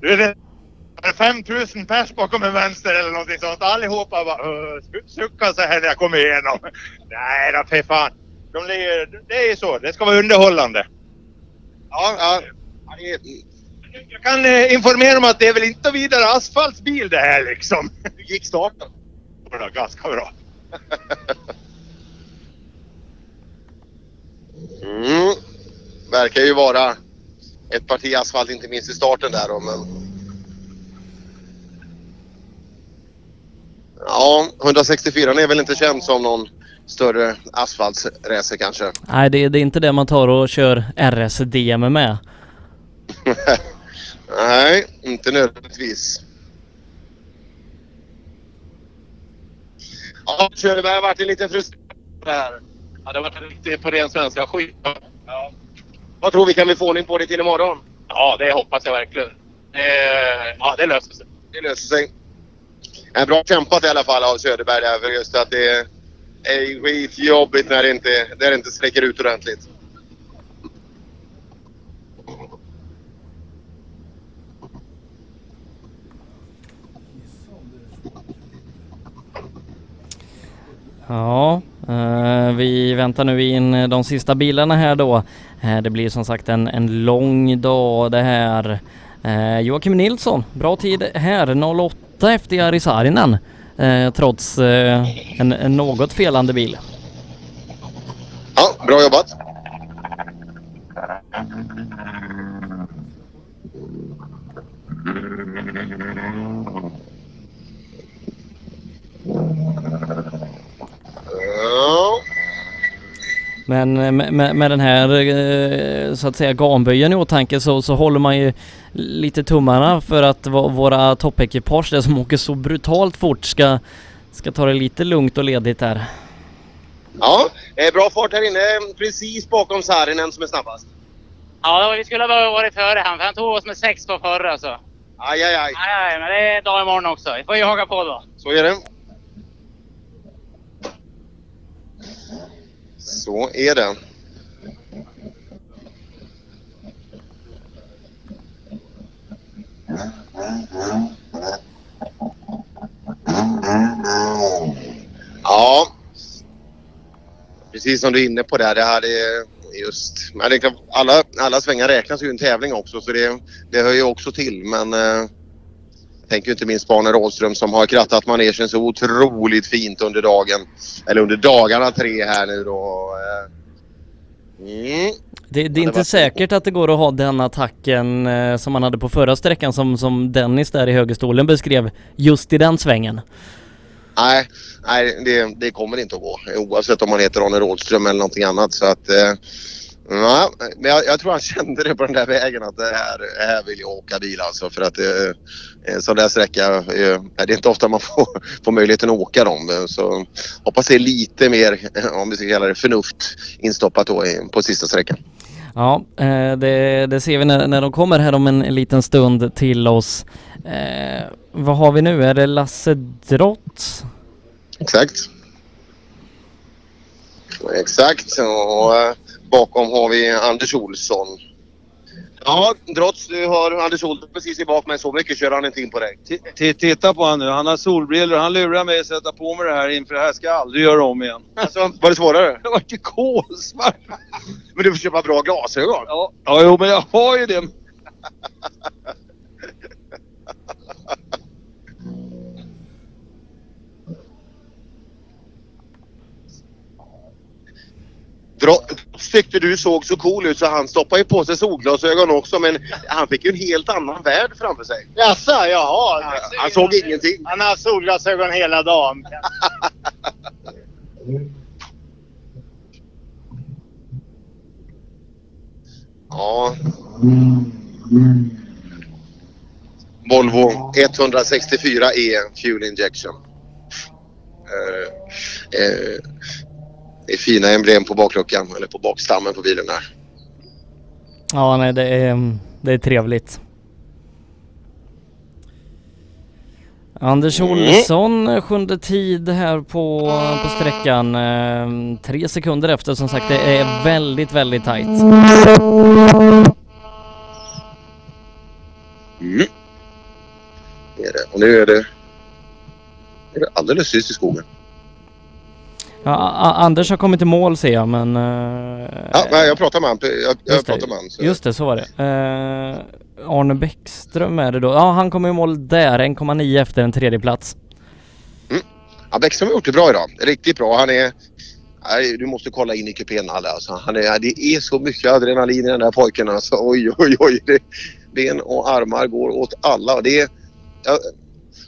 Du, det är 5000 pers bakom en vänster eller någonting sånt. Allihopa bara suckar så här när jag kommer igenom. Nej då för fan. De ligger, det är så. Det ska vara underhållande. Ja, ja. Jag kan eh, informera om att det är väl inte vidare asfaltsbil det här liksom. Hur gick starten? Ganska bra. Mm. Verkar ju vara ett parti asfalt, inte minst i starten där då, men... Ja, 164 är väl inte känd som någon större asfaltsracer kanske. Nej, det, det är inte det man tar och kör RS-DM med. Nej, inte nödvändigtvis. Ja, Körberg har varit en liten frustrerad här. Ja, det har varit en riktig på ren svenska skit. Ja. Vad tror vi, kan vi få ordning på det till imorgon? ja, det hoppas jag verkligen. Eh, ja, det löser sig. Det löser sig. En bra kämpat i alla fall av Söderberg där, för just att det är skitjobbigt när det inte, när det inte sträcker ut ordentligt. Ja, eh, vi väntar nu in de sista bilarna här då. Eh, det blir som sagt en, en lång dag det här. Eh, Joakim Nilsson, bra tid här, 08 efter Jari Saarinen. Eh, trots eh, en, en något felande bil. Ja, bra jobbat. Ja. Men eh, med, med, den här eh, så att säga gamböjen i åtanke så, så håller man ju lite tummarna för att våra toppekipage, det som åker så brutalt fort, ska, ska ta det lite lugnt och ledigt där. Ja, eh, bra fart här inne. Precis bakom Saarinen som är snabbast. Ja, vi skulle ha varit före han för han tog oss med sex på förra så. Aj, aj, aj. Nej, nej, men det är dag imorgon också. Vi får ju haka på då. Så är det. Så är det. Ja. Precis som du är inne på där. Det här är just... Men det kan, alla, alla svängar räknas ju i en tävling också så det, det hör ju också till. Men eh, tänker inte minst på Arne Rådström som har krattat manegen så otroligt fint under dagen. Eller under dagarna tre här nu då. Eh, Mm. Det, det är inte säkert att det går att ha den attacken eh, som man hade på förra sträckan som, som Dennis där i högerstolen beskrev just i den svängen. Nej, nej det, det kommer inte att gå oavsett om man heter Arne Rådström eller någonting annat. Så att, eh, ja, men jag, jag tror han kände det på den där vägen att det här, här vill jag åka bil alltså. För att eh, en sån där sträcka, eh, det är inte ofta man får, får möjligheten att åka dem. Så hoppas det är lite mer, eh, om vi ska kalla det förnuft, instoppat då på sista sträckan. Ja, eh, det, det ser vi när, när de kommer här om en, en liten stund till oss. Eh, vad har vi nu? Är det Lasse Drott? Exakt. Exakt. Och eh, bakom har vi Anders Olsson. Ja, Drotts, du har Anders Olsson precis i bak men så mycket kör han inte in på dig. T- Titta på han nu. Han har solbrillor. Han lurar mig att sätta på mig det här inför det här ska jag aldrig göra om igen. Alltså, var det svårare? Det var ju kolsvart. Men du får köpa bra glasögon. Ja, ja jo, men jag har ju det. Drotts tyckte du såg så cool ut så han stoppade ju på sig solglasögon också men han fick ju en helt annan värld framför sig. Jaså, jaha. Han såg ingenting. Han har solglasögon hela dagen. Ja. Volvo 164E Fuel Injection. Eh, eh, det är fina emblem på bakluckan eller på bakstammen på bilen här. Ja, nej det är, det är trevligt. Anders Mm. Olsson, sjunde tid här på, på sträckan. Eh, tre sekunder efter som sagt. Det är väldigt, väldigt tajt. Mm. Det är det. Och nu är det, är det alldeles tyst i skogen. Ja, Anders har kommit i mål ser jag men... eh, Ja, nej, jag pratar med han. Jag, jag pratar med han. Så. Just det, så var det. Eh, Arne Bäckström är det då. Ja, han kommer i mål där. 1,9 efter en tredje plats. Ja, Bäckström har gjort det bra idag. Riktigt bra. Han är... Nej, du måste kolla in i kupén alla. Alltså, han är, det är så mycket adrenalin i den där pojken. Alltså. Oj, oj, oj. Det, ben och armar går åt alla. Det är ja,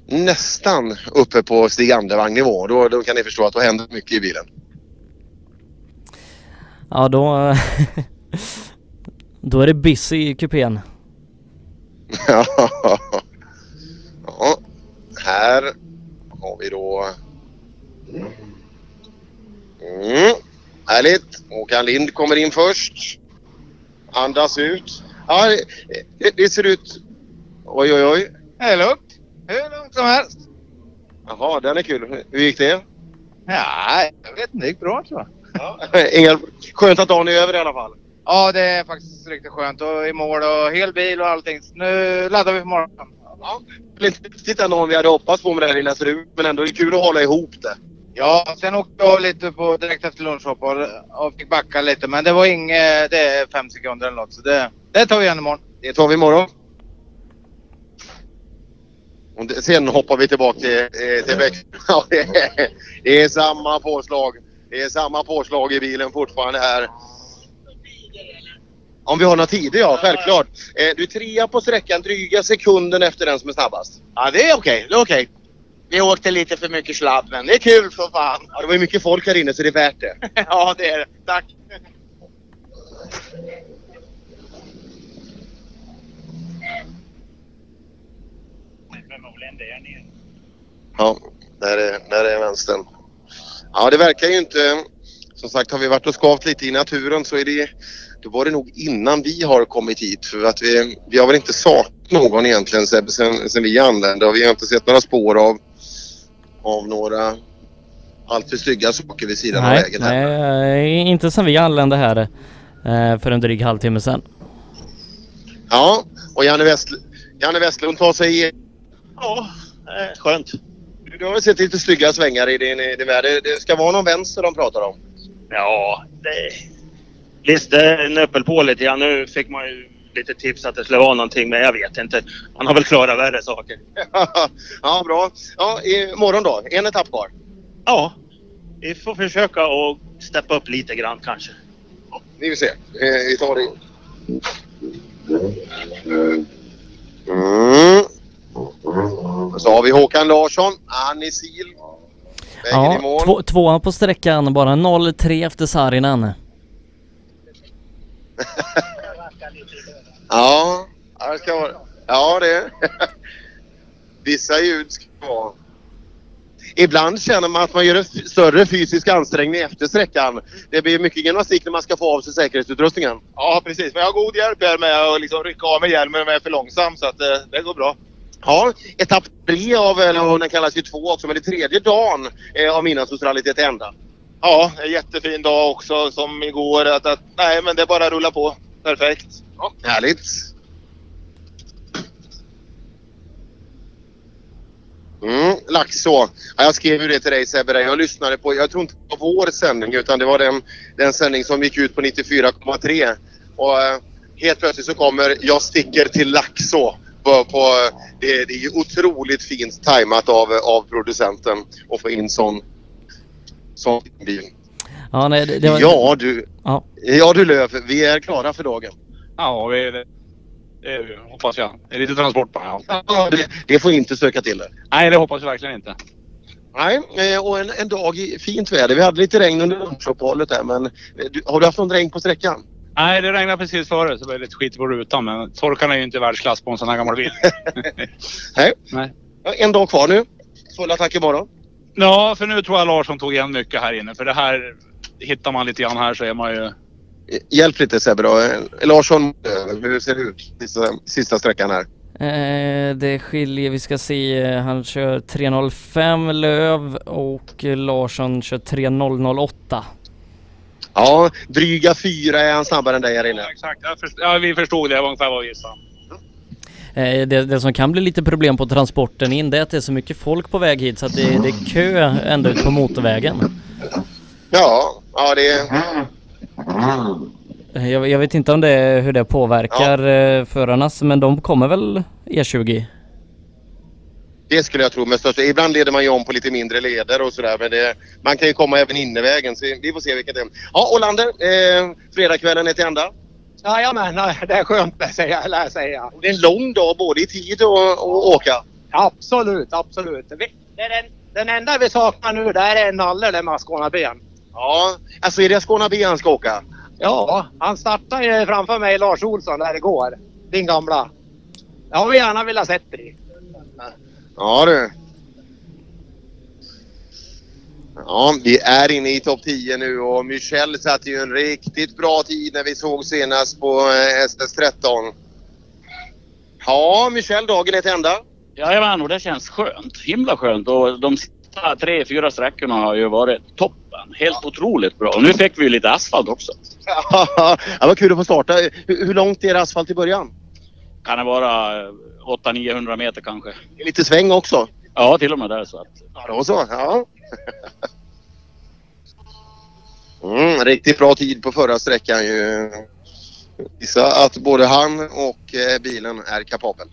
nästan uppe på Stig Andervang nivå. Då, då kan ni förstå att då händer mycket i bilen. Ja, då... då är det busy i kupén. ja, här har vi då... Mm, härligt. Håkan Lind kommer in först. Andas ut. Ja, det, det ser ut... Oj, oj, oj. Det är lugnt. Hur lugnt som helst. Jaha, den är kul. Hur gick det? Ja, jag vet inte. Det gick bra tror jag. Inga... Skönt att dagen är över i alla fall. Ja, det är faktiskt riktigt skönt. Och i mål och hel bil och allting. Så nu laddar vi för morgonen. Ja, det blev inte riktigt ändå om vi hade hoppats på med det här lilla strul. Men ändå är det kul att hålla ihop det. Ja, sen åkte jag lite på, direkt efter lunchhopp och, och fick backa lite. Men det var inget, det är fem sekunder eller något. Så det, det tar vi igen imorgon. Det tar vi imorgon. Och sen hoppar vi tillbaka till, eh, till det, är, det är samma påslag. Det är samma påslag i bilen fortfarande här. Om vi har några tider ja, självklart. Eh, du är trea på sträckan, dryga sekunden efter den som är snabbast. Ja, det är okej. Det är okej. Vi åkte lite för mycket sladd, men det är kul för fan. Ja, det var ju mycket folk här inne så det är värt det. ja, det är det. Tack. Ja, där är, där är vänstern. Ja, det verkar ju inte... Som sagt, har vi varit och skavt lite i naturen så är det... Då var det nog innan vi har kommit hit. För att vi, vi har väl inte saknat någon egentligen sen, sen, sen vi anlände. Och vi har inte sett några spår av, av några alltför stygga saker vid sidan av Nej, vägen. här. nej, eh, inte sen vi anlände här eh, för en dryg halvtimme sedan. Ja, och Janne, West, Janne Westlund tar sig. Ja, eh, skönt. Du, har väl sett lite stygga svängar i din, i din värld. Det, ska vara någon vänster de pratar om. Ja, det... Liste nöppel på lite grann. Nu fick man ju lite tips att det skulle vara någonting, men jag vet inte. Man har väl klarat värre saker. ja, bra. Ja, imorgon då? En etapp kvar? Ja, vi får försöka och steppa upp lite grann kanske. Vi vill se. Eh, vi tar det. Mm. Så har vi Håkan Larsson, Annie Sil. Vägen i Ja, två, tvåan på sträckan, bara 0,3 efter Saarinen. Ja, ja, det ska vara. Ja, det. Vissa ljud ska vara. Ibland känner man att man gör en större fysisk ansträngning efter sträckan. Det blir mycket gymnastik när man ska få av sig säkerhetsutrustningen. Ja, precis. Men jag har god hjälp här med att liksom rycka av mig hjälmen om jag är för långsam så att eh, det går bra. Ja, etapp tre av, eller den kallas ju två också, men det tredje dagen eh, av Midnattsrallyt till ända. Ja, en jättefin dag också som igår. Att, att, nej, men det bara att rulla på. Perfekt. Ja, härligt. Mm, Laxå. Ja, jag skrev ju det till dig Sebbe. Jag lyssnade på, jag tror inte det var vår sändning utan det var den, den sändning som gick ut på 94,3. Och eh, helt plötsligt så kommer Jag sticker till Laxå. På, på, det, det är ju otroligt fint tajmat av, av producenten att få in sån, sån bil. Ja, nej, det, det var... Ja du, Ja. ja du Löf, vi är klara för dagen. Ja, vi, det, det hoppas jag. Det är lite transport bara. Ja. Ja, det, det får inte söka till det. Nej, det hoppas jag verkligen inte. Nej, eh, och en, en dag i fint väder. Vi hade lite regn under lunchuppehållet där men eh, du, har du haft någon regn på sträckan? Nej, det regnade precis före så det var lite skit på rutan. Men torkarna är ju inte världsklass på en sån här gammal bil. Nej. Nej. En dag kvar nu. Full attack imorgon. Ja, för nu tror jag Larsson tog igen mycket här inne. För det här hittar man lite grann här så är man ju... Hjälp lite Sebbe då. Larsson, hur ser det ut sista, sista sträckan här? Eh, det skiljer, vi ska se, han kör 3.05 Löv och Larsson kör 3.008. Ja, dryga fyra är han snabbare än dig här inne. Exakt, jag först, ja, vi förstod det. Det var ungefär vad vi gissade. Eh, det, det som kan bli lite problem på transporten in det är att det är så mycket folk på väg hit så att det, det är kö ända ut på motorvägen. Ja, ja det är... Eh, Jag, jag vet inte om det, hur det påverkar ja. förarnas men de kommer väl E E20? Det skulle jag tro med största... Ibland leder man ju om på lite mindre leder och sådär men det, man kan ju komma även innevägen så vi får se vilket det är. Ja, Olander, eh, fredagskvällen är till ända. Jajamän, det är skönt det säger jag, lär säga. Det är en lång dag både i tid och, och åka. Absolut, absolut. Det är den, den enda vi saknar nu det är en nalle där med Skåne ben. Ja, alltså är det Skåne B han ska åka? Ja, han startade ju framför mig Lars Olsson där igår. Din gamla. Jag har gärna velat sett dig. Ja du. Ja, vi är inne i topp 10 nu och Michel satte ju en riktigt bra tid när vi såg senast på eh, SS13. Ja, Michel, dagen är till ända. Jajamän, och det känns skönt. Himla skönt. Och de sista tre, fyra sträckorna har ju varit toppen. Helt otroligt bra. Och nu fick vi ju lite asfalt också. ja, vad kul att få starta. Hur, hur långt är det asfalt i början? Kan det vara 800-900 meter kanske. Lite sväng också? Ja, till och med där så att. Ja, då så. Ja. Mm, riktigt bra tid på förra sträckan ju. Visa att både han och eh, bilen är kapabel.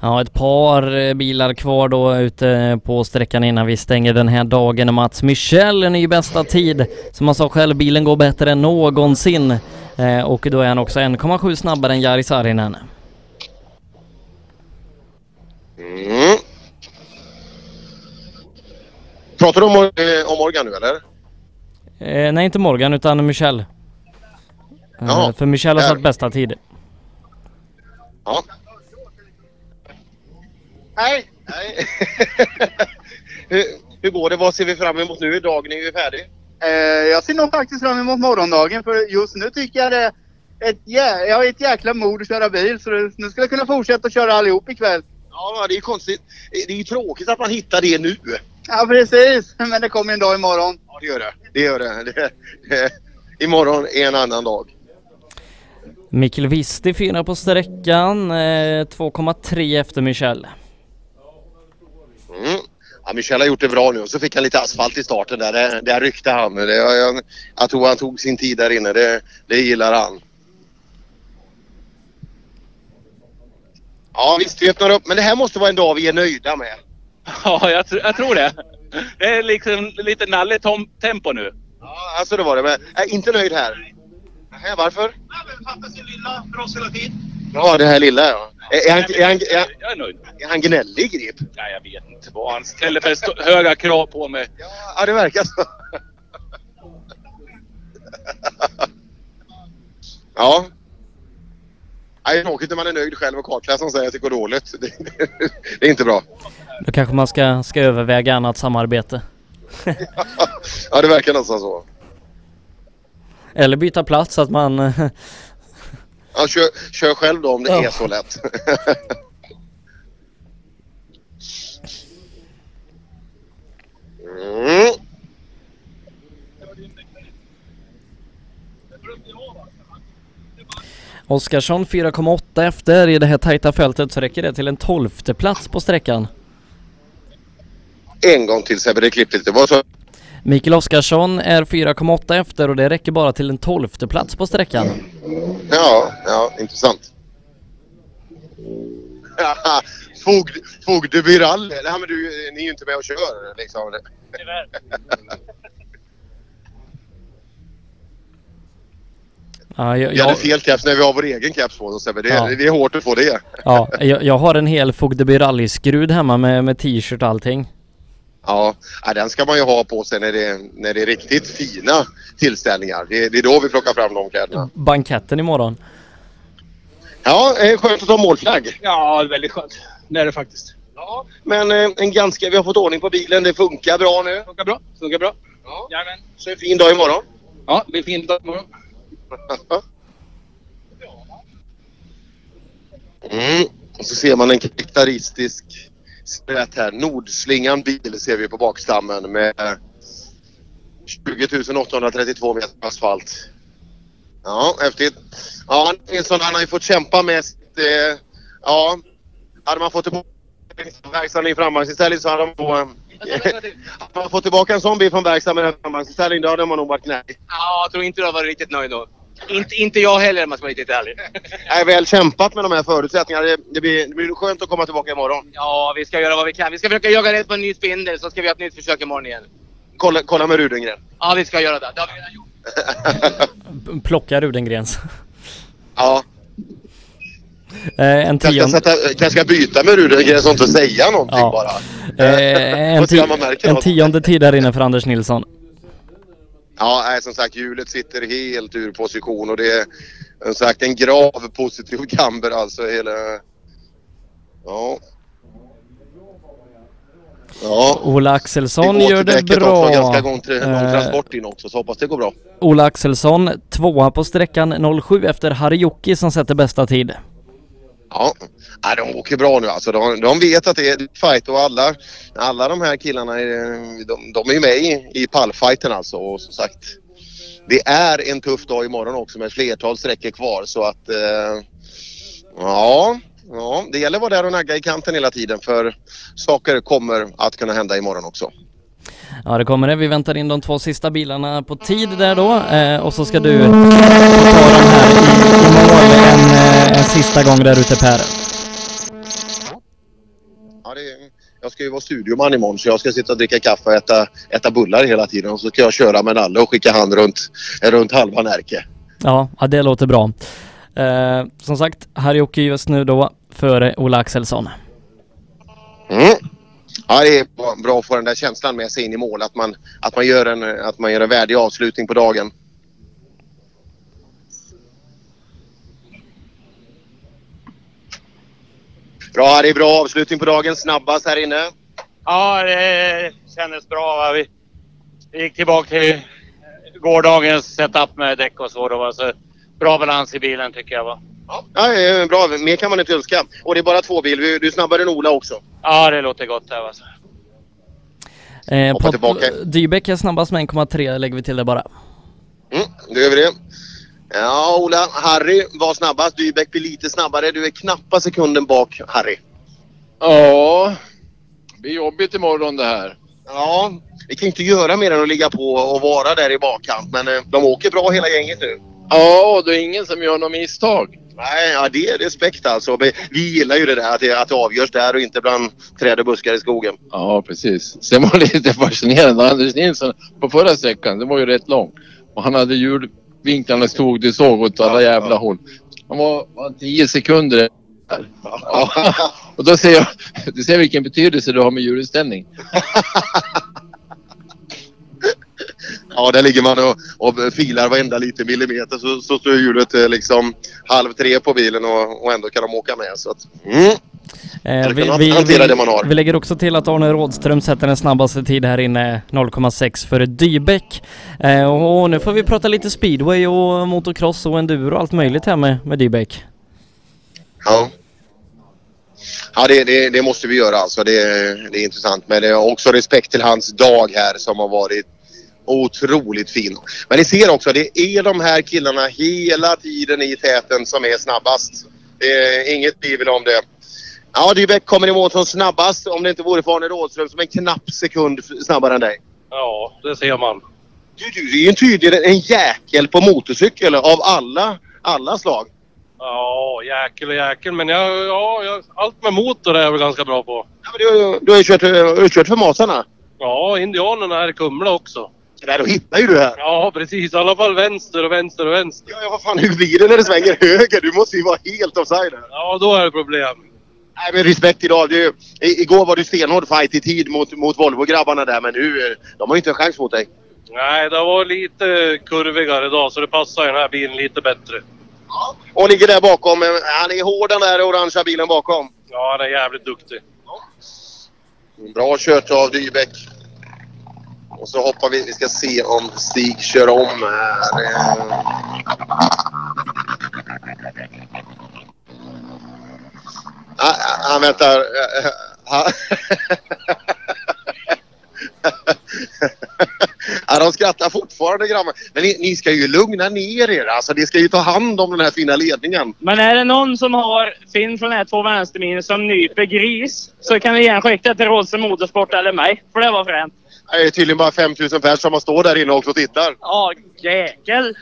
Ja, ett par eh, bilar kvar då ute på sträckan innan vi stänger den här dagen. Mats Michel, en ny bästa tid. Som han sa själv, bilen går bättre än någonsin. Eh, och då är han också 1,7 snabbare än Jari Saarinen. Mm. Pratar du om, eh, om Morgan nu eller? Eh, nej, inte Morgan utan Michel. Eh, för Michel har satt bästa tid. Ja. Hej! Nej. hur, hur går det? Vad ser vi fram emot nu? Dagen är ju färdig. Eh, jag ser nog faktiskt fram emot morgondagen för just nu tycker jag det är ett, jä- jag har ett jäkla mod att köra bil så det, nu ska jag kunna fortsätta köra allihop ikväll. Ja, det är ju konstigt. Det är ju tråkigt att man hittar det nu. Ja precis, men det kommer en dag imorgon. Ja, det gör det. Det gör det. det, det imorgon är en annan dag. Mikkel Visti fyra på sträckan, eh, 2,3 efter Michel. Mm. Ja, Michel har gjort det bra nu och så fick han lite asfalt i starten där. Där, där ryckte han. Det, jag, jag tror han tog sin tid där inne. Det, det gillar han. Ja visst, vi öppnar upp. Men det här måste vara en dag vi är nöjda med. Ja, jag, tr- jag tror det. Det är liksom lite nalligt tempo nu. Ja, alltså det var det. Men jag är inte nöjd här. Nej, varför? Fattar sin lilla för oss hela tiden. Ja, det här lilla ja. Är, är, han, är, han, är, Jag är nöjd. är han gnällig, Grip? Nej, jag vet inte vad han ställer för höga krav på mig. Ja, det verkar så. ja. Det är tråkigt när man är nöjd själv och kartläsaren säger att det går dåligt. Det, det är inte bra. Då kanske man ska, ska överväga annat samarbete. Ja, det verkar nästan så. Eller byta plats så att man... Ja, kör, kör själv då om det Ja. är så lätt. mm. Oskarsson 4,8 efter. I det här tajta fältet så räcker det till en tolfte plats på sträckan. En gång till Sebbe, det klippte lite. Vad så? Mikael Oskarsson är 4,8 efter och det räcker bara till en tolfte plats på sträckan. Ja, ja, intressant. Fogd, Fogdeby rally. Nej men du, ni är ju inte med och kör liksom. Ja, jag, Vi hade fel caps när vi har vår egen caps på oss. Det, Ja. det är hårt att få det. ja, jag, jag har en hel Fogdeby rally-skrud hemma med, med t-shirt och allting. Ja, den ska man ju ha på sig när det, när det är riktigt fina tillställningar. Det, det är då vi plockar fram de kläderna. Banketten imorgon. Ja, eh, skönt att ha målflagg. Ja, väldigt skönt. Det är det faktiskt. Ja, men eh, en ganska, vi har fått ordning på bilen. Det funkar bra nu. Funkar bra. Funkar bra. Ja. Jajamän. Så en fin dag imorgon. Ja, det blir fint dag imorgon. Mm. Och så ser man en karaktäristisk rätt här. Nordslingan bil ser vi på bakstammen med 20 832 meter asfalt. Ja, häftigt. Ja, Nilsson han har ju fått kämpa mest. Eh, ja, hade man fått tillbaka verkstaden i framvagnsinställning så hade man, nog... Eh, hade man fått tillbaka en sån bil från verkstaden med framvagnsinställning då hade man nog varit knäpp. Ja, jag tror inte du har varit riktigt nöjd då. Inte, inte jag heller om jag ska vara riktigt ärlig. Jag är väl kämpat med de här förutsättningarna. Det, det, blir, det blir skönt att komma tillbaka imorgon. Ja, vi ska göra vad vi kan. Vi ska försöka jaga rätt på en ny spindel så ska vi göra ett nytt försök imorgon igen. Kolla, kolla med Rudengren. Ja, vi ska göra det. det har vi redan gjort. Plocka Rudengrens. Ja. Eh, en Jag ska, tionde... sätta, jag ska byta med Rudengren så inte säga någonting Ja. bara. Eh, en, ti- en tionde tid där inne för Anders Nilsson. Ja, nej, som sagt hjulet sitter helt ur position och det är som sagt en grav positiv camber alltså hela... Ja. Ja. Ola Axelsson Det gör det bra. Också, ganska lång, lång Eh, transport in också så hoppas det går bra. Ola Axelsson tvåa på sträckan 07 efter Harjoki som sätter bästa tid. Ja, ja de åker bra nu alltså. De, de vet att det är fight och alla, alla de här killarna är, de, de är ju med i, i pallfighten alltså. Och som sagt, det är en tuff dag imorgon också med flertal sträckor kvar så att eh, ja, ja, det gäller att vara där och nagga i kanten hela tiden för saker kommer att kunna hända imorgon också. Ja det kommer det. Vi väntar in de två sista bilarna på tid där då eh, och så ska du ta dem här i, i mål en, eh, en sista gång där ute Per. Ja, det, jag ska ju vara studioman imorgon så jag ska sitta och dricka kaffe och äta, äta bullar hela tiden och så ska jag köra med Nalle och skicka han runt, runt halva Närke. Ja, ja det låter bra. Eh, som sagt, Harjoki just nu då före Ola Axelsson. Mm. Ja, det är bra- bra att få den där känslan med sig in i mål. Att man, att man, gör, en, att man gör en värdig avslutning på dagen. Bra, det är bra avslutning på dagen. Snabbast här inne. Ja, det kändes bra. Va? Vi gick tillbaka till gårdagens setup med däck och så. Var så bra balans i bilen tycker jag. Va? Ja, bra. Mer kan man inte önska. Och det är bara två bil. Du är snabbare än Ola också. Ja, det låter gott. Där, va? Eh. Dybeck är snabbast med 1,3 lägger vi till det bara. Mm, då gör vi det. Ja, Ola. Harry var snabbast. Dybeck blir lite snabbare. Du är knappa sekunden bak, Harry. Ja, det blir jobbigt imorgon det här. Ja, vi kan inte göra mer än att ligga på och vara där i bakkant. Men eh, de åker bra hela gänget nu. Ja, det är ingen som gör något misstag. Nej, ja, det är respekt alltså. Vi gillar ju det där att det, att det avgörs där och inte bland träd och buskar i skogen. Ja, precis. Sen var det lite fascinerande. Anders Nilsson på förra sträckan, det var ju rätt lång. Och han hade hjulvinklarna stod, det såg åt alla jävla håll. Han var, var 10 sekunder där. Ja. Och då ser jag, du ser vilken betydelse det har med hjulställning. Ja, där ligger man och, och filar varenda liten millimeter så, så står hjulet eh, liksom halv tre på bilen och, och ändå kan de åka med. Så att, mm. Eh, det man har. vi lägger också till att Arne Rådström sätter den snabbaste tid här inne, 0,6 före Dybeck. Eh, och, och nu får vi prata lite speedway och motocross och enduro och allt möjligt här med, med Dybeck. Ja. Ja, det, det, det måste vi göra alltså. Det, det är intressant. Men det är också respekt till hans dag här som har varit otroligt fin. Men ni ser också, det är de här killarna hela tiden i täten som är snabbast. Det är inget tvivel om det. Ja, Dybeck kommer i mål som snabbast om det inte vore för Arne Rådström som en knapp sekund snabbare än dig. Ja, det ser man. Du, du är ju en tydlig en jäkel på motorcykel av alla, alla slag. Ja, jäkel och jäkel. Men jag, ja, jag, allt med motor är jag väl ganska bra på. Ja, men du, du har ju kört, har du kört för masarna. Ja, indianerna här i Kumla också. Där, då hittar ju du här. Ja, precis. I alla fall vänster och vänster och vänster. Ja, ja, vad fan hur blir det när det svänger höger? Du måste ju vara helt offside här. Ja, då är det problem. Nej, men respekt idag. I, igår var det stenhård fight i tid mot, mot Volvo-grabbarna där, men nu, eh, de har ju inte en chans mot dig. Nej, det var lite kurvigare idag så det passar den här bilen lite bättre. Och ligger där bakom. eh, Han är hård den där orangea bilen bakom. Ja, han är jävligt duktig. Bra kört av Dybeck. Och så hoppar vi. Vi ska se om Stig kör om här. Ah, Han väntar. Eh, eh, han- ja, de skrattar fortfarande grabbar. Men ni, ni ska ju lugna ner er. Alltså, ni ska ju ta hand om den här fina ledningen. Men är det någon som har Finn från ett två vänsterminus som nyper gris så kan ni gärna skicka till Rådström Motorsport eller mig. För det var fränt. Det är tydligen bara 5000 personer som står där inne också och tittar. Ja, jäkel.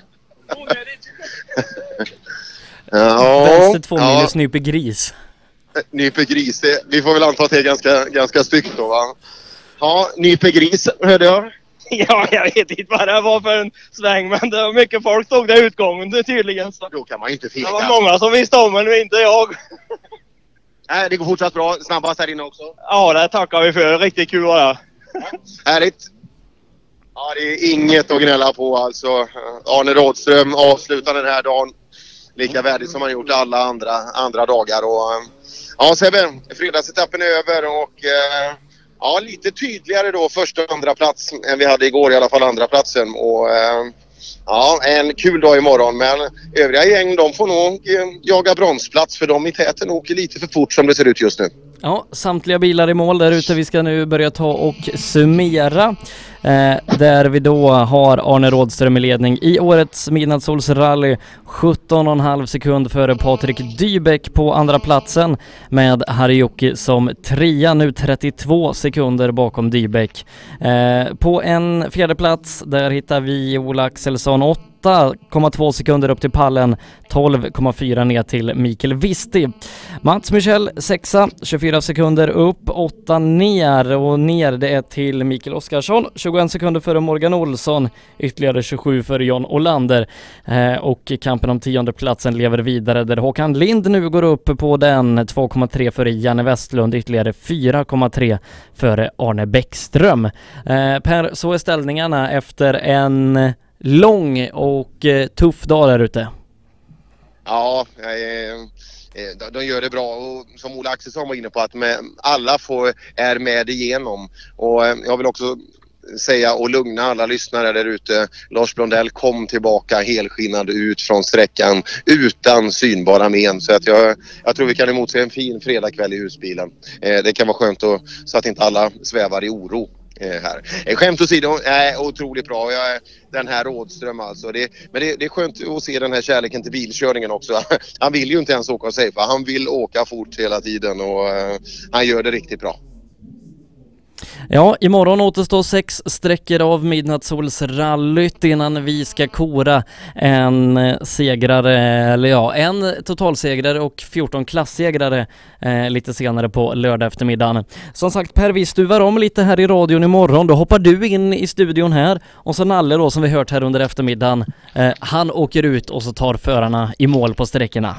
Ja, Vänster två ja. minus nyper gris. Nyper gris. Det, vi får väl anta att det är ganska, ganska styggt då va? Ja, nyper gris hörde jag. Ja, jag vet inte vad det var för en sväng men det var mycket folk där i utgången det tydligen. Så. Då kan man ju inte Det fega. var många som visste om men inte jag. Nej, det går fortsatt bra. Snabbast här inne också. Ja, det tackar vi för. Riktigt kul var det. Härligt. Ja, det är inget att gnälla på alltså. Arne Rådström avslutar den här dagen lika värdigt som han gjort alla andra, andra dagar. Och, eh, ja Sebbe, fredagsetappen är över och eh, ja, lite tydligare då första och andra plats än vi hade igår, i alla fall andra platsen. Och, eh, ja, en kul dag imorgon men övriga gäng de får nog eh, jaga bronsplats för de i täten åker lite för fort som det ser ut just nu. Ja, samtliga bilar i mål där ute. Vi ska nu börja ta och summera. Eh, där vi då har Arne Rådström i ledning i årets Midnattssolsrally 17,5 sekund före Patrik Dybeck på andra platsen med Harjoki som trea nu 32 sekunder bakom Dybeck. Eh, på en fjärde plats där hittar vi Ola Axelsson 8. 8,2 sekunder upp till pallen, 12,4 ner till Mikael Visti. Mats Michel sexa, 24 sekunder upp, 8 ner och ner det är till Mikael Oskarsson, 21 sekunder före Morgan Olsson, ytterligare 27 före John Olander eh, och kampen om tionde platsen lever vidare där Håkan Lind nu går upp på den, 2,3 före Janne Westlund, ytterligare 4,3 före Arne Bäckström. Eh, per, så är ställningarna efter en lång och eh, tuff dag där ute. Ja, eh, de- gör det bra och som Ola Axelsson var inne på att med, alla får, är med igenom. Och eh, jag vill också säga och lugna alla lyssnare där ute. Lars Blondell kom tillbaka helskinnad ut från sträckan utan synbara men. Så att jag, jag tror vi kan emotse en fin fredagkväll i husbilen. Eh, det kan vara skönt att, så att inte alla svävar i oro. Eh, här. Eh, skämt åsido, äh, otroligt bra. Jag, är- den här Rådström alltså. Det, men det, det är skönt att se den här kärleken till bilkörningen också. Han vill ju inte ens åka och safea. Han vill åka fort hela tiden och eh, han gör det riktigt bra. Ja, imorgon återstår sex sträckor av Midnattssolsrallyt innan vi ska kora en segrare, eller ja, en totalsegrare och 14 klassegrare eh, lite senare på lördag eftermiddagen. Som sagt Per, vi stuvar om lite här i radion imorgon. Då hoppar du in i studion här och så Nalle då som vi hört här under eftermiddagen. Eh, han åker ut och så tar förarna i mål på sträckorna.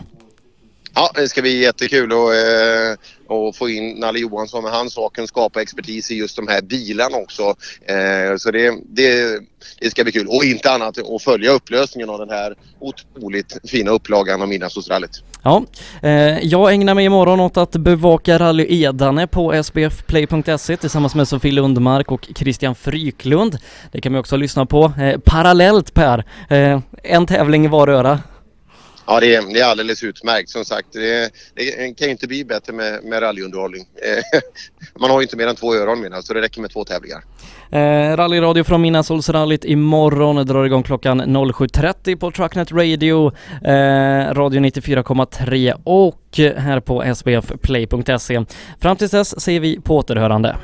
Ja, det ska bli jättekul att och, eh, och få in Nalle Johansson med hans sakkunskap och expertis i just de här bilarna också. Eh, så det, det, det ska bli kul. Och inte annat att följa upplösningen av den här otroligt fina upplagan av Midnattssolsrallyt. Ja, eh, jag ägnar mig imorgon åt att bevaka Rally Edane på sbfplay.se tillsammans med Sofie Lundmark och Christian Fryklund. Det kan vi också lyssna på parallellt Per, en tävling i var öra. Ja, det är, det är alldeles utmärkt. Som sagt, det, det kan ju inte bli bättre med, med rallyunderhållning. Eh, man har ju inte mer än två öron menar så det räcker med två tävlingar. Eh, rallyradio från Midnattssolsrallyt imorgon drar igång klockan 07.30 på Trucknet Radio, eh, radio 94,3 och här på sbfplay.se. Fram tills dess säger vi på återhörande.